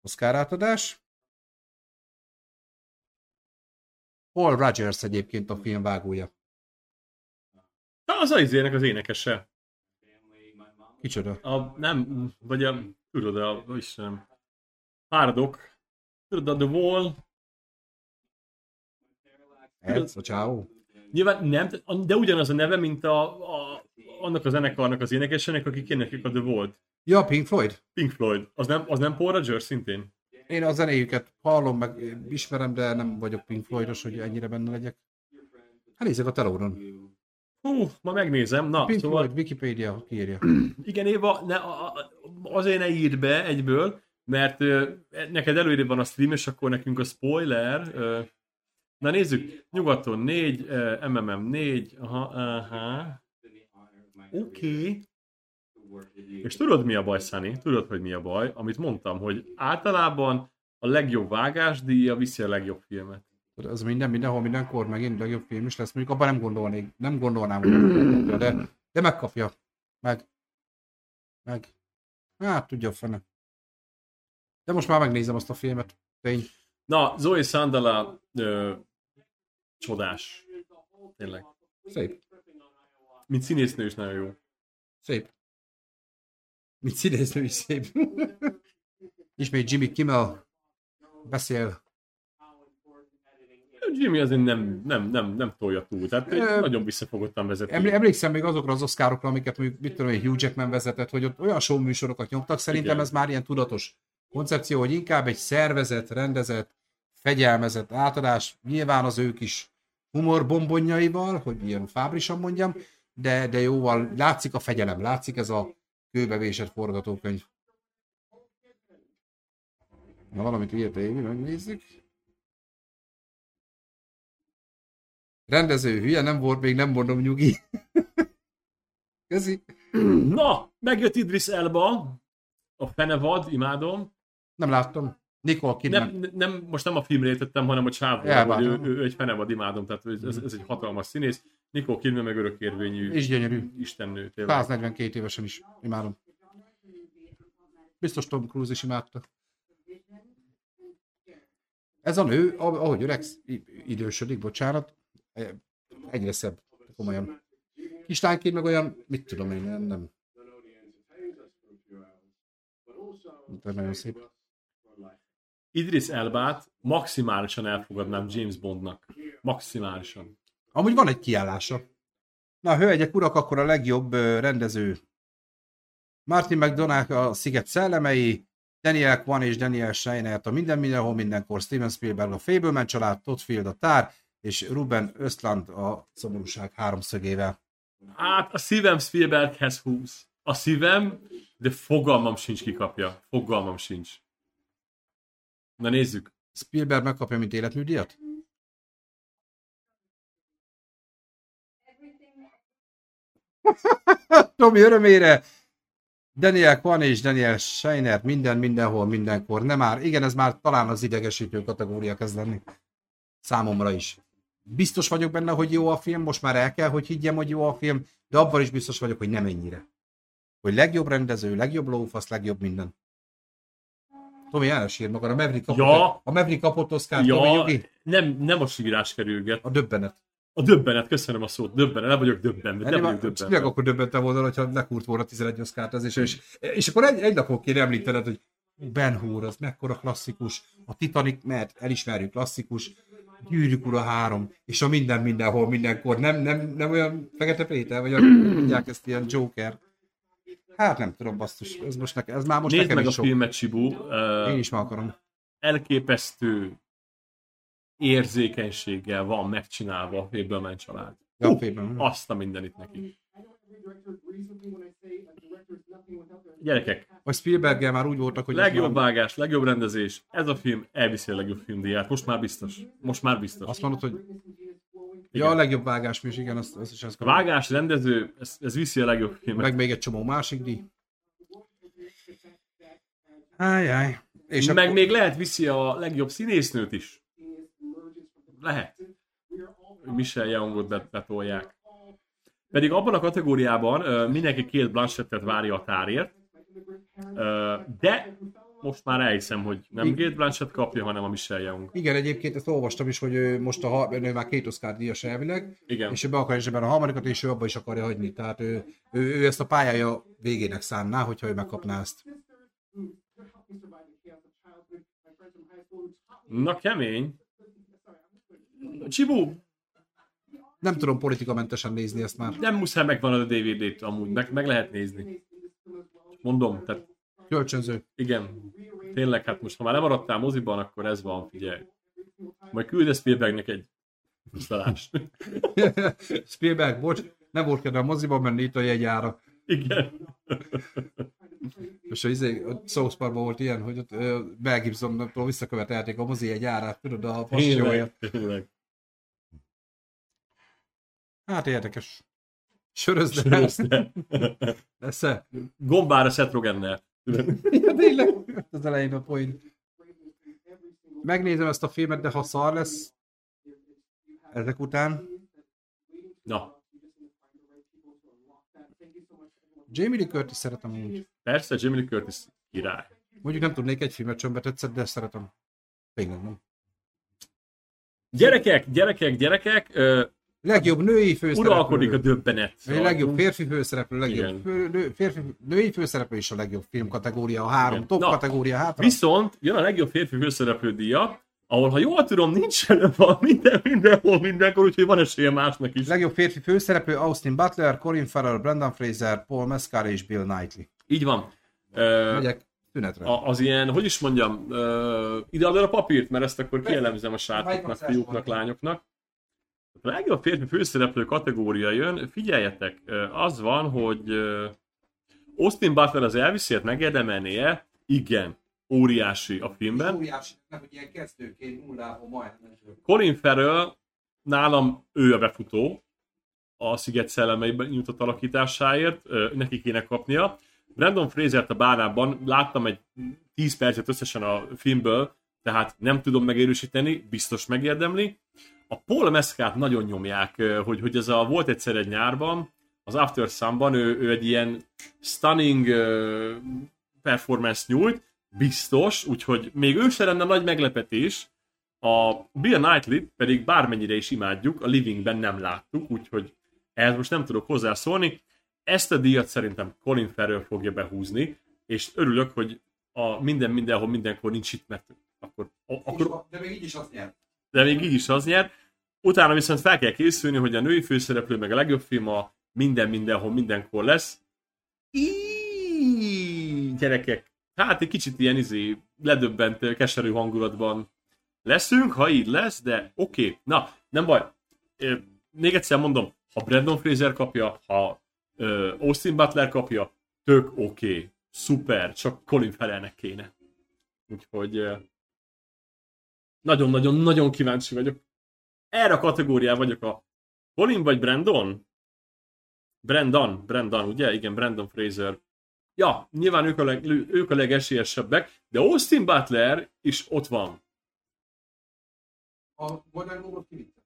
Oscar átadás. Paul Rogers egyébként a film vágója. Na, az az izének az énekese. Kicsoda? A, nem, vagy a, tudod, a, Istenem, Hárdok. Tudod, a The Wall. Ez a csáó? Nyilván nem, de ugyanaz a neve, mint a, a annak a zenekarnak az énekesének, akik éneklik a The Wall-t. Ja, Pink Floyd. Pink Floyd. Az nem, az nem Paul Rogers szintén? Én a zenéjüket hallom, meg ismerem, de nem vagyok Pink Floydos, hogy ennyire benne legyek. Hát nézzük a telóron. Hú, ma megnézem. Na, Pink szóval... Floyd, Wikipedia, kiírja. Igen, Éva, ne, azért ne írd be egyből, mert ö, neked előírva van a stream, és akkor nekünk a spoiler. Ö, na nézzük, nyugaton 4, ö, MMM 4, aha, aha. Oké. Okay. És tudod mi a baj, Sunny? Tudod, hogy mi a baj? Amit mondtam, hogy általában a legjobb vágásdíja viszi a legjobb filmet. Ez minden, mindenhol, mindenkor megint legjobb film is lesz. Mondjuk abban nem gondolnék, nem gondolnám, hogy de, de megkapja. Meg. Meg. Hát tudja a fene. De most már megnézem azt a filmet. Tény. Na, Zoe Sandala ö, csodás. Tényleg. Szép. Mint színésznő is nagyon jó. Szép. Mint színésznő is szép. Ismét Jimmy Kimmel beszél. Jimmy azért nem, nem, nem, nem tolja túl, tehát Ö, nagyon visszafogottan vezeti. Emlé- emlékszem még azokra az oszkárokra, amiket mondjuk, mit tudom Hugh Jackman vezetett, hogy ott olyan show műsorokat nyomtak, szerintem Igen. ez már ilyen tudatos koncepció, hogy inkább egy szervezett, rendezett, fegyelmezett átadás, nyilván az ők is humorbombonjaival, hogy ilyen fábrisan mondjam, de, de jóval látszik a fegyelem, látszik ez a kőbevésett forgatókönyv. Na valamit írt Évi, megnézzük. Rendező hülye, nem volt, még nem mondom nyugi. Közi. Na, megjött Idris Elba, a Fenevad, imádom. Nem láttam. Nikol Kidman. Nem, nem, most nem a filmre értettem, hanem a csávó, ő, ő, ő, egy Fenevad imádom, tehát ez, ez egy hatalmas színész. Nicole Kidman meg örökérvényű És gyönyörű. istennő, tényleg. 142 évesen is. Imádom. Biztos Tom Cruise is imádta. Ez a nő, ah- ahogy öregsz, idősödik, bocsánat, eh, egyre szebb, komolyan. Kislányként meg olyan, mit tudom én, nem, nem. De nagyon szép. Idris Elbát maximálisan elfogadnám James Bondnak. Maximálisan. Amúgy van egy kiállása. Na, hölgyek, urak, akkor a legjobb rendező. Martin McDonagh a Sziget szellemei, Daniel Kwan és Daniel Scheinert a Minden Mindenhol Mindenkor, Steven Spielberg a Fableman család, Todd Field a Tár, és Ruben Östland a Szomorúság háromszögével. Hát a szívem Spielberghez húz. A szívem, de fogalmam sincs kikapja. Fogalmam sincs. Na nézzük. Spielberg megkapja, mint életműdíjat? Tomi örömére Daniel Kwan és Daniel Scheiner minden, mindenhol, mindenkor. Nem már, igen, ez már talán az idegesítő kategória kezd lenni. Számomra is. Biztos vagyok benne, hogy jó a film, most már el kell, hogy higgyem, hogy jó a film, de abban is biztos vagyok, hogy nem ennyire. Hogy legjobb rendező, legjobb lófasz, legjobb minden. Tomi elsír magad, a Maverick kapott, Ja. a Maverick kapott Oscar, Tomi Ja, Jogi? nem, nem a sírás kerülget. A döbbenet. A döbbenet, köszönöm a szót. Döbbenet, nem vagyok döbbenve. Nem vagyok döbbenve. akkor döbbentem volna, hogyha lekúrt volna 11 oszkárt ez, és, és, és akkor egy, egy napon kéne említened, hogy Ben Hur, az mekkora klasszikus, a Titanic, mert elismerjük klasszikus, Gyűrűk ura három, és a minden mindenhol, mindenkor, nem, nem, nem olyan Fekete Péter, vagy a, mondják ezt ilyen Joker. Hát nem tudom, basszus, ez most nekem, ez már most Nézd nekem meg a is sok. filmet, Sibu. Uh, Én is meg akarom. elképesztő érzékenységgel van megcsinálva a Fableman család. Ja, a félben. Azt a mindenit neki. Gyerekek, Vagy Spielberggel már úgy voltak, hogy... legjobb már- vágás, legjobb rendezés. Ez a film elviszi a legjobb filmdíját. Most már biztos. Most már biztos. Azt mondod, hogy... Igen. Ja, a legjobb vágás is, igen, azt, azt is ezt A vágás, rendező, ez, ez viszi a legjobb filmet. Meg még egy csomó másik díj. Ájjáj. És meg még lehet viszi a legjobb színésznőt is. Lehet. Hogy Michelle Youngot bet- betolják. Pedig abban a kategóriában mindenki két Blanchettet várja a tárért, de most már elhiszem, hogy nem Kate Blanchett kapja, hanem a Michelle Young. Igen, egyébként ezt olvastam is, hogy ő most a, har- ő már két Oscar díjas elvileg, Igen. és ő be akar is ebben a harmadikat, és ő abba is akarja hagyni. Tehát ő, ő, ő ezt a pályája végének szánná, hogyha ő megkapná ezt. Na kemény. Csibu, Nem tudom politikamentesen nézni ezt már. nem muszáj megvan a DVD-t amúgy, meg, meg lehet nézni. Mondom, tehát Kölcsönző. igen, tényleg, hát most ha már lemaradtál moziban, akkor ez van, figyelj. Majd küldesz Spielbergnek egy instalást. Spielberg, bocs, nem volt kedve a moziban menni itt a jegyára. Igen. És a, izé, a South Parkban volt ilyen, hogy ott ö, Mel Gibsontól visszakövetelték a mozi jegyárát, tudod, a passióért. Hát érdekes. Sörözd el. Sörözte. Esze. Gombára Seth Rogennel. Ja, tényleg. Az elején a poén. Megnézem ezt a filmet, de ha szar lesz, ezek után. Na, Jamie Lee Curtis szeretem úgy. Persze, Jamie Lee Curtis király. Mondjuk nem tudnék egy filmet sem betetszett, de szeretem. Tényleg nem. Gyerekek, gyerekek, gyerekek, ö, Legjobb női főszereplő. uralkodik a döbbenet. A legjobb férfi főszereplő, legjobb fő, nő, férfi, női főszereplő is a legjobb film kategória, a három Igen. top Na, kategória hátra. Viszont jön a legjobb férfi főszereplő díja, ahol, ha jól tudom, nincs van minden, mindenhol, mindenkor, úgyhogy van esélye másnak is. Legjobb férfi főszereplő Austin Butler, Colin Farrell, Brendan Fraser, Paul Mescal és Bill Knightley. Így van. Megyek tünetre. a, az ilyen, hogy is mondjam, ö, ideadod a papírt, mert ezt akkor kielemzem a srácoknak, fiúknak, lányoknak. A legjobb férfi főszereplő kategória jön, figyeljetek, az van, hogy Austin Butler az Elvisért megérdemelnie, igen, óriási a filmben. Óriási, nem, hogy ilyen kezdőként nullából majdnem. Colin Farrell nálam ő a befutó a Sziget szellemeiben nyújtott alakításáért, neki kéne kapnia. Brandon Fraser-t a bánában láttam egy 10 percet összesen a filmből, tehát nem tudom megerősíteni, biztos megérdemli. A Paul Mescalt nagyon nyomják, hogy, hogy ez a volt egyszer egy nyárban, az After Sun-ban ő, ő egy ilyen stunning performance nyújt, biztos, úgyhogy még ő se lenne nagy meglepetés, a Bill knightley pedig bármennyire is imádjuk, a Livingben nem láttuk, úgyhogy ehhez most nem tudok hozzászólni. Ezt a díjat szerintem Colin Farrell fogja behúzni, és örülök, hogy a minden mindenhol mindenkor nincs itt, mert akkor, akkor De még így is azt nyert. de még így is az nyer. Utána viszont fel kell készülni, hogy a női főszereplő meg a legjobb film a minden mindenhol mindenkor lesz. Íííí, gyerekek, hát egy kicsit ilyen izé, ledöbbent, keserű hangulatban leszünk, ha így lesz, de oké. Okay. Na, nem baj. Még egyszer mondom, ha Brandon Fraser kapja, ha ö, Austin Butler kapja, tök oké. Okay. Szuper, csak Colin Farrellnek kéne. Úgyhogy nagyon-nagyon-nagyon kíváncsi vagyok. Erre a kategóriá vagyok a Colin vagy Brandon? Brandon, Brandon, ugye? Igen, Brandon Fraser. Ja, nyilván ők a, leg, ők a legesélyesebbek, de Austin Butler is ott van. A Golden kivitte.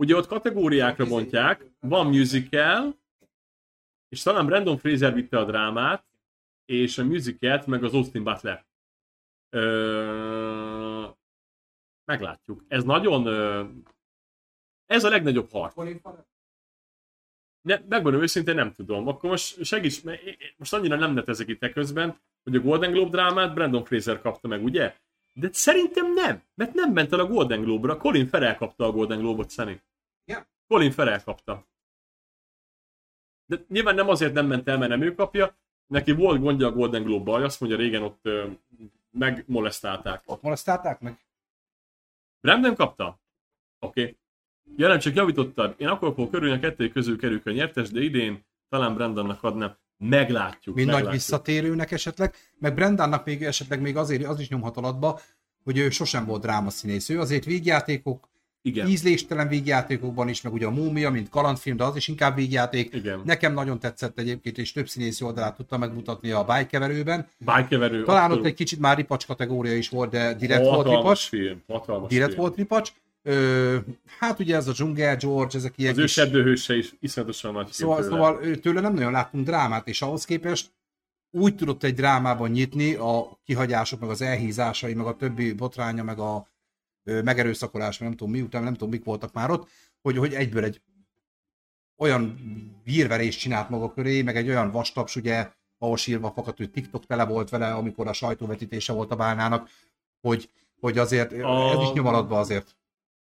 Ugye ott kategóriákra bontják, van musical, és talán Brandon Fraser vitte a drámát, és a musicalt meg az Austin Butler. Ö... Meglátjuk. Ez nagyon... Ö... Ez a legnagyobb harc. Ne, megmondom őszintén, nem tudom. Akkor most segíts, mert most annyira nem netezek itt közben, hogy a Golden Globe drámát Brandon Fraser kapta meg, ugye? De szerintem nem, mert nem ment el a Golden Globe-ra. Colin Farrell kapta a Golden Globe-ot, Szeni. Ja. Colin Farrell kapta. De nyilván nem azért nem ment el, mert nem ő kapja, neki volt gondja a Golden Globe-bal, azt mondja régen ott ö, megmolesztálták. Ott molesztálták meg? Brandon kapta? Oké. Okay. Jelen csak javítottad. Én akkor fogok körülni a kettő közül kerül a nyertes, de idén talán Brandonnak adnám. Meglátjuk. Nagy meglátjuk. visszatérőnek esetleg, meg Brendannak még esetleg még azért az is nyomhat alatba, hogy ő sosem volt drámaszínész. Ő azért vígjátékok, Igen. ízléstelen vígjátékokban is, meg ugye a Múmia, mint kalandfilm, de az is inkább vígjáték. Igen. Nekem nagyon tetszett egyébként, és több színészi oldalát tudta megmutatni a bájkeverőben. Bájkeverő. Talán ott abszolút. egy kicsit már ripacs kategória is volt, de direkt volt ripacs. film. Hatalmas Direkt film. volt ripacs. Ö, hát ugye ez a Dzsungel George, ezek ilyen Az kis... sebbőhőse is iszonyatosan nagy Szóval, tőle. szóval tőle nem nagyon láttunk drámát, és ahhoz képest úgy tudott egy drámában nyitni a kihagyások, meg az elhízásai, meg a többi botránya, meg a megerőszakolás, meg nem tudom mi után, nem tudom mik voltak már ott, hogy, hogy egyből egy olyan vírverést csinált maga köré, meg egy olyan vastaps, ugye, ahol sírva fakadt, hogy TikTok tele volt vele, amikor a sajtóvetítése volt a bálnának, hogy, hogy azért, A- ez is nyom alatba azért.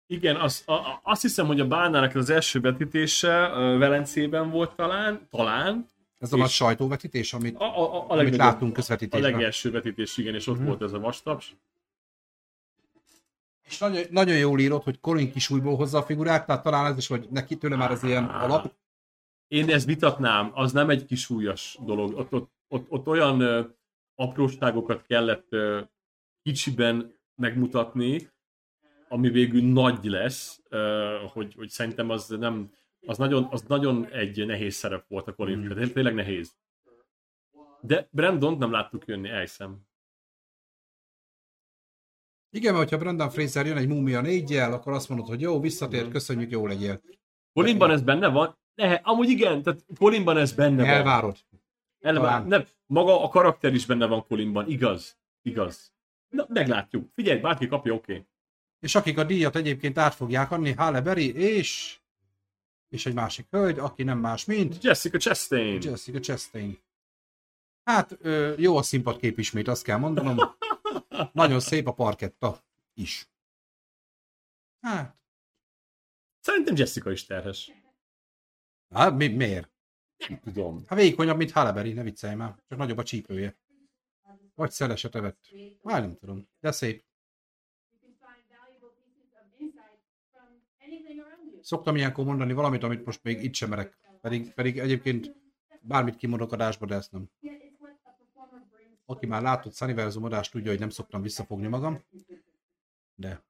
Igen, az, a, a, azt hiszem, hogy a Bánának az első vetítése Velencében volt talán, talán. Ez a nagy sajtóvetítés, amit, A, a, a, a, amit látunk a közvetítésben. legelső vetítés, igen, és ott Mhm. volt ez a vastaps. És nagyon, nagyon jól írott, hogy Colin kisújból hozza a figurát, tehát talán ez is, hogy neki tőle már ez ilyen alap. Én ezt vitatnám, az nem egy kisúlyas dolog. Ott, ott, ott, ott olyan ö, apróságokat kellett ö, kicsiben megmutatni, ami végül nagy lesz, ö, hogy, hogy szerintem az nem, az nagyon, az nagyon egy nehéz szerep volt a Colin, mm. tényleg nehéz. De Brandon nem láttuk jönni, elhiszem. Igen, mert hogyha Brendan Fraser jön egy múmia négyjel, akkor azt mondod, hogy jó, visszatért, Mhm. köszönjük, jó legyél. Colinban ez benne van? Ne, amúgy igen, tehát Colinban ez benne van. Elvárod. Elvár, Talán. nem, maga a karakter is benne van Colinban, igaz? Igaz. Na, meglátjuk. Figyelj, bárki kapja, oké. Okay. És akik a díjat egyébként át fogják adni, Halle Berry és és egy másik hölgy, aki nem más, mint Jessica Chastain. Jessica Chastain. Hát jó a színpadkép ismét, azt kell mondanom. Nagyon szép a parketta is. Hát, Szerintem Jessica is terhes. hát mi, miért? Nem tudom. Hát vékonyabb, mint Halle Berry, ne viccelj már. Csak nagyobb a csípője. Vagy szeleset evett. Már nem tudom. De szép. Szoktam ilyenkor mondani valamit, amit most még itt sem merek. Pedig, pedig egyébként bármit kimondok adásba, de ezt nem. Aki már látott Sunnyversum adást, tudja, hogy nem szoktam visszafogni magam. De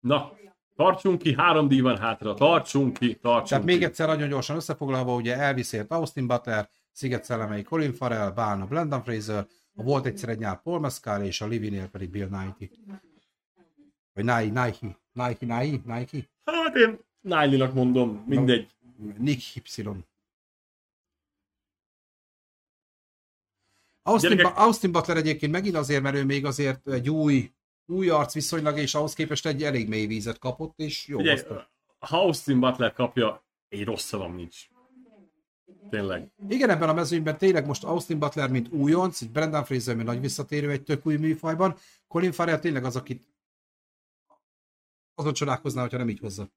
Na, tartsunk ki, három díj van hátra, tartsunk ki, tartsunk Tehát még ki. egyszer nagyon gyorsan összefoglalva, ugye elviszért Austin Butler, Sziget szellemei Colin Farrell, Bálna Brendan Fraser, a volt egyszer egy nyár Paul Mescal, és a Livinél pedig Bill Nighy. Vagy Nike, Nike, Nike, Nike, Nike, Hát én Nile-nak mondom, mindegy. Nick Y. Austin, Gyerekek- ba- Austin Butler egyébként megint azért, mert ő még azért egy új, új arc viszonylag, és ahhoz képest egy elég mély vízet kapott, és jó. Ugye, ha Austin Butler kapja, egy rossz szavam nincs. Tényleg. Igen, ebben a mezőnyben tényleg most Austin Butler, mint újonc, egy Brendan Fraser, mint nagy visszatérő egy tök új műfajban, Colin Farrell tényleg az, akit azon csodálkozná, hogyha nem így hozza.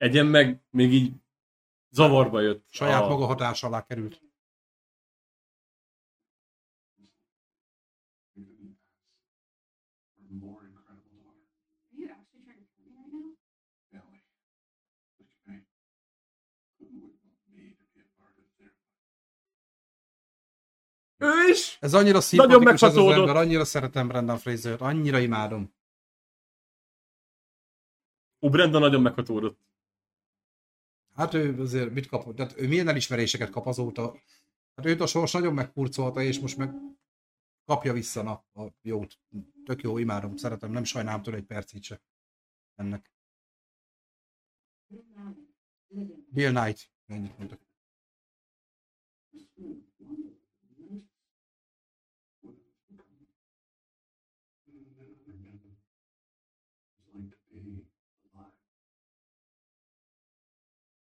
Egyen meg még így zavarba jött. Saját a- maga hatás alá került. Ő is! Ez annyira szimpatikus ez az ember, annyira szeretem Brendan Fraser-t, annyira imádom. Ó, Brenda nagyon meghatódott. Hát ő azért mit kapott? Tehát ő milyen elismeréseket kap azóta? Hát őt a sors nagyon megkurcolta, és most meg kapja vissza na, a jót. Tök jó, imádom, szeretem, nem sajnálom tőle egy percét se. Ennek. Bill Knight. Ennyit mondok. It's like to be alive.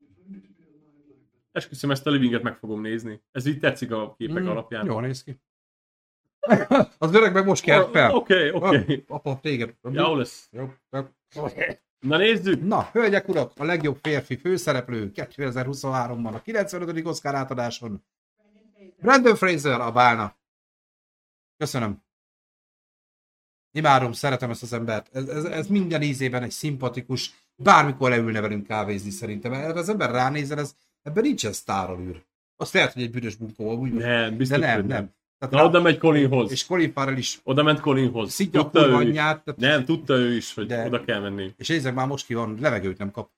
If I need to be alive like that. Esküszöm, ezt a livinget meg fogom nézni. Ez így tetszik a képek Mm, alapján. Jól néz ki. az öreg meg most kelt fel. Oké, oké. Apa, téged. Jó lesz. Jó, jó. Na nézzük! Na, hölgyek, urak, a legjobb férfi főszereplő 2023-ban a 95. Oscar átadáson. Brandon Fraser, a bálna. Köszönöm. Imádom, szeretem ezt az embert. Ez, ez, ez minden ízében egy szimpatikus, bármikor leülne velünk kávézni szerintem. Erre az ember ránézel, ez, ebben nincsen sztáralűr. Azt lehet, hogy egy büdös bunkó, úgy, Nem, de biztos, nem, hogy nem. Tehát Na, oda megy Colinhoz. És Colin Farrell is Oda ment Colinhoz. szidja a Tudta kurva ő anyját, tehát- Nem, tudta ő is, hogy De- oda kell menni. és nézzek már most ki van, levegőt nem kap.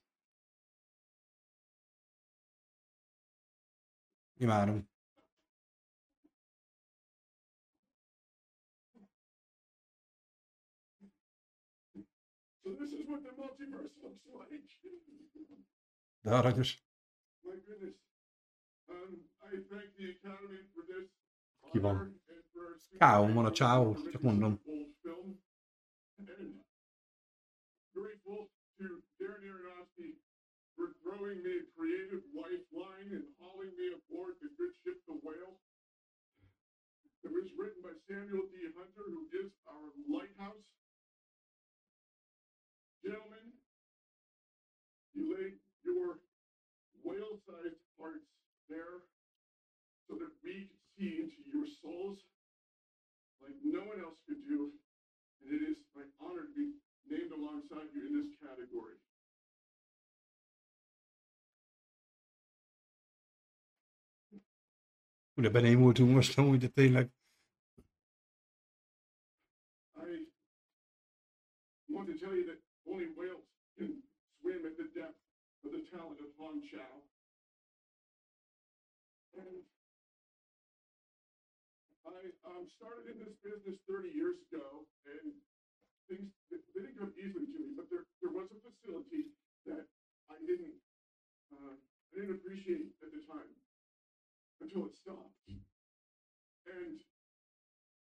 Imádom. So this csávó, csak mondom. old film. And grateful to Darren Aronofsky for throwing me a creative lifeline and hauling me aboard the good ship, the whale. It was written by Samuel D. Hunter, who is our lighthouse. Gentlemen, you laid your whale-sized hearts there so that we could see into your souls like no one else could do. And it is my honor to be named alongside you in this category. Would have been able Ugye benémultunk most amúgy, de like I want to tell you that only whales can swim at the depth of the talent of Hong Chow. And I um, started in this business 30 years ago, and things they they didn't come easily to me. But there, there was a facility that I didn't, uh, I didn't appreciate at the time until it stopped. And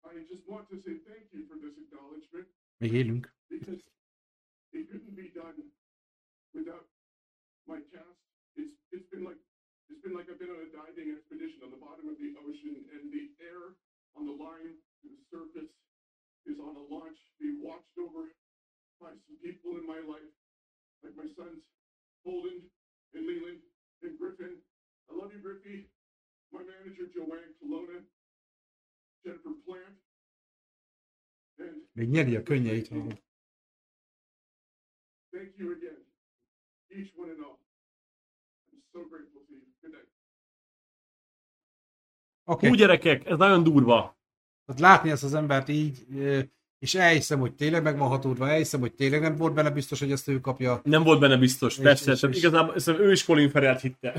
I just want to say thank you for this acknowledgement because it couldn't be done without my cast. It's it's been like it's been like I've been on a diving expedition on the bottom of the ocean, and the air on the line to the surface is on a launch being watched over by some people in my life, like my sons Holden and Leland and Griffin. I love you, Griffey. My manager Joanne Colonna, Jennifer Plant, and Még nyeri a könnyeit. Thank you again, each one and all. I'm so grateful to you. Good night. Oké. Hú, gyerekek, ez nagyon durva. Tehát látni ezt az embert így, és elhiszem, hogy tényleg meg van hatódva, elhiszem, hogy tényleg nem volt benne biztos, hogy ezt ő kapja. Nem volt benne biztos, És- persze. és- és- igazából szerintem ő is Colin Farrell hitte.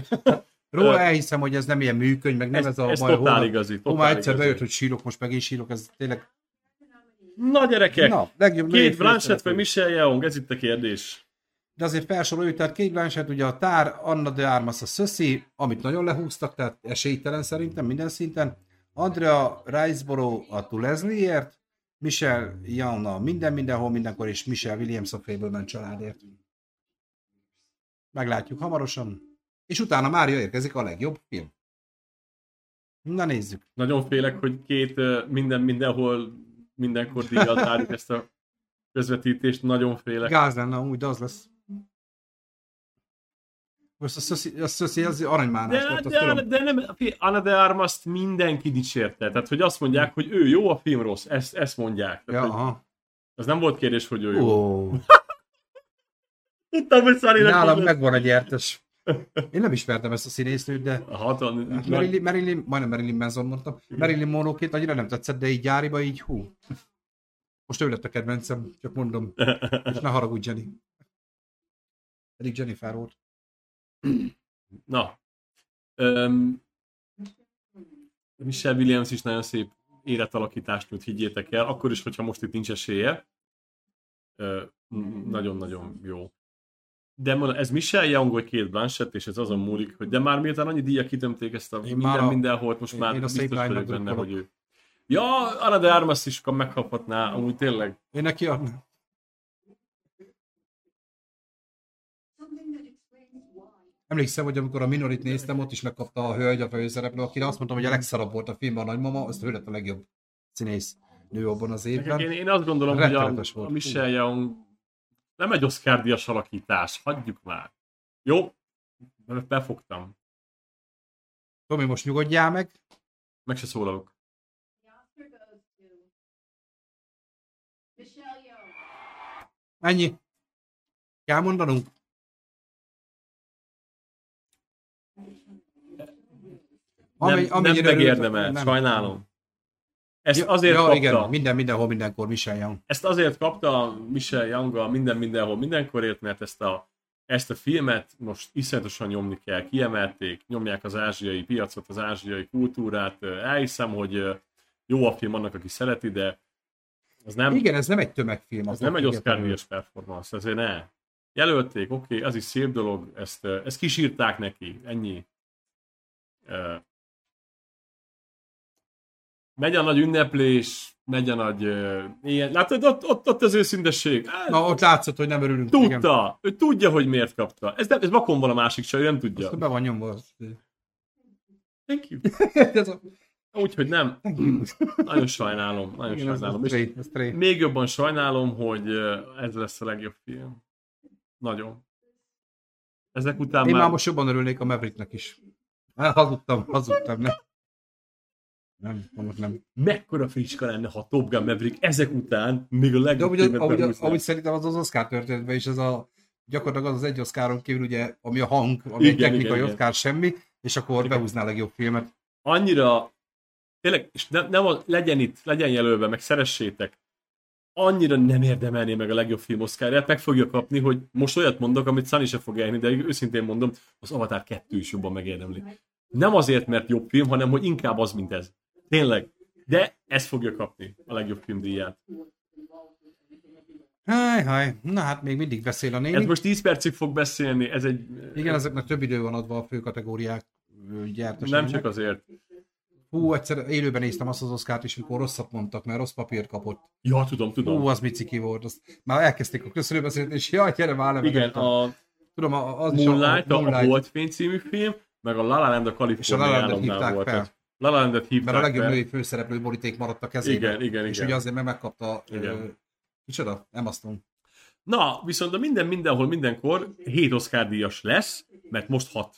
Róla Ö, elhiszem, hogy ez nem ilyen műkönyv, meg nem ez, ez, a ez baj, totál hol- igazi. Totál már egyszer igazi. bejött, hogy sírok, most meg én sírok, ez tényleg... Na gyerekek, Na, legjobb két Blanchett vagy. Michelle Yeoh, ez itt a kérdés. De azért felsoroljuk, tehát Kate Blanchett, ugye a Tár, Anna de Armas a Szöszi, amit nagyon lehúztak, tehát esélytelen szerintem minden szinten. Andrea Riceborough a To Leslie-ért, Michelle Young a Minden Mindenhol Mindenkor, és Michelle Williams a Fableman családért. Meglátjuk hamarosan. És utána Mária érkezik a legjobb film. Na nézzük. Nagyon félek, hogy két minden mindenhol mindenkor díjat ezt a közvetítést. Nagyon félek. Gáz lenne amúgy, de az lesz. Most a Szöszi, a Szöszi az aranymánás De, de, tudom. de nem, Anna de Armas mindenki dicsérte. Tehát, hogy azt mondják, hogy ő jó, a film rossz. Ezt, ezt mondják. Tehát, Ja, hogy az nem volt kérdés, hogy ő jó. Ó. Tudtam, hogy Szali Nálam megvan a gyertes. Én nem ismertem ezt a színésznőt, de A hatalmi... Marilyn, Marilyn, majdnem Marilyn Manson mondtam. Marilyn Monroe-két annyira nem tetszett, de így gyáriba így hú. Most ő lett a kedvencem, csak mondom. És ne haragudj, Jenny. Pedig Jennifer volt. Na. Um, Michelle Williams is nagyon szép életalakítást nyújt, higgyétek el, akkor is, hogyha most itt nincs esélye. Nagyon-nagyon jó. De ez Michelle Young vagy Kate Blanchett, és ez azon múlik, hogy de már miután annyi díjak kitömték ezt a Én minden a- mindenhol, most én- már én a biztos vagyok benne, hogy ő. Ja, Anna de Armas is megkaphatná, amúgy tényleg. Én neki adnám. Emlékszem, hogy amikor a Minorit néztem, ott is megkapta a hölgy a főszereplő, akire azt mondtam, hogy a legszarabb volt a filmben a nagymama, azt ő lett a legjobb színész nő abban az évben. Én, én azt gondolom, hogy a, volt. a Michelle Young nem egy Oscar díjas alakítás, hagyjuk már. Jó, befogtam. Tomi, most nyugodjál meg. Meg se szólalok. Ennyi. Kell mondanunk? Nem, nem megérdemel, nem. sajnálom. Ezt azért ja, kapta, igen, minden, mindenhol, mindenkor Michelle Young. ezt azért kapta Michelle Young a minden mindenhol mindenkorért, mert ezt a, ezt a filmet most iszonyatosan nyomni kell, kiemelték, nyomják az ázsiai piacot, az ázsiai kultúrát. Elhiszem, hogy jó a film annak, aki szereti, de az nem, Igen, ez nem egy tömegfilm. Ez nem egy Oscar performance, ezért ne. Jelölték, oké, okay, az is szép dolog, ezt, ezt kisírták neki, ennyi. Megy a nagy ünneplés, megy a nagy... ö, Ilyen, látod, ott, ott, ott az őszintesség. Á, Na, ott látszott, hogy nem örülünk. igen. Tudta, ő tudja, hogy miért kapta. Ez, nem, ez vakon van a másik csaj, nem tudja. Azt be van nyomva. Thank you. ez a... Úgyhogy nem. Nagyon sajnálom, nagyon Igen, ez, sajnálom. ez, ez tré. még jobban sajnálom, hogy ez lesz a legjobb film. Nagyon. Ezek után Én már... már most jobban örülnék a Mavericknek is. Hát, hazudtam, hazudtam, nem. Nem, most nem. mekkora fricska lenne, ha Top Gun Maverick ezek után még a De legjobb ahogy, filmet ahogy, behúzná. ahogy szerintem az az Oscar történetben is, ez a gyakorlatilag az az egy Oscaron kívül, ugye, ami a hang, ami Igen, egy technikai igen, igen. Oscar semmi, és akkor Igen. behúzná a legjobb filmet. Annyira, tényleg, és nem, nem a, legyen itt, legyen jelölve, meg szeressétek, annyira nem érdemelné meg a legjobb film Oscarját, meg fogja kapni, hogy most olyat mondok, amit Sunny se fog elni, de őszintén mondom, az Avatar 2 is jobban megérdemli. Nem azért, mert jobb film, hanem hogy inkább az, mint ez. Tényleg. De ez fogja kapni a legjobb film díját. Háj, háj. Na hát még mindig beszél a néni. Ez most 10 percig fog beszélni, ez egy... Igen, ezeknek több idő van adva a fő kategóriák gyártásának. Nem csak azért. Hú, egyszer élőben néztem azt az Oscárt is, amikor rosszat mondtak, mert rossz papírt kapott. Ja, tudom, tudom. Hú, az miciki volt. Azt már elkezdték a köszönőbeszédet, és jaj, gyere már. Igen, a Tudom, a- az is a- Moonlight, a, a Moonlight, Holdfény című film, meg a La La Land a a hívták volt. fel. La La Landet hívták Mert a legjobb női főszereplő boríték maradt a kezében. Igen, igen, És igen. ugye azért meg megkapta... Igen. Ö, micsoda? Emma Stone. Na, viszont a minden mindenhol mindenkor 7 Oscar díjas lesz, mert most 6.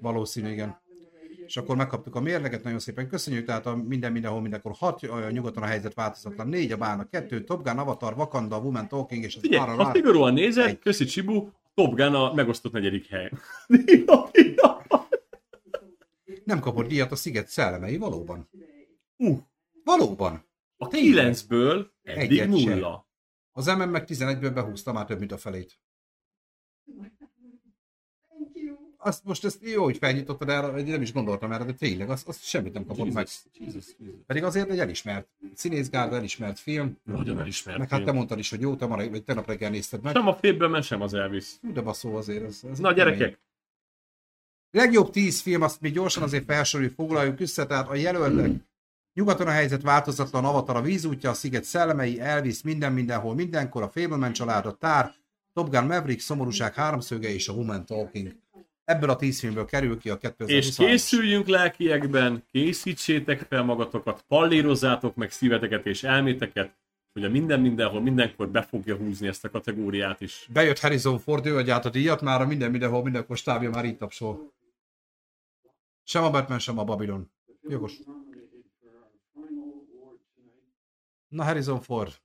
Valószínű, igen. És akkor megkaptuk a mérleget, nagyon szépen köszönjük, tehát a minden mindenhol mindenkor 6, nyugaton a helyzet változatlan 4, a bána 2, Top Gun, Avatar, Wakanda, Woman Talking, és az Figyelj, arra ha szigorúan nézed, köszi Csibu, Top Gun a megosztott negyedik hely. Nem kapott díjat a Sziget szellemei, valóban. Uh, Valóban. a 9-ből eddig Egyet sem. nulla. Az MM meg 11-ből behúzta már több, mint a felét. Azt most ezt jó, hogy felnyitottad hogy nem is gondoltam erre, de tényleg, azt, azt semmit nem kapott meg. Jesus, Jesus, Jesus. Pedig azért egy elismert színészgárda, elismert film. Nagyon elismert. Meg hát te mondtad is, hogy jó, te, ma, vagy tegnap reggel nézted meg. Sem a félből, sem az Elvis. De baszó azért. Ez, ez Na gyerekek, Legjobb 10 film, azt még gyorsan azért felsoroljuk, foglaljuk össze, tehát a jelöltek. Nyugaton a helyzet változatlan, Avatar a vízútja, a sziget szellemei, Elvis, minden mindenhol, mindenkor, a Fableman család, a Tár, Top Gun Maverick, Szomorúság háromszöge és a Woman Talking. Ebből a 10 filmből kerül ki a 2020 és készüljünk lelkiekben, készítsétek fel magatokat, pallírozzátok meg szíveteket és elméteket, hogy a minden mindenhol mindenkor be fogja húzni ezt a kategóriát is. Bejött Harrison Ford, ő adja át a díjat, már a minden mindenhol, mindenkor stábja már így tapsol. Sem a Batman, sem a Babylon. Jogos. Na Harrison Ford.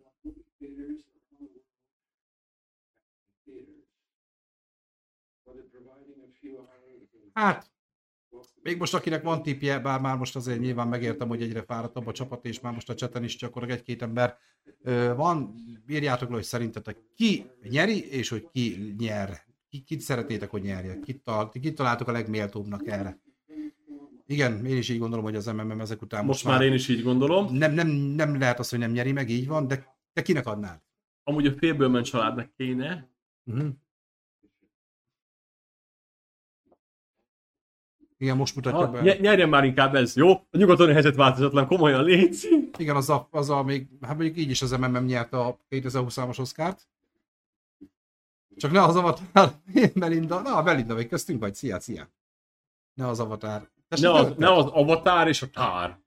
Hát, még most akinek van tipje, bár már most azért nyilván megértem, hogy egyre fáradtabb a csapat, és már most a cseten is csak egy-két ember van. Írjátok le, hogy szerintetek ki nyeri, és hogy ki nyer. Ki, kit szeretnétek, hogy nyerje? Kit, kit találtok a legméltóbbnak erre? Igen, én is így gondolom, hogy az MMM ezek után Most már én is így gondolom. nem, nem, nem lehet az, hogy nem nyeri meg, így van, de te kinek adnád? Amúgy a Félbőlmen családnak kéne. Uh-huh. Igen, most mutatja Ha, be. ny- nyerjen már inkább ez, jó? A nyugaton helyzet változatlan, komolyan légy. Igen, az a, az a még, hát mondjuk így is az MMM nyerte a 2023-as Oscárt. Csak ne az Avatar, Melinda, na Melinda, vagy köztünk vagy, szia, szia. Ne az Avatar. Tessék, Ne az, ne az Avatar és a Tár.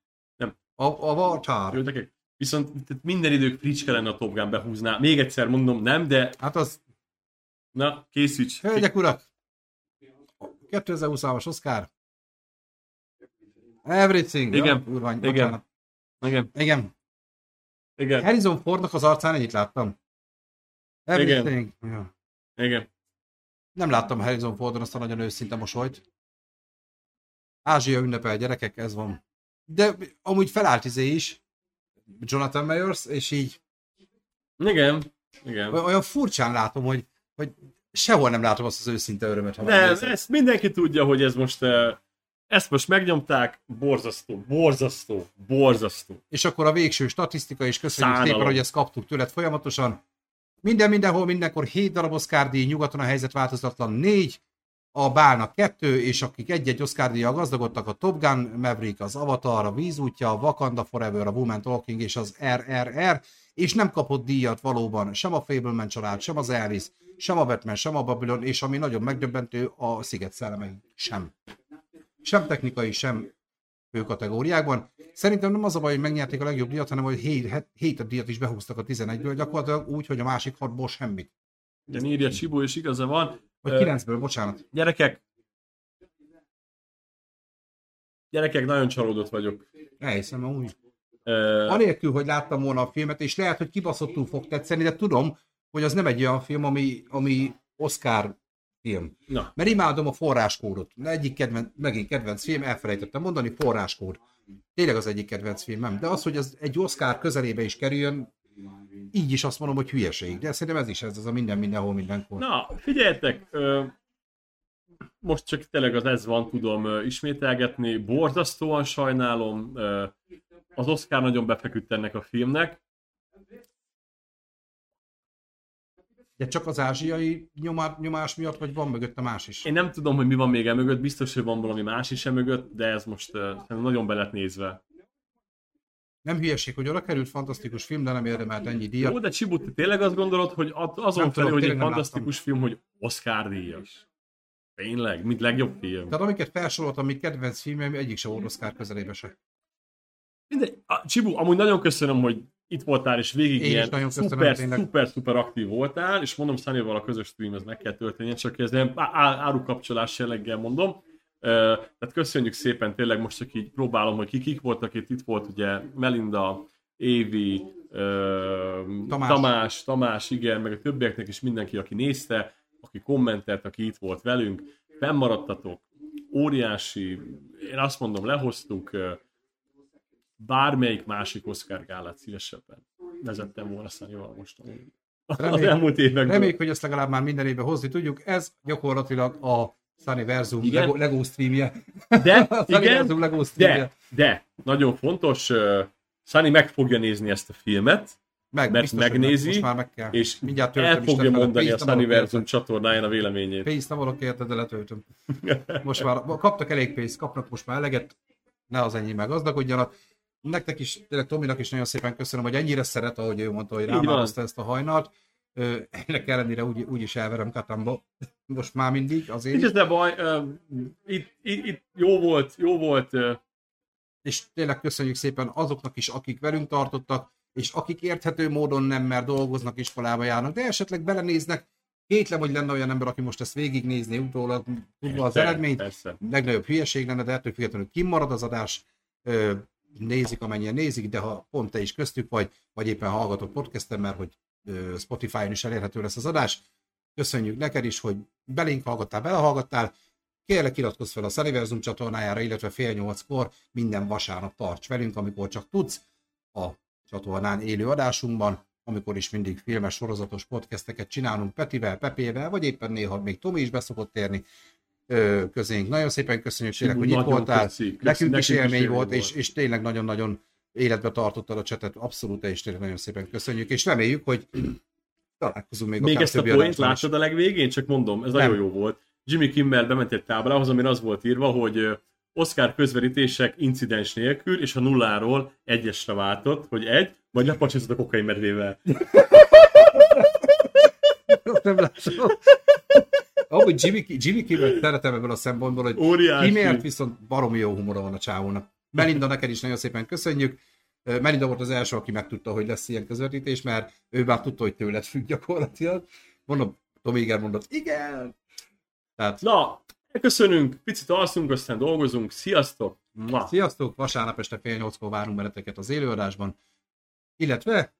A, Avatar. Jó, nekik? Viszont minden idők fricske lenne a Top Gun behúzná. Még egyszer mondom, nem, de Hát az, na, készíts. hölgyek, urak, 2023-as Oscar. Everything. Igen, Ja, urvány, igen. bocsánat. Igen, Igen. igen, Harrison Fordnak az arcán ennyit láttam. Everything. Ja. igen. Nem láttam Harrison Fordon azt a nagyon őszinte mosolyt. Ázsia ünnepel gyerekek, ez van. De amúgy felállt izé is, Jonathan Mayers, és így Igen, igen. olyan furcsán látom, hogy, hogy sehol nem látom azt az őszinte örömet, ha megnézem. ezt mindenki tudja, hogy ez most eh, ezt most megnyomták, borzasztó, borzasztó, borzasztó. És akkor a végső statisztika, és köszönjük Szánalom. szépen, hogy ezt kaptuk tőled folyamatosan. Minden, mindenhol, mindenkor 7 darab Oscar díj, nyugaton a helyzet változatlan 4, a Bálnak 2, és akik egy-egy Oscar díjjal gazdagodtak, a Top Gun, Maverick, az Avatar, a Vízútja, a Wakanda Forever, a Woman Talking és az RRR, és nem kapott díjat valóban sem a Fableman család, sem az Elvis, sem a Batman, sem a Babylon, és ami nagyon megdöbbentő, a Sziget szellemei sem. Sem technikai, sem fő kategóriákban. Szerintem nem az a baj, hogy megnyerték a legjobb díjat, hanem hogy 7, 7 díjat is behúztak a 11-ből, gyakorlatilag úgy, hogy a másik hatból semmit. Igen, írja Csibó, és igaza van. Vagy Ö, 9-ből, bocsánat. Gyerekek, gyerekek, nagyon csalódott vagyok. Elhiszem, amúgy. Ö, Anélkül, hogy láttam volna a filmet, és lehet, hogy kibaszottul fog tetszeni, de tudom, hogy az nem egy olyan film, ami, ami Oscar film. Na, Mert imádom a forráskódot. Egyik kedvenc, megint kedvenc film, elfelejtettem mondani, forráskód. Tényleg az egyik kedvenc filmem. De az, hogy az egy Oscar közelébe is kerüljön, így is azt mondom, hogy hülyeség. De szerintem ez is ez, az a minden, mindenhol, mindenkor. na figyeljetek, ö, most csak tényleg az ez van, tudom ö, ismételgetni. Borzasztóan sajnálom, ö, az Oscar nagyon befeküdt ennek a filmnek. De csak az ázsiai nyomá, nyomás miatt, vagy van mögötte más is? Én nem tudom, hogy mi van még emögött, biztos, hogy van valami más is emögött, de ez most szerintem nagyon be lett nézve. Nem hülyeség, hogy oda került fantasztikus film, de nem érdemelt ennyi díjat. Jó, de Csibut, te tényleg azt gondolod, hogy azon Nem felé, tudom, hogy egy fantasztikus film, hogy Oscar díjas. Tényleg? Mint legjobb film? Tehát amiket felsoroltam, még kedvenc filmem, egyik se volt Oscar közelébe se. Mindegy. Csibu, amúgy nagyon köszönöm, hogy itt voltál, és végig Én ilyen nagyon köszönöm, szuper, szuper, szuper aktív voltál, és mondom, Sunnyval a közös stream, ez meg kell történjen, csak ez ilyen árukapcsolás jelleggel mondom. Tehát köszönjük szépen, tényleg most csak így próbálom, hogy ki kik voltak itt, itt volt ugye Melinda, Évi, Tamás. Tamás, Tamás, igen, meg a többieknek is mindenki, aki nézte, aki kommentelt, aki itt volt velünk, fennmaradtatok, óriási, én azt mondom, lehoztuk, bármelyik másik Oscar gálát szívesebben vezettem volna Szanival most az Reméljük- elmúlt években. Reméljük, hogy ezt legalább már minden évben hozni tudjuk. Ez gyakorlatilag a Sunnyversum Igen. Lego, Lego streamje. De, A igen, Lego streamje. de, de, nagyon fontos, uh, Sunny meg fogja nézni ezt a filmet, Meg, mert biztos, megnézi, Most már meg kell. és Mindjárt el fogja mondani a Pénzt adok Sunnyversum csatornáján a véleményét. Pénzt nem adok érte, de letöltöm. Most már kaptak elég pénzt, kapnak most már eleget, ne az ennyi meg gazdagodjanak. Nektek is, tényleg Tominak is nagyon szépen köszönöm, hogy ennyire szeret, ahogy ő mondta, hogy rámározta ezt a hajnalt. Ennek ellenére úgy, úgy is elverem Katamba. Most már mindig, azért. Nincs ez de baj, itt, itt, itt, jó volt, jó volt, és tényleg köszönjük szépen azoknak is, akik velünk tartottak, és akik érthető módon nem, mert dolgoznak, iskolába járnak, de esetleg belenéznek, kétlem, hogy lenne olyan ember, aki most ezt végignézni utólag, tudva az eredményt, Persze. legnagyobb hülyeség lenne, de ettől függetlenül kimarad az adás, nézik amennyien nézik, de ha pont te is köztük vagy, vagy éppen hallgatod podcasten, mert hogy Spotify-on is elérhető lesz az adás, köszönjük neked is, hogy belénk hallgattál, belehallgattál, kérlek iratkozz fel a Sunnyversum csatornájára, illetve fél nyolckor minden vasárnap tarts velünk, amikor csak tudsz a csatornán élő adásunkban, amikor is mindig filmes, sorozatos podcasteket csinálunk Petivel, Pepével, vagy éppen néha még Tomi is beszokott térni közénk. Nagyon szépen köszönjük tényleg, hogy itt voltál. köszi, köszi, Nekünk is élmény volt, élmény és, és tényleg nagyon-nagyon életbe tartottad a csetet, abszolút, és tényleg nagyon szépen köszönjük, és reméljük, hogy találkozunk még, Még akár ezt a point láttad a legvégén? Csak mondom, ez Nem. nagyon jó volt. Jimmy Kimmel bement egy táblához, amin az volt írva, hogy Oscar közvetítések incidens nélkül, és a nulláról egyesre váltott, hogy egy, vagy lepacsizott a kokain medvével. nem látom. Amúgy Jimmy, Jimmy Kimmel szeretem ebből a szempontból, hogy Óriási. Kimért viszont baromi jó humora van a csávónak. Melinda, neked is nagyon szépen köszönjük. Melinda volt az első, aki megtudta, hogy lesz ilyen közvetítés, mert ő már tudta, hogy tőled függ gyakorlatilag. Mondom, Tomi igen mondott, igen. Tehát Na, köszönünk, picit alszunk, aztán dolgozunk. Sziasztok! Ma. sziasztok, vasárnap este fél nyolckor várunk benneteket az élőadásban. Illetve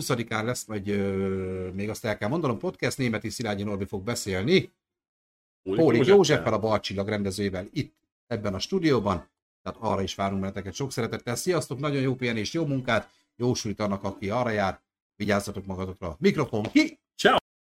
20-án lesz, vagy ö, még azt el kell mondanom, podcast németi Szilágyi Norbi fog beszélni Pólik Józseffel, a Balcsillag rendezőjével itt ebben a stúdióban, tehát arra is várunk benneteket sok szeretettel. Sziasztok, nagyon jó pihenést, jó munkát, jó annak, aki arra jár, vigyázzatok magatokra. Mikrofon ki!